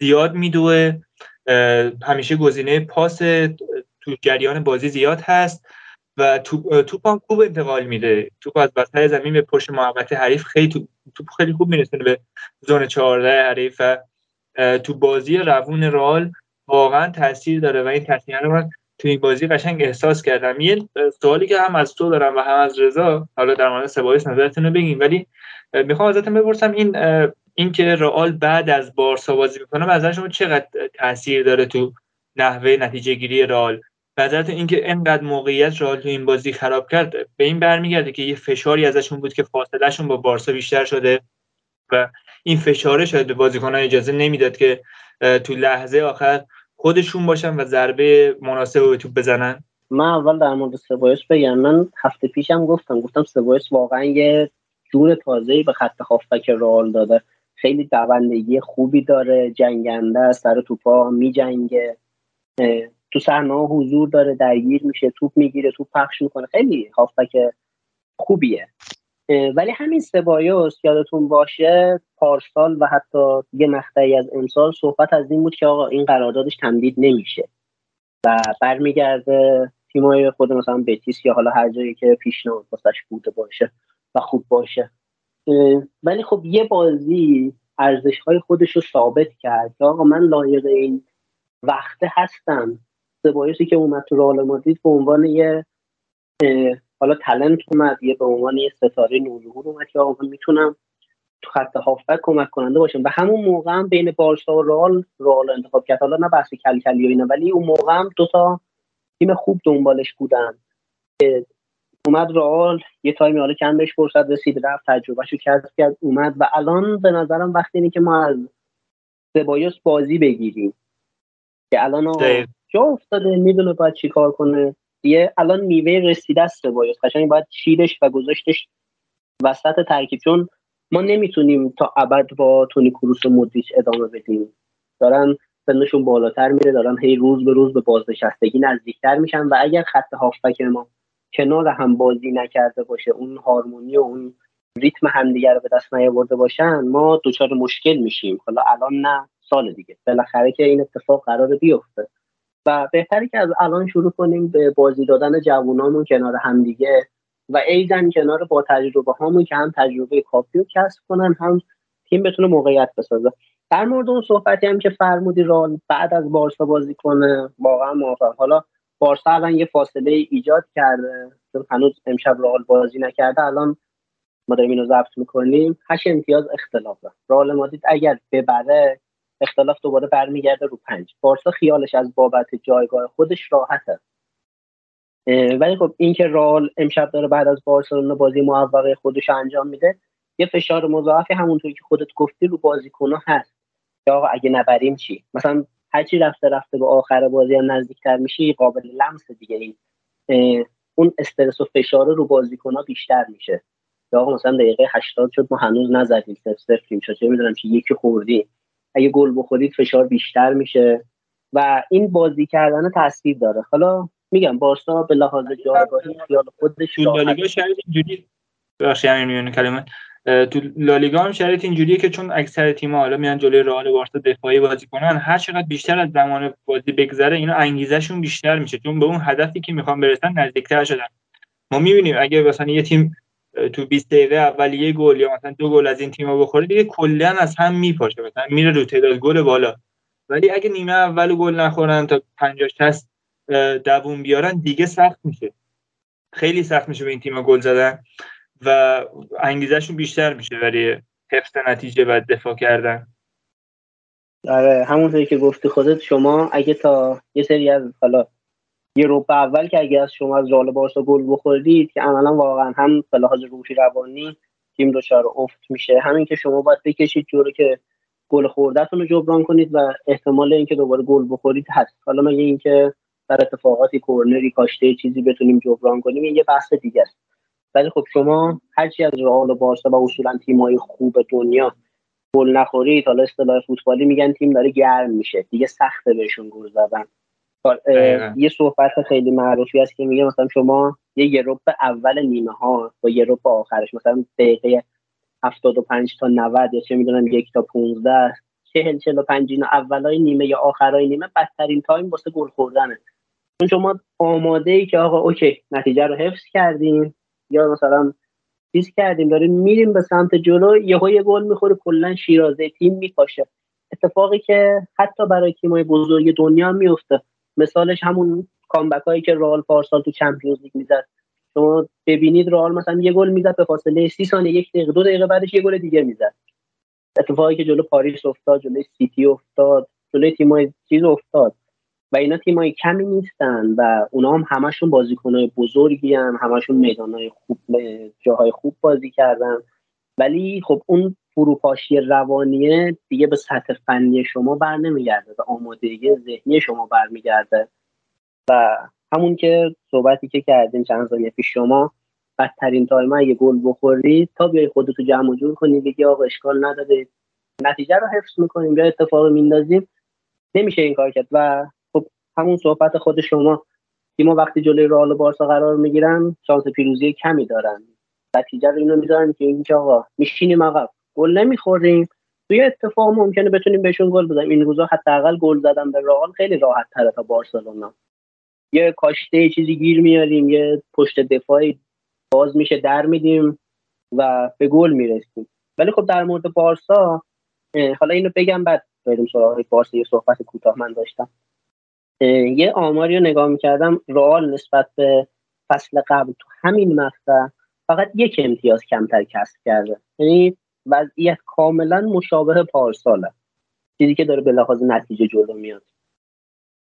زیاد میدوه همیشه گزینه پاس تو جریان بازی زیاد هست و توپ هم خوب انتقال میده. توپ از وسط زمین به پشت محوطه حریف خیلی توپ خیلی خوب میرسونه به زون 14 حریف و تو بازی روون رال واقعا تاثیر داره و این تاثیر رو من تو این بازی قشنگ احساس کردم. یه سوالی که هم از تو دارم و هم از رضا حالا در مورد سبایس نظرتون رو بگیم ولی می‌خوام ازتون بپرسم این اینکه رئال بعد از بارسا بازی می‌کنه نظر شما چقدر تاثیر داره تو نحوه نتیجه گیری رئال؟ نظرتون اینکه انقدر موقعیت رئال تو این بازی خراب کرد به این برمیگرده که یه فشاری ازشون بود که فاصلهشون با بارسا بیشتر شده و این فشاره شاید به بازیکنان اجازه نمی‌داد که تو لحظه آخر خودشون باشن و ضربه مناسب به توپ بزنن؟ من اول در مورد سبایس بگم. من هفته پیشم گفتم گفتم سبایس واقعا یه جور تازه‌ای به خط هافبک رئال داده. خیلی دوندگی خوبی داره جنگنده سر توپا میجنگه. تو صحنه حضور داره درگیر میشه توپ می‌گیره توپ پخش می‌کنه. خیلی هافبک خوبیه. ولی همین سبایوس یادتون باشه پارسال و حتی یه مقطعی از امسال صحبت از این بود که آقا این قراردادش تمدید نمیشه و برمیگرده تیمای خود مثلا بتیس یا حالا هر جایی که پیشنهاد واسش بوده باشه و خوب باشه. ولی خب یه بازی ارزش های خودش رو ثابت کرد که آقا من لایق این وقته هستم. سبایوسی که اومد تو رئال مادرید به عنوان یه حالا تلنت اومد یه به عنوان یه ستاره نوظهور اومد که آقا می‌تونم تو خط هافبک کمک کننده باشم. و همون موقع هم بین بارسا و رئال رئال انتخاب کرد. حالا نه بحث کلکلی و اینا ولی اون موقع هم دو تا تیم خوب دنبالش بودن. اومد رئال یه تایمی حالا کم بهش فرصت رسید رفت تجربهشو کسب کرد اومد. و الان به نظرم وقتی اینه که ما از سبایوس بازی بگیریم. که الان جا افتاده می‌دونه باید چی کار کنه. یه الان میوه رسیده است باید قشنگ باید چیدش و گذاشتش وسط ترکیب چون ما نمی‌تونیم تا ابد با تونی کروس و مودریچ ادامه بدیم. دارن سنشون بالاتر میره دارن هی روز به روز به بازنشستگی نزدیکتر میشن و اگر خط هافبک ما کنار هم بازی نکرده باشه اون هارمونی و اون ریتم همدیگه رو به دست نیاورده باشن ما دچار مشکل میشیم. حالا الان نه سال دیگه. بالاخره که این اتفاق قرار بیفته. و بهتری که از الان شروع کنیم به بازی دادن جوانامون کنار همدیگه و ایزن کنار با تجربه هامون که هم تجربه کافی رو کسب کنن هم تیم بتونه موقعیت بسازه. در مورد اون صحبتی هم که فرمودی رال بعد از بارسا بازی کنه واقعا موافق حالا بارسا الان یه فاصله ایجاد کرده چون هنوز امشب رال بازی نکرده الان ما داریم اینو ضبط می‌کنیم. هشت امتیاز اختلافه رئال مادرید اگر ببره اختلاف دوباره برمیگرده رو پنج. بارسا خیالش از بابت جایگاه خودش راحته. ولی خب اینکه رال امشب داره بعد از بارسلونا بازی موفقه خودش انجام میده یه فشار مضاعفی همونطور که خودت گفتی رو بازیکنها هست. که آقا اگه نبریم چی؟ مثلا هرچی رفته رفته به آخر بازی هم نزدیکتر میشه قابل لمس دیگه این. اون استرس و فشار رو بازیکنها بیشتر میشه. یا آقا مثلا دقیقه 80 شد ما هنوز نزدیم صفر صفریم چه می‌دونم که یکی خوردی اگه گل بخورید فشار بیشتر میشه. و این بازی کردن تاثیر داره. حالا میگم بارسا به لحاظ جایگاهی خیال خودش تو لالیگا شرایط اینجوری همین کلمه. تو لالیگا هم شرایط اینجوریه که چون اکثر تیم‌ها حالا میان جلوی رئال بارسا دفاعی بازی کنن هر چقدر بیشتر از زمان بازی بگذره اینا انگیزشون بیشتر میشه. چون به اون هدفی که می‌خوان برسن نزدیکتر شدن. ما می‌بینیم اگه مثلا یه تیم تو 20 دقیقه اول یه گل یا مثلا دو گل از این تیم‌ها بخوره دیگه کلا از هم میپاشه. مثلا میره رو تعداد گل بالا. ولی اگه نیمه اول گل نخورن تا 50 60 دووم بیارن دیگه سخت میشه. خیلی سخت میشه به این تیم گل زدن و انگیزشون بیشتر میشه برای حفظ نتیجه و دفاع کردن. آره همونطوری که گفتی خودت شما اگه تا یه سری از حالا یه روب اول که اگه از شما از رال بارسا گل بخوردید که عملا واقعا هم به لحاظ روحی روانی تیم دچار افت میشه. همین که شما باید بکشید جوری که گل خوردهتون رو جبران کنید و احتمال اینکه دوباره گل بخورید هست. حالا مگه اینکه در اتفاقاتی کورنری کاشته چیزی بتونیم جبران کنیم این یه بحث دیگه است. ولی خب شما هرچی از رئال و بارسا و اصولا تیمای خوب دنیا گل نخورید حالا اصطلاح فوتبالی میگن تیم داره گرم میشه. دیگه سخته بهشون گل زدن. یه صحبت خیلی معروفی هست که میگه مثلا شما یه یروب اول نیمه ها با یروب آخرش مثلا دقیقه 75 تا 90 یا چه می‌دونم یک تا 15 40 45 اینا اولای نیمه یا آخرای نیمه بدترین time واسه گل خوردنه. چون شما آماده ای که آقا okay نتیجه رو حفظ کردیم یا مثلا چیز کردیم داریم میریم به سمت جلو یهو یه گل می‌خوره کلا شیرازه تیم میپاشه اتفاقی که حتی برای تیمای بزرگ دنیا میفته مثالش همون comeback هایی که رئال پارسال تو چمپیونز لیگ می‌زد. شما ببینید رئال مثلا یه گل می‌زد به فاصله 30 ثانیه یک دقیقه دو دقیقه بعدش یه گل دیگه می‌زد. اتفاقی که جلو پاریس افتاد جلو سیتی افتاد جلو تیمای چیز افتاد و اینا تیمای کمی نیستن و اونا هم همشون بازیکنهای بزرگی هم همشون میدانهای خوب جاهای خوب بازی کردن. ولی خب اون فروپاشی روانیه دیگه به سطح فنی شما بر نمیگرده و آمادگی ذهنی شما برمیگرده. و همون که صحبتی که کردیم چند ثانیه پیش شما بدترین تایم اگه گل بخورید تا بیای خودتو جمع جور کنی بگی آقا اشکال نداره. نتیجه رو حفظ می‌کنیم یا اتفاق میندازیم نمیشه این کار کرد. و خب همون صحبت خود شما. تیم‌ها وقتی جلوی رئال و بارسا قرار می‌گیرن شانس پیروزی کمی دارن. نتیجه رو اینو می‌ذارن که اینجا آقا میشینیم عقب گل نمی‌خوریم. توی اتفاق ممکنه بتونیم بهشون گل بزنیم. این روزا حداقل گل زدن به رئال خیلی راحت تره تا بارسلونا. یه کاشته چیزی گیر میاریم یه پشت دفاعی باز میشه در میدیم و به گل می‌رسیم. ولی خب در مورد بارسا حالا اینو بگم بعد بریم سراغ بارسا یه صحبت کوتاه من داشتم. یه آماری رو نگاه می‌کردم رئال نسبت به فصل قبل تو همین مقطع فقط یک امتیاز کمتر کسب کرده. یعنی وضعیت کاملا مشابه پارساله. چیزی که داره به لحاظ نتیجه جلو میاد.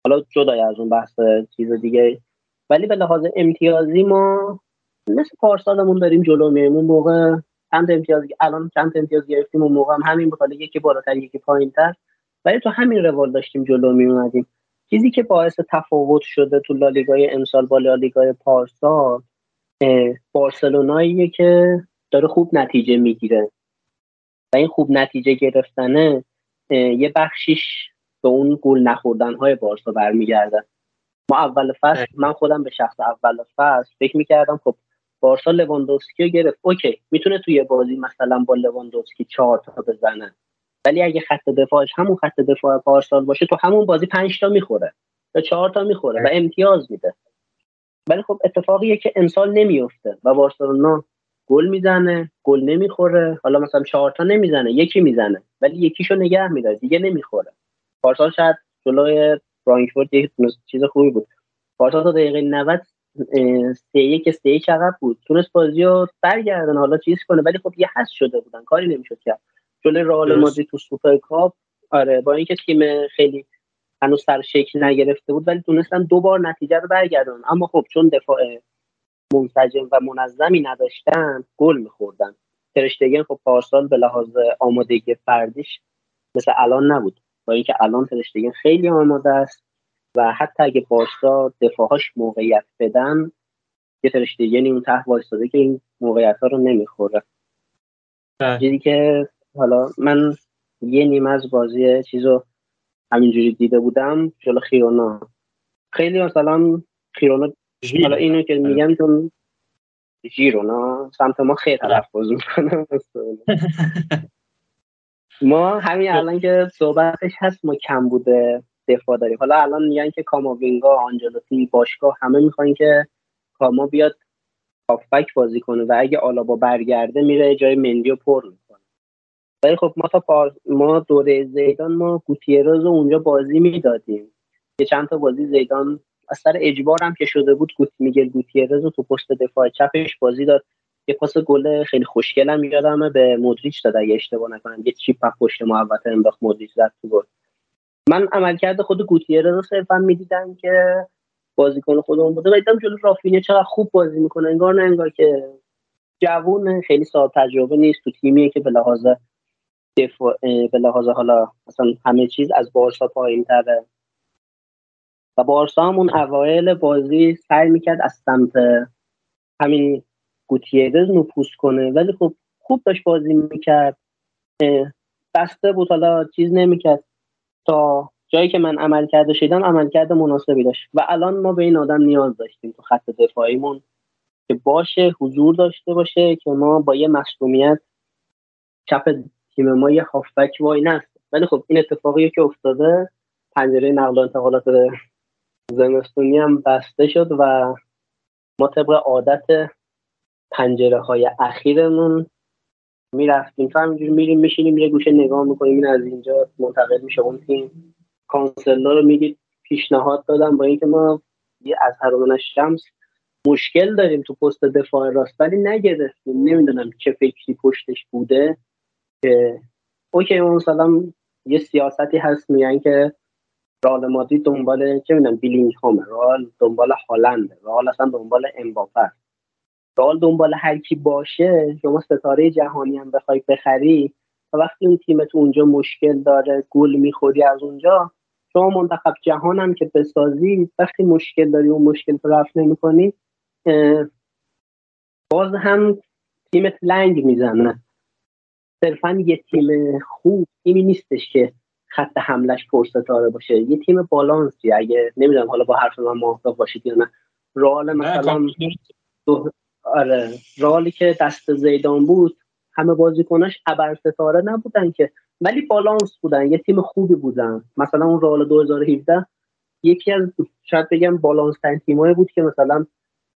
حالا جدای از اون بحث چیز دیگه. ولی به لحاظ امتیازی ما مثل پارسالمون داریم جلو میایم اون موقع چند امتیاز الان چند امتیاز گرفتیم اون موقع هم همین بود. حالا یکی بالاتر یکی پایینتر. ولی تو همین روال داشتیم جلو می اومدیم چیزی که باعث تفاوت شده تو لالیگای امسال با لالیگای پارسال بارسلوناییه که داره خوب نتیجه می‌گیره. و این خوب نتیجه گرفتنه یه بخشیش به اون گل نخوردن های بارسا برمیگرده. ما اول فصل من خودم به شخص اول فصل فکر می‌کردم خب بارسا لواندوسکی رو گرفت. okay می‌تونه توی بازی مثلا با لواندوسکی چهار تا بزنه. ولی اگه خط دفاعش همون خط دفاع پارسال باشه تو همون بازی پنج تا می‌خوره یا چهار تا می‌خوره و امتیاز میده. ولی خب اتفاقیه که امسال نمیفته و بارسلونا گل می‌زنه گل نمی‌خوره. حالا مثلا چهار تا نمی‌زنه یکی می‌زنه ولی یکیشو نگه میداره دیگه نمی‌خوره. پارسال شاید جلوی فرانکفورت یک چیز خوبی بود. پارسال تا دقیقه 90 سه یک سه یک عقب بود. تونست بازی رو برگردن حالا چیز کنه ولی خب یه حس شده بودن کاری نمی‌شد کرد. جلوی رئال مادرید تو سوپر کاپ آره با اینکه تیم خیلی هنوز سر شکل نگرفته بود ولی تونستن دو بار نتیجه رو برگردن اما خب چون دفاع منسجم و منظمی نداشتن گل میخوردن ترشتگن خب پارسال به لحاظ آمادگی فردیش مثل الان نبود. با اینکه الان ترشتگن خیلی آماده است و حتی اگه بارسا دفاعهاش موقعیت بدن یه ترشتگنی اون ته وایستاده که این موقعیت ها رو نمی‌خوره. بله. چیزی که حالا من یه نیمه از بازی چیزو همینجوری دیده بودم جلو خیرونا. خیلی مثلا خیرونا حالا اینو که میگم چون ژیرونا سمت ما خیلی تلفظ می‌کنم ما همین الان که صحبتش هست ما کم بوده دفاع داریم. حالا الان میگن که کاماوینگا آنجلوتی باشگاه همه می‌خوان که کاما بیاد هافبک بازی کنه و اگه آلابا برگرده میره جای مندی رو پر می‌کنه. ولی خب ما تا پار... ما دوره زیدان ما گوتیرز رو اونجا بازی می‌دادیم. یه چند تا بازی زیدان از سر اجبار هم که شده بود گوت میگل گوتیرز تو پست دفاع چپش بازی داد. یه پاس گل خیلی خوشگل هم یادمه به مودریچ داد اگه اشتباه نکنم. یه چیپ از پشت محوطه انداخت مودریچ زد تو گل. من عملکرد خود گوتیرز رو صرفا می‌دیدم که بازیکن خودمون بوده. و دیدم جلو رافینیا چقدر خوب بازی می‌کنه. انگار نه انگار که جوون خیلی سال تجربه نیست تو تیمیه که به لحاظ دفاع به لحاظ حالا مثلا همه چیز از بارسا پایین تره و بارسا هم اون اوایل بازی سعی می‌کرد از سمت همین گوتیرز نفوذ کنه. ولی خب خوب داشت بازی می‌کرد. بسته بود. حالا چیز نمی‌کرد. تا جایی که من عمل کرده شدم عمل کرده مناسبی داشت. و الان ما به این آدم نیاز داشتیم تو خط دفاعیمون که باشه حضور داشته باشه که ما با یه مصومیت چپ تیم ما یه هافبک وای نست. ولی خب این اتفاقی که افتاده. پنجره نقل و انتقالات زمستونی هم بسته شد و ما طبق عادت پنجره های اخیرمون می‌رفتیم. تو همینجوری میریم میشینیم یه گوشه نگاه می‌کنیم. این از اینجا منتقل میشه. اون تیم کانسلا رو میگید پیشنهاد دادم با اینکه ما یه از هرمان شمس مشکل داریم تو پست دفاع راست ولی نگرفتیم. نمی‌دونم چه فکری پشتش بوده که اوکی اون مثلا یه سیاستی هست میگن که رئال مادرید دنبال چه می‌دونم بیلینگ هامه رئال دنبال هالند. رئال اصلا دنبال امباپه رئال دنبال هر کی باشه شما ستاره جهانی هم بخوای بخری و وقتی اون تیمت اونجا مشکل داره گل می‌خوری از اونجا شما منتخب جهان هم که بسازی وقتی مشکل داری اون مشکل رو رفت نمی‌کنی باز هم تیمت لنگ می‌زنه. صرفا یه تیم خوب تیمی نیستش که خط حملش پرستاره باشه. یه تیم بالانسی اگه نمی‌دونم حالا با حرف من موافق باشید یا نه. رئال مثلا دو... آره. رئالی که دست زیدان بود همه بازیکناش ابر ستاره نبودن که. ولی بالانس بودن. یه تیم خوبی بودن. مثلا اون رئال 2017 یکی از شاید بگم بالانس ترین تیمایی بود که مثلا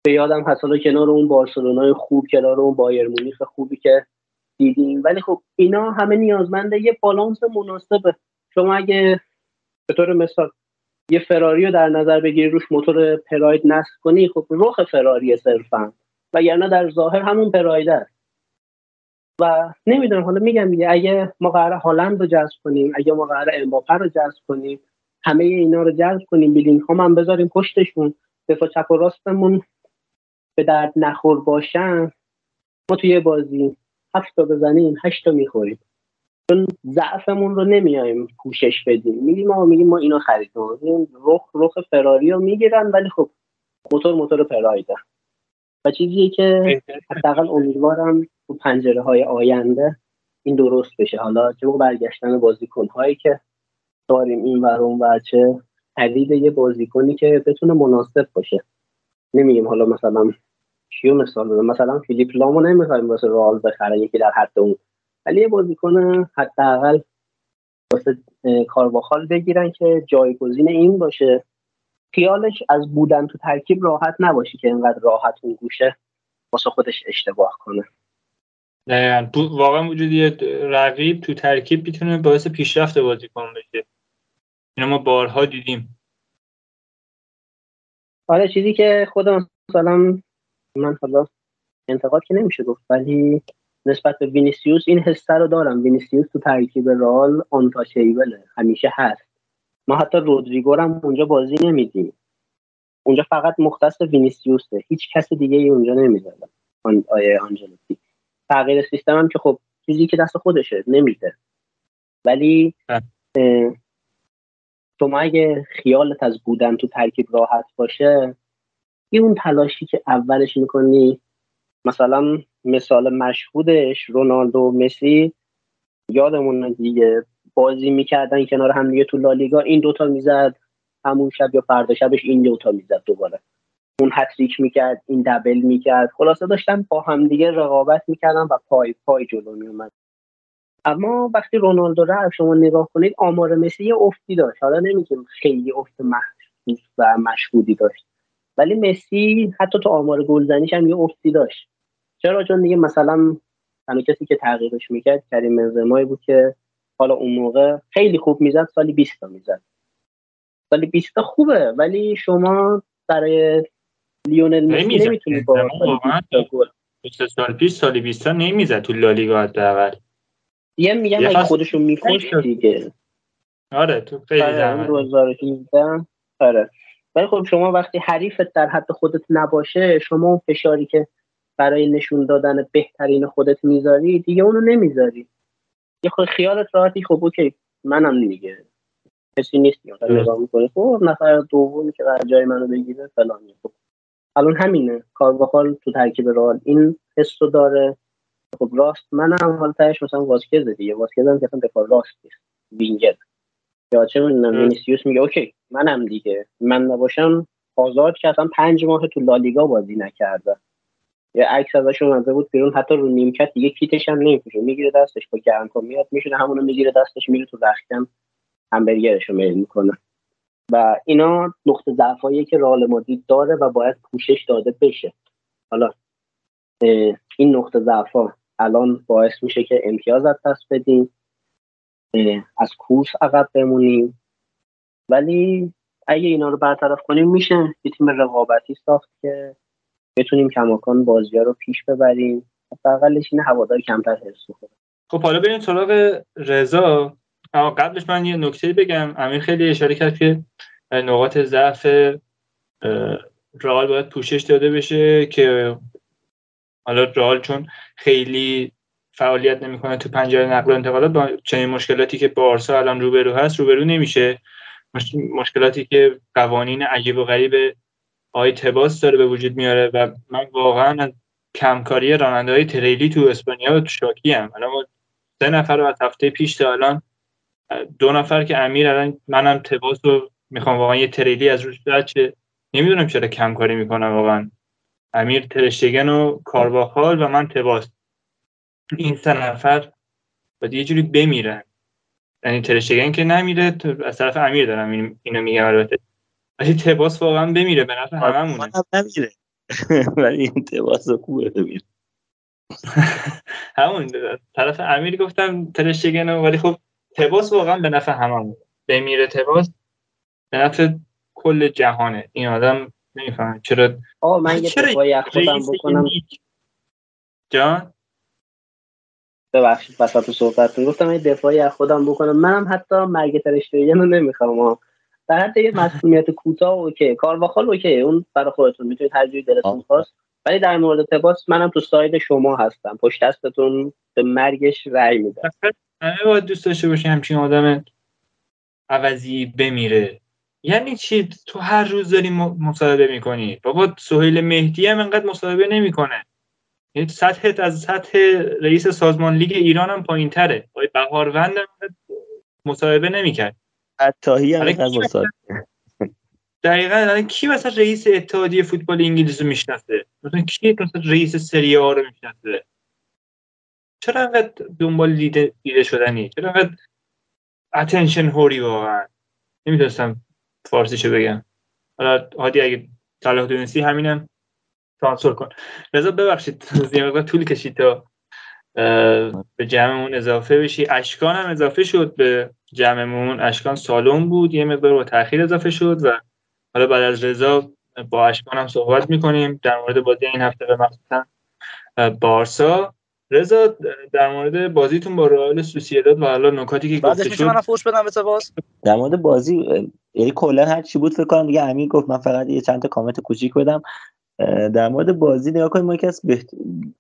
به یادم هست. حالا کنار اون بارسلونای خوب کنار اون بایر مونیخ خوبی که دیدیم. ولی خب اینا همه نیازمند یه بالانس مناسبه شما اگه به طور مثال یه فراری رو در نظر بگیری روش موتور پراید نصب کنی خب رخ فراری صرفا. وگرنه در ظاهر همون پراید است. و نمی‌دونم حالا میگم دیگه اگه ما قرار هالند رو جذب کنیم اگه ما قرار امباپه رو جذب کنیم همه اینا رو جذب کنیم بیلینگ هم, هم بذاریم پشتشون دفاع چپ و راستمون به درد نخور باشن ما توی بازی هفت تا بزنیم هشت تا می‌خوریم. چون ضعفمون رو نمیایم پوشش بدیم. میگیم ما میگیم ما اینو خریدیم رخ رخ فراری رو می‌گیرن ولی خب موتور موتور پرایده و چیزیه که حداقل امیدوارم تو پنجره های آینده این درست بشه. حالا چه برگشتن بازیکن هایی که داریم این ور اون ور چه خرید یه بازیکنی که بتونه مناسب باشه. نمیگیم حالا مثلا کیو مثال مثلا فیلیپ لامو نمی‌خوایم واسه رئال بخره یکی در حد اون. ولی یه بازیکن حداقل واسه کارواخال بگیرن که جایگزین این باشه. خیالش از بودن تو ترکیب راحت نباشه که اینقدر راحت اون گوشه واسه خودش اشتباه کنه. نه واقعا وجود یه رقیب تو ترکیب می‌تونه باعث پیشرفت بازیکن بشه. اینو ما بارها دیدیم. آره چیزی که خودم مثلا من حالا انتقاد که نمیشه گفت ولی نسبت به وینیسیوس این حسه رو دارم. وینیسیوس تو ترکیب رئال untouchable ه همیشه هست. ما حتی رودریگو هم اونجا بازی نمیدیم. اونجا فقط مختص وینیسیوسه. هیچ کس دیگه ای اونجا نمی‌ذاره. آن آیه آنجلوتی. تغییر سیستم هم که خب چیزی که دست خودشه نمیده. ولی شما اگه خیالت از بودن تو ترکیب راحت باشه این اون تلاشی که اولش می‌کنی مثلا مثال مشهودش رونالدو مسی یادمون دیگه بازی می‌کردن کنار هم دیگه تو لالیگا این دوتا می‌زد همون شب یا فردا شبش این دوتا می‌زد دوباره. اون هتریک می‌کرد این دبل می‌کرد. خلاصه داشتن با همدیگه رقابت می‌کردن و پای پای جلو میومد اما وقتی رونالدو رفت شما نگاه کنید آمار مسی یه افتی داشت. حالا نمیگیم خیلی افت محسوس و مشهودی داشت. ولی مسی حتی تو آمار گلزنیش هم یه افتی داشت. چرا؟ چون دیگه مثلا تنها کسی که تغییرش می‌کرد کریم بنزمایی بود که حالا اون موقع خیلی خوب می‌زد سالی 20 تا می‌زد. سالی 20 تا خوبه ولی شما برای لیونل مسی نمی‌تونی با سه سال پیش سالی 20 تا نمی‌زد تو لالیگا حداقل. یه میگم اگه خودشون میکش دیگه. آره تو خیلی زحمت. 2018 آره. ولی خب شما وقتی حریفت در حد خودت نباشه شما اون فشاری که برای نشون دادن بهترین خودت می‌ذاری دیگه اونو نمی‌ذاری. یه خود خیالت راحتی خب okay منم دیگه. کسی نیست نگاه می‌کنه. خب نفر دومی که در جای منو بگیره فلان خب الان همینه. کارواخال تو ترکیب رئال این حس رو داره. خب راست. منم حالا تهش مثلا واسکز دیگه. واسکز هم که اصلا دفاع راست نیست. وینگر. یا چه می‌دونم وینیسیوس میگه okay. منم دیگه. من نباشم هازارد که اصلا پنج ماه تو لالیگا بازی نکرده. یه عکس ازش اومده بود بیرون حتی رو نیمکت دیگه کیتش هم نمیپوشه می‌گیره دستش با گرم کن میاد میشونه همونو می‌گیره دستش میره تو رختکن همبرگرش رو میل می‌کنه. و اینا نقطه ضعفایی که رئال مادرید داره و باید پوشش داده بشه. حالا این نقطه ضعفا الان باعث میشه که امتیاز از دست بدیم. از کورس عقب بمونیم. ولی اگه اینا رو برطرف کنیم میشه یه تیم رقابتی ساخت که بتونیم کماکان بازی ها رو پیش ببریم. حداقلش این هوادار کمتر حس کنه خب حالا بریم سراغ رضا. اما قبلش من یه نکته بگم. امیر خیلی اشاره کرد که نقاط ضعف رئال باید پوشش داده بشه که حالا رئال چون خیلی فعالیت نمی‌کنه تو پنجره نقل و انتقالات با چنین مشکلاتی که بارسا الان روبرو هست روبرو نمیشه. مشکلاتی که قوانین عجیب و غریب آقای تباس داره به وجود میاره و من واقعا از کمکاری راننده های تریلی تو اسپانیا تو شاکی هم الان ما سه نفر از هفته پیش تا الان دو نفر که امیر الان منم تباس رو می‌خوام واقعا یه تریلی از روش بچه نمی‌دونم چرا کمکاری می‌کنم واقعا. امیر ترشتگن و کارواخال و من تباس. این سه نفر باید یه جوری بمیرن. یعنی ترشتگن که نمیره از طرف امیر دارم اینو میگم البته. ولی تباس واقعا بمیره به نفع هممونه. نمیره. ولی این تباس خوبه بمیره همون طرف امیر گفتم ترشتگن ولی خب تباس واقعا به نفع هممون بمیره تباس به نفع کل جهانه. این آدم نمی‌فهمم چرا آه من یه خودم بکنم. جان؟ ببخشید وسط صحبتتون. گفتم یه دفاعی از خودم بکنم. منم حتی مرگ ترشتگن رو نمی‌خوام. در حد یه مصدومیت کوتاه okay. کارواخال okay. اون برای خودتون. می‌تونید هر جوری دلتون خواست. ولی در مورد تباس منم تو side شما هستم. پشت دستتون به مرگش رأی میدم. همه باید دوست داشته باشی همچین آدم عوضی بمیره. یعنی چی؟ تو هر روز داری مصاحبه می‌کنی. بابا سهیل مهدی هم انقدر مصاحبه نمی‌کنه. یعنی سطحت از سطح رئیس سازمان لیگ ایران هم پایین تره. بهاروند مصاحبه نمی‌کرد. عطاهی هم مصاحبه دقیقا کی مثلا رئیس اتحادیه فوتبال انگلیس رو می‌شناسه؟ مثلا کی مثلا رئیس سری آ رو می‌شناسه؟ چرا انقدر دنبال دیده, دیده شدنی؟ چرا انقدر اتنشن هوری واقعا؟ نمی‌دونستم فارسیشو بگم. حالا هادی اگه صلاح دونستی همینم. ترانسفر کن. رضا ببخشید زیاد طول کشید تا به جمعمون اضافه بشی. اشکان هم اضافه شد به جمعمون. اشکان سالون بود یه مقدار با تاخیر اضافه شد و حالا بعد از رضا با اشکان هم صحبت می‌کنیم. در مورد بازی این هفته به مخصوصا بارسا. رضا در مورد بازیتون با رئال سوسییداد و حالا نکاتی که بعدش میشه من فوش بدم به باز. در مورد بازی یعنی کلا هر چی بود فکر کنم دیگه امین گفت من فقط یه چند تا کامنت کوچیک بدم. در مورد بازی نگاه کنیم ما از بهت...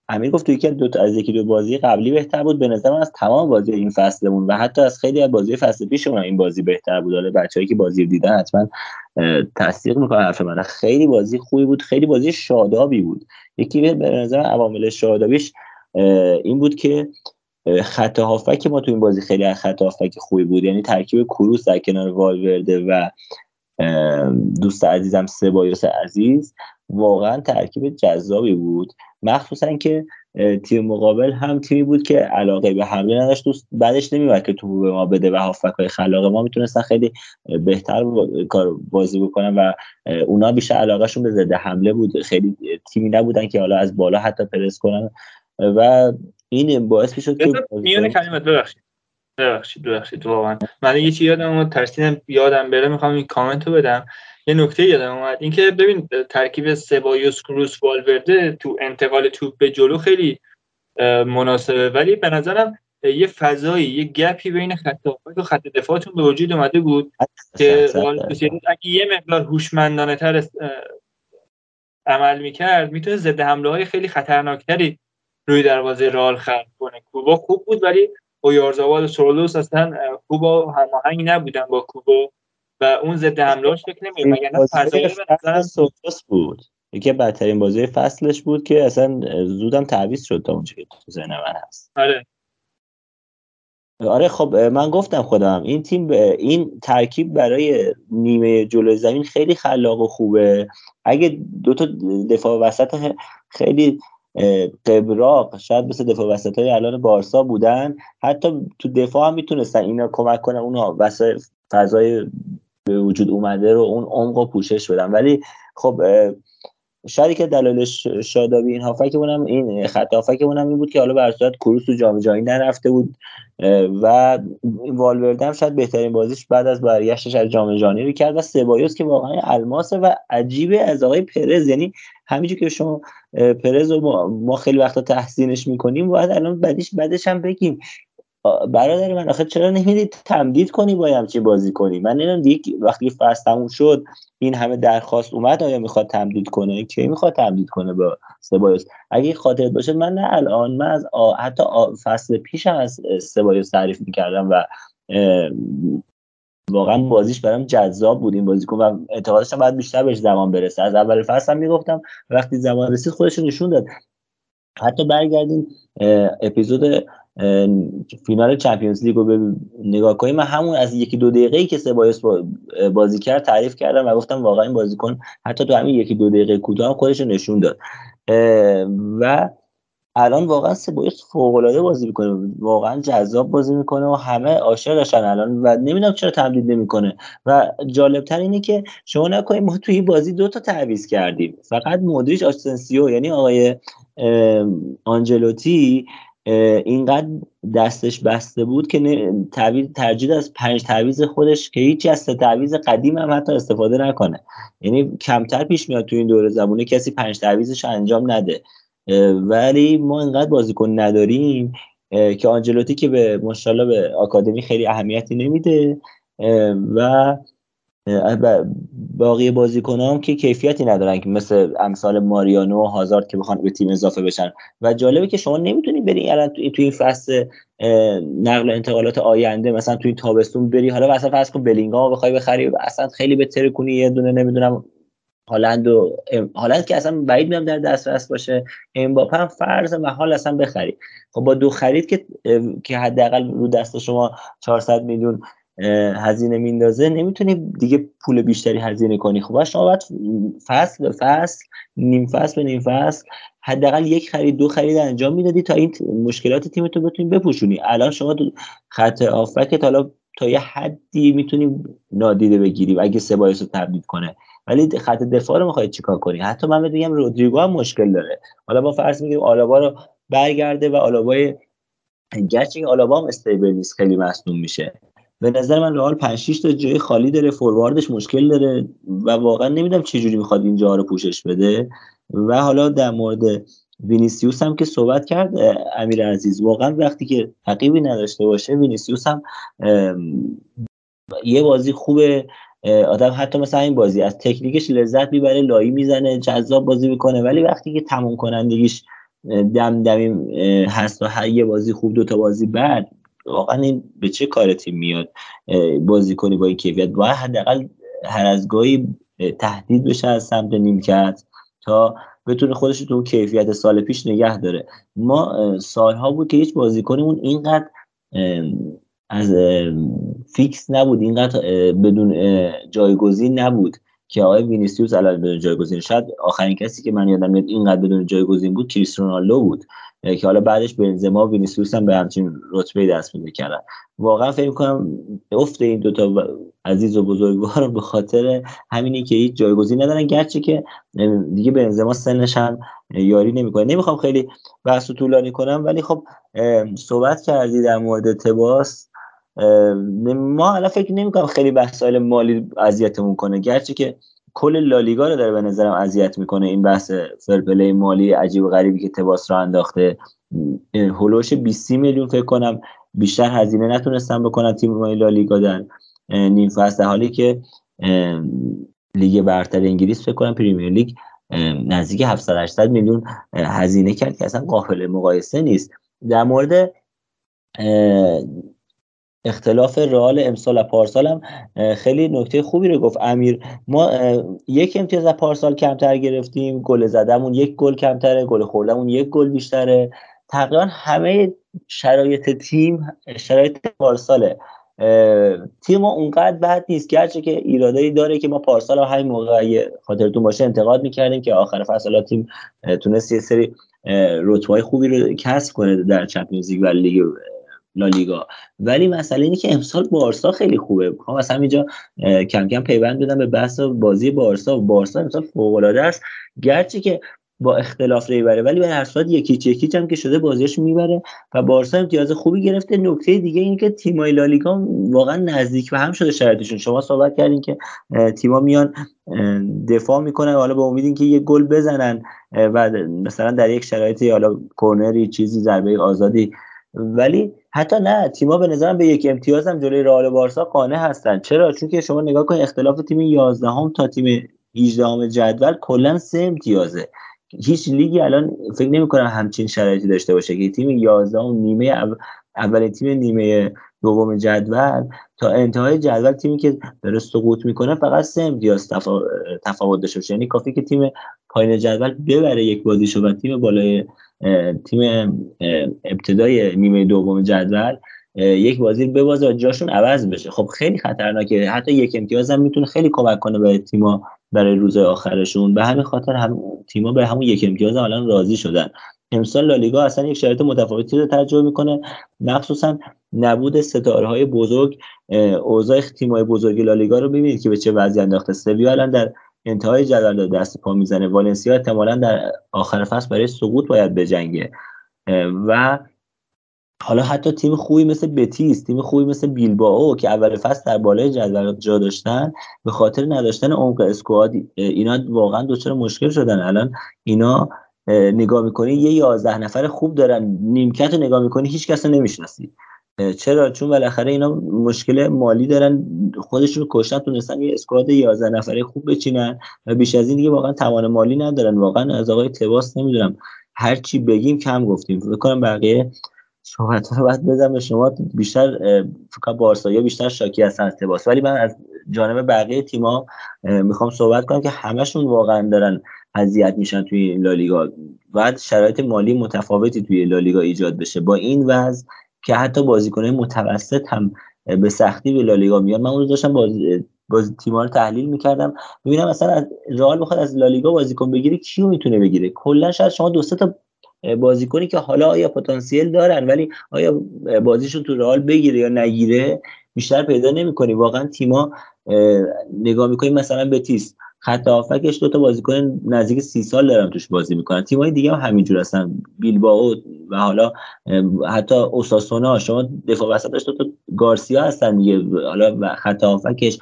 امیر گفت یکی دو تا از یکی دو بازی قبلی بهتر بود. به نظر از تمام بازی این فصلمون و حتی از خیلی از بازی فصل پیشمون این بازی بهتر بود. حالا بچه‌ای که بازی رو دیدن حتما تصدیق می‌کنه حرف من. خیلی بازی خوبی بود خیلی بازی شادابی بود. یکی به نظر عوامل شادابیش این بود که خط هافک ما تو این بازی خیلی خط هافک خوبی بود. یعنی ترکیب کروس در کنار والورده و دوست عزیزم سبایوس عزیز. واقعا ترکیب جذابی بود. مخصوصا که تیم مقابل هم تیمی بود که علاقه به حمله نداشت. دوست بعدش نمیومد که تو به ما بده و هافک های خلاق ما. می‌تونستن خیلی بهتر کار بازی بکنن و اونا بیشتر علاقهشون به ضد حمله بود. خیلی تیمی نبودن که حالا از بالا حتی پرس کنن. و این باعث می‌شد که میونه کلمت ببخشید. ببخشید ببخشید واقعا. من یه چیزی یادم اومد ترسیدم یادم بره می‌خوام این کامنت رو بدم. یه نکته یادم اومد. اینکه ببین ترکیب سبایوس کروس والورده تو انتقال توپ به جلو خیلی مناسبه. ولی به نظرم یه فضایی یه گپی بین خط و خط دفاعتون به وجود اومده بود که اگه یه مقدار هوشمندانه تر عمل می‌کرد می‌تونه ضد حمله های خیلی خطرناکتری روی دروازه رال خلق کنه. کوبا خوب بود ولی اویارزاوال و سورلوس اصلا کوبا هماهنگ نبودن با کوبا. و اون ضد حملهاش فکر نمی‌کنم مگر نه فضایی به بود. یکی بدترین بازی فصلش بود که اصلا زودم تعویض شد تا اونجا که تو ذهن من هست. آره. آره خب من گفتم خودم این تیم این ترکیب برای نیمه جلوی زمین خیلی خلاق و خوبه. اگه دو تا دفاع وسط خیلی قبراق شاید مثل دفاع وسط های الان بارسا بودن حتی تو دفاع هم می‌تونستن اینا کمک کنن اون وسط فضای به وجود اومده رو اون عمق و پوشش بدن ولی خب شاید که دلایلش شادابی این هافکمون هم این خط هافکمون هم این بود که حالا بر صورت کروس تو جام جهانی نرفته بود و والورده هم شاید بهترین بازیش بعد از برگشتش از جام جهانی رو کرد و سبایوس که واقعا الماسه و عجیبه از آقای پرز. یعنی همینجور که شما پرز رو ما خیلی وقتا تحسینش می‌کنیم باید الان بعدش بعدش هم بگیم برادر من آخه چرا نمی‌دید تمدید کنی با همچی بازی کنی؟ من نمی‌دونم دیگه وقتی فصل تموم شد این همه درخواست اومد آیا می‌خواد تمدید کنه؟ کی می‌خواد تمدید کنه با سبایوس؟ اگه خاطر باشه من نه الان من از حتی فصل پیش از سبایوس تعریف می‌کردم و واقعا بازیش برام جذاب بود این بازیکن و اعتقادش باید بیشتر بهش زمان برسه. از اول فصل هم می‌گفتم وقتی زمان رسید خودش نشون داد. حتی برگردیم اپیزود فینال چمپیونز لیگ رو نگاه کنیم من همون از یکی دو دقیقه ای که سبایوس بازی کرد تعریف کردم و گفتم واقعا این بازیکن حتی تو همین یکی دو دقیقه کوتاه هم خودش نشون داد. و الان واقعا سبایوس فوق العاده بازی می‌کنه. واقعا جذاب بازی می‌کنه و همه عاشقشن الان و نمی‌دونم چرا تمدید نمی‌کنه. و جالب تر اینه که شما نکنید ما توی بازی دو تا تعویض کردیم. فقط مودریچ آسنسیو یعنی آقای آنجلوتی اینقدر دستش بسته بود که تعویض ترجیح از پنج تعویض خودش که هیچی از تعویض قدیم هم حتی استفاده نکنه. یعنی کمتر پیش میاد تو این دوره زمونه کسی پنج تعویضش انجام نده. ولی ما اینقدر بازیکن نداریم که آنجلوتی که به ماشاءالله به آکادمی خیلی اهمیتی نمیده و باقی بازیکنام که کیفیتی ندارن که مثل امثال ماریانو و هازارد که بخوان به تیم اضافه بشن. و جالبه که شما نمی‌تونی بری الان توی این فصل نقل و انتقالات آینده مثلا توی تابستون بری. حالا مثلا فرض کن بلینگام بخوای بخری اصلا خیلی بهتر کنی یه دونه نمی‌دونم هالند و هالند که اصلا بعید میام در دسترس باشه. امباپه هم فرض محال اصلا بخری. خب با دو خرید که که حداقل رو دست شما 400 میلیون هزینه میندازه نمی‌تونی دیگه پول بیشتری هزینه کنی. خب شما باید فصل به فصل نیم فصل به نیم فصل حداقل یک خرید دو خرید انجام می‌دادی تا این مشکلات تیمتو بتونی بپوشونی. الان شما خط آفکت حالا تا یه حدی می‌تونی نادیده بگیری اگه سبایس رو تبدیل کنه. ولی خط دفاع رو می‌خوای چیکار کنی؟ حتی من بگم رودریگو هم مشکل داره. حالا با فرض میگیم آلابا رو برگرده و آلابای گرچه آلابا هم استیبل نیست خیلی مصدوم میشه. به نظر من رئال 5 6 تا جای خالی داره فورواردش مشکل داره و واقعا نمی‌دونم چه جوری می‌خواد این جاها رو پوشش بده. و حالا در مورد وینیسیوس هم که صحبت کرد امیر عزیز واقعا وقتی که رقیبی نداشته باشه وینیسیوس هم یه بازی خوبه آدم حتی مثلا این بازی از تکنیکش لذت می‌بره لایی می‌زنه جذاب بازی می‌کنه ولی وقتی که تموم کنندگیش دم دمی هست و یه بازی خوب دو تا بازی بعد واقعا این به چه کار تیم میاد بازی کنی با این کیفیت؟ باید حداقل هر از گاهی تهدید بشه از سمت نیمکت تا بتونه خودش تو کیفیت سال پیش نگه داره. ما سالها بود که هیچ بازیکنمون اینقدر از فیکس نبود اینقدر بدون جایگزین نبود که آقای وینیسیوس الان بدون جایگزین. شاید آخرین کسی که من یادم میاد اینقدر بدون جایگزین بود کریستیانو رونالدو بود. که حالا بعدش بنزما و وینیسیوس هم به همچین رتبه دست پیدا کردن. واقعا فکر کنم افت این دوتا عزیز و بزرگوار به خاطر همینی که هیچ جایگزین ندارن. گرچه که دیگه بنزما سنش هم یاری نمی‌کنه. نمی‌خوام خیلی بحث طولانی کنم ولی خب صحبت کردی در مورد تباس. ما الان فکر نمی کنم خیلی بحث مالی اذیتمون کنه. گرچه که کل لالیگا رو داره به نظرم اذیت می‌کنه این بحث فرپلی مالی عجیب و غریبی که تباس رو انداخته. هلوش 20 میلیون فکر کنم بیشتر هزینه نتونستن بکنن تیم لالیگا در نیم فصل. حالی که لیگ برتر انگلیس فکر کنم پریمیر لیگ نزدیک 700 800 میلیون هزینه کرد که اصلا قابل مقایسه نیست. در مورد اختلاف رئال امسال و پارسال هم خیلی نکته خوبی رو گفت. امیر ما یک امتیاز از پارسال کمتر گرفتیم گل زدمون یک گل کمتره گل خوردمون یک گل بیشتره. تقریبا همه شرایط تیم شرایط پارساله. تیم ما اونقدر بد نیست گرچه که ایرادایی داره که ما پارسال همین موقع خاطرتون باشه انتقاد می‌کردیم که آخر فصل تیم تونست یه سری رتبه خوبی رو کسب کنه در چمپیونز لیگ و لیگ لالیگا. ولی مسئله اینه که امسال بارسا خیلی خوبه. می‌خوام از همینجا کم کم پیوند بدم به بحث بازی بارسا. بارسا امسال فوق العاده است. گرچه که با اختلاف بره ولی به هر صورت یکی یکیچ هم که شده بازیش می‌بره و بارسا امتیاز خوبی گرفته. نکته دیگه اینه که تیمای لالیگا واقعا نزدیک به هم شده شرایطشون. شما صحبت کردین که تیما میان دفاع می‌کنن. حالا به امید اینکه یه گل بزنن و مثلا در یک شرایطی حالا کرنری چیزی ضربه آزادی. ولی حتی نه تیما به نظرم به یک امتیاز هم جلوی رئال بارسا قانع هستن. چرا؟ چون که شما نگاه کنید اختلاف تیم 11 هم تا تیم 18 هم جدول کلا سه امتیازه. هیچ لیگی الان فکر نمی کنم همچین شرایطی داشته باشه که تیم 11 هم نیمه اول تیم نیمه دوم جدول تا انتهای جدول تیمی که داره سقوط می‌کنه فقط سه امتیاز تفاوت داشته باشه. یعنی کافی که تیم پایین جدول ببره یک بازیشو و تیم بالای تیم ابتدای نیمه دوم جدول یک بازی ببازه و جاشون عوض بشه. خب خیلی خطرناکه. حتی یک امتیاز هم می‌تونه خیلی کمک کنه به تیما برای روز آخرشون. به همین خاطر هم تیما به همون یک امتیاز هم الان راضی شدن. امسال لالیگا اصلا یک شرایط متفاوتی رو تجربه می‌کنه. مخصوصا نبود ستاره های بزرگ اوضاع تیم‌های بزرگ لالیگا رو ببینید که به چه وضعی انداخته. سویا الان در انتهای جدول دست پا می‌زنه. والنسیا احتمالا در آخر فصل برای سقوط باید بجنگه و حالا حتی تیم خوبی مثل بتیس تیم خوبی مثل بیلبائو که اول فصل در بالای جدول جا داشتن به خاطر نداشتن عمق اسکواد اینا واقعا دچار مشکل شدن. الان اینا نگاه می‌کنی یه یازده نفر خوب دارن نیمکت رو نگاه می‌کنی هیچ کس رو نمی‌شناسی. چرا؟ چون بالاخره اینا مشکل مالی دارن. خودشون رو کشتن تونستن یه اسکواد 11 نفره خوب بچینن و بیش از این دیگه واقعا توان مالی ندارن. واقعا از آقای تباس نمی‌دونم. هر چی بگیم کم گفتیم. فکر کنم بقیه صحبت رو باید بدم به شما. بیشتر فکر بارسا یا بیشتر شاکی هستن از تباس. ولی من از جانب بقیه تیما می‌خوام صحبت کنم که همشون واقعا دارن اذیت میشن توی لالیگا. بعد شرایط مالی متفاوتی توی لالیگا ایجاد بشه. با این وضع که حتی بازیکنهای متوسط هم به سختی به لالیگا میاد من اون داشتم بازی باز تیم‌ها رو تحلیل می‌کردم. ببینم مثلا از رئال بخواد از لالیگا بازیکن بگیره کیو می‌تونه بگیره؟ کلا شاید شما دو تا بازیکنی که حالا آیا پتانسیل دارن ولی آیا بازیشون تو رئال بگیره یا نگیره بیشتر پیدا نمی‌کنی. واقعا تیما نگاه می‌کنی مثلا بتیس. خط هافکش دو تا بازیکن نزدیک سی سال دارن توش بازی می‌کنن. تیمای دیگه هم همینجور هستن. بیلبائو و حالا حتی اوساسونا شما دفاع وسطش دو تا گارسیا هستن دیگه. حالا خط هافکش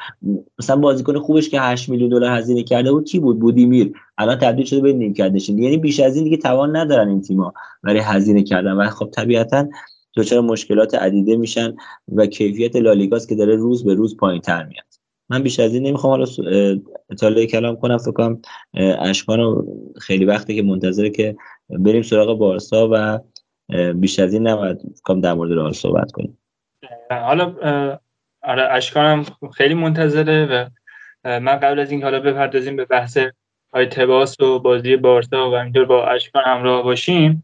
مثلا بازیکن خوبش که 8 میلیون دلار هزینه کرده بود کی بود؟ بودیمیر. الان تبدیل شده به نیمکت نشین. یعنی بیش از این دیگه توان ندارن این تیم‌ها برای هزینه کردن. و خب طبیعتا دچار مشکلات عدیده میشن و کیفیت لالیگاست که داره روز به روز پایین تر میاد. من بیش از این نمی‌خوام حالا اطلاع کلام کنم فکر کنم اشکان خیلی وقتی که منتظره که بریم سراغ بارسا و بیش از این نباید کام در مورد رئال صحبت کنیم. حالا آره اشکانم خیلی منتظره و من قبل از این حالا بپردازیم به بحث های تباس و بازی بارسا و اینطور با اشکان همراه باشیم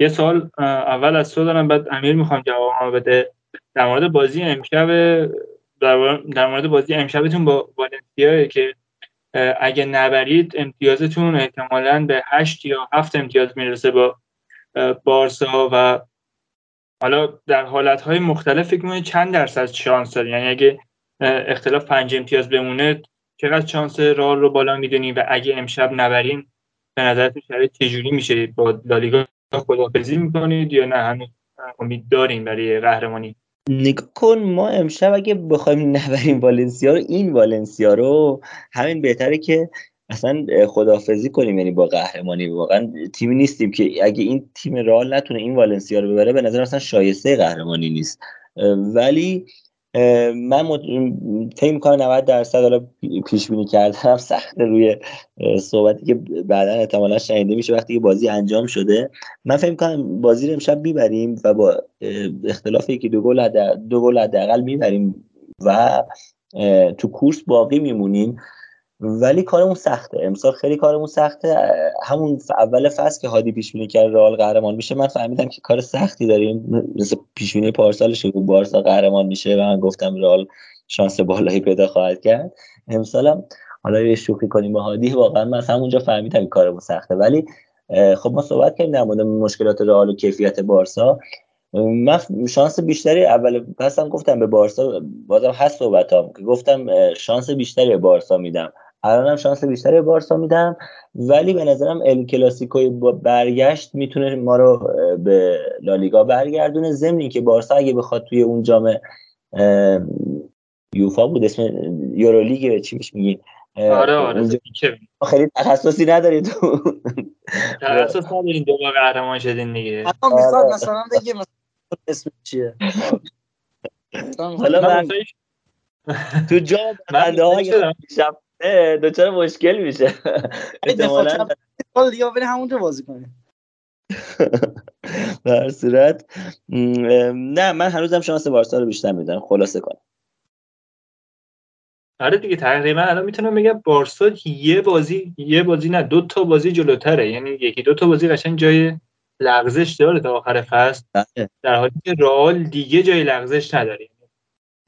یه سال اول از تو دارم بعد امیر می‌خوام جواب بده. در مورد بازی امشب در مورد بازی امشبتون با والنسیا که اگه نبرید امتیازتون احتمالا به هشت یا هفت امتیاز می‌رسه با بارسا و حالا در حالتهای مختلف فکر چند درصد شانس دارید یعنی اگه اختلاف پنج امتیاز بمونه چقدر شانس رال رو بالا می‌دونی و اگه امشب نبرین به نظرتون شرایط چجوری میشه؟ با لالیگا خدافزی می‌کنید یا نه؟ هنوز امید دارین برای قهرمانی؟ نگاه کن ما امشب اگه بخوایم نبریم والنسیا رو این والنسیا رو همین بهتره که اصلا خدافزی کنیم یعنی با قهرمانی. واقعا تیمی نیستیم که اگه این تیم رال نتونه این والنسیا رو ببره به نظر اصلا شایسته قهرمانی نیست. ولی من. فکر می‌کنم 90 درصد حالا پیش بینی کردم سخت روی صحبتی که بعدا احتمالا شنیده میشه وقتی که بازی انجام شده من فکر می‌کنم بازی رو امشب می‌بریم و با اختلاف یکی دو گل دو گل حداقل می‌بریم و تو کورس باقی میمونیم ولی کارمون سخته. امسال خیلی کارمون سخته. همون اول فصل که هادی پیش بینی کرد رئال قهرمان میشه من فهمیدم که کار سختی داریم. مثل پیش بینی پارسالش که بارسا قهرمان میشه و من گفتم رئال شانس بالایی پیدا خواهد کرد. امسالم حالا یه شوخی کنیم با هادی. واقعا من همونجا فهمیدم کارمون سخته. ولی خب ما صحبت کردیم در مورد مشکلات رئال و کیفیت بارسا. من شانس بیشتری اول پسم گفتم به بارسا. بازم هست صحبتام که گفتم شانس بیشتری به بارسا میدم. الانم شانس بیشتری بارسا میدم. ولی به نظرم ال کلاسیکوی با برگشت می‌تونه ما رو به لالیگا برگردونه. ضمن که بارسا اگه بخواد توی اون جام یوفا بود اسم یورولیگ چی میش میگین آره آره خیلی تخصصی نداری تو. تخصص ندارین دو قهرمان شدین دیگه. مثلا مثلا بگی مثلا اسم چیه؟ حالا من تو جام بنده های شب دوچار مشکل میشه. احتمالاً. دیگه بریم همونجا بازی کنیم. در صورت نه من هنوزم شانس بارسا رو بیشتر میدم. خلاصه کنم آره دیگه تقریبا الان می‌تونم بگم بارسا یه بازی یه بازی نه دو تا بازی جلوتره. یعنی یکی دو تا بازی قشنگ جای لغزش داره تا آخر فصل. بله. در حالی که رئال دیگه جای لغزش نداره.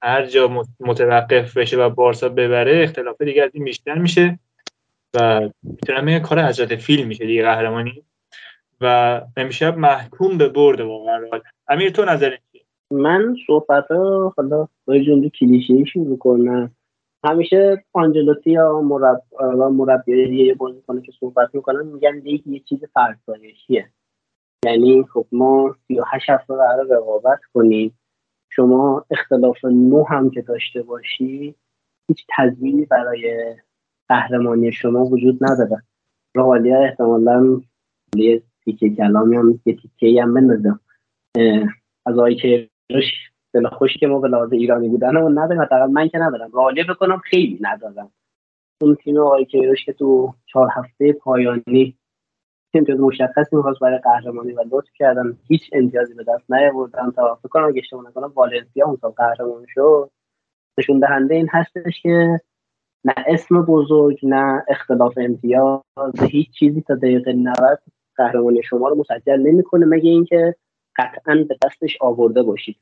هر جا متوقف بشه و بارسا ببره اختلاف دیگه از این بیشتر میشه و می‌تونم بگم کار حضرت فیلم میشه دیگه قهرمانی. و امشب محکوم به برد واقعا امیر تو نظر من صحبت ها حالا با جمله کلیشه کنم همیشه آنجلوتی یا مرب و مربی یه کنه که صحبت می‌کنن میگن لیگ یه چیز فرسایشیه. یعنی خب ما 38 هفته قرار رقابت کنیم. شما اختلاف نو هم که داشته باشی هیچ تضمینی برای قهرمانی شما وجود نداره. رئالیا احتمالا یه تیکه کلامی هم یه تیکه هم بندازم از آقای که دل خوشی که ما به لحاظ ایرانی بودن و ندارم حداقل من که ندارم. رئالیا بکنم خیلی ندارم. اون تیم آقای کیروش که تو چهار هفته پایانی امتیاز مشخصی می‌خواست برای قهرمانی و لطف کردن. هیچ امتیازی به دست نیاوردن. تا فکر کنم اگه اشتباه نکنم والنسیا اون سال قهرمان شد. نشون دهنده این هستش که نه اسم بزرگ نه اختلاف امتیاز هیچ چیزی تا دقیقه 90 قهرمانی شما رو مسجل نمی‌کنه. مگه اینکه قطعا به دستش آورده باشید.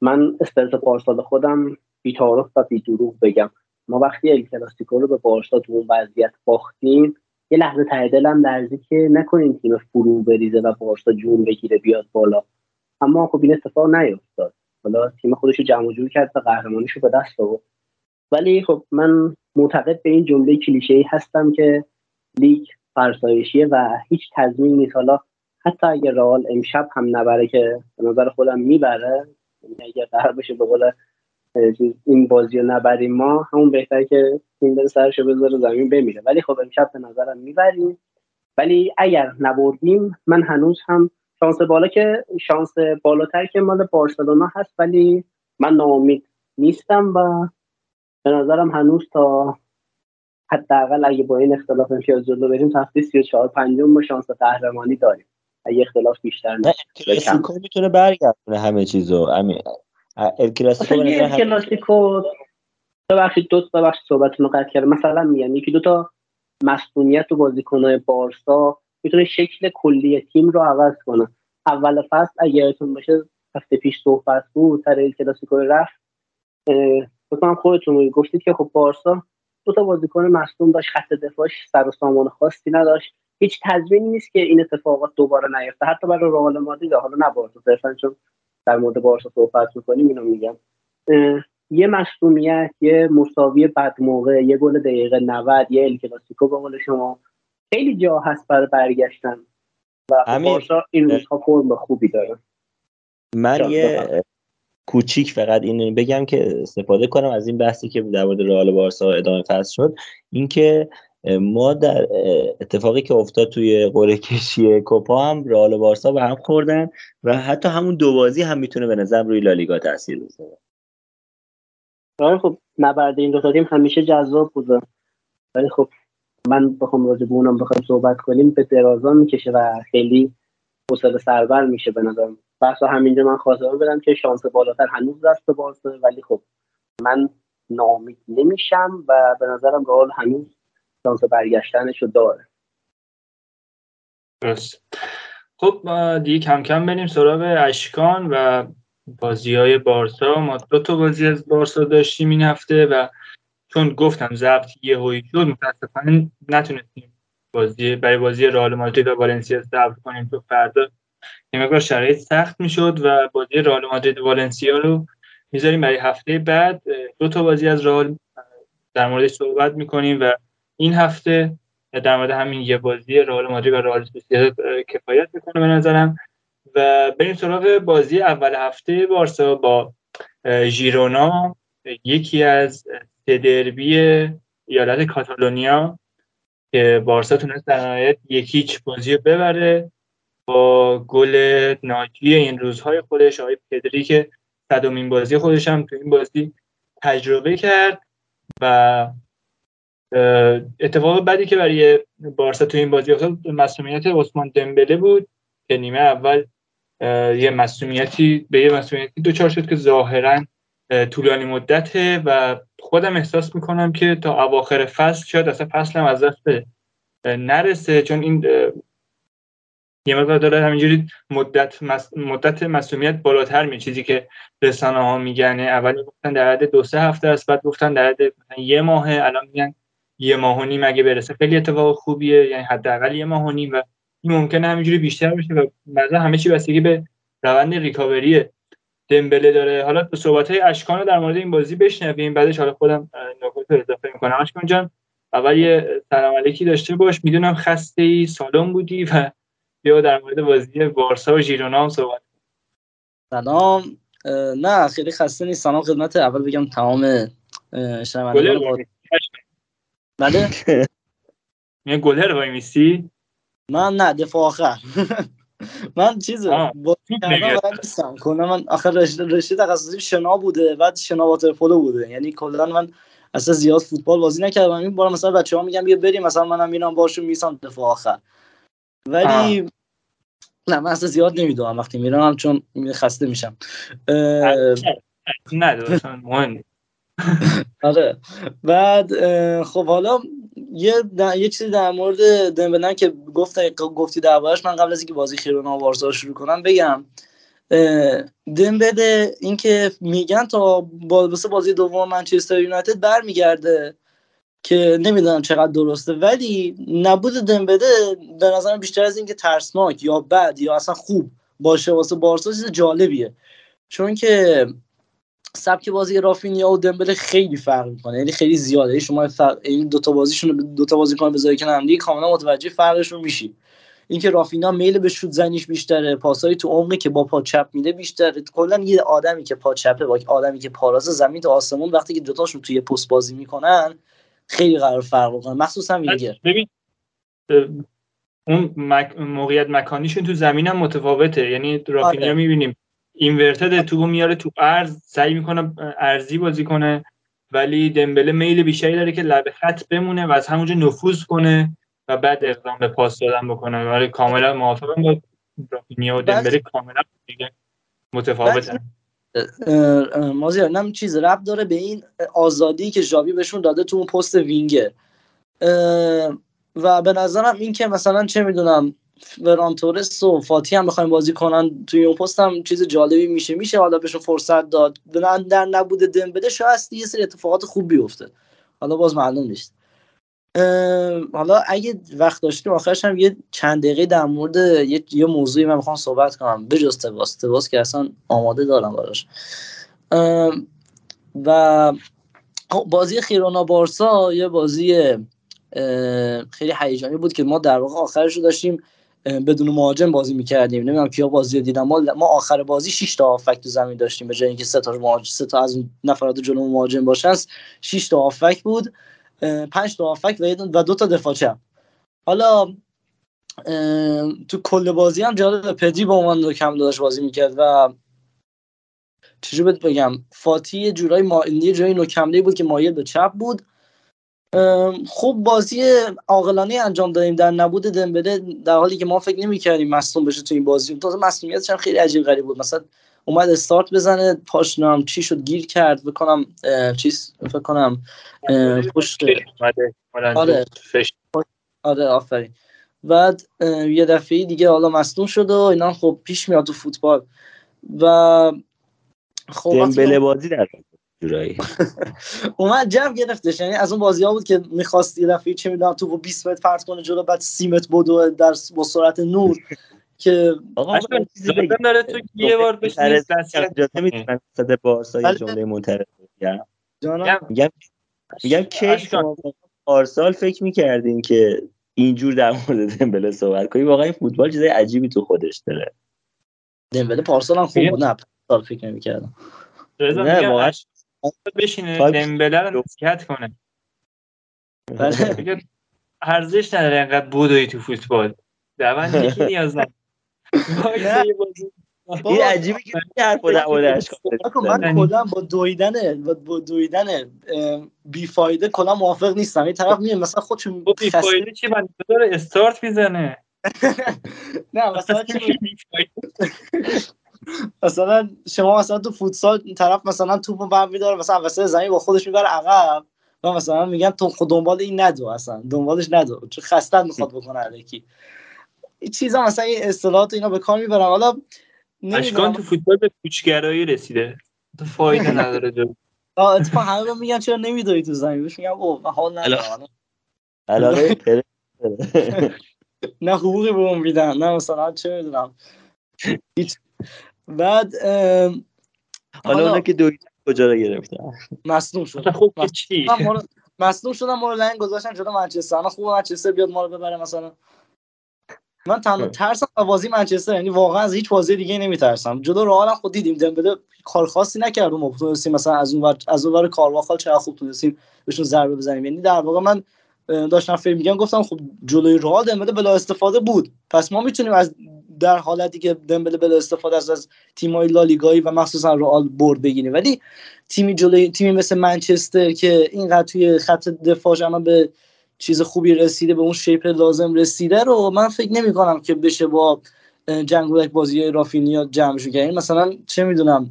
من استرس پارسال خودم بیتارف و بی دروغ بگم. ما وقتی ال کلاسیکو رو به بارسا تو اون وضعیت باختیم یه لحظه ته دلم لرزید که نکنین تیم فرو بریزه و بارسا جون بگیره بیاد بالا. اما خب این اتفاق نیفتاد. حالا تیم خودش رو جمع جور کرد و قهرمانیش رو به دست آورد. ولی خب من معتقد به این جمله کلیشه ای هستم که لیگ فرسایشیه و هیچ تضمین نیست. حالا حتی اگر رئال امشب هم نبره که به نظر خودم می‌بره یعنی اگر قرار بشه به این بازی رو نبریم ما همون بهتر که این بره سرشو بذاره زمین بمیره. ولی خب امشب به نظرم می‌بریم. ولی اگر نبردیم من هنوز هم شانس بالا که شانس بالاتر که مال بارسلونا هست ولی من ناامید نیستم و به نظرم هنوز تا حداقل اگه با این اختلاف امتیاز جلو بریم تا هفته 34 پنجم ما شانس قهرمانی داریم. اگه اختلاف بیشتر نه کلاسیکو می‌تونه برگردونه همه چیزو. امین الکلاسیکو کلاسیکو ببخشید دو تا بخش صحبتتون رو قطع کردم. مثلا میگم یکی دو تا مسئولیت و بازیکنهای بارسا می‌تونه شکل کلی تیم رو عوض کنه. اول فصل اگه باشه هفته پیش صحبت بود سر ال کلاسیکو رفت. بکنم خودتون گفتید که خب بارسا دو تا بازیکن مصدوم داشت خط دفاعش سر و سامان خاصی نداشت. هیچ تضمینی نیست که این اتفاقات دوباره نیفته. حتی برای رئال مادرید حالا نه بارسا صرفا چون در مورد بارسا صحبت می‌کنیم اینو میگم. یه مصدومیت یه مساوی بد موقع یه گل دقیقه 90 یه ال کلاسیکو به قول شما. خیلی جا هست برای برگشتن. و خب بارسا این روزها فرم خوبی داره. من یه کوچیک فقط این بگم که استفاده کنم از این بحثی که در مورد رئال بارسا ادامه فصل شد. اینکه ما در اتفاقی که افتاد توی قرعه کشی کوپا هم رئال و بارسا به هم خوردن و حتی همون دو بازی هم می‌تونه به نظرم روی لالیگا تاثیر بذاره. آره خب نبرد این دو تیم همیشه جذاب بوده ولی خب من بخوام راجع به اونم بخوایم صحبت کنیم به درازا می‌کشه و خیلی حوصله سربر میشه به نظرم. بحثا همینجا من خواستم بدم که شانس بالاتر هنوز دست بارسا ولی خب من نامید نمیشم و به نظرم رئال هنوز شانس برگشتنش رو داره. درست. خب دیگه کم کم بریم سراغ اشکان و بازی های بارسا. ما دو تا بازی از بارسا داشتیم این هفته و چون گفتم ضبط یه هوی شد متاسفانه نتونستیم بازی برای بازی رئال مادرید و والنسیا ضبط کنیم تو فردا. یه مقدار شرایط سخت می‌شد و بازی رئال مادرید و والنسیا رو می‌ذاریم برای هفته بعد. دو تا بازی از رئال در موردش صحبت می‌کنیم و این هفته در مورد همین یه بازی رئال مادرید و رئال کفایت می‌کنه به نظرم. و بریم سراغ بازی اول هفته بارسا با ژیرونا. یکی از دربی ایالت کاتالونیا که بارسا تونست در نهایت یکیچ بازی رو ببره با گل ناجی این روزهای خودش. آقای پدری که صدومین بازی خودش هم تو این بازی تجربه کرد و اتفاق بعدی که برای بارسا تو این بازی افتاد مسئولیت عثمان دمبله بود که نیمه اول یه مسئولیتی به یه مسئولیتی دوچار شد که ظاهرا طولانی مدته و خودم احساس می‌کنم که تا اواخر فصل شاید اصلا فصل هم از دست نرسه چون این یه مقدار داره همینجوری مدت مدت مسئولیت بالاتر می چیزی که رسانه ها میگن اولی گفتن در حد دو سه هفته است بعد گفتن در حد یه ماهه الان میگن یه ماه و نیم اگه برسه خیلی اتفاق خوبیه یعنی حداقل یه ماه و نیم و این ممکنه همینجوری بیشتر بشه و مثلا همه چی بستگی به روند ریکاوری دمبله داره. حالا تو صحبت های اشکان رو در مورد این بازی بشنویم. بعدش حالا خودم نکات رو اضافه می‌کنم. اشکان جان اول یه سلام علیکی داشته باش. می‌دونم خسته ای سالم بودی و بیا در مورد بازی بارسا و ژیرونا هم صحبت سلام. نه خیلی خسته نیست سلام خدمت اول بگم تمام شنوندگان بله یه گلر وای میسی من نه دفاع آخر من چیز با نیستم کلا من آخر رشته تخصصی شنا بوده بعد شنا واترپولو بوده یعنی کلا من اصلا زیاد فوتبال بازی نکردم این بار مثلا بچه‌ها میگن بیا بریم مثلا منم میرم باشون میسم دفاع آخر ولی نه من اصلا زیاد نمی‌دونم وقتی میرم چون خسته میشم نه مهم آره. بعد خب حالا یه یه چیزی در مورد دمبلن که گفت گفتی دربارش من قبل از اینکه بازی خیرونا وارسا شروع کنم بگم. دمبله اینکه میگن تا بازی بازی دوم منچستر یونایتد برمیگرده که نمی‌دونم چقدر درسته. ولی نبود دمبله به نظرم بیشتر از اینکه ترسناک یا بد یا اصلا خوب باشه واسه بارسا چیز جالبیه. چون که سبک بازی رافینیا و دمبله خیلی فرق می‌کنه. یعنی خیلی زیاده. یعنی شما فرق این دو تا بازیشون دو تا بازیکن بذاری کنار هم دیگه کاملا متوجه فرقشون میشی. اینکه رافینا میل به شوت زنیش بیشتره پاسایی تو عمقی که با پا چپ میده بیشتره. کلا یه آدمی که پا چپه با آدمی که پاراز زمین تا آسمون وقتی که دوتاشون توی پست بازی می‌کنن خیلی قرار فرق کنه مخصوصا وینگر. ببین اون مک... موقعیت مکانیشون تو زمین هم متفاوته. یعنی رافینیا آره. می‌بینیم اینورتد تو میاره تو ارز سعی می‌کنه ارزی بازی کنه ولی دمبله میل بیشتری داره که لب خط بمونه و از همونجا نفوذ کنه و بعد اقدام به پاس دادن بکنه. ولی کاملا موافقم با رافینیا و دمبله کاملا دیگه متفاوتن مازیار نم چیز رب داره به این آزادی که ژاوی بهشون داده تو اون پست وینگر. و به نظرم این که مثلا چه می‌دونم فران تورس و فاتی هم بخوایم بازی کنن توی اون پست هم چیز جالبی میشه. میشه حالا بهشون فرصت داد. در نبود دمبله شاید یه سری اتفاقات خوب بیفته. حالا باز معلوم نیست. حالا اگه وقت داشتیم آخرش هم یه چند دقیقه در مورد یه, یه موضوعی من می‌خوام صحبت کنم. به جز تواس. تواس که اصلا آماده دارم براش. و بازی خیرونا بارسا یه بازی خیلی هیجانی بود که ما در واقع آخرش رو داشتیم بدون مهاجم بازی می‌کردیم. نمی‌دونم کیا بازی رو دیدم. ما, ما آخر بازی 6 تا آفک تو زمین داشتیم به جای اینکه سه تا مهاجم سه تا از نفرات جلو مهاجم باشن 6 تا آفک بود پنج تا آفک و دو تا دفاع چپ. حالا تو کل بازی هم جالب پدی با عنوان کم داشت بازی می‌کرد و چجور بهت بگم؟ فاتی یه جورایی ما... یه جایی نوکمله بود که مایل به چپ بود. خوب بازی عاقلانه انجام دادیم در نبود دمبله در حالی که ما فکر نمی‌کردیم مصدوم بشه تو این بازی. تازه مصدومیتش هم خیلی عجیب غریب بود. مثلا اومد استارت بزنه پاش نام چی شد گیر کرد بکنم چیز فکر کنم پشت آره. آره آفرین. بعد یه دفعه دیگه حالا مصدوم شد و اینا خب پیش میاد تو فوتبال. و خب دمبله بازی در جورایی. اومد جمع گرفتش. یعنی از اون بازی ها بود که می‌خواست یه دفعه چه می‌دونم تو 20 متر پرت کنه جلو بعد 30 متر بدو در با سرعت نور که آقا داره تو یه بار بشینی اجازه می‌تونم صد بارسا یه جمله معترض بگم. میگم میگم کی شما پارسال فکر می‌کردین که اینجور در مورد دمبله صحبت کنی واقعا فوتبال چیز عجیبی تو خودش داره. دمبله پارسال هم خوب بود. نه پارسال فکر نمی‌کردم. نه واقعا بشینه دمبله رو نصیحت کنه. ارزش نداره انقدر بودوی تو فوتبال. دوان یکی نیاز این عجیبه که حرف من کلا با دویدن با دویدن بیفایده کلا موافق نیستم. این طرف میاد مثلا خودشون بیفایده چی من داره استارت می‌زنه. نه مثلا مثلا شما مثلا تو فوتسال طرف مثلا توپو برمی داره مثلا وسط زمین با خودش می‌بره عقب. و مثلا میگن تو خود دنبال این ندو اصلا دنبالش ندو. چون خسته می‌خواد بکنه الکی. این چیزا مثلا این اصطلاحات اینا به کار می‌برن. حالا اشکان تو فوتبال به کوچگرایی رسیده. تو فایده نداره جو اتفاقا همه میگن چرا نمیدوی تو زمین؟ بهش میگم اوه حال ندارم. علاقه نه حقوقی به اون میدن. نه مثلا چه می‌دونم. بعد حالا اونا که دویدن کجا رو گرفتن؟ مصدوم شد خب چی؟ مصدوم شدن ما رو لنگ گذاشتن جلو منچستر. انا خوب منچستر بیاد ما رو ببره مثلا. من تنها ترسم بازی منچستر یعنی واقعا از هیچ بازی دیگه نمیترسم. جلو رئال خود دیدیم دمبله کار خاصی نکرد و تونستیم مثلا از اون ور از اون ور کارواخال چقدر خوب تونستیم بهشون ضربه بزنیم. یعنی در واقع من داشتم فکر میگم گفتم خب جلوی رئال دمبله بلا استفاده بود. پس ما می‌تونیم از در حالتی که دمبله بلا استفاده از از تیم‌های لالیگایی و مخصوصا رئال برد بگیریم ولی تیمی جلوی تیمی مثل منچستر که اینقدر توی خط دفاعش اما به چیز خوبی رسیده به اون شیپ لازم رسیده رو من فکر نمی کنم که بشه با جنگولک بازی رافینیا جمعشون کرد. مثلا چه می‌دونم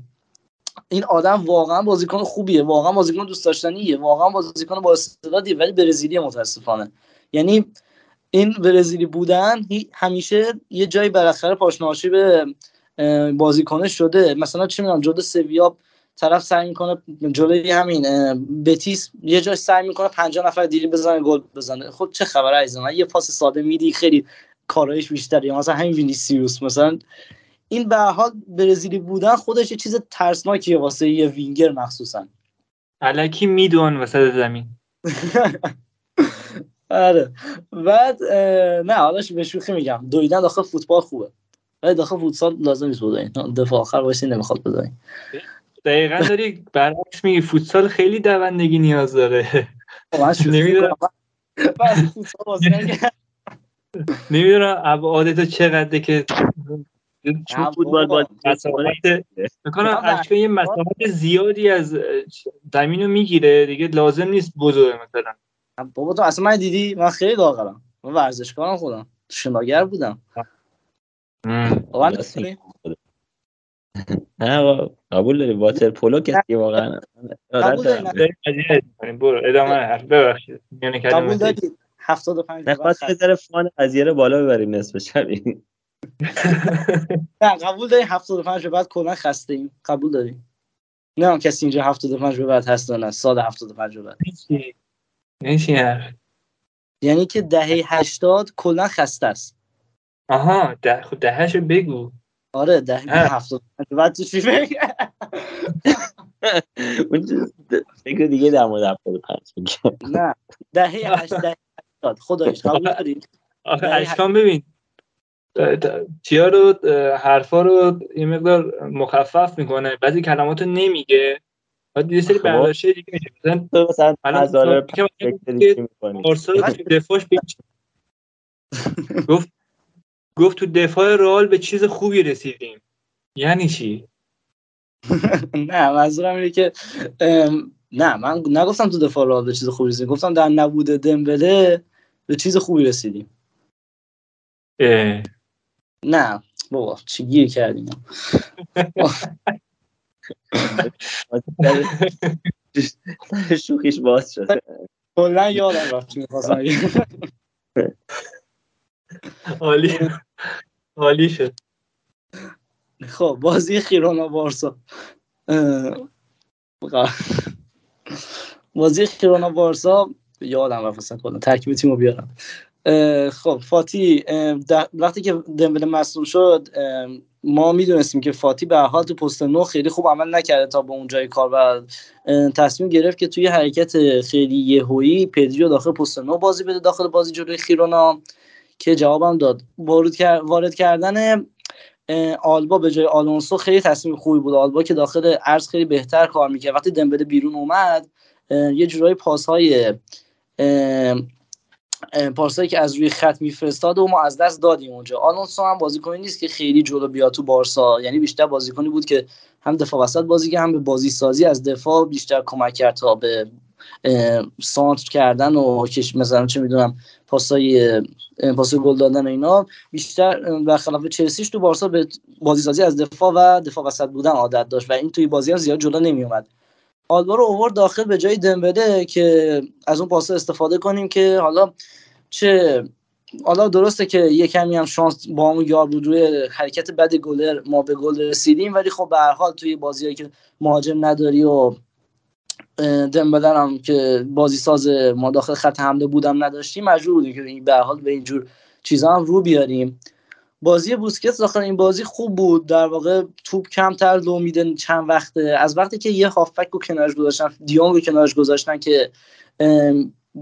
این آدم واقعا بازیکن خوبیه واقعا بازیکن دوست داشتنیه واقعا بازیکن با استعدادیه ولی برزیلی متاسفانه. یعنی این برزیلی بودن همیشه یه جایی بالاخره پاشناشی به بازیکنش شده. مثلا چه می‌دونم جدا سویا طرف سعی می‌کنه جلوی همین بتیس یه جای سعی می‌کنه 50 نفر دیری بزنه گل بزنه. خب چه خبره عزیزم؟ یه پاس ساده میدی خیلی کارایش بیشتره یا مثلا همین وینیسیوس. مثلا این به حال برزیلی بودن خودش یه چیز ترسناکیه واسه یه وینگر مخصوصا. علکی میدون وسط زمین. آره. بعد نه حالاش به شوخی میگم. دویدن داخل فوتبال خوبه. ولی داخل فوتسال لازم نیست بدوین دفاع آخر باشی نمی‌خواد بدوین دقیقا داری برعکس میگی فوتسال خیلی دوندگی نیاز داره. نمی‌دونم. نمی‌دونم ابعاد تو چقدره که چون فوتبال با مسافت می‌کنم اشکا یه مسافت زیادی از زمین رو می‌گیره. دیگه لازم نیست بزرگ مثلا. بابا تو اصلا من دیدی من خیلی داغرم. من ورزشکارم خودم. شناگر بودم. نه قبول داری؟ واتر پولو کسی واقعا قبول داری؟ برو ادامه حرف ببخشید. میونه قبول داری؟ 75 نخواست بذاره فان قضیه رو بالا ببریم نصف شبی. نه قبول داری؟ 75 به بعد کلا خسته ایم. قبول داری؟ نه کسی اینجا 75 به بعد هست نه؟ سال 75 به بعد. یعنی که دهه 80 کلا خسته است. آها ده خود دههشو بگو. آره دهه 75 بعد تو چی فکر فکر دیگه در مورد 75 نه. دهه 80 خدایش قبول داری آخه اشکان ببین. چیا رو حرفا رو یه مقدار مخفف می‌کنه. بعضی کلمات رو نمیگه. بعد یه سری برداشته دیگه میشه. مثلا هزاره بارسا تو دفاعش گفت گفت تو دفاع رئال به چیز خوبی رسیدیم. یعنی چی؟ نه منظورم اینه که نه من نگفتم تو دفاع رئال به چیز خوبی رسیدیم. گفتم در نبود دمبله به چیز خوبی رسیدیم. نه بابا چی گیر کردیم. شوخیش باز شده کلا یادم رفت چی می‌خواستم عالی. عالی شد. خب بازی خیرونا بارسا. بازی خیرونا بارسا یادم رفت اصلا کلا. ترکیب تیمو بیارم. خب فاتی وقتی که دمبله مصدوم شد ما می‌دونستیم که فاتی به حال تو پست نو خیلی خوب عمل نکرده تا به اون جای کار و تصمیم گرفت که توی حرکت خیلی یهویی پدریو داخل پست نو بازی بده داخل بازی جلوی خیرونا که جوابم داد. وارد کردن آلبا به جای آلونسو خیلی تصمیم خوبی بود. آلبا که داخل ارز خیلی بهتر کار می‌کرد. وقتی دمبله بیرون اومد یه جورایی پاسهای پارسایی که از روی خط میفرستاد و ما از دست دادیم اونجا. آلونسو هم بازیکنی نیست که خیلی جلو بیاد تو بارسا. یعنی بیشتر بازیکنی بود که هم دفاع وسط بازی که هم به بازی سازی از دفاع بیشتر کمک کرد تا به سانتر کردن و کش مثلا چه می‌دونم پاسای پاس گل دادن اینا. بیشتر برخلاف چلسیش تو بارسا به بازی سازی از دفاع و دفاع وسط بودن عادت داشت و این توی بازی هم زیاد جلو نمی اومد آلبا رو اوورد داخل به جای دمبله که از اون پاسا استفاده کنیم که حالا چه حالا درسته که یه کمی هم شانس با همون یار بود روی حرکت بد گلر ما به گل رسیدیم ولی خب به هر حال توی بازیایی که مهاجم نداری و دمبله هم که بازی ساز ما داخل خط حمله بودم نداشتیم مجبور بودیم که به هر حال به اینجور چیزا هم رو بیاریم. بازی بوسکت داخل این بازی خوب بود در واقع توپ کمتر لو میده چند وقته از وقتی که یه هافبک رو کنارش گذاشتن دیونگ رو کنارش گذاشتن که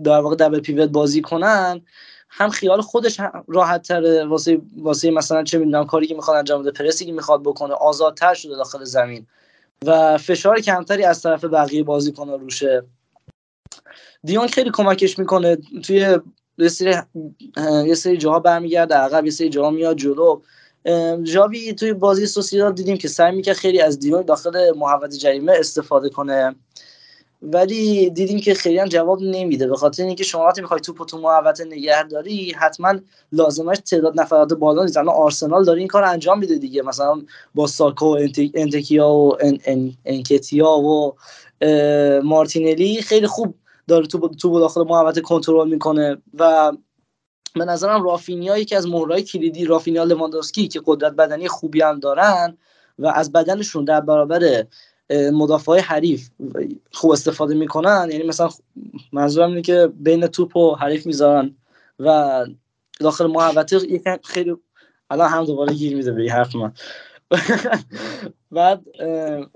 در واقع دبل پیوت بازی کنن هم خیال خودش راحت تره واسه واسه مثلا چه می‌دونم کاری که می‌خواد انجام بده پرسی که می‌خواد بکنه آزادتر شده داخل زمین و فشار کمتری از طرف بقیه بازیکن‌ها روشه دیون خیلی کمکش می‌کنه توی یه سری یه سری جاها برمیگرده عقب یه سری جاها میاد جلو. جاوی توی بازی سوسیداد دیدیم که سعی می‌کرد خیلی از دیون داخل محوطه جریمه استفاده کنه. ولی دیدیم که خیلی هم جواب نمیده. به خاطر اینکه شما وقتی می‌خوای توپ تو محوطه نگه داری حتما لازمش تعداد نفرات بالا نیست الان آرسنال داره این کار انجام میده دیگه. مثلا با ساکو و انتکیا و انکتیا و مارتینلی خیلی خوب داره تو تو داخل محوطه کنترل می‌کنه. و به نظرم رافینیا یکی از مهرهای کلیدی رافینیا لواندوفسکی که قدرت بدنی خوبی هم دارن و از بدنشون در برابر مدافع های حریف خوب استفاده می‌کنن. یعنی مثلا منظورم اینه که بین توپ و حریف می‌ذارن و داخل محوطه یکم خیلی الان هم دوباره گیر میده به حرف من. بعد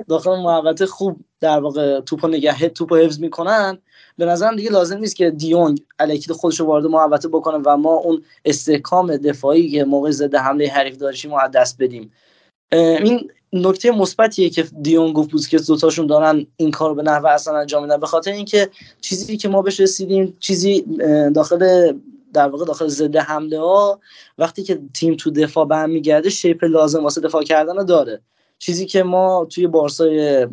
داخل محوطه خوب در واقع توپ نگه توپ حفظ می‌کنن. به نظرم دیگه لازم نیست که دیونگ الکید خودش رو وارد محوطه بکنه و ما اون استحکام دفاعی که موقع ضد حمله حریف داشتیم رو دست بدیم. این نکته مثبتیه که دیونگ و بوسکت دوتاشون دارن این کار به نحو اصلا انجام میدن. به خاطر اینکه چیزی که ما بهش رسیدیم چیزی داخل در واقع داخل ضد حمله ها وقتی که تیم تو دفاع برمیگرده شیپ لازم واسه دفاع کردن داره. چیزی که ما توی بارسای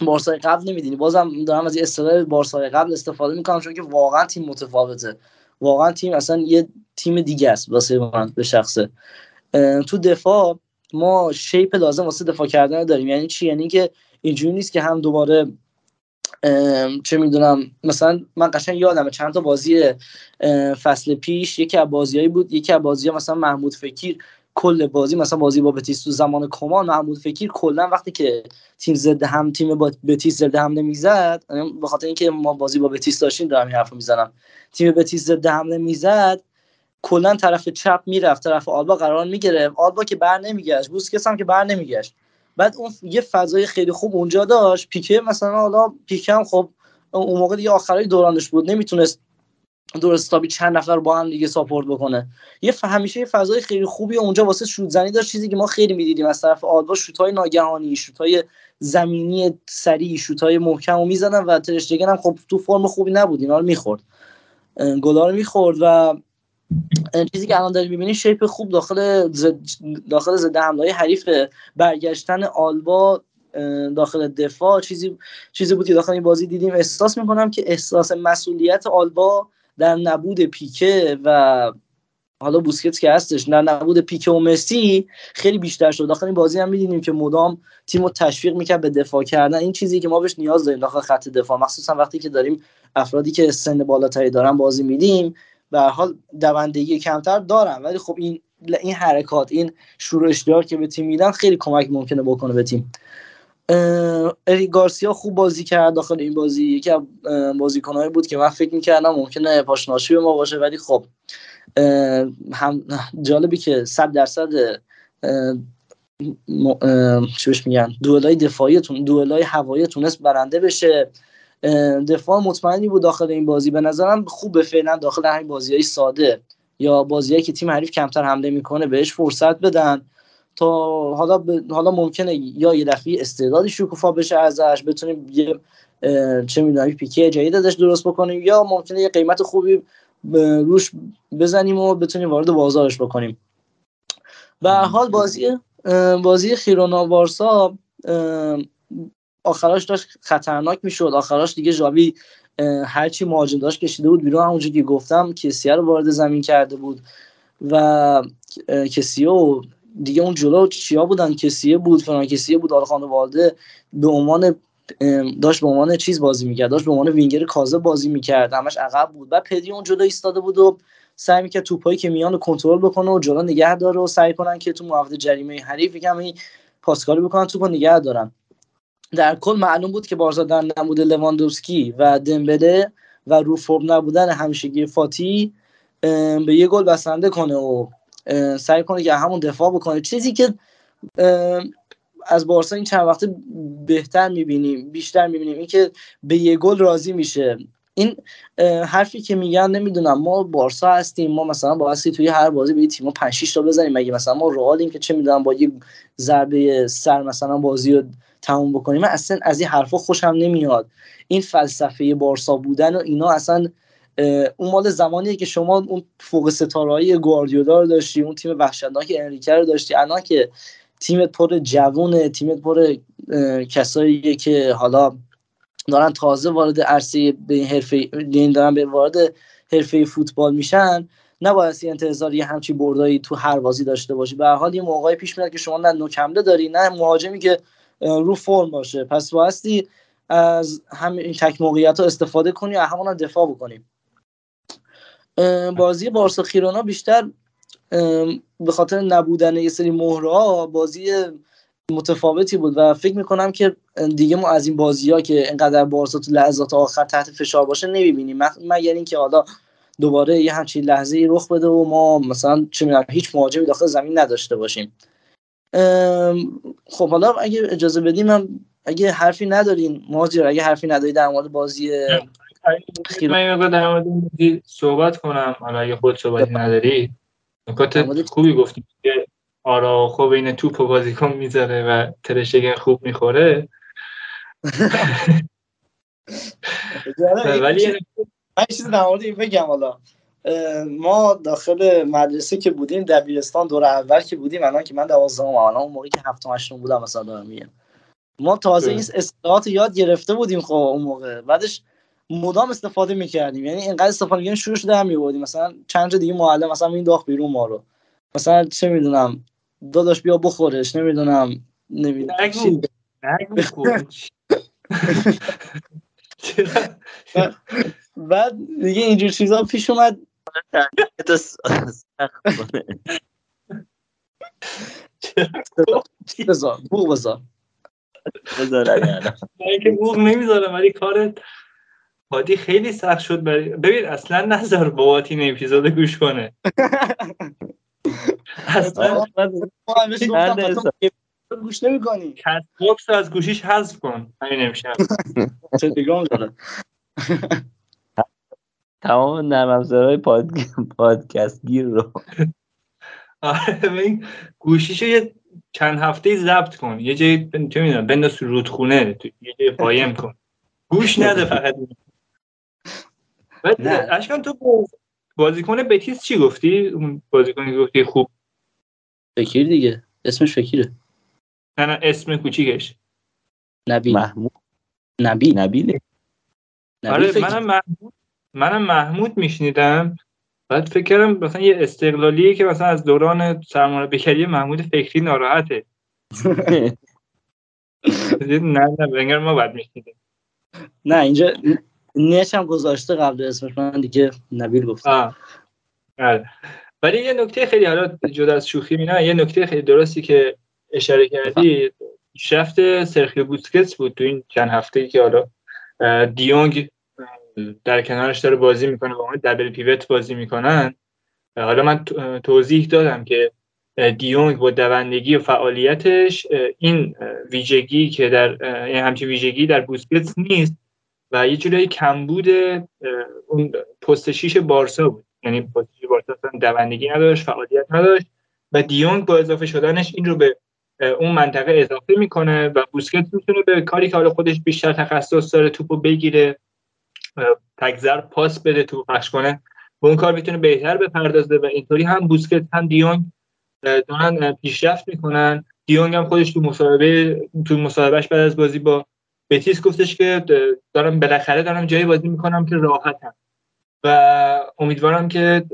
بارسای قبل نمیدینی بازم دارم از اصطلاح بارسای قبل استفاده می‌کنم چون که واقعا تیم متفاوته. واقعا تیم اصلا یه تیم دیگه است واسه من به شخصه. تو دفاع ما شیپ لازم واسه دفاع کردن داریم. یعنی چی؟ یعنی که اینجوری نیست که هم دوباره چه می‌دونم مثلا من قشنگ یادمه چند تا بازی فصل پیش یکی از بازیایی بود یکی از بازی مثلا محمود فکیر کل بازی مثلا بازی با بتیس تو زمان کمان محمود فکیر کلا وقتی که تیم ضد هم تیم با بتیس ضد حمله می‌زد یعنی به خاطر اینکه ما بازی با بتیس داشتیم دارم این حرفو می‌زنم. تیم بتیس ضد حمله می‌زد کلا طرف چپ می‌رفت طرف آلبا قرار می‌گرفت. آلبا که بر نمیگشت بوسکس هم که بر نمیگشت. بعد اون یه فضای خیلی خوب اونجا داشت. پیکه مثلا حالا پیکه هم خب اون موقع دیگه آخرای دورانش بود. نمی‌تونست درستابی چند نفر با هم دیگه ساپورت بکنه. یه همیشه یه فضای خیلی خوبی اونجا واسه شوت زنی داشت. چیزی که ما خیلی می‌دیدیم از طرف آلبا شوتای ناگهانی شوتای زمینی سریع شوتای محکم رو می‌زدن و ترشتگن هم خب تو فرم خوبی نبود. اینا رو می‌خورد. گلا رو می‌خورد و چیزی که الان داری می‌بینی شیپ خوب داخل زد داخل زده حمله حریف برگشتن آلبا داخل دفاع چیزی چیزی بود که داخل این بازی دیدیم. احساس می‌کنم که احساس مسئولیت آلبا در نبود پیکه و حالا بوسکتس که هستش در نبود پیکه و مسی خیلی بیشتر شد. داخل این بازی هم می‌دیدیم که مدام تیم رو تشویق می‌کرد به دفاع کردن. این چیزی که ما بهش نیاز داریم داخل خط دفاع مخصوصا وقتی که داریم افرادی که سن بالاتری دارن بازی میدیم به حال دوندگی کمتر دارن. ولی خب این این حرکات این شورش که به تیم میدن خیلی کمک ممکنه بکنه به تیم. اری گارسیا خوب بازی کرد داخل این بازی. یکی از بازیکنایی بود که من فکر می‌کردم ممکنه پاشناشی به ما باشه ولی خب هم جالبی که صد درصد چی میگن دوئلای دفاعیتون دوئلای هوایی تونست برنده بشه. دفاع مطمئنی بود داخل این بازی. به نظرم خوبه فعلا داخل همین بازی های ساده. یا بازیایی که تیم حریف کمتر حمله می‌کنه بهش فرصت بدن تا حالا ب... حالا ممکنه یا یه دفعه استعدادی شکوفا بشه ازش بتونیم یه چه می‌دونم پیکه جدید ازش درست بکنیم یا ممکنه یه قیمت خوبی روش بزنیم و بتونیم وارد بازارش بکنیم. به حال بازی بازی خیرونا بارسا آخراش داشت خطرناک می‌شد. آخراش دیگه جاوی هرچی مهاجم داشت کشیده بود بیرون. همونجوری که گفتم کسیه رو وارد زمین کرده بود و کسیه دیگه اون جلو چیا بودن؟ کسیه بود فلان کسیه بود آل والده به عنوان داشت به عنوان چیز بازی می‌کرد. داشت به عنوان وینگر کازه بازی می‌کرد. همش عقب بود. و پدی اون جلو ایستاده بود و سعی می‌کرد توپایی که میان رو کنترل بکنه و جلو نگه داره و سعی کنن که تو محوطه جریمه حریف یکم پاسکاری بکنن توپو نگه دارن. در کل معلوم بود که بارسا در نمود لواندوسکی و دمبله و رو فرم نبودن همیشگی فاتی به یه گل بسنده کنه و سعی کنه که همون دفاع بکنه. چیزی که از بارسا این چند وقته بهتر می‌بینیم بیشتر می‌بینیم این که به یه گل راضی میشه. این حرفی که میگن نمی‌دونم ما بارسا هستیم ما مثلا با هستی توی هر بازی به تیم 5 6 تا بزنیم مگه مثلا ما رئالیم که چه می‌دونم با یه ضربه سر مثلا بازی رو تموم بکنیم من اصلا از این حرفا خوشم نمیاد. این فلسفه بارسا بودن و اینا اصلا اون مال زمانیه که شما اون فوق ستارهایی گواردیولا رو داشتی اون تیم وحشتناک انریکه رو داشتی. الان که تیمت پر جوونه تیمت پر کسایی که حالا دارن تازه وارد عرصه به این حرفه دارن به وارد حرفه فوتبال میشن. نباید انتظار یه همچی بردایی تو هر بازی داشته باشی. به حال یه موقعی پیش میاد که شما نه نوکمده داری نه مهاجمی که رو فرم باشه. پس بایستی از همین تک موقعیت ها استفاده کنی و همون دفاع بکنیم بازی بارسا خیرونا بیشتر به خاطر نبودن یه سری مهره بازی متفاوتی بود و فکر می‌کنم که دیگه ما از این بازی ها که انقدر بارسا تو لحظات آخر تحت فشار باشه نمی‌بینیم. مگر اینکه حالا دوباره یه همچین لحظه رخ بده و ما مثلا چه هیچ مهاجمی داخل زمین نداشته باشیم. خب حالا اگه اجازه بدیم من اگه حرفی ندارین ماجر اگه حرفی نداری در مورد بازی من در مورد صحبت کنم حالا اگه خود صحبتی نداری نکات خوبی گفتیم که آرا خوب این توپ و بازیکن می‌ذاره و ترشگن خوب می‌خوره. ولی من چیزی در مورد این بگم حالا. ما داخل مدرسه که بودیم دبیرستان دور اول که بودیم الان که من دوازدهم الان اون موقعی که هفتم هشتم بودم مثلا دارم میگم. ما تازه این اصطلاحات یاد گرفته بودیم خب اون موقع. بعدش مدام استفاده می‌کردیم. یعنی اینقدر استفاده می‌کردیم شروع شده هم میبودیم مثلا چند جا دیگه معلم مثلا این داخل بیرون ما رو. مثلا چه می‌دونم داداش بیا بخورش. نمی‌دونم نمی‌دونم. بعد دیگه اینجور چیزا پیش اومد. بذار بوغ بذار که بوغ نمی‌ذارم ولی کارت هادی خیلی سخت شد برای ببین اصلا نظر بابات این اپیزود گوش کنه. اصلا گوش نمی کنی Castbox از گوشیش حذف کن. همین امشب. تلگرام داره. تمام نرم افزارهای پادکست گیر رو. آره گوشیشو یه چند هفته ضبط کن. یه جایی چه می‌دونم بنداز تو رودخونه یه جای قایم کن. گوش نده فقط. بعد اشکان تو بازیکن بتیس چی گفتی؟ اون بازیکنی گفتی خوب. فکیر دیگه. اسمش فکیره. نه نه اسم کوچیکش. نبیل. محمود. نبیل. نبیله. آره منم محمود. منم محمود میشنیدم. بعد فکر کردم مثلا یه استقلالیه که مثلا از دوران سرمربیگری محمود فکری ناراحته. نه نه بنگر ما بعد میشنیدیم. نه اینجا نیش هم گذاشته قبل اسمش. من دیگه نبیل گفتم. آره ولی یه نکته خیلی حالا جدا از شوخی نه یه نکته خیلی درستی که اشاره کردی. پیشرفت سرخیو بوسکتس بود تو این چند هفته که حالا دیونگ در کنارش داره بازی می‌کنه با دبل پیوت بازی می‌کنن. حالا من توضیح دادم که دیونگ با دوندگی و فعالیتش این ویژگی که در این همچین ویژگی در بوسکتس نیست و یه جورایی کمبود اون پست شیش بارسا بود. یعنی پست شیش بارسا دوندگی نداشت فعالیت نداشت و دیونگ با اضافه شدنش این رو به اون منطقه اضافه می‌کنه و بوسکت می‌تونه به کاری که حالا خودش بیشتر تخصص داره توپو بگیره. تگذر پاس بده تو پخش کنه به اون کار می‌تونه بهتر بپردازه و اینطوری هم بوسکت هم دیونگ دارن پیشرفت می‌کنن. دیونگ هم خودش تو مصاحبه تو مصاحبهش بعد از بازی با بتیس گفتش که دارم بالاخره دارم جایی بازی می‌کنم که راحتم. و امیدوارم که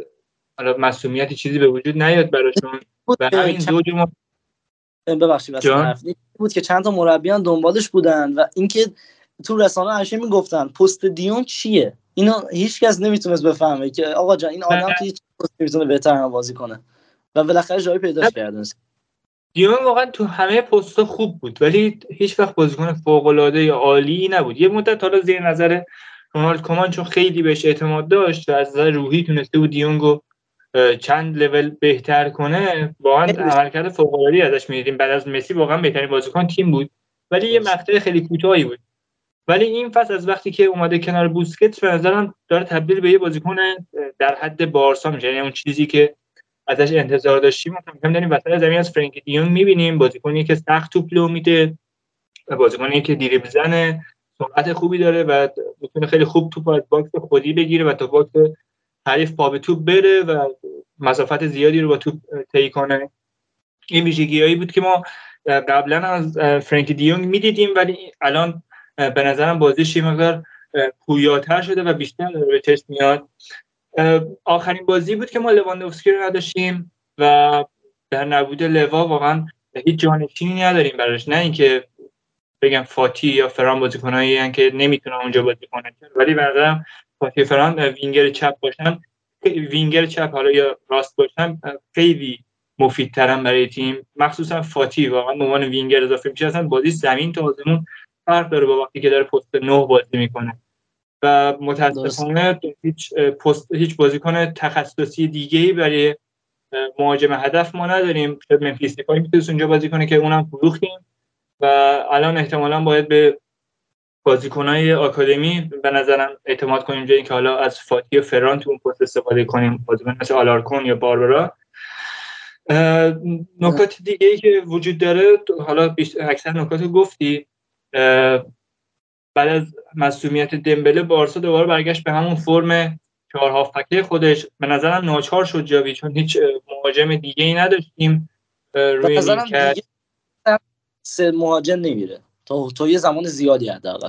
حالا مسئولیتی چیزی به وجود نیاد براشون. و همین دو جمع ببخشید بود که چند تا مربیان دنبالش بودن و اینکه تو رسانه همیشه می‌گفتن پست دیون چیه؟ اینو هیچ کس نمی‌تونست بفهمه که آقا جان این آدم تو هیچ پست می‌تونه بهتر بازی کنه. و بالاخره جایی پیداش کردن. دیون واقعا تو همه پست خوب بود ولی هیچ وقت بازیکن فوق العاده یا عالی نبود. یه مدت حالا زیر نظر رونالد کومان چون خیلی بهش اعتماد داشت و از نظر روحی تونسته بود دیونگو چند لول بهتر کنه. واقعا عملکرد فوق العاده ازش می‌دیدیم. بعد از مسی واقعا بهترین بازیکن تیم بود. ولی یه مقطع خیلی کوتاهی بود. ولی این فصل از وقتی که اومده کنار بوسکت به نظرم داره تبدیل به یه بازیکن در حد بارسا میشه. یعنی اون چیزی که ازش انتظار داشتیم مثلا داریم وسط زمین از فرانک دیونگ می‌بینیم. بازیکنی که سخت توپ لو میده و بازیکنی که دریبل بزنه سرعت خوبی داره و می‌تونه خیلی خوب توپ از باکس خودی بگیره و تا باکس حریف پا به توپ بره و مسافت زیادی رو با توپ طی کنه. این ویژگیهایی بود که ما قبلا از فرانک دیونگ می‌دیدیم ولی الان به نظرم بازیش یه مقدار پویاتر شده و بیشتر به چشم میاد. آخرین بازی بود که ما لواندوفسکی رو نداشتیم و در نبود لوا واقعا هیچ جانشینی نداریم براش. نه اینکه بگم فاتی یا فران بازیکنایی که نمی‌تونن اونجا بازی کنن. ولی به فاتی فران وینگر چپ باشن وینگر چپ حالا یا راست باشن خیلی مفیدترن برای تیم. مخصوصا فاتی واقعا به عنوان وینگر اضافه میشه. اصلا بازی زمین تا آسمون فرق داره با وقتی که داره پست نه بازی می‌کنه. و متاسفانه هیچ پست هیچ بازیکن تخصصی دیگه ای برای مهاجم هدف ما نداریم. ممفیس دیپای می‌تونست اونجا بازی کنه که اونم فروختیم. و الان احتمالا باید به بازیکنهای آکادمی به نظرم اعتماد کنیم جایی که حالا از فاتی و فران تو اون پست استفاده کنیم. بازیکن مثل آلارکون یا باربرا. نکات دیگه ای که وجود داره حالا اکثر نکات گفتی. بعد از مسئولیت دمبله بارسا دوباره برگشت به همون فرم چهار هافبک خودش. به نظرم ناچار شد جاوی چون هیچ مهاجم دیگه ای نداشتیم روی سه مهاجم نمیره. تا تا یه زمان زیادی حداقل.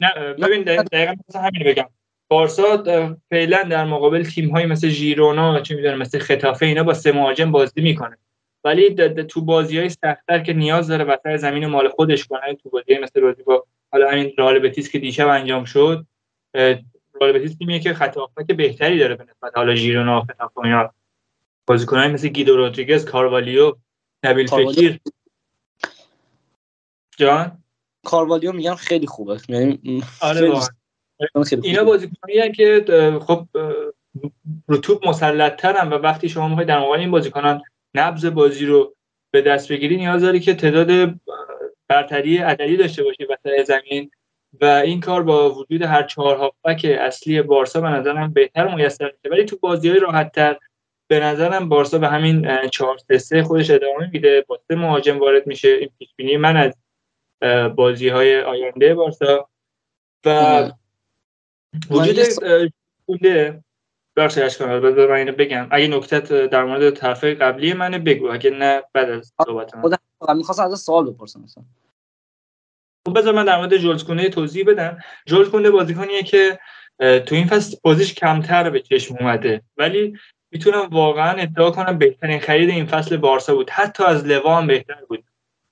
نه ببین دقیقا مثلا همین بگم. بارسا فعلا در مقابل تیم های مثل ژیرونا چه می‌دونم مثل خطافه اینا با سه مهاجم بازی می‌کنه. ولی تو بازی های سختتر که نیاز داره وسط زمین مال خودش کنه تو بازی مثل بازی با حالا همین رئال بتیس که دیشب انجام شد رئال بتیس تیمیه که خط که بهتری داره به نسبت حالا ژیرونا و اینا. بازیکنان مثل گیدو رودریگز کاروالیو نبیل فکیر. جان؟ کاروالیو میگم خیلی خوبه. یعنی آره اینا بازیکنایی که خب رو توپ مسلط‌ترن و وقتی شما می‌خواید در مقابل این بازیکنان نبض بازی رو به دست بگیری نیاز داری که تعداد برتری عددی داشته باشی وسط زمین و این کار با وجود هر چهار هافبک اصلی بارسا به نظرم بهتر میسر میشه. ولی تو بازی های راحت تر به نظرم بارسا به همین 4 3 خودش ادامه میده با سه مهاجم وارد میشه. این پیش بینی من از بازی های آینده بارسا. و وجود بخش اشکال بذار من اینو بگم. اگه نکتت در مورد طرف قبلی منه بگو. اگه نه بعد از صحبت من. خودم می‌خواستم از سوال بپرسم مثلا. خب بذار من در مورد جولز کونده توضیح بدم. جولز کونده بازیکنیه که تو این فصل بازیش کمتر به چشم اومده. ولی می‌تونم واقعا ادعا کنم بهترین خرید این فصل بارسا بود. حتی از لوا هم بهتر بود.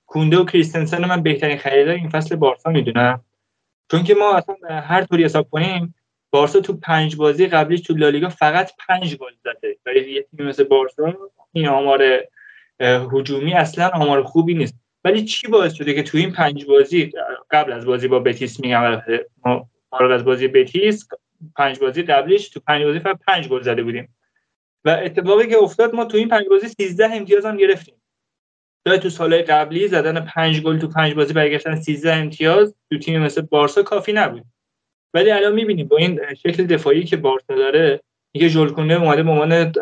کونده و کریستنسن من بهترین خریدار این فصل بارسا می‌دونم. چون که ما اصلا هر طوری حساب کنیم بارسا تو پنج بازی قبلی تو لالیگا فقط پنج گل زده. برای یه تیم مثل بارسا این آمار هجومی اصلا آمار خوبی نیست. ولی چی باعث شده که تو این پنج بازی قبل از بازی با بتیس میگم ما از بازی بتیس پنج بازی قبلیش تو پنج بازی فقط پنج گل زده بودیم. و اتفاقی که افتاد ما تو این پنج بازی 13 امتیاز هم گرفتیم. جای تو سالهای قبلی زدن پنج گل تو پنج بازی برگشتن 13 امتیاز تو تیم مثل بارسا کافی نبود. ولی الان می‌بینیم با این شکل دفاعی که بارسا داره میگه ژولکونه اومده به عنوان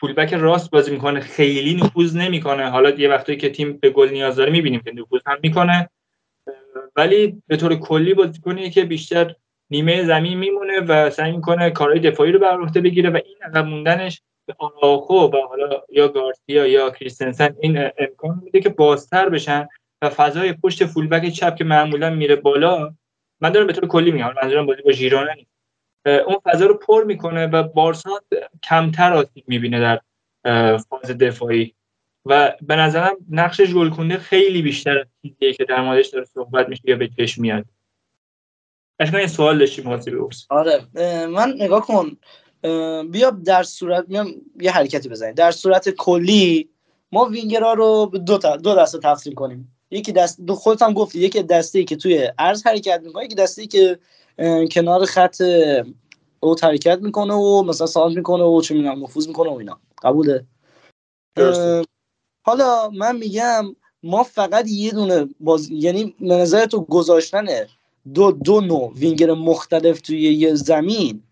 پولبک راست بازی می‌کنه خیلی نفوذ نمی‌کنه. حالا یه وقتی که تیم به گل نیاز داره می‌بینیم که نفوذ هم می‌کنه. ولی به طور کلی بازیکنی که بیشتر نیمه زمین میمونه و سعی می‌کنه کارهای دفاعی رو بر عهده بگیره و این عقب موندنش به آراخو و حالا یا گارسیا یا کریستنسن این امکان میده که بازتر بشن و فضای پشت فولبک چپ که معمولا میره بالا من دارم به طور کلی میگم منظورم بازی با ژیرونا نیست اون فضا رو پر می‌کنه و بارسا کمتر آسیب می‌بینه در فاز دفاعی. و به نظرم نقش ژولکونده خیلی بیشتر از چیزیه که در موردش داره صحبت میشه یا به چشم میاد. اشکان این سوال داشتی مواسی آره. من نگاه کن. بیا در صورت میام یه حرکتی بزنیم. در صورت کلی ما وینگرها رو دو, تا دو دسته تقسیم کنیم. یکی دست دو خودت هم گفتی یکی دسته ای که توی عرض حرکت می‌کنه یکی دسته ای که کنار خط او حرکت می‌کنه و مثلا سانت می‌کنه و چه می‌دونم نفوذ می‌کنه و اینا. قبوله. حالا من میگم ما فقط یه دونه باز یعنی نظر تو گذاشتن دو دو نوع وینگر مختلف توی یه زمین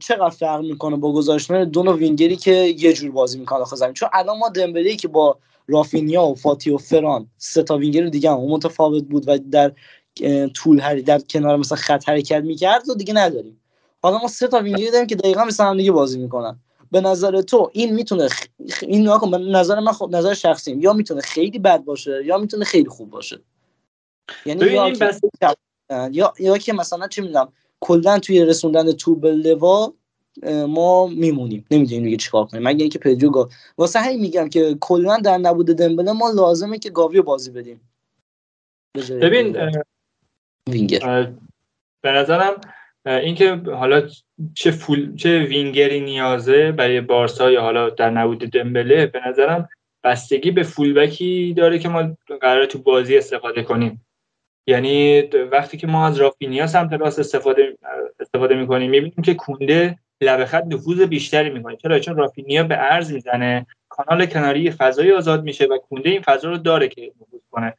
چقدر فرق می‌کنه با گذاشتن دو نوع وینگری که یه جور بازی می‌کنه داخل زمین؟ چون الان ما دمبلی که با رافینیا و فاتی و فران سه تا وینگر دیگه هم متفاوت بود و در طول هر در کنار مثلا خط حرکت می‌کرد و دیگه نداریم. حالا ما سه تا وینگر داریم که دقیقا مثل هم دیگه بازی می‌کنن. به نظر تو این می‌تونه خ... این نگاه به نظر من خب نظر شخصیم یا می‌تونه خیلی بد باشه یا می‌تونه خیلی خوب باشه. یعنی یا که... یا یا که مثلا چه می‌دونم کلا توی رسوندن تو به لوا ما میمونیم. نمی‌دونیم دیگه چیکار کنیم. مگه اینکه پدرو گا واسه همین میگم که کلا در نبود دمبله ما لازمه که گاوی بازی بدیم. ببین وینگر. به نظرم اینکه حالا چه فول چه وینگری نیازه برای بارسا یا حالا در نبود دمبله به نظرم بستگی به فولبکی داره که ما قرار تو بازی استفاده کنیم. یعنی وقتی که ما از رافینیا سمت راست استفاده استفاده می‌کنیم می‌بینیم که کونده لب خط نفوذ بیشتری می‌کنه. چرا؟ چون رافینیا به ارز می‌زنه کانال کناری فضای آزاد میشه و کونده این فضا رو داره که نفوذ کنه.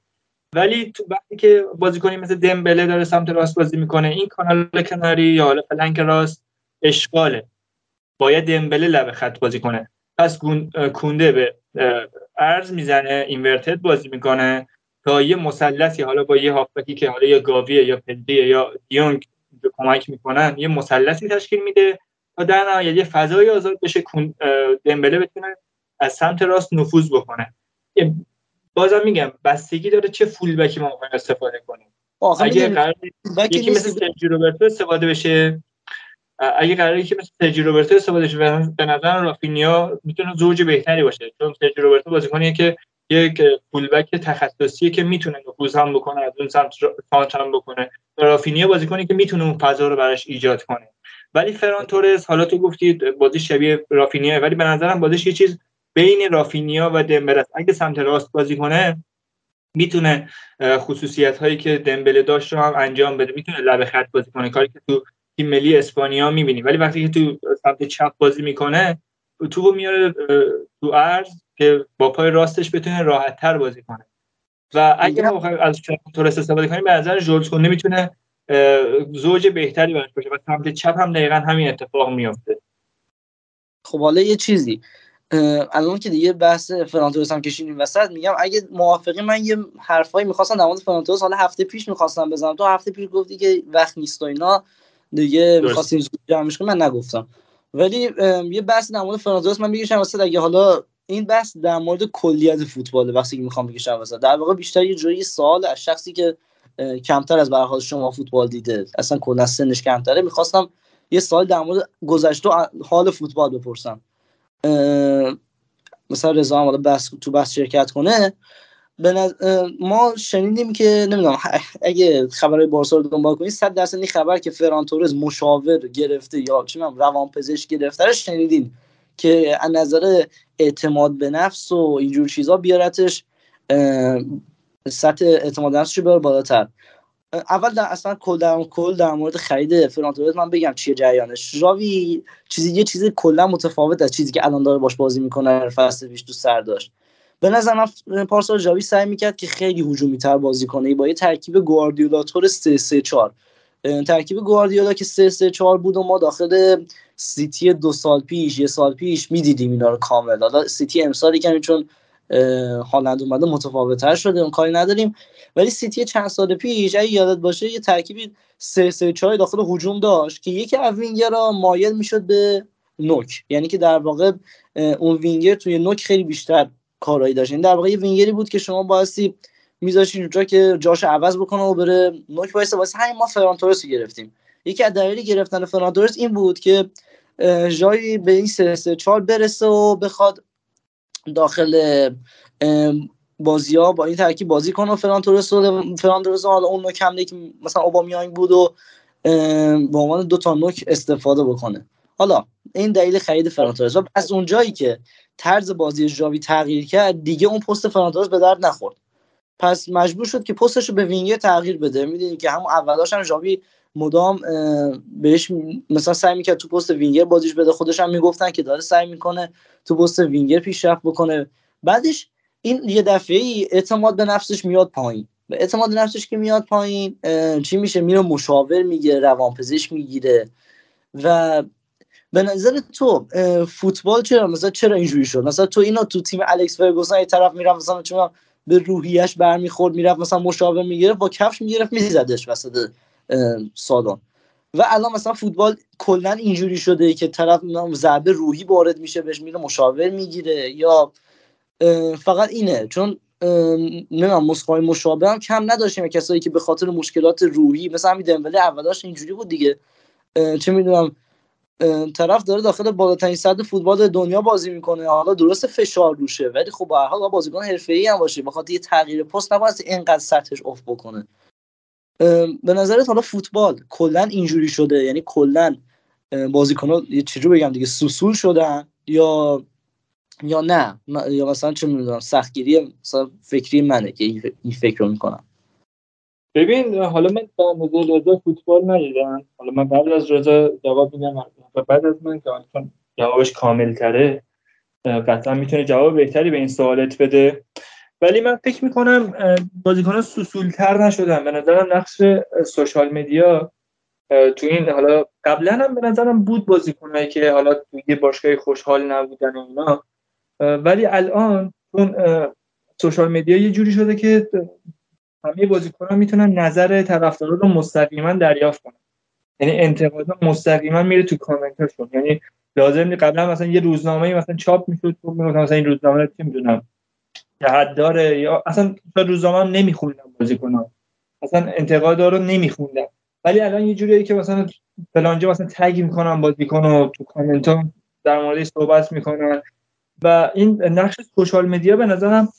ولی تو وقتی که بازیکنی مثل دمبله داره سمت راست بازی می‌کنه این کانال کناری یا حالا فلنک راست اشغاله. باید دمبله لب خط بازی کنه. پس کونده به ارز می‌زنه اینورتد بازی می‌کنه تا یه مثلثی حالا با یه هافبکی که حالا یا گاویه یا پدریه یا دیونگ کمک می‌کنن یه مثلثی تشکیل میده در نهایت یه فضای آزاد بشه دمبله بتونه از سمت راست نفوذ بکنه. بازم میگم بستگی داره چه فول بکی ما می‌خوایم استفاده کنیم. اگه قرار یکی مثل سرجی روبرتو استفاده بشه. اگه قراره که مثل سرجی روبرتو استفاده شه به نظر رافینیا می‌تونه زوج بهتری باشه چون سرجی روبرتو بازیکنیه که یک فولبک تخصصیه که می‌تونه نفوذ هم بکنه از اون سمت فانت هم بکنه. رافینیا بازیکنی که می‌تونه اون فضا رو براش ایجاد کنه. ولی فران تورز حالا تو گفتید بازی شبیه رافینیا ولی به نظرم بازیش یه چیز بین رافینیا و دمبله است. اگه سمت راست بازی کنه می‌تونه خصوصیت هایی که دمبله داشت رو هم انجام بده. می‌تونه لب خط بازی کنه. کاری که تو تیم ملی اسپانیا می‌بینیم ولی وقتی که تو سمت چپ بازی می‌کنه تو میاره تو ارز که با پای راستش بتونه راحت تر بازی کنه. و اگه ما از تورس استفاده کنیم به نظر کنده می‌تونه زوج بهتری براش باشه. و سمت چپ هم دقیقا همین اتفاق میافته. خب حالا یه چیزی. الان که دیگه بحث فرانتورس هم کشیدیم وسط میگم اگه موافقی من یه حرفایی می‌خواستم در مورد فرانتورس حالا هفته پیش می‌خواستم بزنم. تو هفته پیش گفتی که وقت نیست و اینا دیگه می‌خواستیم جمعش من نگفتم. ولی یه بحث در مورد فرانتورس من میگم وسط. اگه حالا این بحث در مورد کلیت فوتباله وقتی که می‌خوام بگم وسط. در واقع بیشتر یه جوری سوال از شخصی که کمتر از برخورد شما فوتبال دیده. اصلا کلا سنش کمتره. می‌خواستم یه سال در مورد گذشته حال فوتبال بپرسم. مثلا رضا هم بس تو بس شرکت کنه. ما شنیدیم که نمی‌دونم اگه خبرهای بارسا رو دنبال کنید صد درصد این خبر که فران تورز مشاور گرفته یا چی روان پزشک گرفته رو شنیدین که از نظر اعتماد به نفس و اینجور چیزا بیارتش. سطح اعتماد نفسش رو بالاتر. اول در اصلا کل در کل در مورد خرید فرانتورز من بگم چیه جریانش. ژاوی چیزی یه چیزی کلا متفاوت از چیزی که الان داره باش بازی می‌کنه فصل پیش تو سر داشت. به نظر من پارسال ژاوی سعی می‌کرد که خیلی هجومی تر بازی کنه. با یه ترکیب گواردیولا تور 3 3 4 ترکیب گواردیولا که 3 3 4 بود و ما داخل سیتی دو سال پیش یه سال پیش می‌دیدیم اینا رو کامل. حالا سیتی امسال کمی چون هالند اومده متفاوتتر شده اون کاری نداریم. ولی سیتی چند سال پیش اگه یادت باشه یه ترکیبی سه سه چهار داخل هجوم داشت که یکی از وینگرها مایل می‌شد به نوک. یعنی که در واقع اون وینگر توی نوک خیلی بیشتر کارایی داشت. این یعنی در واقع یه وینگری بود که شما بایستی میذاشین اونجا که جاش عوض بکنه و بره نوک واسه واسه همین ما فران رو گرفتیم. یکی از دلایل گرفتن فران این بود که جایی به این سه سه چهار برسه و بخواد داخل بازی ها با این ترکیب بازی کنه و فران تورس فران تورس حالا اون نوک حمله که مثلا اوبامیانگ بود و به عنوان دو تا نوک استفاده بکنه. حالا این دلیل خرید فران تورس. و از اونجایی که طرز بازی ژاوی تغییر کرد دیگه اون پست فران تورس به درد نخورد. پس مجبور شد که پستش رو به وینگر تغییر بده. می‌دونی که همون اولاش هم ژاوی مدام بهش مثلا سعی می‌کرد تو پست وینگر بازیش بده. خودش هم می‌گفتن که داره سعی می‌کنه تو پست وینگر پیشرفت بکنه. بعدش این یه دفعه ای اعتماد به نفسش میاد پایین. به اعتماد به نفسش که میاد پایین چی میشه؟ میره مشاور می‌گیره روانپزشک می‌گیره. و به نظر تو فوتبال چرا؟ مثلا چرا اینجوری شد؟ مثلا تو اینا تو تیم الکس فرگوسن یه طرف می‌رفت مثلا چون به روحیش برمیخورد می‌رفت مثلا مشاور می‌گرفت با کفش می‌گرفت میزدش وسط. سالن و الان مثلا فوتبال کلا اینجوری شده که طرف ضربه روحی وارد میشه بهش میره مشاور می‌گیره یا فقط اینه. چون نمی‌دونم مسخای مشابه هم کم نداشتیم. کسایی که به خاطر مشکلات روحی مثلا همین دمبله اولاش اینجوری بود دیگه. چه می‌دونم طرف داره داخل بالاترین صد فوتبال دنیا بازی می‌کنه. حالا درست فشار روشه ولی خب به هر حال بازیکن حرفه‌ای هم باشه. بخاطر یه تغییر پست نباید اینقدر سطحش افت بکنه. به نظرت حالا فوتبال کلا اینجوری شده؟ یعنی کلا بازیکن‌ها یه چجوری بگم دیگه سوسول شدن یا یا نه؟ یا مثلا چه می‌دونم سختگیری مثلا فکری منه که این فکر رو می‌کنم. ببین حالا من در مورد رضا فوتبال ندیدم. حالا من قبل از رضا جواب میدم. و بعد از من که جوابش کامل تره قطعا می‌تونه جواب بهتری به این سوالت بده. ولی من فکر می‌کنم بازیکنان سوسولتر نشدن. به نظرم نقش سوشال مدیا تو این حالا قبلا هم به نظرم بود بازیکنایی که حالا توی یه باشگاه خوشحال نبودن و اینا. ولی الان چون سوشال مدیا یه جوری شده که همه بازیکنان می‌تونن نظر طرفدارا رو مستقیما دریافت کنن. یعنی انتقاد مستقیما میره تو کامنتاشون. یعنی لازم قبلا مثلا یه روزنامه مثلا چاپ می‌شد مثلا این روزنامه چی می‌دونم؟ جهت داره یا اصلا روزنامه هم نمیخوندم بازیکنان. اصلا انتقاد رو نمیخوندم. ولی الان یه جوریه که مثلا فلانجا مثلا تگ می‌کنن بازیکن و تو کامنت ها در مورد صحبت می‌کنن. و این نقش سوشال مدیا به نظرم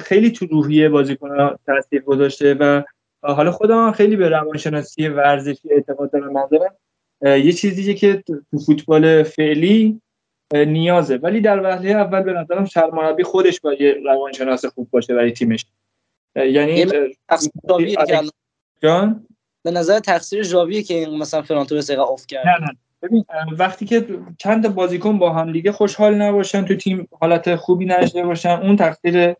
خیلی تو روحیه بازیکن تاثیر گذاشته و حالا خودم خیلی به روانشناسی ورزشی اعتقاد دارم. یه چیزی که تو فوتبال فعلی نیازه. ولی در وهله اول به نظرم سرمربی خودش باید یه روانشناس خوب باشه برای تیمش. یعنی جان؟ به نظر تقصیر ژاویه که این مثلا فرانتو رو اوف کرد. نه نه. ببین وقتی که چند بازیکن با هم دیگه خوشحال نباشن تو تیم حالت خوبی نداشته باشن اون تقصیر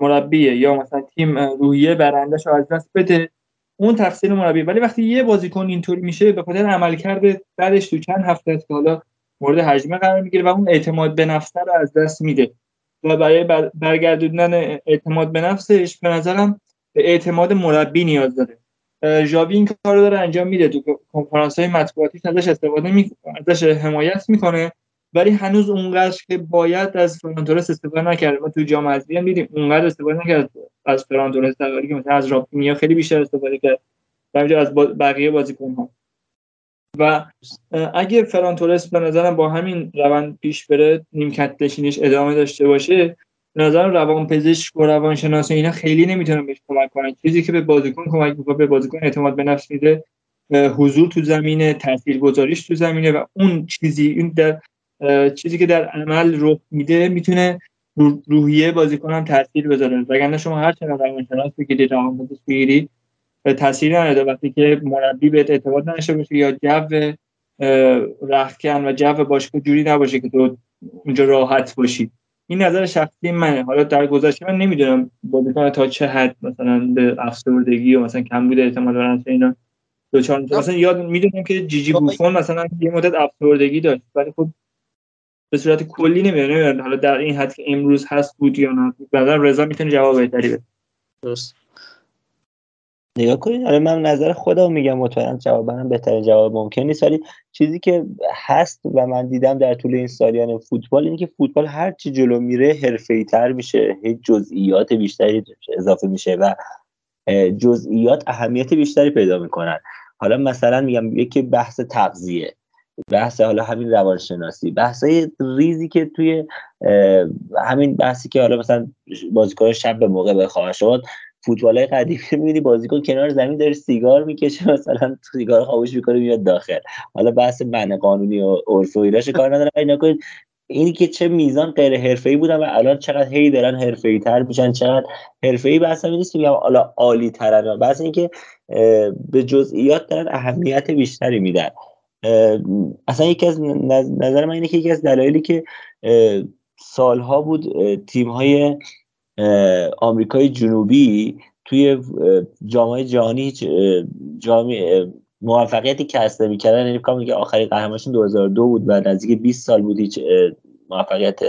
مربیه. یا مثلا تیم روحیه برندش رو از دست بده اون تقصیر مربی ولی وقتی یه بازیکن اینطوری میشه به خاطر عملکرد بعدش تو چند هفته است که حالا مورد حجمه قرار می‌گیره و اون اعتماد به نفس رو از دست میده. و برای برگردوندن اعتماد به نفسش به نظرم به اعتماد مربی نیاز داره. ژاوی این کار رو داره انجام میده. تو کنفرانس های مطبوعاتیش ازش استفاده می... ازش حمایت می‌کنه ولی هنوز اونقدر که باید از فرانتورس استفاده نکرده. ما تو جام حذفی هم دیدیم اونقدر استفاده نکرد. از فرانتورس در که مثلا از رافینیا خیلی بیشتر استفاده کرد. در از بقیه بازیکن ها و اگه فرانتورس به نظرم با همین روند پیش بره نیمکت نشینش ادامه داشته باشه به نظرم روان پزشک و روانشناس اینا خیلی نمی‌تونن بهش کمک کنن. چیزی که به بازیکن کمک می‌کنه به بازیکن اعتماد به نفس میده حضور تو زمینه تاثیرگذاریش تو زمینه و اون چیزی این در چیزی که در عمل رخ میده می‌تونه روحیه بازیکن هم تاثیر بذاره. وگرنه شما هر چقدر روانشناس بگیرید روانپزشک بگیرید تاثیر نداره وقتی که مربی بهت اعتماد نشه باشه یا جو رختکن و جو باشگاه جوری نباشه که تو اونجا راحت باشی. این نظر شخصی منه. حالا در گذشته من نمی‌دونم بازیکن تا چه حد مثلا به افسردگی و مثلا کم بوده اعتماد به اینا. دوچار مثلا یاد می‌دونم که جیجی بوفون مثلا یه مدت افسردگی داشت ولی خب به صورت کلی نمی‌دونم حالا در این حد که امروز هست بود یا نه. بعدا رضا می‌تونه جواب بهتری بده. درست. نگاه کنید. آره من نظر خودم میگم مطمئنم جواب منم بهترین جواب ممکن نیست. ولی چیزی که هست و من دیدم در طول این سالیان فوتبال اینه که فوتبال هر چی جلو میره حرفه‌ای تر میشه هیچ جزئیات بیشتری اضافه میشه و جزئیات اهمیت بیشتری پیدا می‌کنن. حالا مثلا میگم یکی بحث تغذیه بحث حالا همین روانشناسی بحث ریزی که توی همین بحثی که حالا مثلا بازیکن شب به موقع بخواهد شد فوتبال های قدیمی می‌بینی بازیکن کنار زمین داره سیگار می‌کشه مثلا سیگار خاموش می‌کنه میاد داخل. حالا بحث من قانونی و عرف و ایراش کار نداره اینا اینی که چه میزان غیر حرفه‌ای بودن و الان چقدر هی دارن حرفه‌ای تر میشن چقدر حرفه‌ای بحث هم نیست که حالا عالی ترن بحث اینکه به جزئیات دارن اهمیت بیشتری میدن. اصلا یکی از نظر من اینه که یکی از دلایلی که سالها بود تیم های آمریکای جنوبی توی جامعه جهانی هیچ جامعه موفقیتی کسب نمی‌کردن یعنی کامی که آخری قهرمانشون 2002 بود و نزدیک 20 سال بود هیچ موفقیت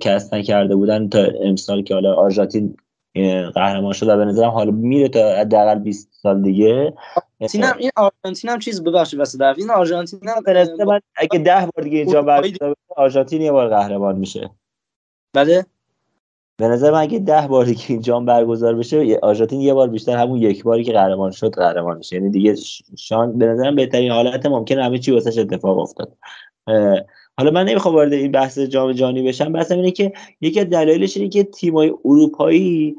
کسب نکرده بودن تا امسال که حالا آرژانتین قهرمان شد و به نظرم حالا میره تا حداقل 20 سال دیگه. هم این آرژانتین هم چیز ببخشید واسه در این آرژانتین هم من اگه 10 بار دیگه اینجا برگزار آرژانتین یه بار قهرمان میشه. بله؟ به نظر من اگه ده باری که این جام برگزار بشه آرژانتین یه بار بیشتر همون یک باری که قهرمان شد قهرمان میشه. یعنی دیگه شان به نظرم بهترین حالت ممکن همه چی واسش اتفاق افتاد. حالا من نمی‌خوام وارد این بحث جام جهانی بشم بحثم اینه که یکی از دلایلش اینه که تیمای اروپایی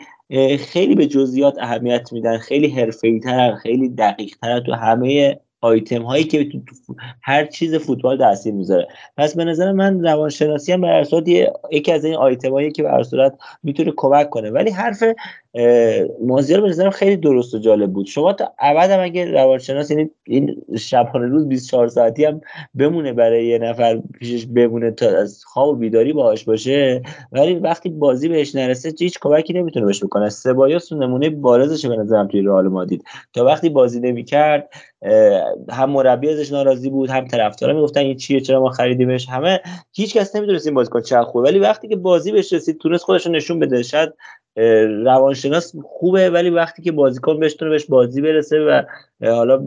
خیلی به جزئیات اهمیت میدن خیلی حرفه‌ای‌تر خیلی دقیق‌تر تو همه آیتم هایی که تو هر چیز فوتبال تاثیر می‌ذاره. پس به نظر من روانشناسی هم به یکی از این آیتم هایی که به صورت می‌تونه کمک کنه. ولی حرف مازیار به نظرم خیلی درست و جالب بود. شما تا ابد هم اگه روانشناس یعنی این شبانه روز 24 ساعتی هم بمونه برای یه نفر پیشش بمونه تا از خواب و بیداری باهاش باشه ولی وقتی بازی بهش نرسه هیچ کمکی نمی‌تونه بهش بکنه. سبایوس نمونه بارزش به نظرم توی رئال مادید. تا وقتی بازی نمی‌کرد هم مربی ازش ناراضی بود هم طرفدارا می‌گفتن این چیه چرا ما خریدیمش؟ همه هیچ کس نمی‌دونست این بازیکن چه خوبه. ولی وقتی که بازی بهش رسید تونست خودش نشون بده. شاید روانشناس خوبه ولی وقتی که بازیکن بهش بهش بازی برسه و حالا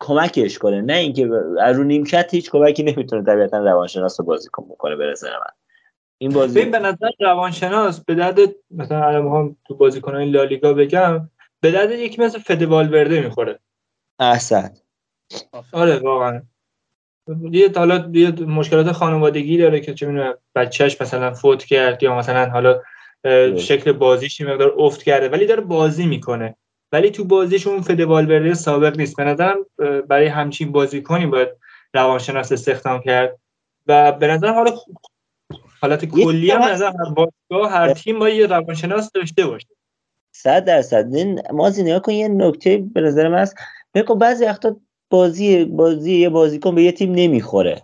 کمکش کنه. نه اینکه از رو نیمکت هیچ کمکی نمی‌تونه طبیعتا روانشناس رو بازیکن بکنه برسه من. این بازی به نظر روانشناس به درد مثلا الان تو بازیکنان لالیگا بگم به درد یکی مثل فدوال ورده می‌خوره. احسن. آره واقعا. یه حالا یه مشکلات خانوادگی داره که چه می‌دونم بچهش مثلا فوت کرد یا مثلا حالا شکل بازیش مقدار افت کرده ولی داره بازی می‌کنه. ولی تو بازیش اون فدوالورده سابق نیست. به نظرم برای همچین بازیکنی باید روانشناس استخدام کرد. و به نظر حالا حالت کلی هم نظر هر باشگاه هر تیم باید یه روانشناس داشته باشه. صد درصد. مازی نگاه کن یه نکته به نظر من هست. بعضی وقتا بازی بازی یه بازیکن به یه تیم نمی‌خوره.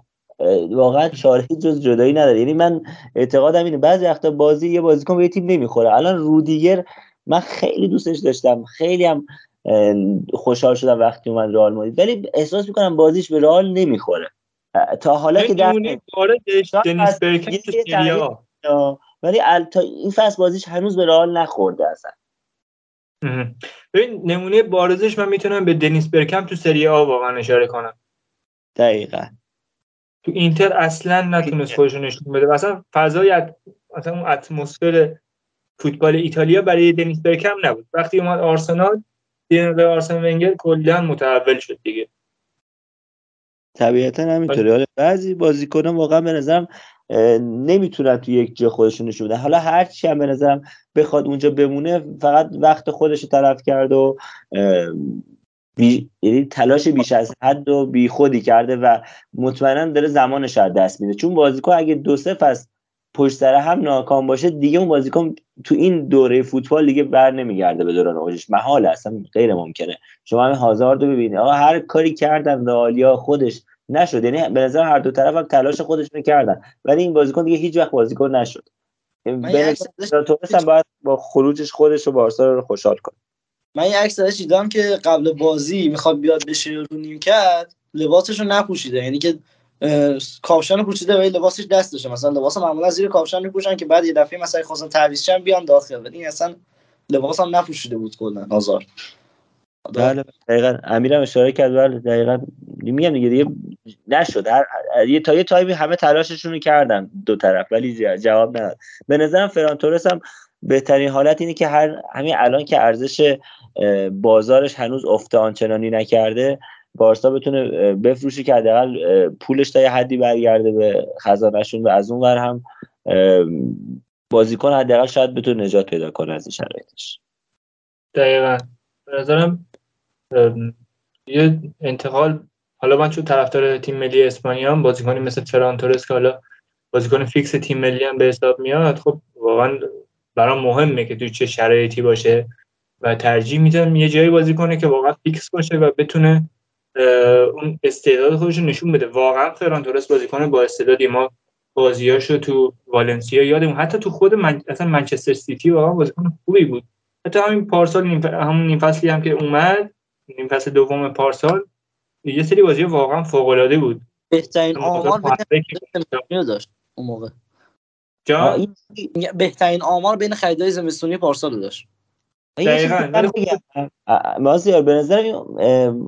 واقعا چاره جز جدایی نداره. یعنی من اعتقادم اینه بعضی وقتا بازی یه بازیکن به یه تیم نمی‌خوره. الان رودیگر من خیلی دوستش داشتم. خیلی هم خوشحال شدم وقتی اومد رئال مادرید. ولی احساس می‌کنم بازیش به رئال نمی‌خوره. تا حالا که در ولی تا این فصل بازیش هنوز به رئال نخورده اصلا. ببین نمونه بارزش من می‌تونم به دنیس برکم تو سری آ واقعا اشاره کنم. دقیقا. تو اینتر اصلا نتونست خودش نشون بده. اصلا فضای اصلا اون اتمسفر فوتبال ایتالیا برای دنیس برکم نبود. وقتی اومد آرسنال به آرسن ونگر کلا متحول شد دیگه. طبیعتا همینطوره. حالا بعضی بازیکنان واقعا به نظرم نمی‌تونن تو یک جا خودشون نشون بدن. حالا هر چی هم به نظرم بخواد اونجا بمونه فقط وقت خودش رو طرف کرد و بی... یعنی تلاش بیش از حد و بی خودی کرده و مطمئنا داره زمانش از دست میده. چون بازیکن اگه دو سه فصل پشت سر هم ناکام باشه دیگه اون بازیکن تو این دوره فوتبال دیگه بر نمیگرده به دوران اوجش. محال اصلا غیر ممکنه. شما همین هازارد رو ببینید. آقا هر کاری کردن رئالیا خودش نشد. یعنی به نظر هر دو طرف هم تلاش خودشون کردن. ولی این بازیکن دیگه هیچ وقت بازیکن نشد. به هم باید با خروجش خودش رو بارسا رو خوشحال کنه. من یه عکس ازش دیدم که قبل بازی می‌خواد بیاد بشینه رو نیمکت لباسش رو نپوشیده. یعنی که کاپشن پوشیده ولی لباسش دست داشته مثلا لباس معمولا زیر کاپشن میپوشن که بعد یه دفعه مثلا خواستن تعویض بیان داخل. ولی این اصلا لباس هم نپوشیده بود کلا آزار. بله دقیقا. امیرم اشاره کرد. بله دقیقا. میگم دیگه دیگه نشد. یه تا یه تایمی همه تلاششون رو کردن دو طرف ولی جواب نداد. به نظرم فران تورس هم بهترین حالت اینه که هر همین الان که ارزش بازارش هنوز افته آنچنانی نکرده بارسا بتونه بفروشه که حداقل پولش تا یه حدی برگرده به خزانهشون و از اون ور هم بازیکن حداقل شاید بتونه نجات پیدا کنه از این شرایطش. دقیقا. به نظرم یه انتقال حالا من چون طرفدار تیم ملی اسپانیا هم بازیکنی مثل فران تورس که حالا بازیکن فیکس تیم ملی هم به حساب میاد خب واقعا برام مهمه که توی چه شرایطی باشه و ترجیح میدم یه جایی بازی کنه که واقعا فیکس باشه و بتونه اون استعداد خودش نشون بده. واقعا فران تورس بازیکن با استعدادی ما بازیاشو تو والنسیا یادمون. حتی تو خود من... اصلا منچستر سیتی واقعا بازیکن خوبی بود. حتی همین پارسال نیم... همون نیم فصلی هم که اومد نیم فصل دوم پارسال یه سری بازی واقعا فوق العاده بود. بهترین آمار داشت اون موقع. جا؟ بهترین آمار بین خریدای زمستونی پارسال داشت. مازیار به نظر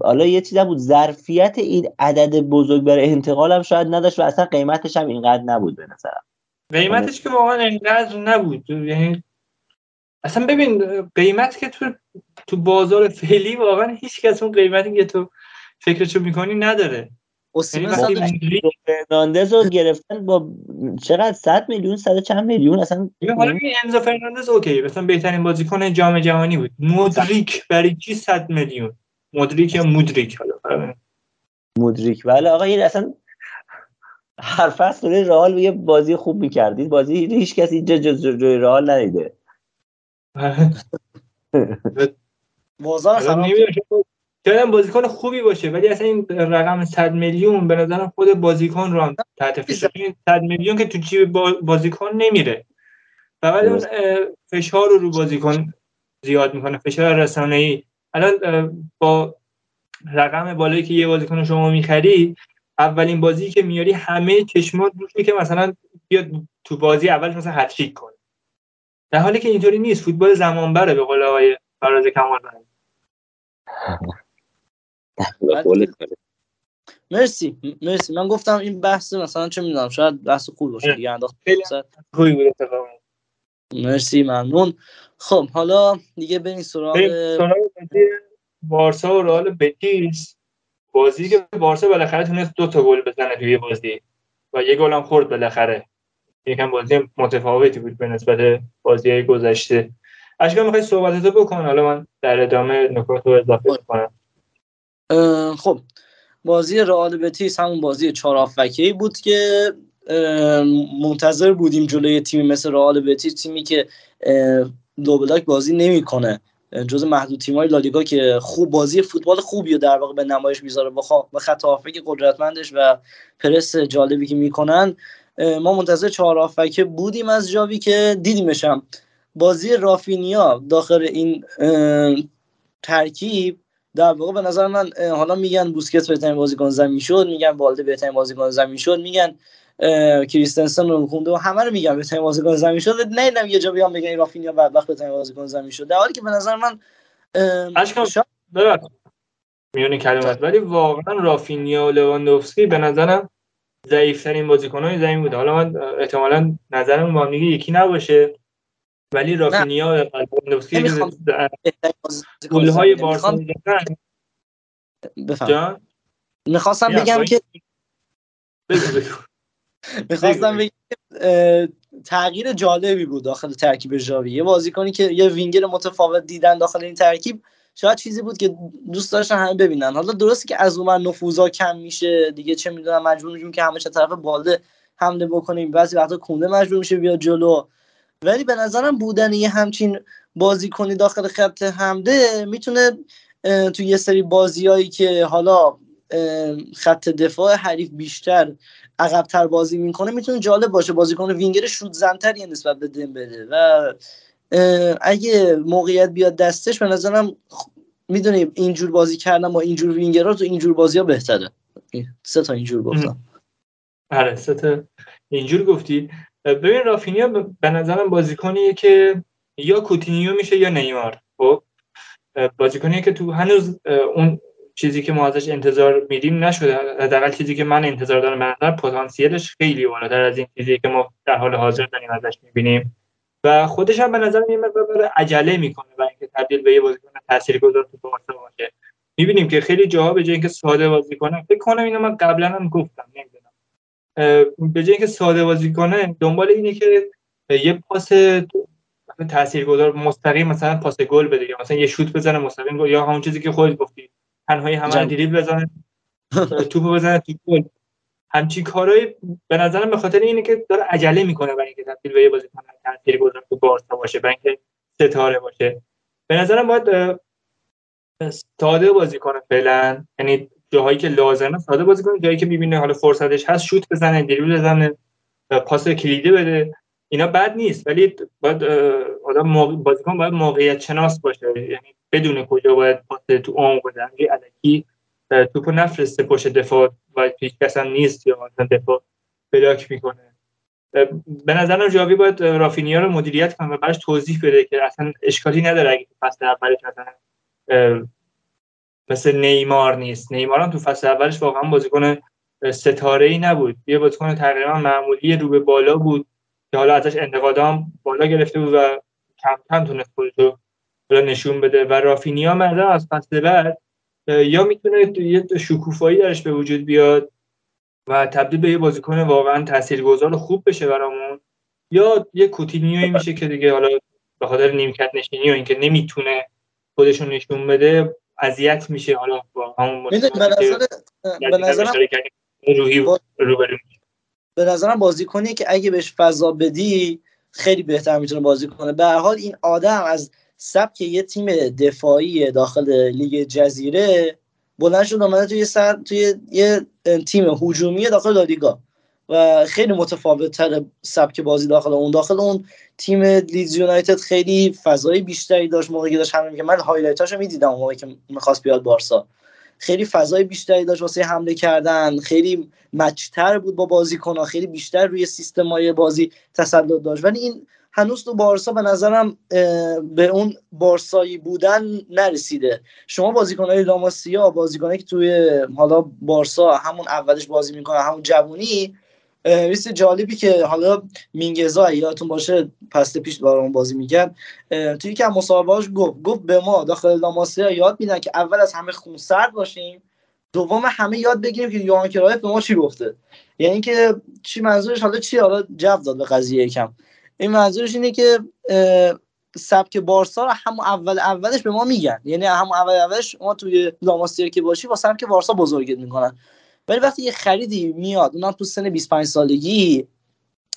حالا یه چیز بود ظرفیت این عدد بزرگ برای انتقال هم شاید نداشت و اصلا قیمتش هم اینقدر نبود به نظرم. قیمتش که واقعا اینقدر نبود. یعنی اصلا ببین قیمت که تو تو بازار فعلی واقعا هیچ کس اون قیمتی که تو فکرشو می‌کنی نداره. فرناندز رو گرفتن با چقدر؟ 100 میلیون 100 چند میلیون؟ اصلا حالا این انزو فرناندز okay مثلا بهترین بازیکن جام جهانی بود. مودریک. برای چی 100 میلیون؟ مودریک یا مودریک حالا؟ مودریک. ولی آقا این اصلا هر فصل رئال یه بازی خوب می‌کردید. بازی هیچ کسی اینجا جز روی رئال ندیده. بازار خراب شاید بازیکن خوبی باشه ولی اصلا این رقم 100 میلیون به نظرم خود بازیکن رو هم تحت فشار. 100 میلیون که تو جیب بازیکن نمیره. فقط اون فشار رو رو بازیکن زیاد می‌کنه فشار رسانه ای الان با رقم بالایی که یه بازیکن شما می‌خری اولین بازی که میاری همه چشمات روشه که مثلا بیاد تو بازی اولش مثلا هتریک کنه. در حالی که اینطوری نیست. فوتبال زمان بره به قول آقای فراز کمال مرسی مرسی. من گفتم این بحث مثلا چه می‌دونم شاید بحث خوب باشه دیگه انداخت خوبی بود اتفاقا. مرسی ممنون. خب حالا دیگه بریم سراغ سراغ بارسا و رئال بتیس. بازی که بارسا بالاخره تونست دو تا گل بزنه توی بازی و یه گل هم خورد بالاخره. یکم بازی متفاوتی بود به نسبت بازی های گذشته. اشکال می‌خوای صحبتتو بکن؟ حالا من در ادامه نکات رو اضافه کنم خب بازی رئال بتیس همون بازی چهار ای بود که منتظر بودیم جلوی تیمی مثل رئال بتیس تیمی که دو بلاک بازی نمی‌کنه. جز محدود تیم‌های لالیگا که خوب بازی فوتبال خوبی رو در واقع به نمایش می‌ذاره. با خط هافک قدرتمندش و پرس جالبی که می‌کنن. ما منتظر چهار بودیم از جاوی که دیدیمشم. بازی رافینیا داخل این ترکیب در واقع به نظر من حالا میگن بوسکت بهترین بازیکن زمین شد میگن بالده بهترین بازیکن زمین شد میگن کریستنسن رو خونده و همه رو میگن بهترین بازیکن زمین شد. نه نه یه جا بیان بگن رافینیا بدبخت بهترین بازیکن زمین شد. در حالی که به نظر من اشکام شا... میونی کلمات ولی واقعا رافینیا و لواندوفسکی به نظرم ضعیفترین بازیکن‌های زمین بوده. حالا من احتمالاً نظرم با یکی نباشه. ولی رافینیا و لواندوفسکی گل‌های بارسا بفهم. می‌خواستم بگم که می‌خواستم بگم تغییر جالبی بود داخل ترکیب ژاوی. یه بازیکنی که یه وینگر متفاوت دیدن داخل این ترکیب شاید چیزی بود که دوست داشتن همه ببینن. حالا درسته که از اون نفوذا کم میشه دیگه چه می‌دونم مجبور میشیم که همه طرف بالده حمله بکنیم. بعضی وقتا کونده مجبور میشه بیاد جلو. ولی به نظرم بودن یه همچین بازیکنی داخل خط حمله می‌تونه تو یه سری بازیایی که حالا خط دفاع حریف بیشتر عقبتر بازی می‌کنه می‌تونه جالب باشه. بازیکن وینگر شوت زنتری نسبت به دمبله و اگه موقعیت بیاد دستش به نظرم می‌دونیم اینجور بازی کردن با اینجور وینگرها تو اینجور بازی ها بهتره سه تا اینجور گفتم. آره سه تا اینجور گفتی. ببین رافینیا به نظرم بازیکنیه که یا کوتینیو میشه یا نیمار خب؟ بازیکنیه که تو هنوز اون چیزی که ما ازش انتظار میدیم نشده. حداقل چیزی که من انتظار دارم به پتانسیلش خیلی بالاتر از این چیزی که ما در حال حاضر داریم ازش می‌بینیم. و خودش هم به نظر یه مقدار عجله می‌کنه برای اینکه تبدیل به یه بازیکن تاثیرگذار تو بارسا باشه. می‌بینیم که خیلی جاها به جای اینکه ساده بازی کنه فکر کنم اینو من قبلا هم گفتم نمی‌دونم. به جای اینکه ساده بازی کنه دنبال اینه که یه پاس تاثیرگذار مستقیم مثلا پاس گل بده یا مثلا یه شوت بزنه مستقیم گل یا همون چیزی که خودت گفتی تنهایی همه دریبل بزنه توپو بزنه تو گل. همچین کارهای به نظرم به خاطر اینه که داره عجله می‌کنه برای اینکه تبدیل به یه بازیکن تاثیرگذار تو بارسا باشه برای اینکه ستاره باشه. به نظرم باید ساده بازی کنه فعلا. یعنی جاهایی که لازمه ساده بازی کنه جایی که می‌بینه حالا فرصتش هست شوت بزنه دریبل بزنه پاس کلیدی بده. اینا بد نیست ولی باید آدم موقع... بازیکن باید موقعیت شناس باشه. یعنی بدون کجا باید پاس تو عمق بده الکی توپو نفرسته پشت دفاع و هیچ هم نیست یا مثلا دفاع بلاک می‌کنه. به نظرم جاوی باید رافینیا رو مدیریت کنه و براش توضیح بده که اصلا اشکالی نداره اگه فصل اولش مثلا مثل نیمار نیست. نیمار هم تو فصل اولش واقعا بازیکن ستاره ای نبود. یه بازیکن تقریبا معمولی رو به بالا بود که حالا ازش انتقادام بالا گرفته بود و کم کم تونست خودش رو نشون بده. و رافینیا مردا از فصل بعد یا می‌تونه یه شکوفایی درش به وجود بیاد و تبدیل به یه بازیکن واقعا تاثیرگذار خوب بشه برامون یا یه کوتینیوی میشه که دیگه حالا به خاطر نیمکت نشینی و اینکه نمی‌تونه خودشون نشون بده اذیت میشه حالا با همون به نظر روحی روبرو به نظرم بازیکنی که اگه بهش فضا بدی خیلی بهتر می‌تونه بازی کنه. به هر حال این آدم از سبک یه تیم دفاعی داخل لیگ جزیره بلند شد اومده توی سر توی یه تیم هجومی داخل لالیگا. و خیلی متفاوت تر سبک بازی داخل اون. داخل اون تیم لیدز یونایتد خیلی فضای بیشتری داشت موقعی که داشت همین که من هایلایتاشو می‌دیدم موقعی که می‌خواست بیاد بارسا. خیلی فضای بیشتری داشت واسه حمله کردن. خیلی مچتر بود با بازیکن‌ها. خیلی بیشتر روی سیستمای بازی تسلط داشت. ولی این هنوز تو بارسا به نظرم به اون بارسایی بودن نرسیده. شما بازیکنهای لاماسیا بازیکنایی که توی حالا بارسا همون اولش بازی می‌کنه همون جوونی ریس جالبی که حالا مینگزا یادتون باشه پست پیش برام بازی می‌کرد. توی که مصاحبهاش گفت گفت به ما داخل لاماسیا یاد میدن که اول از همه خونسرد باشیم دوم همه یاد بگیریم که یوهان کرایف به ما چی گفته. یعنی که چی منظورش؟ حالا چی؟ حالا جو داد به قضیه یکم. این منظورش اینه که سبک بارسا رو هم اول اولش به ما میگن. یعنی هم اول اولش ما توی لاماسیا که باشی با سبک بارسا بزرگت می‌کنن. ولی وقتی یه خریدی میاد اونم تو سن 25 سالگی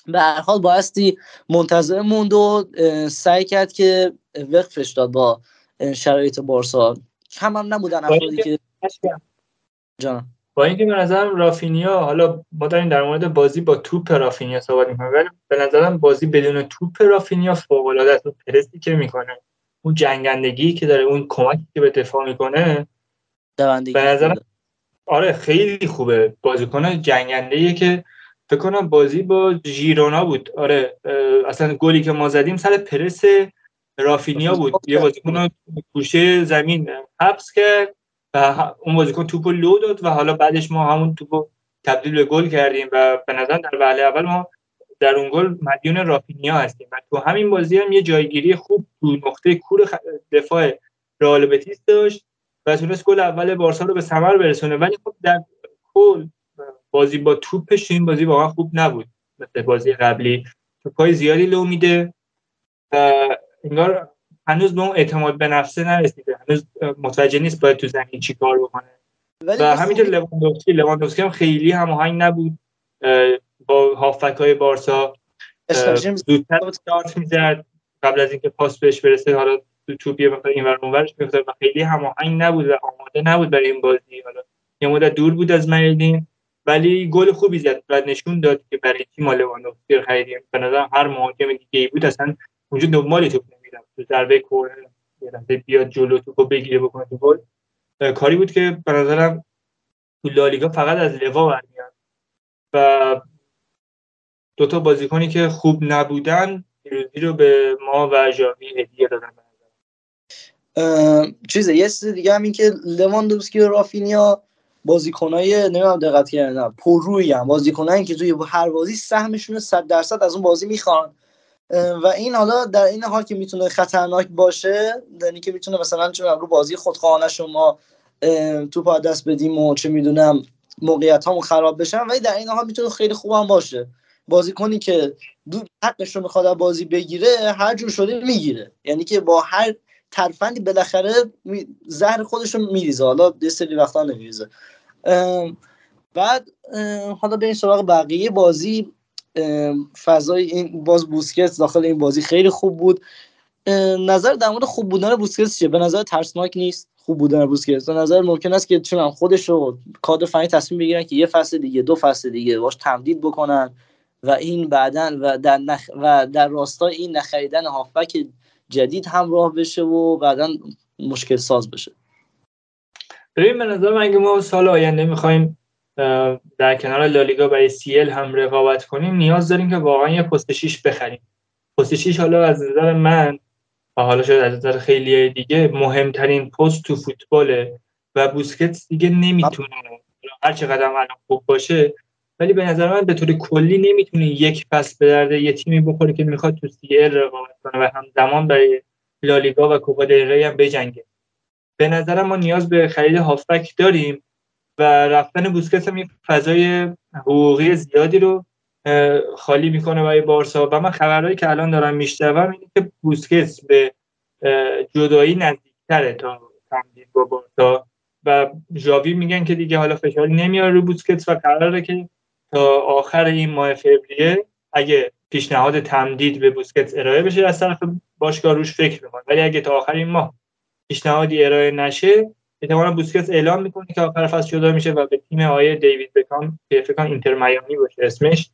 به هر حال بایستی منتظر موند و سعی کرد که وقفش داد با شرایط بارسا. کم هم نبودن افرادی که جان با اینکه به نظرم رافینیا حالا ما داریم در مورد بازی با توپ رافینیا صحبت می‌کنیم ولی به نظرم بازی بدون توپ رافینیا فوق العاده است پرسی که می‌کنه اون جنگندگی که داره اون کمکی که به دفاع می‌کنه به نظرم آره خیلی خوبه. بازیکن جنگنده که فکر کنم بازی با ژیرونا بود. آره اصلا گلی که ما زدیم سر پرس رافینیا بود. یه بازیکن گوشه زمین حبس کرد و اون بازیکن توپو لو داد و حالا بعدش ما همون توپو تبدیل به گل کردیم و به نظر در وهله اول ما در اون گل مدیون رافینیا هستیم. و تو همین بازی هم یه جایگیری خوب تو نقطه کور دفاع رئال بتیس داشت. و تونست گل اول بارسا رو به ثمر برسونه. ولی خب در کل بازی با توپش این بازی واقعا خوب نبود. مثل بازی قبلی. توپای زیادی لو میده. انگار هنوز به اون اعتماد به نفسه نرسیده. هنوز متوجه نیست باید تو زمین چی کار بکنه. و همینطور لواندوفسکی. لواندوفسکی هم خیلی هماهنگ نبود. با هافبک های بارسا زودتر استارت می‌زد. قبل از اینکه پاس بهش برسه حالا تو توپ یه این ور اونورش میافتاد و خیلی هماهنگ نبود و آماده نبود برای این بازی. حالا یه مدت دور بود از میادین ولی گل خوبی زد و نشون داد که برای تیم لواندوفسکی خریدیم. به نظر هر مهاجم دیگه ای بود اصلا اونجا دنبال توپ نمی‌رفت. تو ضربه کورنر یه بیاد جلو توپو بگیره بکنه تو گل. کاری بود که به نظرم تو لالیگا فقط از لوا برمیاد و دو تا بازیکنی که خوب نبودن پیروزی رو به ما و ژاوی هدیه دادن. چیزه یه چیز دیگه هم این که لواندوفسکی و رافینیا بازیکنای نمی‌دونم دقت کردن پررویی هم. بازیکنایی که توی هر بازی سهمشون 100 درصد از اون بازی می‌خوان. و این حالا در این حال که می‌تونه خطرناک باشه یعنی که می‌تونه مثلا چون رو بازی خودخواهانه شما توپ دست بدیم و چه می‌دونم موقعیت همون خراب بشن ولی در این حال می‌تونه خیلی خوب هم باشه. بازیکنی که حقش رو می‌خواد بازی بگیره هر جور شده می‌گیره. یعنی که با هر ترفندی بالاخره زهر خودش رو میریزه. حالا یه سری وقتا نمیریزه. بعد حالا به این سراغ بقیه. بازی فضای این باز بوسکت داخل این بازی خیلی خوب بود. نظر در مورد خوب بودن بوسکت چیه؟ به نظر ترسناک نیست خوب بودن بوسکت به نظر ممکن است که چون خودش رو کادر فنی تصمیم بگیرن که یه فصل دیگه دو فصل دیگه باش تمدید بکنن و این بعدا و در نخ... و در راستای این نخریدن هافبک جدید همراه بشه و بعدا مشکل ساز بشه. ببین به نظر من اگه ما سال آینده می‌خوایم در کنار لالیگا برای سی هم رقابت کنیم نیاز داریم که واقعا یه پست 6 بخریم. پست 6 حالا از نظر من و حالا شاید از نظر خیلی دیگه مهمترین پست تو فوتباله و بوسکتس دیگه نمی‌تونه هر چقدر الان خوب باشه ولی به نظر من به طور کلی نمی‌تونه یک پس به درد یه تیمی بخوره که می‌خواد تو سی رقابت کنه و همزمان برای لالیگا و کوپا دل هم بجنگه. به نظرم ما نیاز به خرید هافبک داریم و رفتن بوسکتس هم فضای حقوقی زیادی رو خالی می‌کنه برای بارسا. و من خبرهایی که الان دارم میشنوم اینه که بوسکتس به جدایی نزدیکتره تا تمدید با بارسا. و ژاوی میگن که دیگه حالا فشاری نمیاره رو بوسکتس و قراره که تا آخر این ماه فوریه اگه پیشنهاد تمدید به بوسکتس ارائه بشه از طرف باشگاه روش فکر می‌کنه. ولی اگه تا آخر این ماه پیشنهادی ارائه نشه احتمالا بوسکتس اعلام می‌کنه که آخر فصل جدا میشه و به تیم آیه دیوید بکام که فکر اینتر میامی باشه اسمش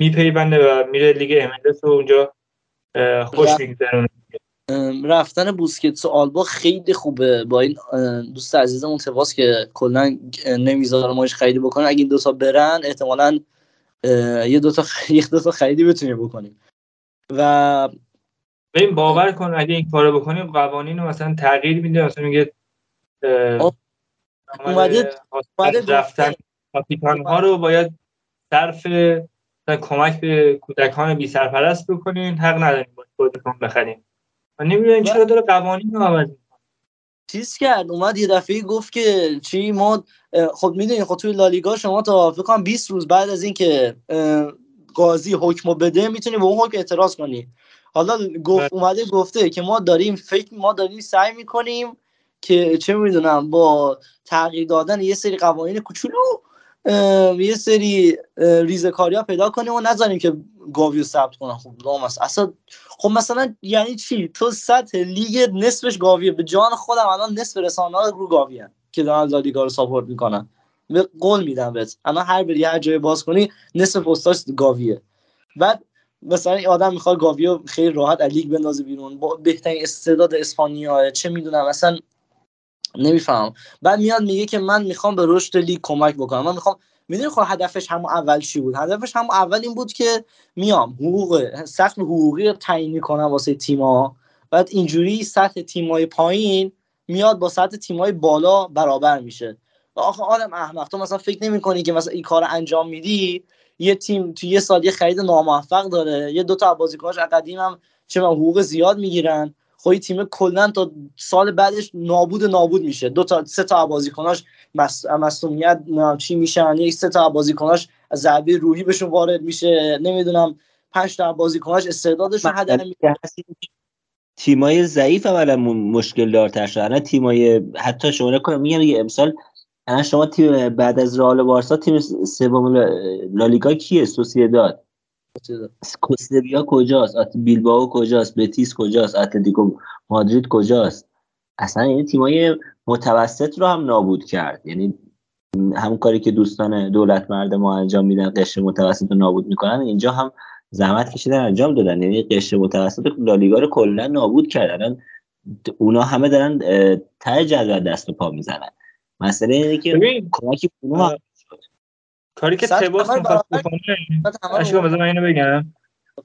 میپیونده و میره لیگ املس و اونجا خوش میگذرونه. رفتن بوسکتس و آلبا خیلی خوبه. با این دوست عزیزمون تواس که کلا نمی‌ذاره ماش خریدی بکنه. اگه این دوتا برن احتمالا یه دوتا یه دوتا خریدی بتونیم بکنیم و این باور کن اگه این کارو بکنیم قوانین رو مثلا تغییر میده. مثلا میگه اومده رفتن کاپیتان ها رو باید صرف کمک به کودکان بی سرپرست بکنین. حق نداریم بازیکن بخریم من نمی‌دونم چرا داره قوانین رو عوض چیز کرد اومد یه دفعه گفت که چی ما خب می‌دونی خب توی لالیگا شما تا فکر کنم 20 روز بعد از اینکه قاضی حکمو بده می‌تونی به اون حکم اعتراض کنی. حالا گفت اومده گفته که ما داریم فکر ما داریم سعی می‌کنیم که چه می‌دونم با تغییر دادن یه سری قوانین کوچولو یه سری ریزکاری ها پیدا کنیم و نذاریم که گاویو ثبت کنن. خب است. اصلا خب مثلا یعنی چی؟ تو سطح لیگ نصفش گاویه. به جان خودم الان نصف رسانه ها رو گاوی که دارن لالیگا رو ساپورت می‌کنن. به قول میدم بهت. الان هر بری هر جای باز کنی نصف پستاش گاویه. بعد مثلا این آدم می‌خواد گاویو خیلی راحت از لیگ بندازه بیرون. با بهترین استعداد اسپانیا چه می‌دونم مثلا نمیفهم بعد میاد میگه که من می‌خوام به رشد لیگ کمک بکنم. من می‌خوام می‌دونی خب هدفش همون اول چی بود؟ هدفش همون اول این بود که میام. حقوق سخت حقوقی رو تعیین می‌کنم واسه تیما بعد اینجوری سطح تیمای پایین میاد با سطح تیمای بالا برابر میشه. و آخه آدم احمق. تو مثلا فکر نمی‌کنی که مثلا این کار انجام میدی؟ یه تیم تو یه سال یه خرید ناموفق داره. یه دو تا بازیکناش قدیم هم چه حقوق زیاد می‌گیرن. خب تیم کلا تا سال بعدش نابود نابود میشه. دو تا سه تا بازیکناش مصونیت چی میشن؟ یک سه تا بازیکناش ضربه روحی بهشون وارد میشه. نمی‌دونم پنج تا بازیکناش استعدادشون هدر تیمای ضعیف اولا مشکل دارتر شدن. تیمای حتی شما نکنم میگم یه امسال شما تیم بعد از رئال بارسا تیم سوم لالیگا کیه؟ سوسیداد. کوستبیا کجاست؟ بیلباو کجاست؟ بتیس کجاست؟ اتلتیکو مادرید کجاست؟ اصلا این تیمای متوسط رو هم نابود کرد. یعنی همون کاری که دوستان دولت مرد ما انجام میدن قشر متوسط رو نابود می‌کنن اینجا هم زحمت کشیدن انجام دادن. یعنی قشر متوسط لالیگا رو کلا نابود کردن اونا همه دارن ته جدول دست و پا می‌زنن. مسئله اینه که کمکی کاری که تباس می‌خواست بکنه اشکا من اینو بگم.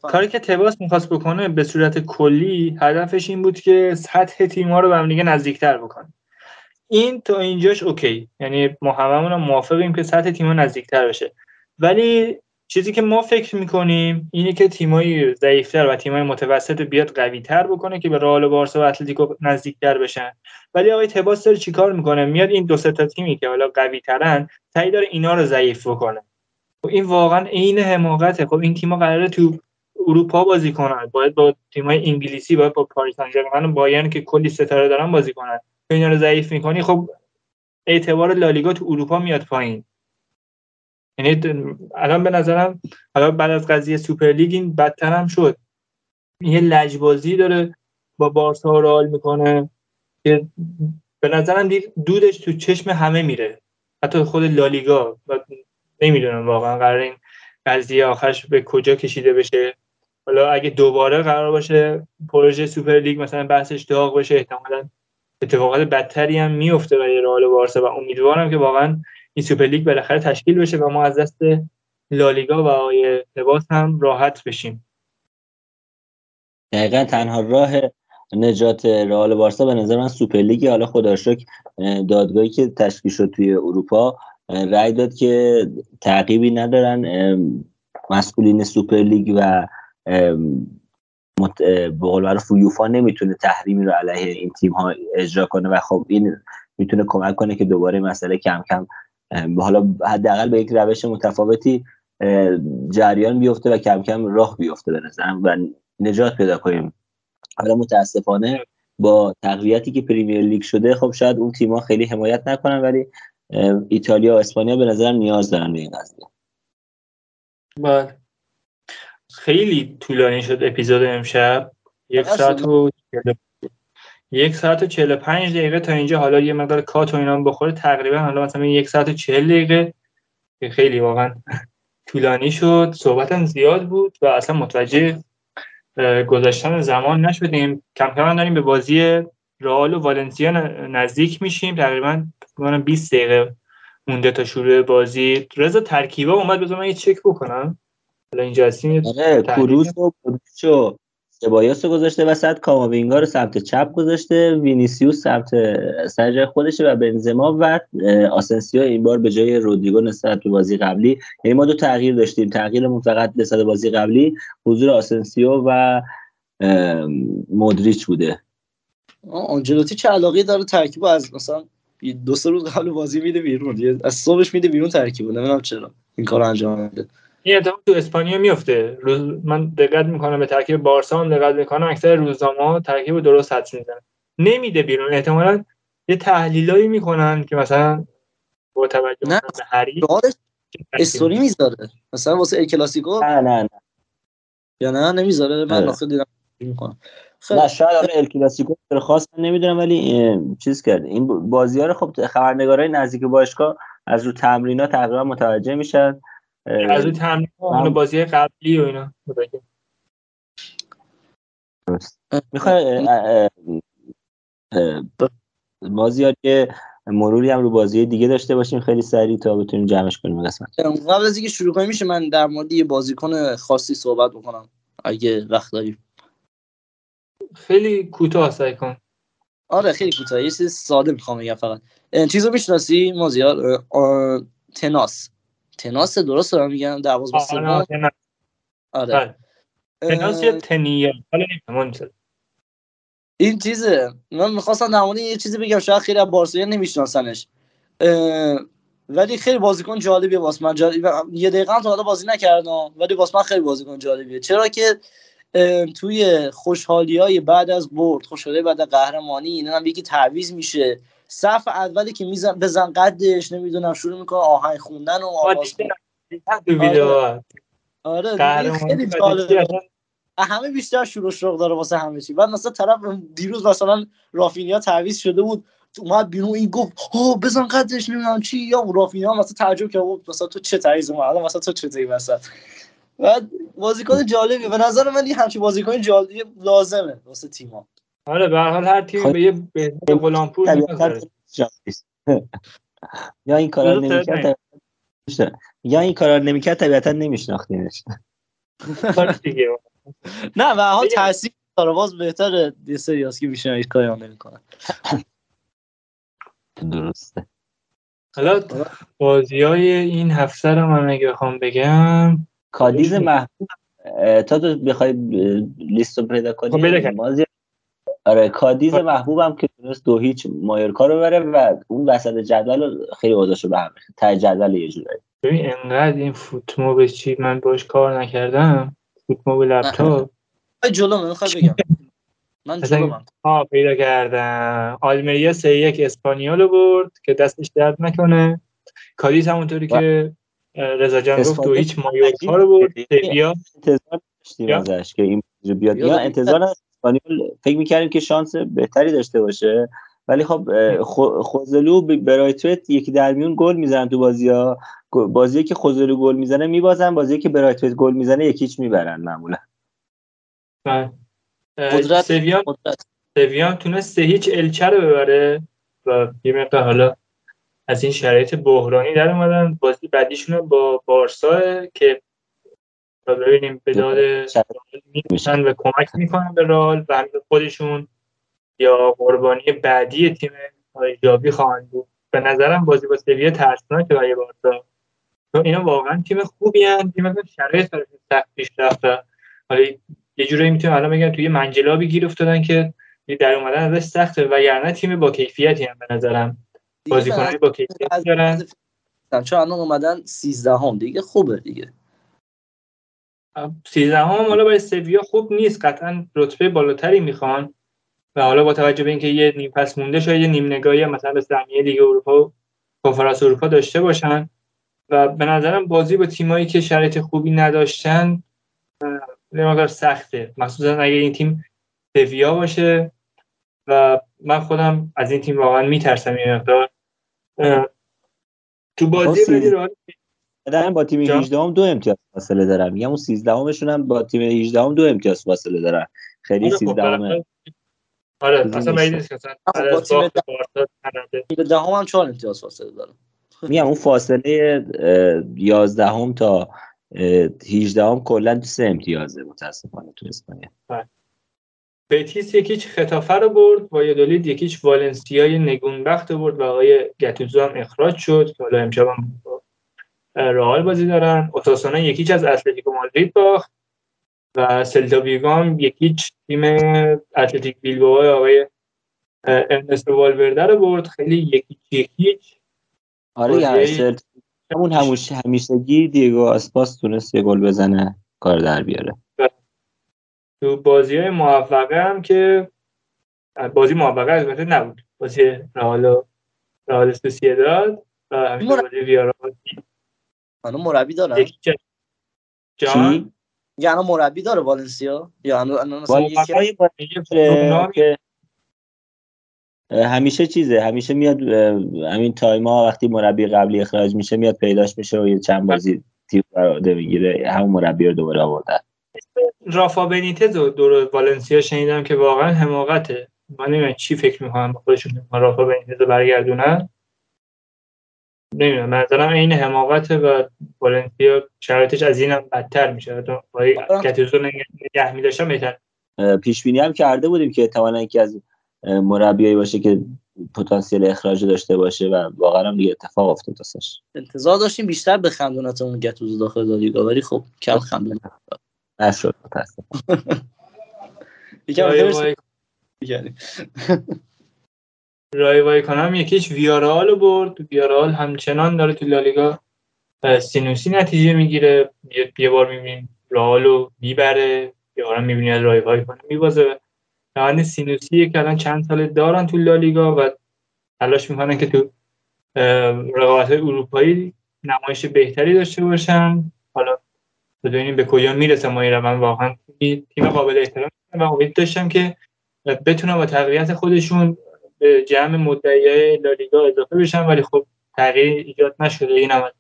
کاری که تباس می‌خواست بکنه به صورت کلی هدفش این بود که سطح تیم ها رو به هم دیگه نزدیکتر بکنه. این تا اینجاش اوکی. یعنی ما هممون موافقیم که سطح تیم ها نزدیکتر بشه. ولی چیزی که ما فکر می‌کنیم اینه که تیمایی ضعیفتر و تیمای متوسط بیاد قوی تر بکنه که به رئال بارسا و اتلتیکو نزدیکتر بشن. ولی آقای تباس داره چیکار می‌کنه؟ میاد این دو تا تیمی که حالا قوی ترن سعی داره اینا رو ضعیف بکنه. خب این واقعا عین حماقته. خب این تیم‌ها قراره تو اروپا بازی کنن. باید با تیمای انگلیسی باید با پاریس سن و بایرن که کلی ستاره دارن بازی کنن. اینا رو ضعیف می‌کنی خب اعتبار لالیگا تو اروپا میاد پایین. یعنی الان به نظرم حالا بعد از قضیه سوپر لیگ این بدتر هم شد. یه لجبازی داره با بارسا و رئال می‌کنه. که به نظرم دودش تو چشم همه میره. حتی خود لالیگا و نمی‌دونم واقعا قرار این قضیه آخرش به کجا کشیده بشه. حالا اگه دوباره قرار باشه پروژه سوپر لیگ مثلا بحثش داغ بشه احتمالا اتفاقات بدتری هم میفته برای رئال و بارسا و امیدوارم که واقعا این سوپر لیگ بالاخره تشکیل بشه و ما از دست لالیگا و آقای تباس هم راحت بشیم. دقیقا تنها راه نجات رئال بارسا به نظر من سوپر لیگ حالا خدا دادگاهی که تشکیل شد توی اروپا رأی داد که تعقیبی ندارن مسئولین سوپر لیگ و به قول معروف یوفا نمی‌تونه تحریمی رو علیه این تیم ها اجرا کنه و خب این می‌تونه کمک کنه که دوباره مسئله کم کم حالا حداقل به یک روش متفاوتی جریان بیفته و کم کم راه بیفته به نظرم و نجات پیدا کنیم. حالا متاسفانه با تقویتی که پریمیر لیگ شده خب شاید اون تیم‌ها خیلی حمایت نکنن ولی ایتالیا و اسپانیا به نظرم نیاز دارن به این قضیه. بله. خیلی طولانی شد اپیزود امشب. یک ساعت و یک ساعت و 45 دقیقه تا اینجا. حالا یه مقدار کات و اینا بخوره. تقریبا حالا مثلا یک ساعت و 40 دقیقه. که خیلی واقعا طولانی شد. صحبتم زیاد بود و اصلا متوجه گذاشتن زمان نشدیم. کم کم داریم به بازی رئال و والنسیا نزدیک میشیم. تقریبا 20 دقیقه مونده تا شروع بازی. رضا ترکیبا اومد. بذار من یه چک بکنم. حالا اینجا هستیم. آره کروس و سبایوس رو گذاشته وسط کاماوینگا رو سمت چپ گذاشته وینیسیوس سمت سر خودشه و بنزما و آسنسیو این بار به جای رودریگو نسبت به بازی قبلی. یعنی ما دو تغییر داشتیم. تغییرمون فقط نسبت بازی قبلی حضور آسنسیو و مودریچ بوده. آنجلوتی چه علاقه داره ترکیب از مثلا دو سه روز قبل بازی میده بیرون. از صبحش میده بیرون ترکیب نمی‌دونم چرا این کار انجام میده. این اتفاق تو اسپانیا میفته. روز من دقت می‌کنم به ترکیب بارسا هم دقت می‌کنم. اکثر روزنامه ترکیب درست حدس می‌زنن. نمیده بیرون. احتمالا یه تحلیلایی می‌کنن که مثلا با توجه نه. به هری استوری می‌ذاره. مثلا واسه ال کلاسیکو نه نه نه. یا نه نمی‌ذاره. من آخه دیدم می‌کنم. نه شاید آره ال کلاسیکو خاص من نمی‌دونم ولی چیز کرد این بازی ها رو خب خبرنگارای نزدیک باشگاه از رو تمرینا تقریبا متوجه میشن. از اون تمرین اون بازی قبلی و اینا می‌خوای مازیار که مروری هم رو بازی دیگه داشته باشیم خیلی سریع تا بتونیم جمعش کنیم قسمت. قبل از اینکه شروع کنیم میشه من در مورد یه بازیکن خاصی صحبت بکنم اگه وقت داریم. خیلی کوتاه سعی کن. آره خیلی کوتاه. یه چیز ساده می‌خوام بگم فقط. چیزو می‌شناسی؟ مازیار؟ تناس. تناس درست دارم میگم دروازه سوم آره تناس یا تنیه. حالا این چیزه. من می‌خواستم در یه چیزی بگم شاید خیلی از بارسلونا نمیشناسنش. ولی خیلی بازیکن جالبیه واسه من. جالب... یه دقیقه هم تا حالا بازی نکردم ولی واسه من خیلی بازیکن جالبیه. چرا که توی خوشحالی های بعد از برد خوشحالی بعد از قهرمانی این هم یکی تعویض میشه. صف اولی که میزن بزن قدش نمی‌دونم شروع می‌کنه آهنگ خوندن و آواز آره, آره. خیلی جالبه. همه بیشتر شروع شوق داره واسه همه چی. بعد مثلا طرف دیروز مثلا رافینیا تعویض شده بود اومد بیرون این گفت ها بزن قدش نمی‌دونم چی. یا رافینیا مثلا تعجب کرد مثلا تو چه تعویض اومد؟ مثلا تو چه تعویض مثلا بعد بازیکن جالبی به نظر من این همچین بازیکن جالبی لازمه واسه تیم‌ها. آره به هر حال هر تیم به یه به غلامپور یا این کارا نمی‌کرد یا این کارا نمی‌کرد طبیعتا نمیشناختینش نه و حال تاثیر داره باز بهتره یه سری که بیشتر هیچ کاری نمی‌کنن. درسته. حالا بازی های این هفته رو من اگه بخوام بگم کادیز محبوب تا تو بخوای لیست رو پیدا کنی بازی آره کادیز محبوبم که تونست دو هیچ مایورکا رو بره و اون وسط جدول خیلی اوضاعشو به هم ته جدول یه جورایی. ببین انقدر این فوتموب چی من باش کار نکردم؟ فوتموب لپتاپ. جلو من می‌خوام بگم. من جلو من. ها پیدا کردم. آلمریا سه یک اسپانیول برد که دستش درد نکنه. کادیز همونطوری که رضا جان گفت دو هیچ مایورکا رو برد. سویا انتظار داشتیم ازش که این بیاد. یا انتظار اسپانیول فکر می‌کردیم که شانس بهتری داشته باشه. ولی خب خوزلو برایتوت یکی در میون گل می‌زنن تو بازی ها. بازی که خوزلو گل می‌زنه میبازن بازی که برایتوت گل می‌زنه یکیچ می‌برن معمولا. قدرت سویان سویان تونست سه هیچ الچه رو ببره و یه مقدار حالا از این شرایط بحرانی در اومدن. بازی بعدیشون با بارسا که ببینیم به داد میشن و کمک می‌کنن به رال و خودشون یا قربانی بعدی تیم ایجابی خواهند بود. به نظرم بازی با سویه ترسناک برای بارسا. چون اینا واقعا تیم خوبی هن تیم شرایط برای سخت پیش رفته حالا یه جورایی می‌تونم الان بگم توی منجلابی گیر افتادن که در اومدن ازش سخته و یعنی تیم با کیفیتی هم به نظرم. بازیکنای با کیفیت دارن. چون الان اومدن 13 هم دیگه خوبه دیگه. 13 هم حالا برای سویا خوب نیست. قطعا رتبه بالاتری می‌خوان. و حالا با توجه به اینکه یه نیم پس مونده شاید یه نیم نگاهی مثلا به سهمیه لیگ اروپا و کنفرانس اروپا داشته باشن. و به نظرم بازی با تیمایی که شرایط خوبی نداشتن مقدار سخته. مخصوصا اگه این تیم سویا باشه. و من خودم از این تیم واقعا میترسم این مقدار. تو بازی دارم با تیم 18 هم دو امتیاز فاصله دارم میگم اون 13 همشون هم با تیم 18 هم دو امتیاز فاصله دارن. خیلی 13 آره، همه آره اصلا بعید نیست که با تیم ده هم هم 4 امتیاز فاصله دارم میگم اون فاصله 11 هم تا 18 هم کلا سه امتیازه متاسفانه تو اسپانیا بتیس یکیچ خطافه رو برد وایادولید یکیچ والنسیای نگونبخت رو برد و آقای گتوزو هم اخراج شد. که حالا امشب هم رئال بازی دارن. اوتاسونا یکیچ از اتلتیکو مادرید باخت و سلتا ویگام یکیچ تیم اتلتیک بیلبائو آقای ارنستو والورده رو برد. خیلی یکیچ یکیچ. آره همون هموش همیشگی دیگو اسپاس تونست یه گل بزنه کار در بیاره. تو بازی های موفقه هم که بازی موفقه البته نبود. بازی رئال رئال سوسییداد و همین بازی ویارال. هنو مربی داره جان یا الان مربی داره والنسیا؟ یا همیشه چیزه همیشه میاد همین تایما وقتی مربی قبلی اخراج میشه میاد پیداش میشه و یه چند بازی تیم براده می‌گیره همون مربی رو دوباره آوردن رافا بنیتز و دور والنسیا شنیدم که واقعا حماقته. من نمی‌دونم چی فکر می‌کنم خودشون رافا بنیتز رو برگردونن. نمی‌دونم. منظرم این حماقته و والنسیا شرایطش از اینم بدتر میشه. با گتوزو نگه میداشتم بهتر. پیش بینی هم کرده بودیم که احتمالاً یکی از مربیایی باشه که پتانسیل اخراج داشته باشه و واقعا هم دیگه اتفاق افتاد واسش. انتظار داشتیم بیشتر بخندونت اون گتوزو داخل لیگا ولی خب کم خندون. نشد. متاسفم. یکم رای وای کنم یکیش ویارال برد. ویارال همچنان داره تو لالیگا سینوسی نتیجه می‌گیره. یه بار می‌بینیم رئال رو می‌بره. یه بار می‌بینی از رای وای کنم میبازه. روند سینوسی که الان چند ساله دارن تو لالیگا و تلاش می‌کنن که تو رقابت اروپایی نمایش بهتری داشته باشن. حالا بدونیم به کجا می‌رسه ما این روند واقعا تیم قابل احترام و امید داشتم که بتونن با تقویت خودشون به جمع مدعیای لالیگا اضافه بشن ولی خب تغییر ایجاد نشده. این هم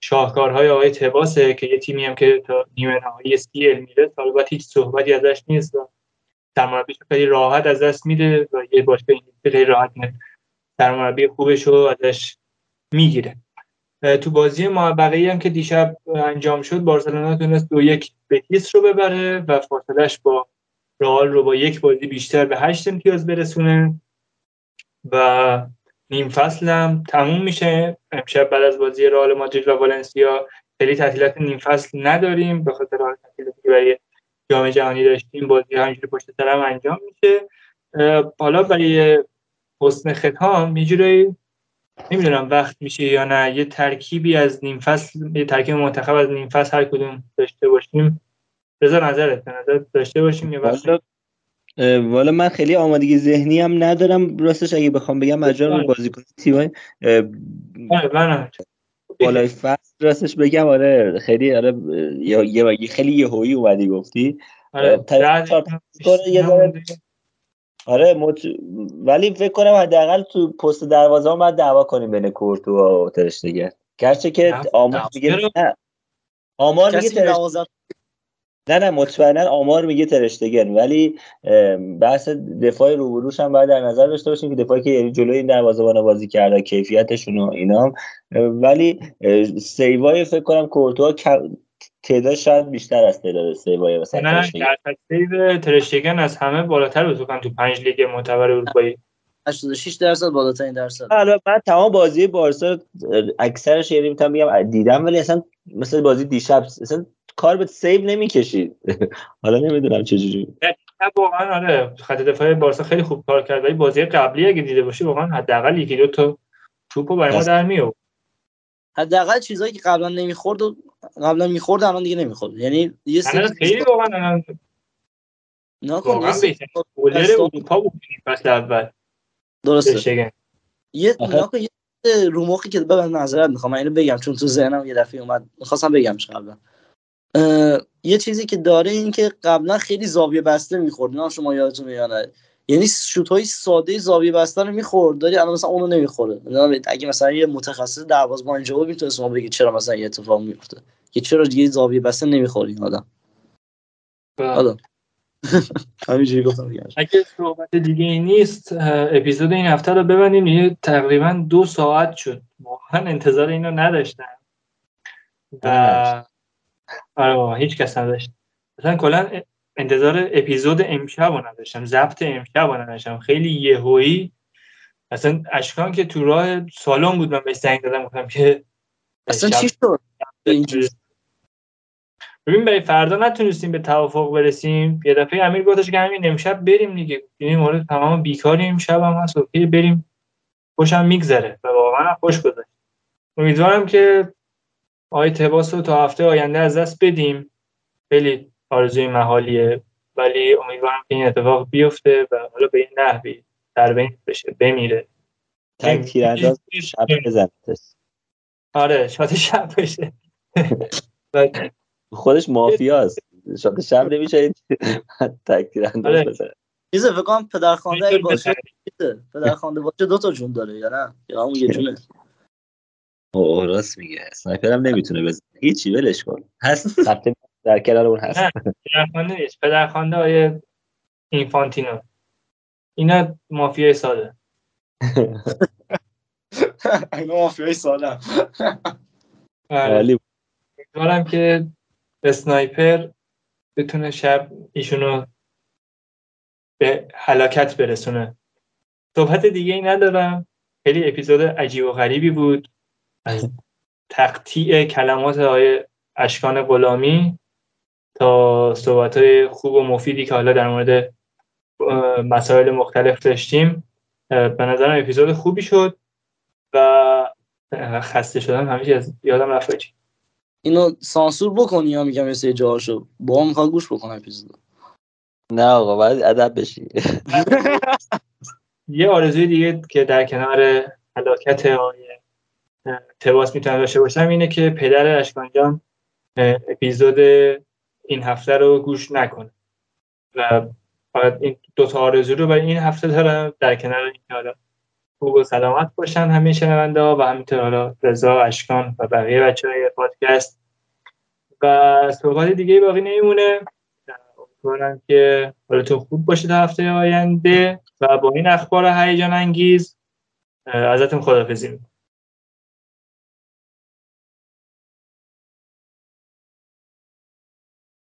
شاهکارهای آقای تباسه که یه تیمی هم که تا نیمه نهایی سی میره البته هیچ صحبتی ازش نیست و سرمربیش خیلی راحت از دست میده و یه باشگاه انگلیسی خیلی راحت میده سرمربی خوبش رو ازش می‌گیره. تو بازی موفقی هم که دیشب انجام شد بارسلونا تونست دو یک بتیس رو ببره و فاصلش با رئال رو با یک بازی بیشتر به هشت امتیاز برسونه. و نیم فصل هم تموم میشه. امشب بعد از بازی رئال مادرید و والنسیا خیلی تعطیلات نیم فصل نداریم. به خاطر حال تعطیلاتی برای جام جهانی داشتیم بازی همینجوری پشت سر هم انجام میشه. حالا برای حسن ختام یه جوری نمی‌دونم وقت میشه یا نه. یه ترکیبی از نیم فصل یه ترکیب منتخب از نیم فصل هر کدوم داشته باشیم. بذار نظرت نظر داشته باشیم یه وقت والا من خیلی آمادگی ذهنی هم ندارم. راستش اگه بخوام بگم مجال بازیکن تیم من بالای فصل راستش بگم. آره خیلی آره یه خیلی یهویی اومدی گفتی. آره. آره مت... ولی فکر کنم حداقل تو پست دروازه هم باید دعوا کنیم بین کورتو و ترشتگر گرچه که آمار میگه نه. آمار میگه ترشتگن نه نه مطمئنا آمار میگه ترشتگن ولی بحث دفاع روبروش هم باید در نظر داشته باشیم که دفاعی که یعنی جلوی این دروازه‌بان بازی کرده کیفیتشون و اینا. ولی save های فکر کنم کورتوا تعداد شاید بیشتر از تعداد save های مثلا نه save ترشتگن. از همه بالاتر بود تو پنج لیگ معتبر اروپایی. 86 درصد بالاترین درصد. البته من تمام بازی بارسا اکثرش یعنی می‌تونم بگم دیدم ولی اصلا مثل بازی دیشب اصلا کار به سیو نمی‌کشید. حالا نمی‌دونم چجوری واقعا آره خط دفاع بارسا خیلی خوب کار کرد. ولی بازی قبلی اگه دیده باشی واقعا حداقل یکی دو تا توپو برای ما در میو حداقل چیزایی که قبلا نمی‌خورد و قبلا می‌خورد الان دیگه نمی‌خورد. یعنی یه سری خیلی واقعا نکن واقعا بولر اروپا بود فصل اول. درسته. یه یه رو مخی که ببن معذرت می‌خوام اینو بگم چون تو ذهنم یه دفعه اومد می‌خواستم بگمش قبلا. یه چیزی که داره این که قبلا خیلی زاویه بسته می‌خورد نه شما یادتونه یا نه؟ یعنی شوت های ساده زاویه بسته رو می‌خورد داری الان مثلا اونو نمی‌خوره. اگه مثلا یه متخصص دروازه‌بان اینجا بود می‌تونست ما بگی چرا مثلا یه اتفاق میفته که چرا دیگه زاویه بسته نمی‌خوری این آدم؟ حالا همینجوری گفتم اگه صحبت دیگه نیست اپیزود این هفته رو ببندیم. یه تقریبا دو ساعت شد. واقعا انتظار اینو نداشتم. و آره هیچ کس نداشت. مثلا کلا انتظار اپیزود امشب رو نداشتم ضبط امشب نداشتم. خیلی یهویی. اصلا اشکان که تو راه سالن بود من بهش زنگ دادم گفتم که اصلا چی شد؟ ببین برای فردا نتونستیم به توافق برسیم. یه دفعه امیر گفتش که همین امشب بریم دیگه. این مورد تمام بیکاری امشب هم هست اوکی بریم. خوشم میگذره. و واقعا خوش گذشت. امیدوارم که آقای تباس رو تا هفته آینده از دست بدیم. خیلی آرزوی محالیه. ولی امیدوارم که این اتفاق بیفته و حالا به این نحوی در بین بشه بمیره. تک تیرانداز شب بزنه آره شاد شب بشه. خودش مافیاست شاد شب نمیشه تک تیرانداز آره. بزنه. چیزه فکر کنم پدرخوانده اگه باشه پدرخوانده باشه دو تا جون داره یا نه؟ یا همون یه جونه؟ اوه راست میگه. اسنایپر هم نمی‌تونه بزنه. هیچی ولش کن. هست. ثبت در کنار اون هست. پدرخوانده نیست. پدرخوانده آیه اینفانتینو. اینا مافیای ساده. اینا مافیای ساده. آره. امیدوارم که اسنایپر بتونه شب ایشونو به هلاکت برسونه. صحبت دیگه ای ندارم. خیلی اپیزود عجیب و غریبی بود. از تقطیع کلمات های اشکان غلامی تا صحبت های خوب و مفیدی که حالا در مورد مسائل مختلف داشتیم. به نظرم اپیزود خوبی شد و خسته شدم. همیشه از یادم رفت چی اینو سانسور بکنی یا میگم یه سری جاهاشو با هم می‌خوام گوش بکنم اپیزود. نه آقا باید ادب بشی. یه آرزوی دیگه که در کنار هلاکت آقای تباس می‌تونم داشته باشم اینه که پدر اشکان جان اپیزود این هفته رو گوش نکنه. و فقط این دو تا آرزو رو برای این هفته دارم. در کنار این حالا خوب و سلامت باشن همه شنونده ها و همینطور حالا رضا اشکان و بقیه بچه های پادکست. و صحبت دیگه باقی نمیمونه. امیدوارم که حالتون خوب باشه تا هفته آینده. و با این اخبار هیجان انگیز ازتون خدافظی می‌کنم.